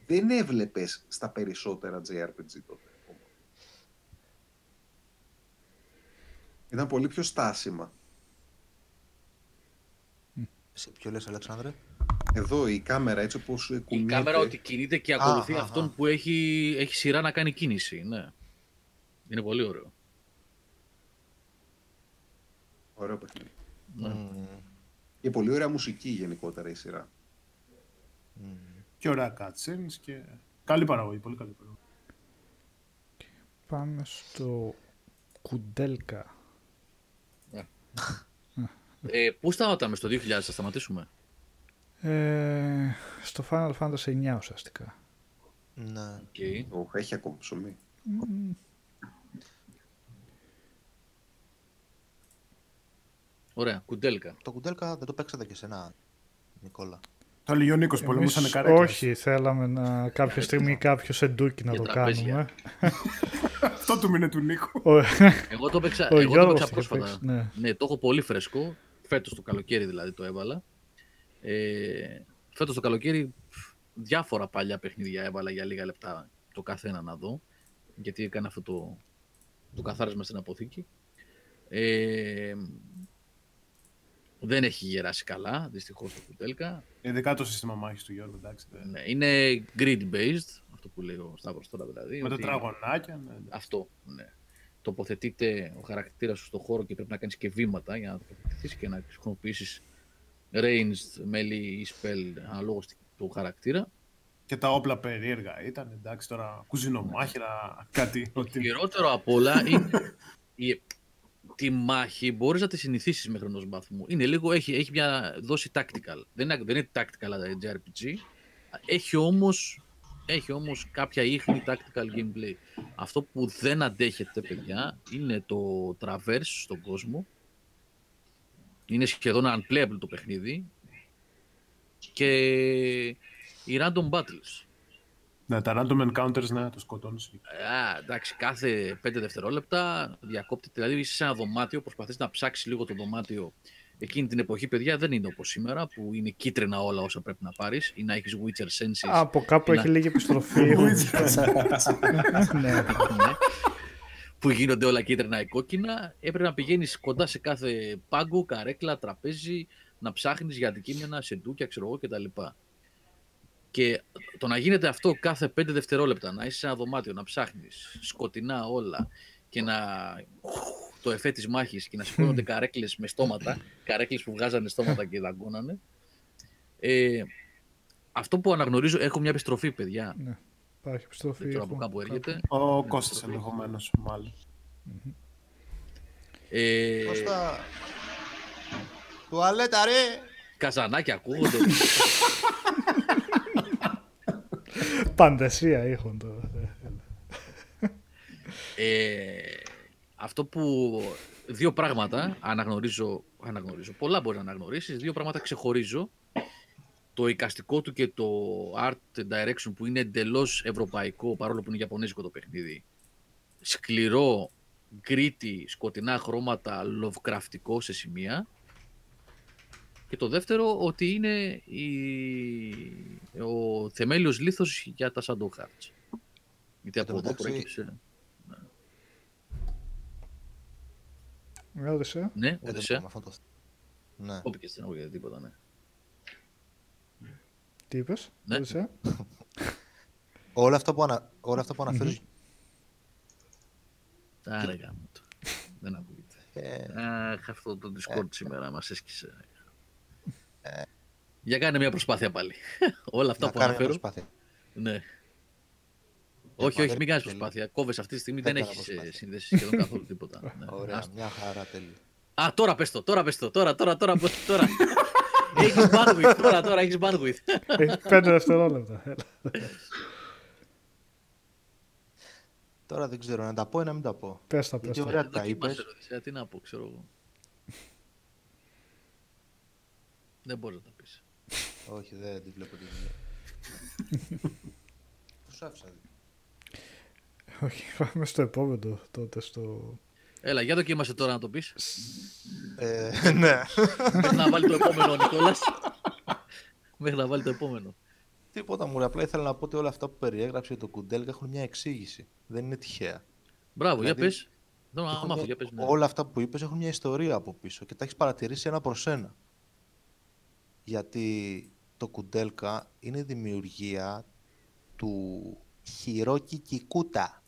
δεν έβλεπες στα περισσότερα JRPG τότε. ακόμα. Ήταν πολύ πιο στάσιμα. Σε ποιο λες, Αλέξανδρε; Εδώ η κάμερα έτσι όπως κουνιέται. Η κάμερα ότι κινείται και ακολουθεί α, α. αυτόν που έχει, έχει σειρά να κάνει κίνηση. Ναι. Είναι πολύ ωραίο. Ωραίο παιχνίδι. Ναι. Μμμ. Και πολύ ωραία μουσική γενικότερα η σειρά. Και ωραία cutscenes και. Καλή παραγωγή, πολύ καλή παραγωγή. Πάμε στο Κουντέλκα. Ε, πού σταματάμε στο 2000, θα σταματήσουμε; Ε, στο Final Fantasy 9 ουσιαστικά. Ναι. Okay. Οχ, έχει ακόμα ψωμί. Ωραία, κουντέλκα. Το κουντέλκα δεν το παίξατε και σένα, Νικόλα. Το έλεγε ο Νίκος, Εμείς πολεμούσαν καρέκλες. όχι, θέλαμε να κάποια στιγμή κάποιο σεντούκι να Για το τραπέζια. κάνουμε. <laughs> Αυτό του μείνε του Νίκου. Ο- Εγώ το παίξα, Ο εγώ το Γιώργος παίξα είχε πρόσφατα. παίξει, ναι. ναι, το έχω πολύ φρέσκο. Φέτος το καλοκαίρι δηλαδή το έβαλα. Ε, φέτος το καλοκαίρι πφ, διάφορα παλιά παιχνίδια έβαλα για λίγα λεπτά το καθένα να δω, γιατί έκανα αυτό το, το καθάρισμα στην αποθήκη. Ε, δεν έχει γεράσει καλά, δυστυχώς το Κουτέλκα. Ειδικά το σύστημα μάχης του Γιώργου, εντάξει. Ναι, είναι grid-based, αυτό που λέει ο Σταύρος τώρα δηλαδή. Με τα τραγωνάκια. Ναι, αυτό, ναι. Τοποθετείται ο χαρακτήρας σου στον χώρο και πρέπει να κάνεις και βήματα για να τοποθετηθείς και να χρησιμοποιήσεις ranged μέλη ή spell αναλόγως του χαρακτήρα. Και τα όπλα περίεργα ήταν, εντάξει τώρα, κουζινομάχηρα, κάτι. Το χειρότερο απ' όλα είναι <laughs> η, τη μάχη μπορείς να τη συνηθίσεις μέχρι ενός βαθμού. Είναι λίγο, έχει, έχει μια δόση tactical. Δεν είναι, δεν είναι tactical JRPG. Έχει όμως έχει όμως κάποια ίχνη tactical gameplay. Αυτό που δεν αντέχετε, παιδιά, είναι το traverse στον κόσμο. Είναι σχεδόν unplayable το παιχνίδι. Και οι random battles. Ναι, τα random encounters, ναι, το σκοτώνεις. Α, εντάξει, κάθε 5 δευτερόλεπτα διακόπτεται. Δηλαδή είσαι σε ένα δωμάτιο, προσπαθείς να ψάξεις λίγο το δωμάτιο. Εκείνη την εποχή, παιδιά, δεν είναι όπως σήμερα, που είναι κίτρινα όλα όσα πρέπει να πάρεις ή να έχεις Witcher Senses. Από κάπου έχει λίγη επιστροφή. <laughs> <laughs> ναι, ναι. Που γίνονται όλα κίτρινα ή κόκκινα. Έπρεπε να πηγαίνεις κοντά σε κάθε πάγκο, καρέκλα, τραπέζι, να ψάχνεις για αντικείμενα, σεντούκια, ξέρω εγώ κτλ. Και το να γίνεται αυτό κάθε πέντε δευτερόλεπτα, να είσαι σε ένα δωμάτιο, να ψάχνεις σκοτεινά όλα και να το εφέ της μάχης και να σηκώνονται καρέκλες με στόματα, καρέκλες που βγάζανε στόματα και δαγκώνανε. Ε, αυτό που αναγνωρίζω, έχω μια επιστροφή, παιδιά. Ναι, υπάρχει επιστροφή. Δεν από κάπου έρχεται. Ο Κώστας ενδεχομένως, μάλλον. Ε, Κώστα, τουαλέτα ρε! Καζανάκια ακούγονται. <laughs> Παντεσία ήχων τώρα. Ε, αυτό που δύο πράγματα αναγνωρίζω, αναγνωρίζω, πολλά μπορεί να αναγνωρίσεις, δύο πράγματα ξεχωρίζω. Το εικαστικό του και το art direction που είναι εντελώς ευρωπαϊκό παρόλο που είναι ιαπωνέζικο το παιχνίδι. Σκληρό, γκρίτι, σκοτεινά χρώματα, λοβκραφτικό σε σημεία. Και το δεύτερο ότι είναι η... ο θεμέλιος λίθος για τα Shadow Hearts. Γιατί από εδώ προέκυψε... Ναι, Οδυσσέα. Ναι, Οδυσσέα. Ναι. Κόπηκε στην αγωγή, τίποτα, ναι. Τι είπες, ναι. Οδυσσέα. όλα αυτά που, ανα... όλα αυτά που αναφέρεις... Άρα γάμο το. Δεν ακούγεται. Αχ, αυτό το Discord σήμερα μας έσκησε. Για κάνε μια προσπάθεια πάλι. <laughs> όλα αυτά που αναφέρω. Ναι. Όχι, όχι, μην κάνεις προσπάθεια. Κόβε αυτή τη στιγμή, δεν έχεις σύνδεση σχεδόν καθόλου τίποτα. <laughs> Ωραία, μια χαρά τέλειο. Α, τώρα πες το, τώρα πες το, τώρα, τώρα, τώρα, τώρα. <laughs> έχεις bandwidth, τώρα, τώρα έχεις bandwidth. Έχει πέντε δευτερόλεπτα. Τώρα δεν ξέρω, να τα πω ή να μην τα πω; Πες τα, πες τα. Ωραία τα είπες. Τι να πω, ξέρω εγώ. Δεν μπορείς να τα πεις. Όχι, δεν τη βλέπω τη δουλειά. <laughs> Τους άφησα όχι, πάμε στο επόμενο τότε στο... Έλα, για δοκίμασε τώρα να το πεις. Ε, ναι. Μέχρι να βάλει το επόμενο ο Νικόλας. Μέχρι να βάλει το επόμενο. Τίποτα μου, απλά ήθελα να πω ότι όλα αυτά που περιέγραψε το Κουντέλ έχουν μια εξήγηση. Δεν είναι τυχαία. Μπράβο, δηλαδή, για πες. Μια... για πες ναι. Όλα αυτά που είπες έχουν μια ιστορία από πίσω και τα έχεις παρατηρήσει ένα προς ένα. Γιατί το Κουντέλκα είναι η δημιουργία του Χιρόκι Κικούτα.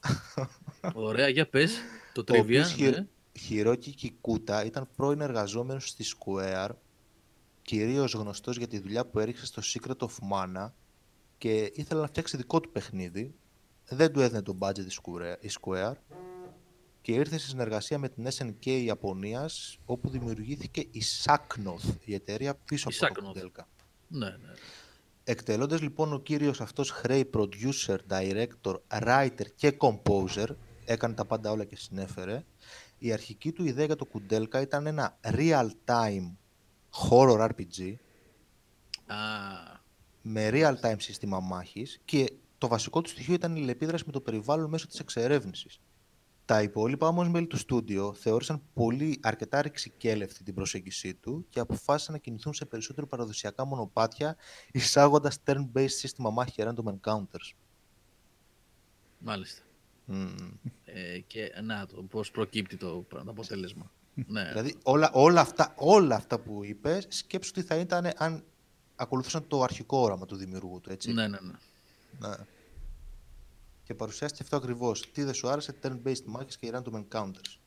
Ωραία, για πες, το τριβία. Ναι. Χιρόκι Κικούτα ήταν πρώην εργαζόμενος στη Square, κυρίως γνωστός για τη δουλειά που έριξε στο Secret of Mana και ήθελε να φτιάξει δικό του παιχνίδι. Δεν του έδινε το budget η Square και ήρθε σε συνεργασία με την SNK Ιαπωνίας όπου δημιουργήθηκε η Saknoth, η εταιρεία πίσω από το Delca. Ναι, ναι. Εκτελώντας λοιπόν ο κύριος αυτός χρέη producer, director, writer και composer, έκανε τα πάντα όλα και συνέφερε, η αρχική του ιδέα για το Κουντέλκα ήταν ένα real-time horror RPG ah. με real-time σύστημα μάχης και το βασικό του στοιχείο ήταν η λεπίδραση με το περιβάλλον μέσω της εξερεύνησης. Τα υπόλοιπα όμως μέλη του στούντιο θεώρησαν πολύ αρκετά ρηξικέλευτη την προσέγγιση του και αποφάσισαν να κινηθούν σε περισσότερο παραδοσιακά μονοπάτια εισάγοντας turn-based σύστημα μάχη και random encounters. Μάλιστα. Ε, και να, το, πώς προκύπτει το, το αποτέλεσμα. ναι. Δηλαδή όλα, όλα, αυτά, όλα αυτά που είπες, σκέψου τι θα ήταν αν ακολουθούσαν το αρχικό όραμα του δημιουργού του, έτσι. Ναι, ναι, ναι. ναι. Και παρουσιάστηκε αυτό ακριβώς. Τι δεν σου άρεσε, turn-based μάχες και random encounters.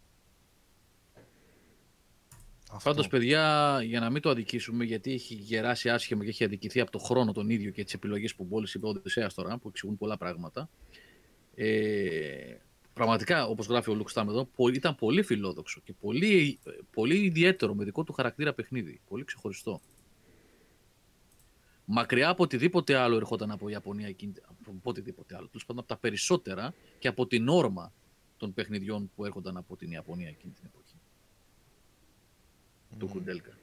Πάντως, παιδιά, για να μην το αδικήσουμε, γιατί έχει γεράσει άσχημα και έχει αδικηθεί από το χρόνο τον ίδιο και τις επιλογές που μόλις είπε ο Οδυσσέας τώρα, που εξηγούν πολλά πράγματα. Ε, πραγματικά, όπως γράφει ο Λουκστάμ εδώ, ήταν πολύ φιλόδοξο και πολύ, πολύ ιδιαίτερο με δικό του χαρακτήρα παιχνίδι. Πολύ ξεχωριστό μακριά από οτιδήποτε άλλο ερχόταν από Ιαπωνία εκείνη, από οτιδήποτε άλλο. Τέλος πάντων από τα περισσότερα και από την όρμα των παιχνιδιών που έρχονταν από την Ιαπωνία εκείνη την εποχή. Του Κουντέλκα.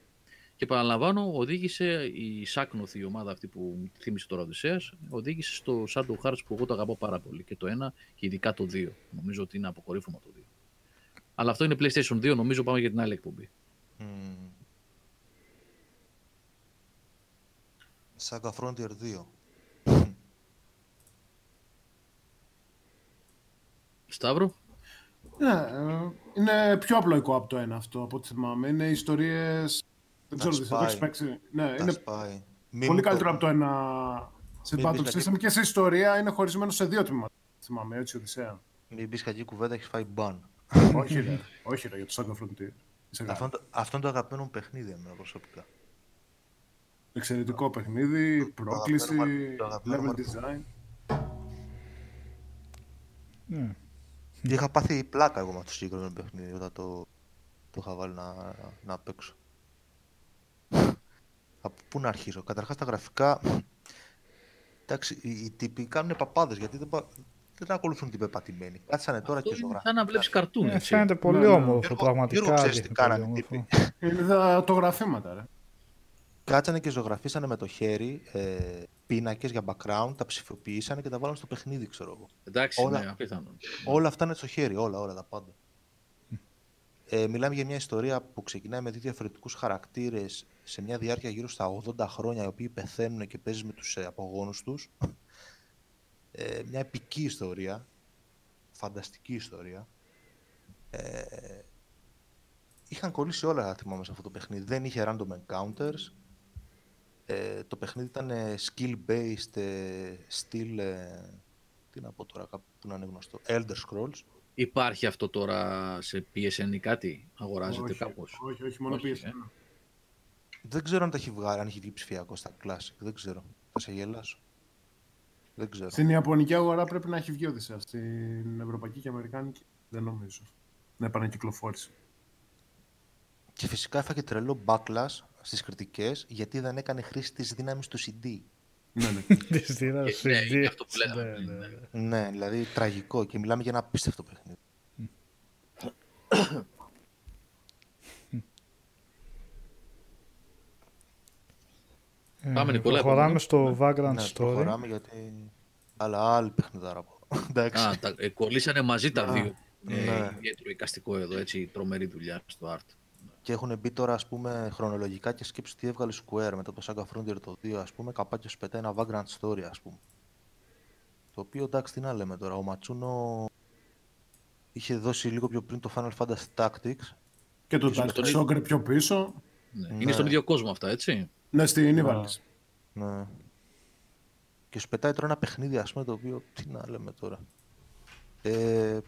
Και παραλαμβάνω, οδήγησε η Σάκνοθ, η ομάδα αυτή που θύμισε τώρα Οδυσσέας, οδήγησε στο Shadow Hearts που εγώ το αγαπώ πάρα πολύ. Και το ένα και ειδικά το 2. Νομίζω ότι είναι αποκορύφωμα το 2. Αλλά αυτό είναι PlayStation 2, νομίζω πάμε για την άλλη εκπομπή. Mm. Saga Frontier 2. Σταύρο. Ναι, ε, είναι πιο απλοϊκό από το ένα αυτό, από ό,τι θυμάμαι. Είναι ιστορίες... Δεν ξέρω τι θα το παίξει. Ναι, είναι πολύ καλύτερο από το ένα σε Battle System και σε ιστορία είναι χωρισμένο σε δύο τμήματα. Θυμάμαι, έτσι, Οδυσσέα. Μην πεις κακή κουβέντα, έχεις φάει μπαν. όχι, ρε. όχι, ρε, για το Saga Frontier. Αυτό, είναι το αγαπημένο παιχνίδι εμένα προσωπικά. Εξαιρετικό παιχνίδι, πρόκληση, level design. Mm. Είχα πάθει πλάκα εγώ με αυτό το συγκεκριμένο παιχνίδι όταν το, το είχα βάλει να, να παίξω. Από πού να αρχίσω. Καταρχάς τα γραφικά, εντάξει, οι, τύποι κάνουν παπάδες γιατί δεν, δεν ακολουθούν την πεπατημένη. Κάτσανε τώρα και ζωγράφουν. Σαν να βλέπεις καρτούν. Ε, φαίνεται πολύ ναι, όμορφο, πραγματικά. Δεν ξέρεις τι κάνανε οι τύποι. Είναι το γραφήματα, ρε. Κάτσανε και ζωγραφίσανε με το χέρι ε, πίνακες για background, τα ψηφιοποιήσανε και τα βάλανε στο παιχνίδι, ξέρω εγώ. Εντάξει, όλα, ναι, απίθανο. Όλα αυτά είναι στο χέρι, όλα, όλα τα πάντα. Ε, μιλάμε για μια ιστορία που ξεκινάει με δύο διαφορετικούς χαρακτήρες σε μια διάρκεια γύρω στα 80 χρόνια, οι οποίοι πεθαίνουν και παίζει με τους ε, απογόνους τους. Ε, μια επική ιστορία. Φανταστική ιστορία. Ε, είχαν κολλήσει όλα, θυμάμαι, σε αυτό το παιχνίδι. Δεν είχε random encounters. Ε, το παιχνίδι ήταν ε, skill-based, ε, still, ε, τι να πω τώρα, κάπου που να είναι γνωστό, Elder Scrolls. Υπάρχει αυτό τώρα σε PSN ή κάτι, αγοράζεται όχι, κάπως; Όχι, όχι, μόνο όχι, PSN. Ε. Δεν ξέρω αν τα έχει βγάλει, αν έχει βγει ψηφιακό στα Classic, δεν ξέρω. Θα σε γελάσω. Δεν ξέρω. Στην Ιαπωνική αγορά πρέπει να έχει βγει Οδυσσέας. Στην Ευρωπαϊκή και Αμερικάνικη δεν νομίζω. Να επανακυκλοφόρησε. Και φυσικά έφαγε τρελό backlash στις κριτικές γιατί δεν έκανε χρήση της δύναμης του CD. Ναι, ναι. <laughs> Της δύναμης του CD. Ναι, δηλαδή τραγικό και μιλάμε για ένα απίστευτο παιχνίδι. Πάμε, Νικόλα. Προχωράμε στο Vagrant ναι, Story. Προχωράμε γιατί... Αλλά άλλη παιχνιδάρα από Α, τα, ε, κολλήσανε μαζί τα δύο. Ε, ναι. ιδιαίτερο εικαστικό εδώ, έτσι, τρομερή δουλειά στο art. Και έχουν μπει τώρα, ας πούμε, χρονολογικά και σκέψεις τι έβγαλε Square μετά το Saga Frontier το 2, ας πούμε, καπάκιο πετάει ένα Vagrant Story, ας πούμε. Το οποίο, εντάξει, τι να λέμε τώρα, ο Ματσούνο είχε δώσει λίγο πιο πριν το Final Fantasy Tactics. Και το Tactics Ogre πιο πίσω. Ναι. Είναι στον ίδιο κόσμο αυτά, έτσι. Ναι, στην Ιβαλή. Ναι. Και σου πετάει τώρα ένα παιχνίδι, ας πούμε, το οποίο, τι να λέμε τώρα. Ε,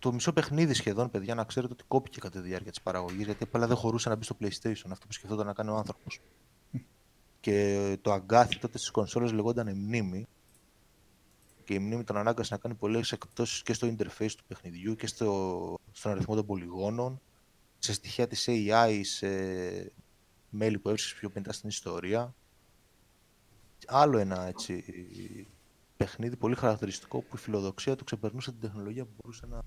το μισό παιχνίδι σχεδόν, παιδιά, να ξέρετε ότι κόπηκε κατά τη διάρκεια της παραγωγής, γιατί απλά δεν χωρούσε να μπει στο PlayStation αυτό που σκεφτόταν να κάνει ο άνθρωπος. και το αγκάθι τότε στις κονσόλες λεγόταν μνήμη. Και η μνήμη τον ανάγκασε να κάνει πολλές εκπτώσεις και στο interface του παιχνιδιού και στο, στον αριθμό των πολυγόνων, σε στοιχεία της AI, σε μέλη που έβρισκε πιο πεντά στην ιστορία. Άλλο ένα έτσι παιχνίδι πολύ χαρακτηριστικό που η φιλοδοξία του ξεπερνούσε την τεχνολογία που μπορούσε να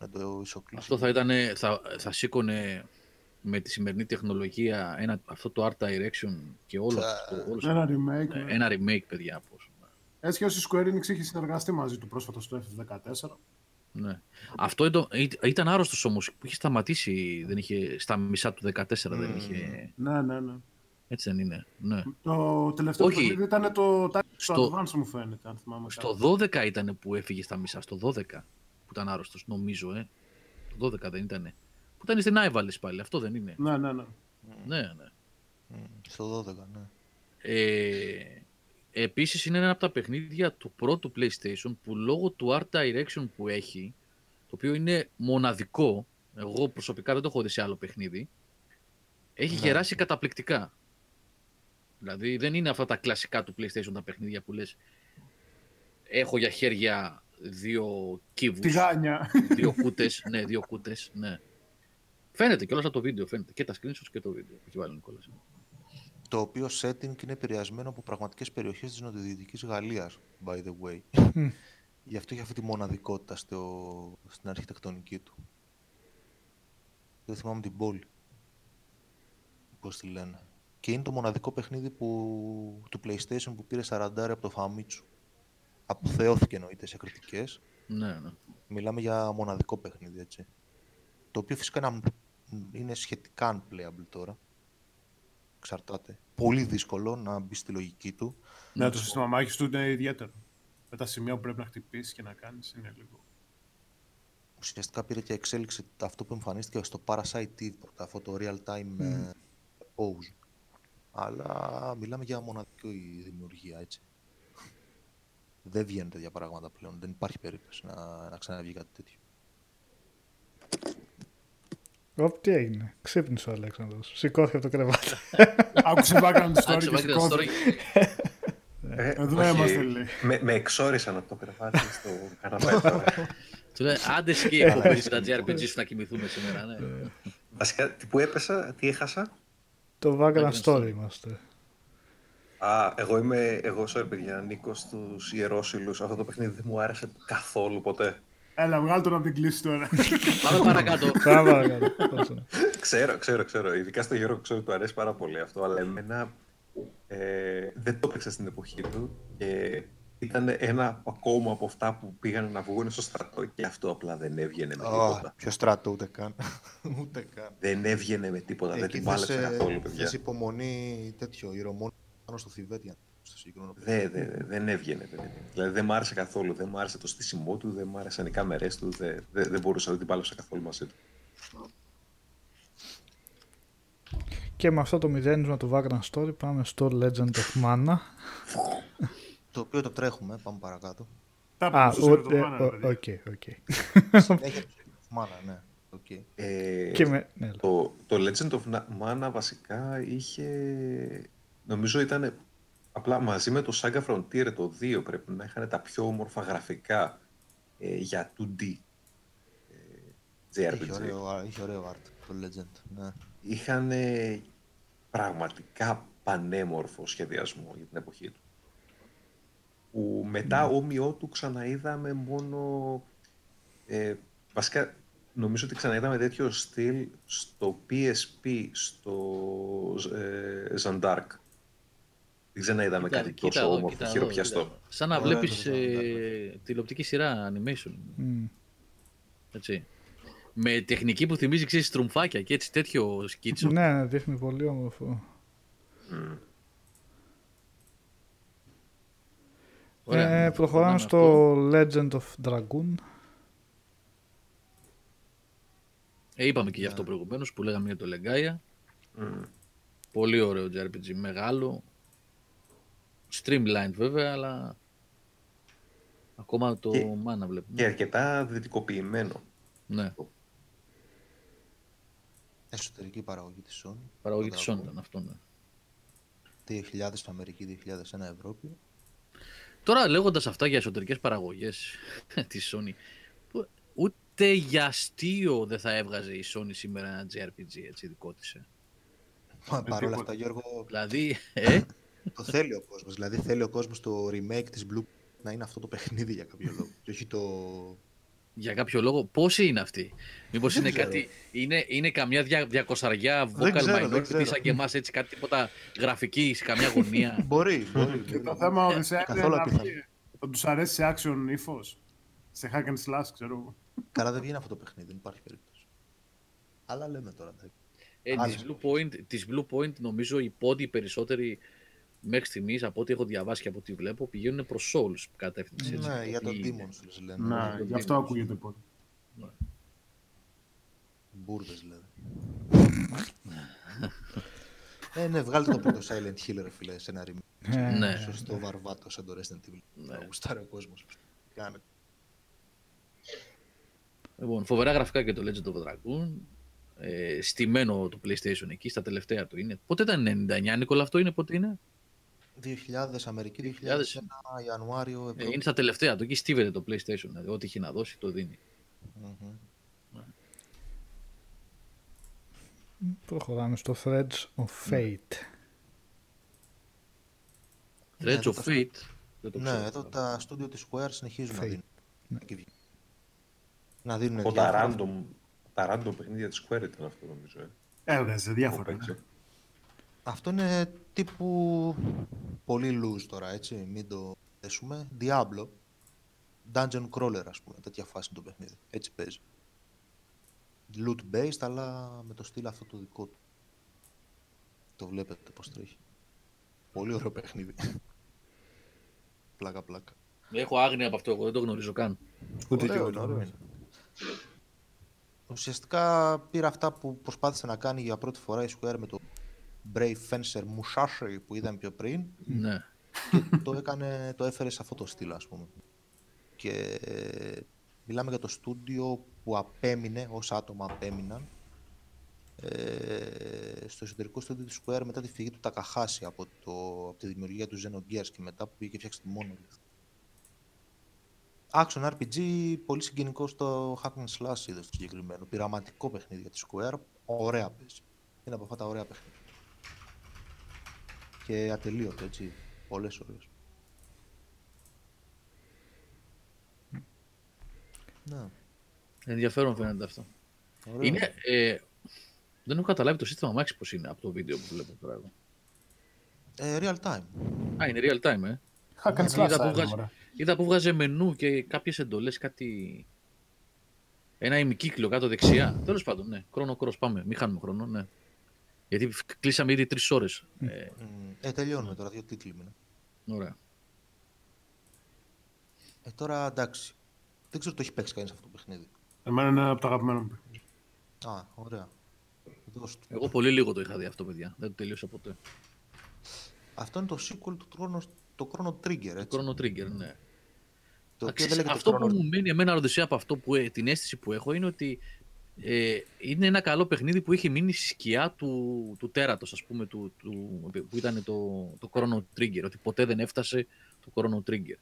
να το ισοκλήσει. Αυτό θα, ήταν, θα, θα σήκωνε με τη σημερινή τεχνολογία ένα, αυτό το art direction και όλο αυτό. Όλο ένα remake. Ναι. Ένα remake, παιδιά. Πώς. Έτσι και ως η Square Enix είχε συνεργαστεί μαζί του πρόσφατα στο F14. Ναι. Αυτό ήταν, ήταν άρρωστος όμως, που είχε σταματήσει, δεν είχε, στα μισά του 14 δεν είχε... Ναι, ναι, ναι. Έτσι δεν είναι. Ναι. Το τελευταίο Όχι. παιχνίδι ήταν το στο Advance μου φαίνεται, αν θυμάμαι. Στο 12 ήταν που έφυγε στα μισά, στο 12 που ήταν άρρωστος, νομίζω, ε. Το 12 δεν ήταν. Που ήταν στην Άιβαλης πάλι, αυτό δεν είναι. Ναι, ναι, ναι. Ναι, ναι. Στο 12, ναι. Ε, επίσης είναι ένα από τα παιχνίδια του πρώτου PlayStation που λόγω του Art Direction που έχει, το οποίο είναι μοναδικό, εγώ προσωπικά δεν το έχω δει σε άλλο παιχνίδι, έχει ναι. γεράσει καταπληκτικά. Δηλαδή δεν είναι αυτά τα κλασικά του PlayStation τα παιχνίδια που λες έχω για χέρια δύο κύβους. Τηγάνια. Δύο κούτες, ναι, δύο κούτες, ναι. Φαίνεται και όλα από το βίντεο, φαίνεται και τα screenshots και το βίντεο που έχει βάλει ο Νικόλας. Το οποίο setting είναι επηρεασμένο από πραγματικές περιοχές της νοτιοδυτικής Γαλλίας, by the way. <laughs> Γι' αυτό έχει αυτή τη μοναδικότητα στο, στην αρχιτεκτονική του. Δεν θυμάμαι την πόλη. Πώς τη λένε. Και είναι το μοναδικό παιχνίδι που, του PlayStation που πήρε 40 από το Famitsu. Αποθεώθηκε εννοείται σε κριτικές. Ναι, ναι. Μιλάμε για μοναδικό παιχνίδι, έτσι. Το οποίο φυσικά είναι σχετικά unplayable τώρα. Εξαρτάται. Πολύ δύσκολο να μπει στη λογική του. Ναι, το σύστημα μάχης του είναι ιδιαίτερο. Με τα σημεία που πρέπει να χτυπήσεις και να κάνεις είναι λίγο. Ουσιαστικά πήρε και εξέλιξη αυτό που εμφανίστηκε στο Parasite Eve, αυτό το real time mm. pose. Αλλά μιλάμε για μοναδική δημιουργία, έτσι. Δεν βγαίνουν τέτοια πράγματα πλέον. Δεν υπάρχει περίπτωση να, να ξαναβγεί κάτι τέτοιο. Ωπ, τι έγινε. Ξύπνησε ο Αλέξανδρος. Σηκώθηκε από το κρεβάτι. <laughs> Άκουσε background story και σηκώθηκε. Ε, Εδώ είμαστε, λέει. Με εξόρισαν από το κρεβάτι στο καναπέ. Του λέει, άντε σκύλο που πήρες τα JRPG σου να κοιμηθούμε σήμερα, ναι. Βασικά, τι που έπεσα, τι έχασα; Το background story είμαστε. Α, εγώ είμαι, εγώ sorry παιδιά, νίκος στους Ιερόσιλους. Αυτό το παιχνίδι δεν μου άρεσε καθόλου ποτέ. Έλα, βγάλ τον από την κλίση τώρα. Πάμε παρακάτω. Πάμε παρακάτω. ξέρω, ξέρω, ξέρω. Ειδικά στο Γιώργο ξέρω ότι του αρέσει πάρα πολύ αυτό, αλλά εμένα ε, δεν το έπαιξα στην εποχή του και ήταν ένα ακόμα από αυτά που πήγαν να βγουν στο στρατό και αυτό απλά δεν έβγαινε με τίποτα. Ποιο στρατό, ούτε καν. ούτε καν. Δεν έβγαινε με τίποτα, δεν την πάλεψε καθόλου, παιδιά. Θες υπομονή τέτοιο, ηρωμόνη πάνω στο Θιβέτια. Δεν, δε, δεν έβγαινε. Δεν Δηλαδή δεν μ' άρεσε καθόλου. Δεν μ' άρεσε το στήσιμό του, δεν μ' άρεσαν οι κάμερές του. Δεν, δεν, δεν μπορούσα να την πάλεψα καθόλου μαζί του. Και με αυτό το μηδένισμα του Vagrant Story πάμε στο Legend of Mana. το οποίο το τρέχουμε, πάμε παρακάτω. Α, OK, OK. Mana, ναι. Okay. Ε, και με, ναι, το, το Legend of Mana βασικά είχε... Νομίζω ήταν απλά μαζί με το Saga Frontier το 2 πρέπει να είχαν τα πιο όμορφα γραφικά ε, για 2D ε, JRPG. Είχε ωραίο, είχε ωραίο art το Legend, ναι είχαν πραγματικά πανέμορφο σχεδιασμό για την εποχή του. Που μετά mm. όμοιό του ξαναείδαμε μόνο... Ε, βασικά νομίζω ότι ξαναείδαμε τέτοιο στυλ στο PSP, στο ε, Zandark. Δεν ξαναείδαμε κάτι τόσο όμορφο, χειροπιαστό. Σαν να βλέπεις ε, τηλεοπτική σειρά animation. Mm. Έτσι με τεχνική που θυμίζει ξέρεις στρουμφάκια και έτσι τέτοιο σκίτσο. Ναι, ναι, δείχνει πολύ όμορφο. Mm. Ε, προχωράμε στο Legend of Dragoon. Ε, είπαμε και γι' αυτό προηγουμένως που λέγαμε για το Legaia. Mm. Πολύ ωραίο JRPG, μεγάλο. Streamlined βέβαια, αλλά ακόμα το και, μάνα βλέπουμε. Και αρκετά δυτικοποιημένο. Ναι. Εσωτερική παραγωγή της Sony. Παραγωγή της Sony ήταν αυτό, ναι. 2000 στην Αμερική, 2001 Ευρώπη. Τώρα λέγοντας αυτά για εσωτερικές παραγωγές <laughs> της Sony, ούτε για αστείο δεν θα έβγαζε η Sony σήμερα ένα JRPG έτσι δικό της. Ε. Μα παρόλα αυτά, Γιώργο. Δηλαδή, <laughs> ε; Το θέλει ο κόσμος. Δηλαδή, θέλει ο κόσμος το remake της Blue να είναι αυτό το παιχνίδι για κάποιο λόγο. Και όχι το για κάποιο λόγο, πόσοι είναι αυτοί; Μήπως είναι κάτι. Είναι, είναι καμιά δια, διακοσαριά vocal minority σαν και εμάς, έτσι κάτι τίποτα γραφική σε καμιά γωνία; <laughs> μπορεί, μπορεί. Και το θέμα ο είναι να τους αρέσει σε action ύφος. Σε hack and slash, ξέρω Καλά δεν βγαίνει αυτό το παιχνίδι, δεν υπάρχει περίπτωση. Αλλά λέμε τώρα. Ε, της, Blue Point, της Blue Point νομίζω οι πόντι περισσότεροι μέχρι στιγμής από ό,τι έχω διαβάσει και από ό,τι βλέπω πηγαίνουν προς Souls κατεύθυνση. Ναι, για τον Demon Souls λένε. Ναι, γι' αυτό ακούγεται πόντι. Ναι. Μπούρδε δηλαδή. ε, ναι, βγάλτε το πρώτο Silent Hill, ρε φίλε, σε ένα remake. Ναι. Σωστό βαρβάτο σαν το Resident Evil. Ναι. Γουστάρει ο κόσμος. Κάνε. Λοιπόν, φοβερά γραφικά και το Legend of Dragoon. Ε, στημένο το PlayStation εκεί, στα τελευταία του είναι. Πότε ήταν 99, Νίκολα, αυτό είναι, πότε είναι; 2000 Αμερική, 2000 2001 Ιανουάριο. Ε, είναι στα τελευταία του, εκεί στίβεται το PlayStation. Δηλαδή, ό,τι έχει να δώσει το δίνει. Mm-hmm. Προχωράμε στο Threads of Fate. Threads of Fate. Ναι, εδώ τα στούντιο της Square συνεχίζουν να δίνουν. Ναι. Να δίνουν Από τα random, τα random παιχνίδια της Square ήταν αυτό νομίζω. Ε. Έβγαζε διάφορα. Ναι. Αυτό είναι τύπου πολύ loose τώρα, έτσι, μην το θέσουμε. Diablo, Dungeon Crawler, ας πούμε, τέτοια φάση το παιχνίδι. Έτσι παίζει. Loot based, αλλά με το στυλ αυτό το δικό του. Το βλέπετε πώς τρέχει. Πολύ ωραίο παιχνίδι. πλάκα, πλάκα. Έχω άγνοια από αυτό, εγώ δεν το γνωρίζω καν. Ούτε και εγώ. Ουσιαστικά πήρα αυτά που προσπάθησε να κάνει για πρώτη φορά η Square με το Brave Fencer Musashi που είδαμε πιο πριν. Ναι. Και το, έκανε, το έφερε σε αυτό το στυλ, ας πούμε. Και μιλάμε για το στούντιο που απέμεινε, όσα άτομα απέμειναν, ε, στο εσωτερικό στούντιο του Square μετά τη φυγή του Τακαχάση από, το, από τη δημιουργία του Xenogears και μετά που πήγε και φτιάξει τη Monolith. Action RPG, πολύ συγγενικό στο Hack and Slash είδες στο συγκεκριμένο. Πειραματικό παιχνίδι για τη Square, ωραία παίζει. Είναι από αυτά τα ωραία παιχνίδια και ατελείωτο, έτσι, πολλές ώρες. Να. Ενδιαφέρον φαίνεται αυτό. Είναι, ε, δεν έχω καταλάβει το σύστημα Max πώς είναι από το βίντεο που βλέπω τώρα εδώ. Ε, real time. Α, είναι real time, ε. είδα, που βγάζει, είδα που βγάζει μενού και κάποιες εντολές, κάτι... Ένα ημικύκλιο κάτω δεξιά. Τέλος πάντων, ναι. Χρόνο cross, πάμε. Μην χάνουμε χρόνο, ναι. Γιατί κλείσαμε ήδη τρεις ώρες. Ε, ε, τελειώνουμε τώρα, δύο τίτλοι μήνα. Ωραία. Ε, τώρα εντάξει. Δεν ξέρω το έχει παίξει κανείς αυτό το παιχνίδι. Εμένα είναι από τα αγαπημένα μου παιχνίδια. Α, ωραία. Εγώ πολύ λίγο το είχα δει αυτό, παιδιά. Δεν το τελείωσα ποτέ. Αυτό είναι το sequel του Chrono, το Chrono Trigger, έτσι. Το Chrono Trigger, ναι. Το Αξί, αυτό που μου μένει εμένα ρωτησία από αυτό που ε, την αίσθηση που έχω είναι ότι ε, είναι ένα καλό παιχνίδι που έχει μείνει στη σκιά του, του τέρατος, ας πούμε, του, του, που ήταν το, το Chrono Trigger, ότι ποτέ δεν έφτασε το Chrono Trigger.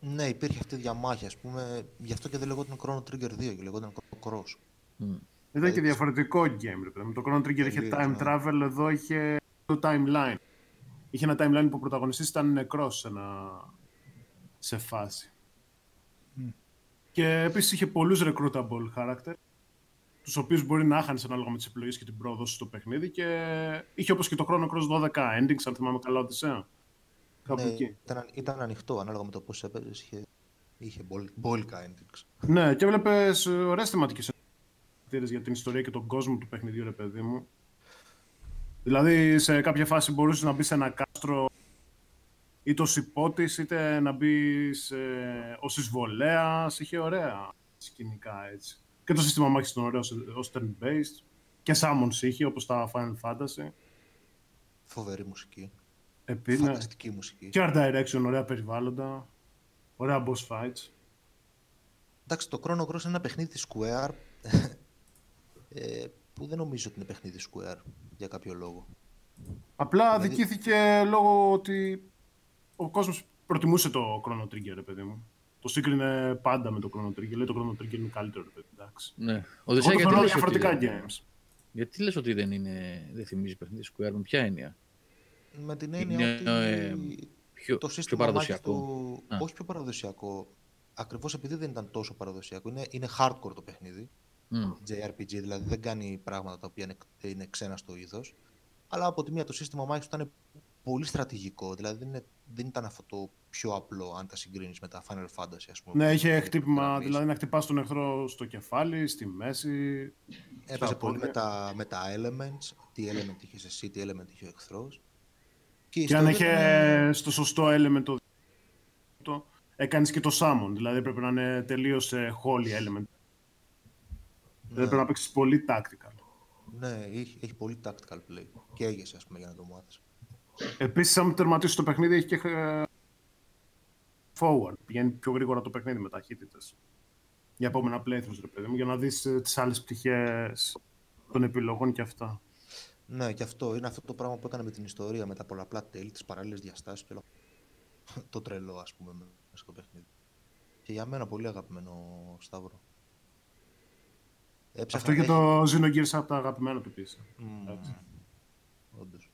Ναι, υπήρχε αυτή η διαμάχη, ας πούμε, γι' αυτό και δεν λεγόταν Chrono Trigger 2, και λεγόταν Cross. Mm. Ήταν και διαφορετικό game, ρε, με το Chrono Trigger είχε time ναι. travel, εδώ είχε το timeline. Είχε ένα timeline που ο πρωταγωνιστής ήταν νεκρός σε, ένα... σε φάση. Mm. Και επίσης είχε πολλούς recruitable characters τους οποίους μπορεί να χάνεις ανάλογα με τις επιλογές και την πρόοδο στο παιχνίδι. Και είχε όπως και το Chrono Cross 12 endings, αν θυμάμαι καλά, Οδυσσέα. Κάπου ναι, εκεί. Ήταν, ήταν ανοιχτό ανάλογα με το πώς έπαιζες. Είχε, είχε μπόλικα endings. Ναι, και έβλεπες ωραίε θεματικές για την ιστορία και τον κόσμο του παιχνιδιού, ρε παιδί μου. Δηλαδή, σε κάποια φάση μπορούσες να μπεις σε ένα κάστρο είτε ως υπότης, είτε να μπεις ε, ως εισβολέας. Είχε ωραία σκηνικά έτσι. Και το σύστημα μάχης ήταν ωραίο ως turn-based. Και summons είχε, όπως τα Final Fantasy. Φοβερή μουσική. Επίσης, Φανταστική μουσική. Και art direction, ωραία περιβάλλοντα. Ωραία boss fights. Εντάξει, το Chrono Cross είναι ένα παιχνίδι της Square ε, που δεν νομίζω ότι είναι παιχνίδι Square για κάποιο λόγο. Απλά δηλαδή... δικήθηκε λόγω ότι ο κόσμος προτιμούσε το Chrono Trigger, παιδί μου το σύγκρινε πάντα με το Chrono Trigger. Λέει το Chrono Trigger είναι καλύτερο, παιδί. Εντάξει. Ναι. Ο Δεσσέ, γιατί λες διαφορετικά ότι... games. Γιατί λες ότι δεν, είναι, δεν θυμίζει παιχνίδι Square, με ποια έννοια; Με την έννοια είναι, ότι ε, πιο, το σύστημα πιο παραδοσιακό. Του... Όχι πιο παραδοσιακό. Ακριβώς επειδή δεν ήταν τόσο παραδοσιακό. Είναι, είναι hardcore το παιχνίδι. Mm. JRPG, δηλαδή δεν κάνει πράγματα τα οποία είναι, είναι ξένα στο είδο. Αλλά από τη μία το σύστημα μάχης ήταν πολύ στρατηγικό. Δηλαδή δεν είναι δεν ήταν αυτό το πιο απλό αν τα συγκρίνεις με τα Final Fantasy, ας πούμε. Ναι, είχε χτύπημα, δηλαδή να χτυπάς τον εχθρό στο κεφάλι, στη μέση. Έπαιζε πολύ με τα, με τα elements. Τι element είχες εσύ, τι element είχε ο εχθρός. Και, και αν είχε στο σωστό element το, το έκανες και το summon. Δηλαδή πρέπει να είναι τελείως ε, holy element. Ναι. Δηλαδή πρέπει να παίξεις πολύ tactical. Ναι, έχει, έχει πολύ tactical play. Και έγεσαι, ας πούμε, για να το μάθεις. Επίσης, αν τερματίσει το παιχνίδι, έχει και ε, forward. Πηγαίνει πιο γρήγορα το παιχνίδι με ταχύτητες. Για επόμενα playthroughs, ρε παιδί μου, για να δεις ε, τις άλλες πτυχές των επιλογών και αυτά. Ναι, και αυτό είναι αυτό το πράγμα που έκανε με την ιστορία, με τα πολλαπλά τέλη, τις παράλληλες διαστάσεις και <laughs> το τρελό, ας πούμε, μέσα στο παιχνίδι. Και για μένα πολύ αγαπημένο Σταύρο. αυτό και το Xenogears από τα αγαπημένα του πίσω. Mm, όντως.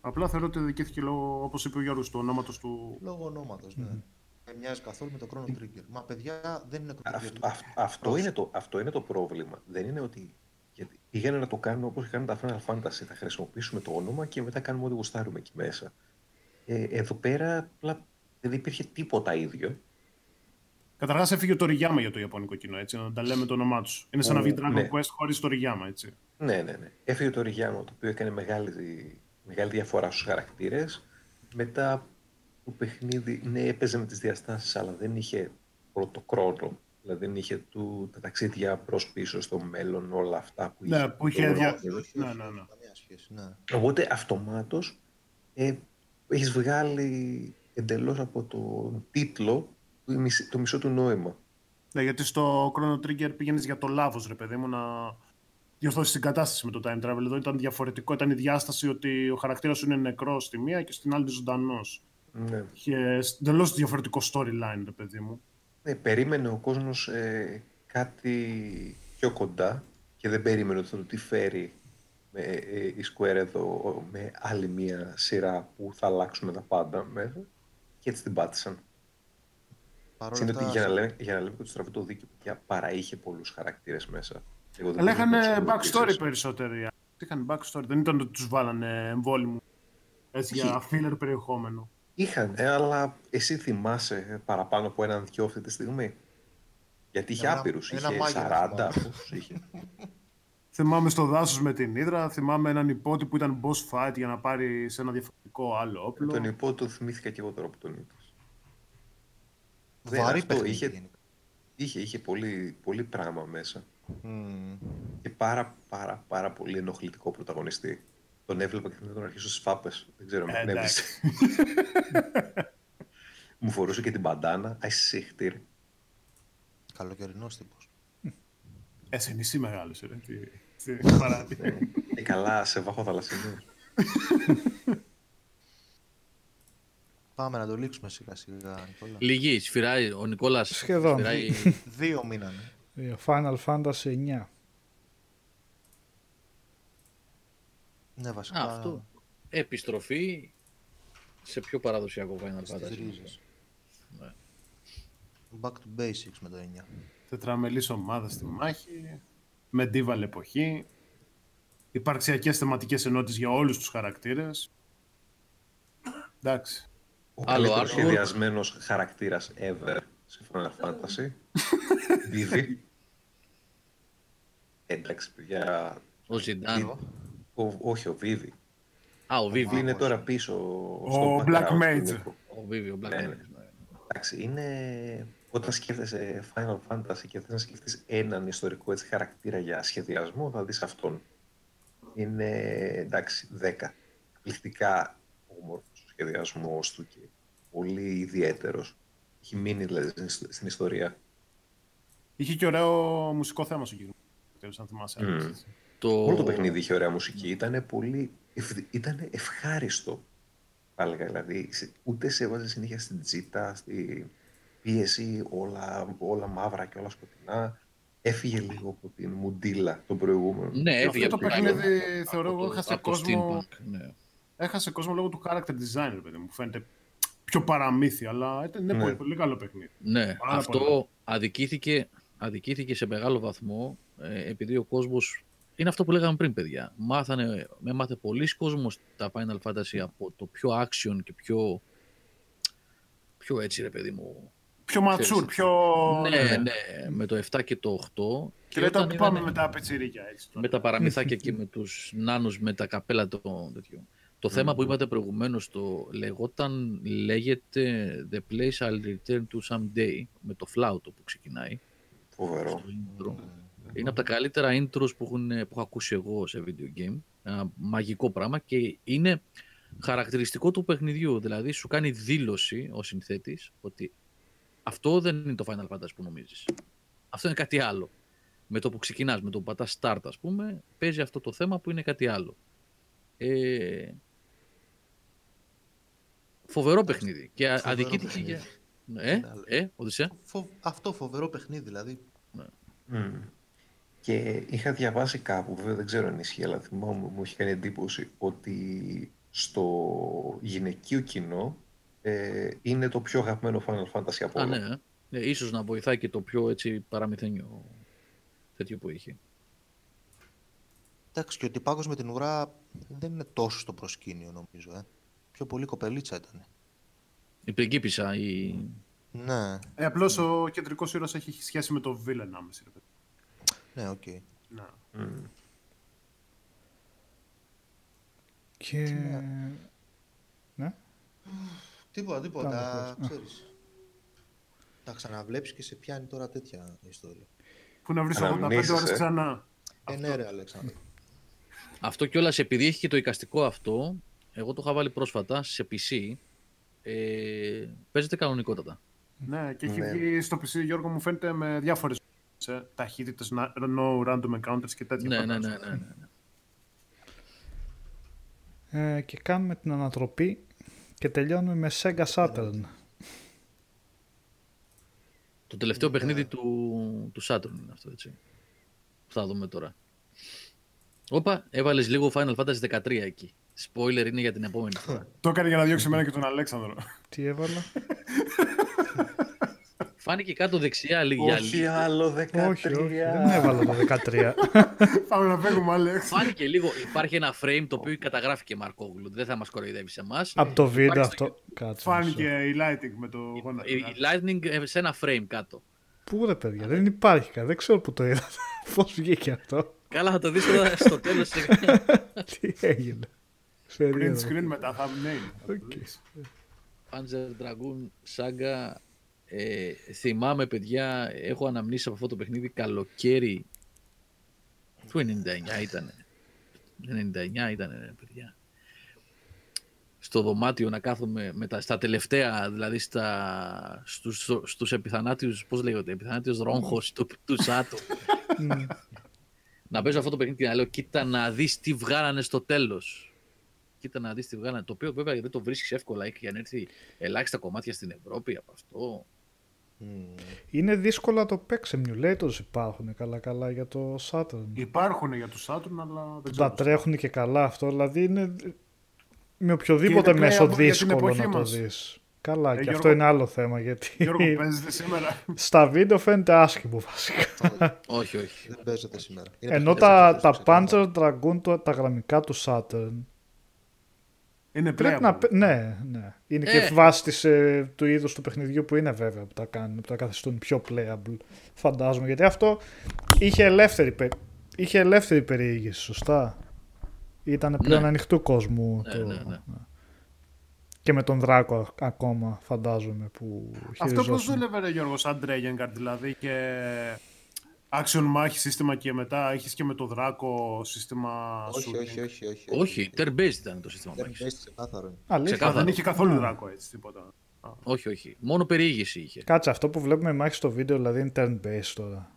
Απλά θεωρώ ότι δικήθηκε λόγω, όπως είπε ο Γιώργος, του ονόματος του. Λόγω ονόματος, ναι. Δεν μοιάζει καθόλου με το Chrono Trigger. Μα παιδιά δεν είναι Chrono Trigger. Αυτό, αυτό, είναι το, αυτό είναι το πρόβλημα. Δεν είναι ότι γιατί πήγαινε να το κάνουμε όπως κάνουν τα Final Fantasy. Θα χρησιμοποιήσουμε το όνομα και μετά κάνουμε ό,τι γουστάρουμε εκεί μέσα. Ε, εδώ πέρα απλά δεν υπήρχε τίποτα ίδιο. Καταρχάς έφυγε το Ριγιάμα για το Ιαπωνικό κοινό, έτσι, να τα λέμε το όνομά τους. Είναι σαν να βγει Dragon ναι. Quest χωρίς το Ριγιάμα, έτσι. Ναι, ναι, ναι. Έφυγε το Ριγιάμα, το οποίο έκανε μεγάλη μεγάλη διαφορά στους χαρακτήρες. Μετά το παιχνίδι, ναι, έπαιζε με τις διαστάσεις, αλλά δεν είχε πρώτο χρόνο. Δηλαδή δεν είχε του, τα ταξίδια προ πίσω στο μέλλον, όλα αυτά που ναι, είχε. Που είχε δια... ναι, ναι, ναι. ναι. Οπότε αυτομάτως ε, έχεις βγάλει εντελώς από τον τίτλο το μισό του νόημα. Ναι, γιατί στο Chrono Trigger πήγαινες για το λάθος, ρε παιδί μου, να διορθώσεις την κατάσταση με το time travel. Εδώ ήταν διαφορετικό. Ήταν η διάσταση ότι ο χαρακτήρας σου είναι νεκρός στη μία και στην άλλη ζωντανός. Ναι. Και εντελώς διαφορετικό storyline, ρε παιδί μου. Ναι, περίμενε ο κόσμος ε, κάτι πιο κοντά και δεν περίμενε ότι θα το τι φέρει με, ε, η Square εδώ με άλλη μία σειρά που θα αλλάξουμε τα πάντα μέσα και έτσι την πάτησαν. Είναι ότι για να λέμε, για να λέμε και το στραβό το δίκαιο, παρά είχε πολλούς χαρακτήρες μέσα. Αλλά είχαν backstory περισσότεροι. Είχαν backstory. Δεν ήταν ότι τους βάλανε εμβόλυμο έτσι για filler περιεχόμενο. Είχαν, αλλά εσύ θυμάσαι παραπάνω από έναν δυο αυτή τη στιγμή; Γιατί είχε άπειρους. Είχε 40 είχε. <laughs> Θυμάμαι στο δάσος με την Ήδρα, θυμάμαι έναν υπότι που ήταν boss fight για να πάρει σε ένα διαφορετικό άλλο όπλο. Τον υπότι το θυμήθηκα και εγώ τώρα που τον είδα. Βαρύ είχε, είχε, είχε πολύ, πολύ πράγμα μέσα. Mm. Και πάρα πάρα πάρα πολύ ενοχλητικό πρωταγωνιστή. Τον έβλεπα και να τον αρχίσω στι φάπες. Δεν ξέρω αν ε, <laughs> Μου φορούσε και την μπαντάνα. Αϊσίχτηρ. Καλοκαιρινός τύπος. Ε, σε νησί μεγάλο, ρε. Τι, <laughs> ε, καλά, σε βάχο θαλασσινό. Πάμε να το λήξουμε σιγά σιγά, Νικόλα. Λυγή, σφυράει ο Νικόλας. Σχεδόν. Σφυράει... Δύο μήνανε. Final Fantasy 9. Ναι, βασικά. Α, αυτό. Επιστροφή σε πιο παραδοσιακό Final Fantasy. Ναι. Back to basics με το 9. Τετραμελής ομάδα στη μάχη, medieval εποχή, υπαρξιακές θεματικές ενότητες για όλους τους χαρακτήρες. Εντάξει. Ο Άλλο σχεδιασμένος χαρακτήρας ever σε Final Fantasy. <laughs> Βίβι. Εντάξει, παιδιά. Ο Ζιντάν. Όχι, ο Βίβι. Α, ο Βίβι. Είναι τώρα πίσω. Ο Black Mage. Ο Βίβι, ο Black ναι, ναι. Mage. Εντάξει, είναι... Όταν σκέφτεσαι Final Fantasy και θες να σκεφτείς έναν ιστορικό έτσι, χαρακτήρα για σχεδιασμό, θα δεις αυτόν. Είναι, εντάξει, 10. Πληκτικά όμορφος ο σχεδιασμός του και πολύ ιδιαίτερος. Έχει μείνει δηλαδή, στην ιστορία. Είχε και ωραίο μουσικό θέμα στο κύριο. αν θυμάσαι. Mm. Το... Όλο το παιχνίδι είχε ωραία μουσική. Ήταν πολύ... Ήταν ευχάριστο. Θα έλεγα, δηλαδή, ούτε σε έβαζε συνέχεια στην τζίτα, στη πίεση, όλα, όλα μαύρα και όλα σκοτεινά. Έφυγε λίγο από την μουντίλα των προηγούμενων. Ναι, έφυγε αυτό το παιχνίδι, θεωρώ εγώ, έχασε κόσμο... Ναι. Έχασε κόσμο λόγω του character design, παιδί μου. Φαίνεται πιο παραμύθι, αλλά ήταν ναι. πολύ, πολύ καλό παιχνίδι. Ναι, αυτό αδικήθηκε, αδικήθηκε σε μεγάλο βαθμό, ε, επειδή ο κόσμος είναι αυτό που λέγαμε πριν, παιδιά. Μάθανε, με μάθε πολλοί κόσμος τα Final Fantasy από το πιο action και πιο, πιο έτσι, ρε παιδί μου. Πιο mature, πιο... Ναι, ναι, με το 7 και το 8. Και, και λέτε πάμε με τα πετσιρίκια, έτσι. Με τα παραμυθάκια και με τους νάνους με τα καπέλα το τέτοιο. Το θέμα που είπατε προηγουμένως το λεγόταν, λέγεται The Place I'll Return to Someday με το φλάουτο που ξεκινάει. Φοβερό. Είναι από τα καλύτερα intros που, έχουν, που έχω ακούσει εγώ σε video game. Ένα μαγικό πράγμα και είναι χαρακτηριστικό του παιχνιδιού. Δηλαδή σου κάνει δήλωση ο συνθέτης ότι αυτό δεν είναι το Final Fantasy που νομίζεις. Αυτό είναι κάτι άλλο. Με το που ξεκινάς, με το που πατάς start ας πούμε, παίζει αυτό το θέμα που είναι κάτι άλλο. Ε, φοβερό παιχνίδι. Και αδικήθηκε για... Ε, ε, Οδυσσέα. Αυτό φοβερό παιχνίδι δηλαδή. Ναι. Mm. Και είχα διαβάσει κάπου, βέβαια δεν ξέρω αν ισχύει, αλλά θυμάμαι μου έχει κάνει εντύπωση ότι στο γυναικείο κοινό ε, είναι το πιο αγαπημένο Final Fantasy από όλα. Α, ναι. ναι. Ίσως να βοηθάει και το πιο έτσι παραμυθένιο τέτοιο που είχε. Εντάξει, και ο τυπάκος με την ουρά δεν είναι τόσο στο προσκήνιο νομίζω. Ε. Πιο πολύ κοπελίτσα ήταν. Η πριγκίπισσα, η... Ναι. Ε, απλώς ο κεντρικός ήρωας έχει σχέση με το villain άμεση. Ναι, OK. Okay. Ναι. Mm. Και... Ναι. Τίποτα, τίποτα. Ξέρεις. Τα ξαναβλέψεις και σε πιάνει τώρα τέτοια ιστορία. Πού να βρεις 85 ώρες ξανά. Ε, ναι ρε Αλέξανδρο. Αυτό κιόλας επειδή έχει και το εικαστικό αυτό, εγώ το είχα βάλει πρόσφατα σε PC, ε, παίζεται κανονικότατα. Ναι, και έχει ναι. βγει στο PC, Γιώργο μου φαίνεται με διάφορες ταχύτητες, no random encounters και τέτοια ναι, ναι, ναι, ναι, ναι. Ε, και κάνουμε την ανατροπή και τελειώνουμε με Sega Saturn. Το τελευταίο παιχνίδι του, του Saturn είναι αυτό, έτσι. Θα δούμε τώρα. Όπα, έβαλες λίγο Final Fantasy 13 εκεί. Spoiler είναι για την επόμενη φορά. Το έκανε για να διώξει εμένα και τον Αλέξανδρο. Τι έβαλα; <laughs> <laughs> Φάνηκε κάτω δεξιά λίγη Όχι άλλο 13. Όχι, δεν <laughs> έβαλα το 13. <laughs> Πάμε να φεύγουμε, Άλεξ. Φάνηκε λίγο. Υπάρχει ένα frame το οποίο καταγράφει και Μαρκόγλου. Δεν θα μας κοροϊδεύει σε εμάς. Από το βίντεο αυτό. Κάτσε. Φάνηκε η Lightning με το γόνατο. Η Lightning σε ένα frame κάτω. Πού ρε παιδιά, δεν υπάρχει κάτι. Δεν ξέρω που το είδα. Πώς βγήκε αυτό. Καλά, θα το δεις στο τέλος. Τι έγινε. Print screen μετά, thumbnail. Panzer Dragoon Saga ε, θυμάμαι, παιδιά, έχω αναμνήσει από αυτό το παιχνίδι καλοκαίρι του 99 ήταν. 99 ήταν, παιδιά. Στο δωμάτιο να κάθομαι με τα, στα τελευταία, δηλαδή στα, στους, στους επιθανάτιους, πώς λέγονται, επιθανάτιος ρόγχος τους, του Σάτου. <laughs> να παίζω αυτό το παιχνίδι και να λέω, κοίτα να δεις τι βγάλανε στο τέλος. Κοίτα να δεις τι βγάλανε. Το οποίο βέβαια δεν το βρίσκεις εύκολα, έχει για να έρθει ελάχιστα κομμάτια στην Ευρώπη από αυτό. Είναι δύσκολο να το παίξει. Emulators υπάρχουν καλά-καλά για το Saturn. Υπάρχουν για το Saturn, αλλά δεν ξέρω. Τα τρέχουν και καλά αυτό. Δηλαδή είναι με οποιοδήποτε μέσο δύσκολο να το δεις. Καλά, ε, και αυτό είναι άλλο θέμα. Γιατί Γιώργο, παίζετε σήμερα. <laughs> Στα βίντεο φαίνεται άσχημο βασικά. όχι, όχι. Δεν παίζεται σήμερα. Ενώ τα, τα Panzer Dragoon, τα γραμμικά του Saturn, είναι πλέον. Να... Ναι, ναι. Είναι ε. και βάση της, ε, του είδους του παιχνιδιού που είναι βέβαια που τα, κάνουν, που τα καθιστούν πιο playable. Φαντάζομαι. Γιατί αυτό είχε ελεύθερη, είχε ελεύθερη περιήγηση, σωστά; Ήταν πλέον ναι. ανοιχτού κόσμου. Ναι, το... ναι, ναι. Και με τον Δράκο ακόμα φαντάζομαι που Αυτό πώς δούλευε ρε Γιώργος σαν δηλαδή και Action μάχη σύστημα και μετά έχεις και με το δράκο σύστημα όχι, όχι, όχι, όχι, όχι. turn-based ήταν το σύστημα turn μάχης. ξεκάθαρο. ξεκάθαρο. Δεν είχε καθόλου δράκο έτσι, τίποτα. Όχι, όχι. Μόνο περιήγηση είχε. Κάτσε, αυτό που βλέπουμε μάχη στο βίντεο δηλαδή είναι turn-based τώρα.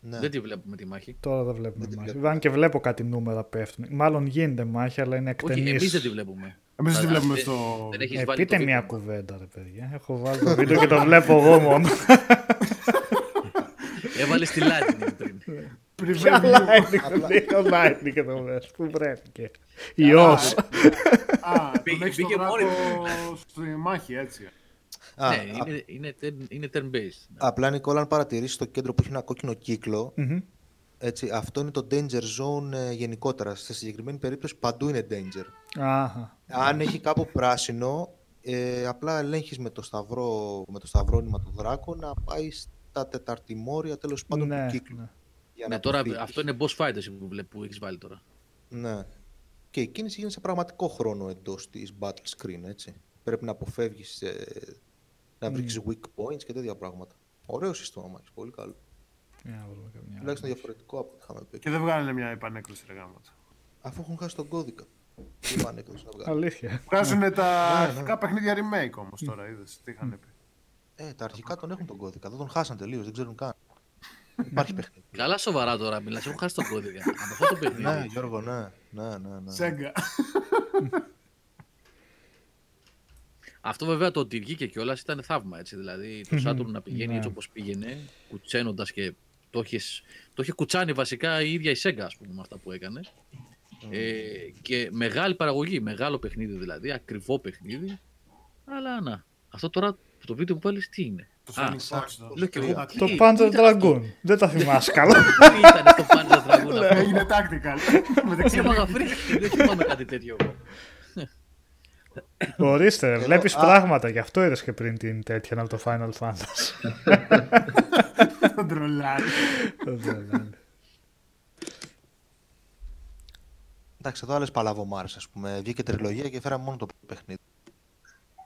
Ναι. Δεν τη βλέπουμε τη μάχη. Τώρα δεν βλέπουμε τη μάχη. Αν και βλέπω κάτι νούμερα πέφτουν. Μάλλον γίνεται μάχη, αλλά είναι εκτενής. Όχι, εμείς δεν τη βλέπουμε. Εμείς δεν τη βλέπουμε στο. Ε, πείτε μια κουβέντα, ρε παιδιά. Έχω βάλει το βίντεο και το βλέπω εγώ μόνο. <laughs> Έβαλε τη Lightning πριν. Ποια Lightning, Lightning εδώ μέσα, πού βρέθηκε. Ιός. Α, τον έχεις το δράκο στη μάχη, έτσι. Ναι, είναι, είναι, turn-based. Απλά, Νικόλα, αν παρατηρήσεις το κέντρο που έχει ένα κόκκινο κύκλο, Έτσι, αυτό είναι το danger zone ε, γενικότερα. Στη συγκεκριμένη περίπτωση παντού είναι danger. Αχα. Αν έχει κάπου πράσινο, ε, απλά ελέγχεις με το, σταυρό, με το σταυρόνυμα του δράκο να πάει στα τεταρτημόρια τέλος πάντων Ναι, του κύκλου. ναι. Για Ναι, να τώρα, αποφύγεις. αυτό είναι boss fight εσύ που, βλέπ, που έχεις βάλει τώρα. Ναι. Και η κίνηση γίνεται σε πραγματικό χρόνο εντός της battle screen, έτσι. Πρέπει να αποφεύγεις, ε, να βρεις weak points και τέτοια πράγματα. Ωραίο σύστημα, μάλιστα. Πολύ καλό. Για να βρούμε καμιά άλλη. Τουλάχιστον διαφορετικό από ό,τι είχαμε πει. Και δεν βγάλανε μια επανέκδοση ρε γάμο. Αφού έχουν χάσει τον κώδικα. Τι πάνε έκδοση να βγάλουν. Αλήθεια. Βγάζουν τα Ναι, ναι. αρχικά παιχνίδια remake όμως τώρα, είδες τι είχαν πει. Ε, τα αρχικά τον έχουν τον κώδικα. Δεν τον χάσαν τελείως, δεν ξέρουν καν. Υπάρχει παιχνίδι. Καλά σοβαρά τώρα μιλάς, έχω χάσει τον κώδικα. <laughs> Από αυτό το παιχνίδι. ναι, Γιώργο, ναι. ναι, ναι, ναι. Σέγγα. Αυτό βέβαια το ότι βγήκε κιόλας ήταν θαύμα έτσι. Δηλαδή το Saturn να πηγαίνει Ναι. έτσι όπως πήγαινε, κουτσένοντας και το, έχεις, το είχε κουτσάνει βασικά η ίδια η Sega, ας πούμε, με αυτά που έκανε. Ε, και μεγάλη παραγωγή, μεγάλο παιχνίδι δηλαδή, ακριβό παιχνίδι. Αλλά να, αυτό τώρα το βίντεο που βάλεις τι είναι; Το Α, Sonic Force. λέω και εγώ. Το τι- Το τι Panzer ήταν αυτό, Dragoon. Δεν τα θυμάσαι <laughs> καλά. Τι ήταν το Panzer <laughs> Dragoon αυτό; Έγινε tactical. Μεταξύ Ήρμα γαφρί, δεν θυμάμαι κάτι τέτοιο εγώ. Ορίστε, βλέπεις α. πράγματα. Γι' αυτό είδες και πριν την τέτοια από το Final Fantasy. <laughs> τον τρολάρι. Δεν τρελάνε. Εντάξει, εδώ άλλες παλαβομάρες, ας πούμε. Βγήκε τριλογία και φέραμε μόνο το παιχνίδι.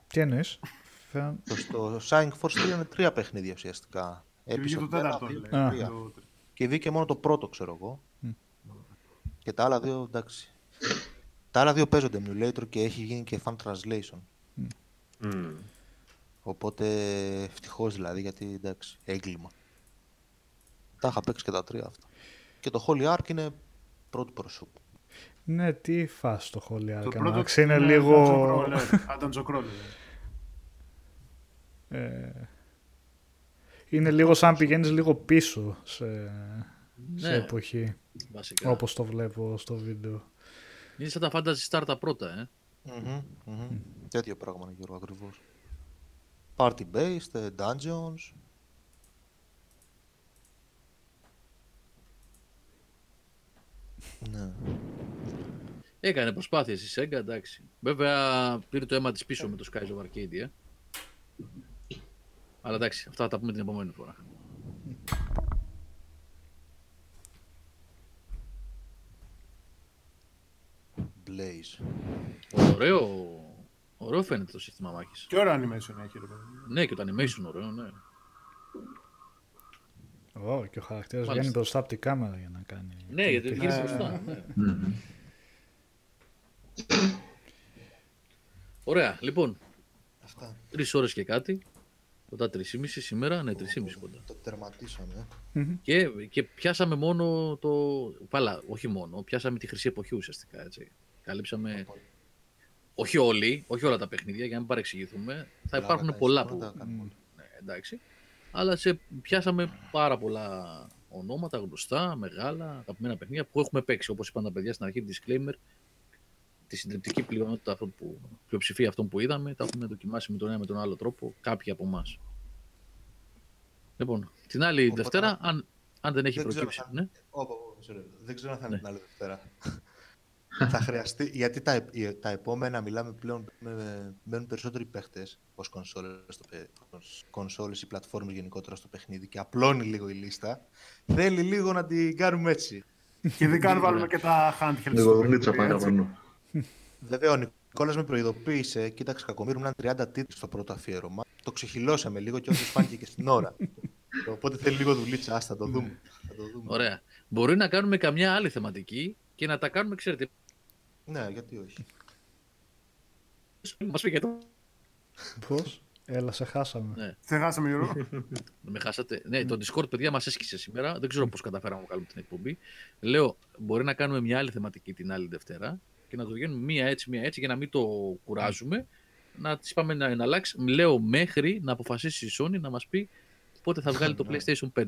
Τι εννοείς; Το, στο Shining Force 3 είναι τρία παιχνίδια ουσιαστικά. Και βγήκε το Episode ένα, τέταρτο. δύο, λέει. Α. τρία. Το- Και βγήκε μόνο το πρώτο, ξέρω εγώ. Και τα άλλα δύο, εντάξει. Τα άλλα δύο παίζονται emulator και έχει γίνει και fan translation. Μμμ. Οπότε ευτυχώς δηλαδή, γιατί εντάξει, έγκλημα. Τα είχα παίξει και τα τρία αυτά. Και το Holy Ark είναι πρώτου προσώπου. Ναι, τι φας το Holy Το Ark. πρώτο Εντάξει, είναι Dungeon λίγο. Crawler. Α, Dungeon Crawler. ε, είναι λίγο σαν πηγαίνεις λίγο πίσω σε, σε Ναι. εποχή. Βασικά. Όπως το βλέπω στο βίντεο. Είναι σαν τα Fantasy Star τα πρώτα, ε. Μμμ, μμμ. Τέτοιο πράγμα είναι Γιώργο ακριβώς. Party based, ε, dungeons. Ναι. Έκανε προσπάθειες η Sega, εντάξει. Βέβαια πήρε το αίμα της πίσω με το Skies of Arcadia. Ε. Αλλά εντάξει, αυτά θα τα πούμε την επόμενη φορά. Blaze. Ωραίο, ωραίο φαίνεται το σύστημα μάχης. Και ωραίο animation έχει, ρε παιδί. Ναι, και το animation ωραίο, ναι. Ω, και ο χαρακτήρας Μάλιστα. βγαίνει μπροστά από την κάμερα για να κάνει. Ναι, γιατί την- βγαίνει μπροστά. ναι. Ωραία, λοιπόν, Αυτά. τρεις ώρες και κάτι. Κοντά 3,5 σήμερα, ναι, 3,5 κοντά. Το τερματίσαμε. Και, και πιάσαμε μόνο το. Πάλα, όχι μόνο, πιάσαμε τη χρυσή εποχή ουσιαστικά. Έτσι. Καλύψαμε. Όχι όλοι, όχι όλα τα παιχνίδια, για να μην παρεξηγηθούμε. Θα υπάρχουν πολλά που. Ναι, εντάξει. Αλλά σε πιάσαμε πάρα πολλά ονόματα γνωστά, μεγάλα, αγαπημένα παιχνίδια που έχουμε παίξει. Όπως είπαν τα παιδιά στην αρχή, disclaimer. Τη συντριπτική πλειονότητα αυτών που, πλειοψηφία αυτών που είδαμε, τα έχουμε δοκιμάσει με τον ένα με τον άλλο τρόπο κάποιοι από εμάς. Λοιπόν, την άλλη Οπότε, Δευτέρα, αν, αν δεν έχει δεν ξέρω προκύψει. αν- Ναι. Όπα, όπα, μισό λεπτό. Δεν ξέρω αν θα Ναι. είναι την άλλη Δευτέρα. <laughs> θα χρειαστεί, γιατί τα, ε- τα επόμενα μιλάμε πλέον, με- μπαίνουν περισσότεροι παίχτες ως κονσόλες, στο, παι- ως κονσόλες ή πλατφόρμες γενικότερα στο παιχνίδι και απλώνει λίγο η λίστα. Θέλει λίγο να την κάνουμε έτσι. Και ειδικά <laughs> αν βάλουμε και τα handheld. Λίγο στο γλίτσα παιχνίδι, έτσι. Παραπάνω. Βέβαια, ο Νικόλας με προειδοποίησε, κοίταξε κακομίρι, μου ήταν 30 τίτλοι στο πρώτο αφιέρωμα. Το ξεχυλώσαμε λίγο και όντως φάνηκε και στην ώρα. <laughs> Οπότε θέλει λίγο δουλίτσα, άστα το δούμε. Θα το δούμε. Ωραία. Μπορεί να κάνουμε καμιά άλλη θεματική και να τα κάνουμε, ξέρετε. Ναι, γιατί όχι. Μας πήγε το. Πώς; Έλα, σε χάσαμε. Ναι. Σε χάσαμε, Γιώργο. <laughs> Με χάσατε. Ναι, το Discord, παιδιά, μας έσκησε σήμερα. Δεν ξέρω πώς καταφέραμε να κάνουμε την εκπομπή. Λέω, μπορεί να κάνουμε μια άλλη θεματική την άλλη Δευτέρα και να το βγαίνουμε μία έτσι, μία έτσι για να μην το κουράζουμε. Να τη πάμε να, να αλλάξει. Λέω μέχρι να αποφασίσει η Sony να μας πει πότε θα βγάλει το <laughs> PlayStation 5.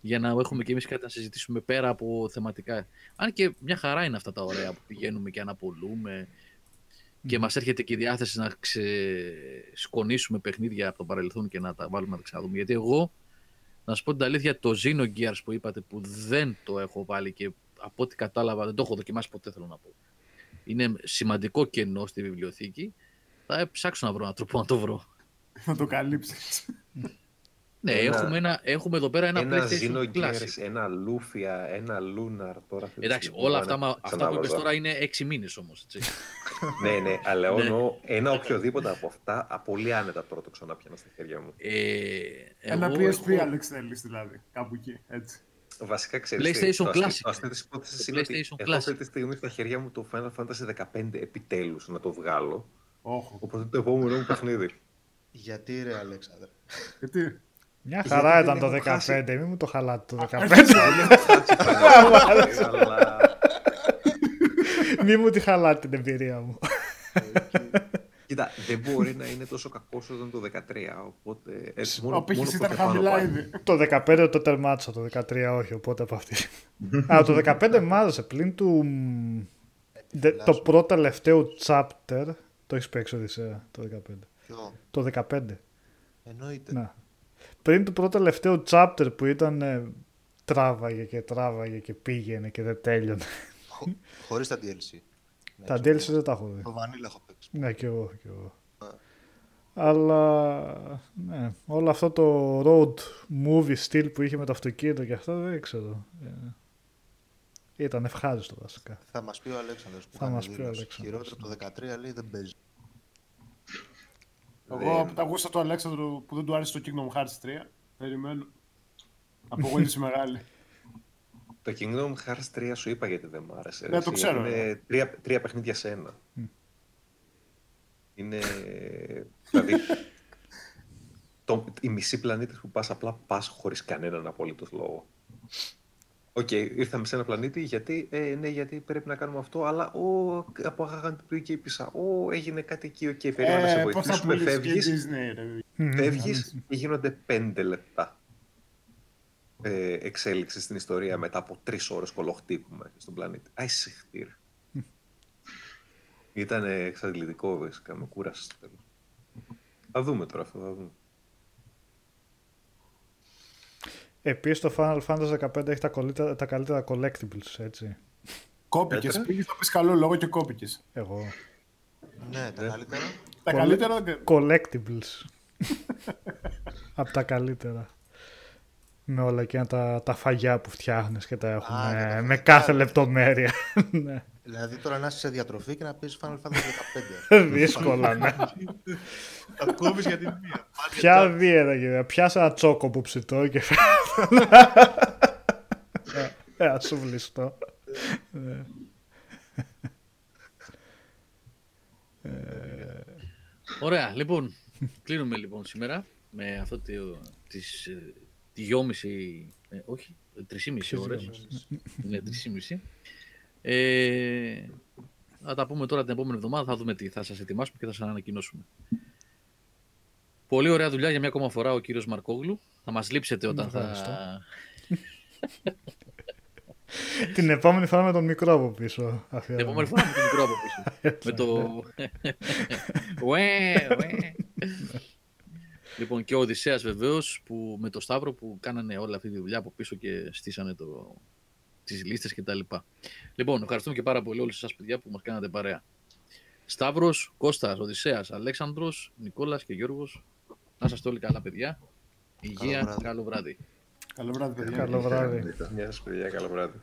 Για να έχουμε και εμείς κάτι να συζητήσουμε πέρα από θεματικά. Αν και μια χαρά είναι αυτά τα ωραία που πηγαίνουμε και αναπολούμε και μας έρχεται και η διάθεση να ξεσκονίσουμε παιχνίδια από το παρελθόν και να τα βάλουμε να τα ξαναδούμε. Γιατί εγώ Να σου πω την αλήθεια, το Xenogears που είπατε που δεν το έχω βάλει και από ό,τι κατάλαβα δεν το έχω δοκιμάσει ποτέ θέλω να πω. Είναι σημαντικό κενό στη βιβλιοθήκη. Θα ψάξω να βρω έναν τρόπο να το βρω. Να το καλύψεις. Ναι, ένα, έχουμε, ένα, έχουμε εδώ πέρα ένα, ένα PlayStation Classic. Ένα Lufia, ένα Lunar τώρα. Εντάξει, όλα αυτά, μα, αυτά που είπες τώρα είναι 6 μήνες όμως. Έτσι. <laughs> ναι, ναι, αλλά ναι. ένα οποιοδήποτε από αυτά, πολύ άνετα τώρα το ξαναπιάνω στα χέρια μου. Ε, ένα εγώ, PSP, εγώ... Alex, θέλεις δηλαδή, κάπου εκεί, έτσι. Βασικά ξέρεις, PlayStation το, Classic. Το αστείο της υπόθεσης είναι ότι έχω αυτή τη στιγμή στα χέρια μου το Final Fantasy 15 επιτέλους να το βγάλω. Oh. Οπότε το επόμενο μου παιχνίδι. Γιατί ρε Αλέξανδρε; Γιατί; Μια χαρά ήταν το 15, μην μου το χαλάτε το 15. <laughs> Μην μου τη χαλάτε την εμπειρία μου. Κοίτα, δεν μπορεί να είναι τόσο κακός όσο ήταν το 13. Οπότε. Έτσι, μόνο, Ο πύχη ήταν χαμηλά ήδη. Το 15 το τερμάτισα, το 13 όχι, οπότε από αυτή. <laughs> Α, το 15 μ' άρεσε πλην του. το πρώτο τελευταίο chapter. Το έχεις παίξει Οδυσσέα το 15. Το 15. Εννοείται. Να πριν το πρώτο τελευταίο chapter που ήταν ε, τράβαγε και τράβαγε και πήγαινε και δεν τέλειωνε. Χω, χωρίς τα DLC. Τα DLC δεν τα έχω δει. Το Vanilla έχω παίξει. Ναι, και εγώ. Και εγώ. Αλλά ναι, όλο αυτό το road movie style που είχε με το αυτοκίνητο και αυτό δεν ξέρω. Ε, ήταν ευχάριστο βασικά. Θα μας πει ο Αλέξανδρος που θα μας πει ο Αλέξανδρος. Χειρότερο το 13 λέει δεν παίζει. Εγώ από τα γούστα του Αλέξανδρου που δεν του άρεσε το Kingdom Hearts 3, περιμένω. Απογοήτευση μεγάλη. Το Kingdom Hearts 3 σου είπα γιατί δεν μου άρεσε. Ναι, το ξέρω. Είναι τρία, τρία παιχνίδια σε ένα. Είναι... δηλαδή, το, οι μισοί πλανήτες που πας απλά πας χωρίς κανέναν απολύτως λόγο. OK, okay, ήρθαμε σε ένα πλανήτη γιατί, ε, ναι, γιατί πρέπει να κάνουμε αυτό, αλλά ο, απαγάγαν την πριγκίπισσα. Ο, έγινε κάτι εκεί, OK, okay, περίμενε να σε βοηθήσουμε. Φεύγεις, φεύγεις και γίνονται πέντε λεπτά ε, εξέλιξη στην ιστορία μετά από τρεις ώρες κωλοχτυπούμε στον πλανήτη. Άι σιχτίρ. Ήταν εξαντλητικό, βασικά, με κούρασες στο τέλος. Θα δούμε τώρα αυτό, θα δούμε. Επίση το Final Fantasy 15 έχει τα, καλύτερα, τα καλύτερα collectibles, έτσι. Κόπηκες. Πήγες να πεις καλό λόγο και κόπηκες. Εγώ. Ναι, τα καλύτερα. Τα καλύτερα. Collectibles. <laughs> Από τα καλύτερα. Με όλα εκείνα τα, τα φαγιά που φτιάχνεις και τα έχουν ναι, με κάθε λεπτομέρεια. <laughs> ναι. Δηλαδή τώρα να είσαι σε διατροφή και να πεις Final Fantasy <laughs> 15. Δύσκολα, ναι. <laughs> Θα κόβεις για την μία. Ποια δίαιτα, κύριε. Πιάσε ένα τσόκο που ψητώ και. Ε, σου βλιστώ. Ωραία, λοιπόν, κλείνουμε λοιπόν σήμερα με αυτό το, τις δυόμιση, ε, όχι, τρισήμιση ώρες. ναι, τρισήμιση. Ε, θα τα πούμε τώρα την επόμενη εβδομάδα, θα δούμε τι θα σας ετοιμάσουμε και θα σας ανακοινώσουμε. Πολύ ωραία δουλειά για μια ακόμα φορά ο κύριος Μαρκόγλου. Θα μας λείψετε όταν θα... <laughs> την επόμενη φορά με τον μικρό από πίσω. Την επόμενη φορά με τον μικρό από πίσω. με το... <laughs> Λοιπόν, και ο Οδυσσέας βεβαίως, που, με το Σταύρο που κάνανε όλη αυτή τη δουλειά από πίσω και στήσανε το, τις λίστες και τα λοιπά. Λοιπόν, ευχαριστούμε και πάρα πολύ όλους εσάς παιδιά που μας κάνατε παρέα. Σταύρος, Κώστας, Οδυσσέας, Αλέξανδρος, Νικόλας και Γιώργος. Να είστε όλοι καλά παιδιά. Υγεία, καλό βράδυ. Καλό βράδυ, παιδιά. Καλό βράδυ. Γεια σας παιδιά, καλό βράδυ.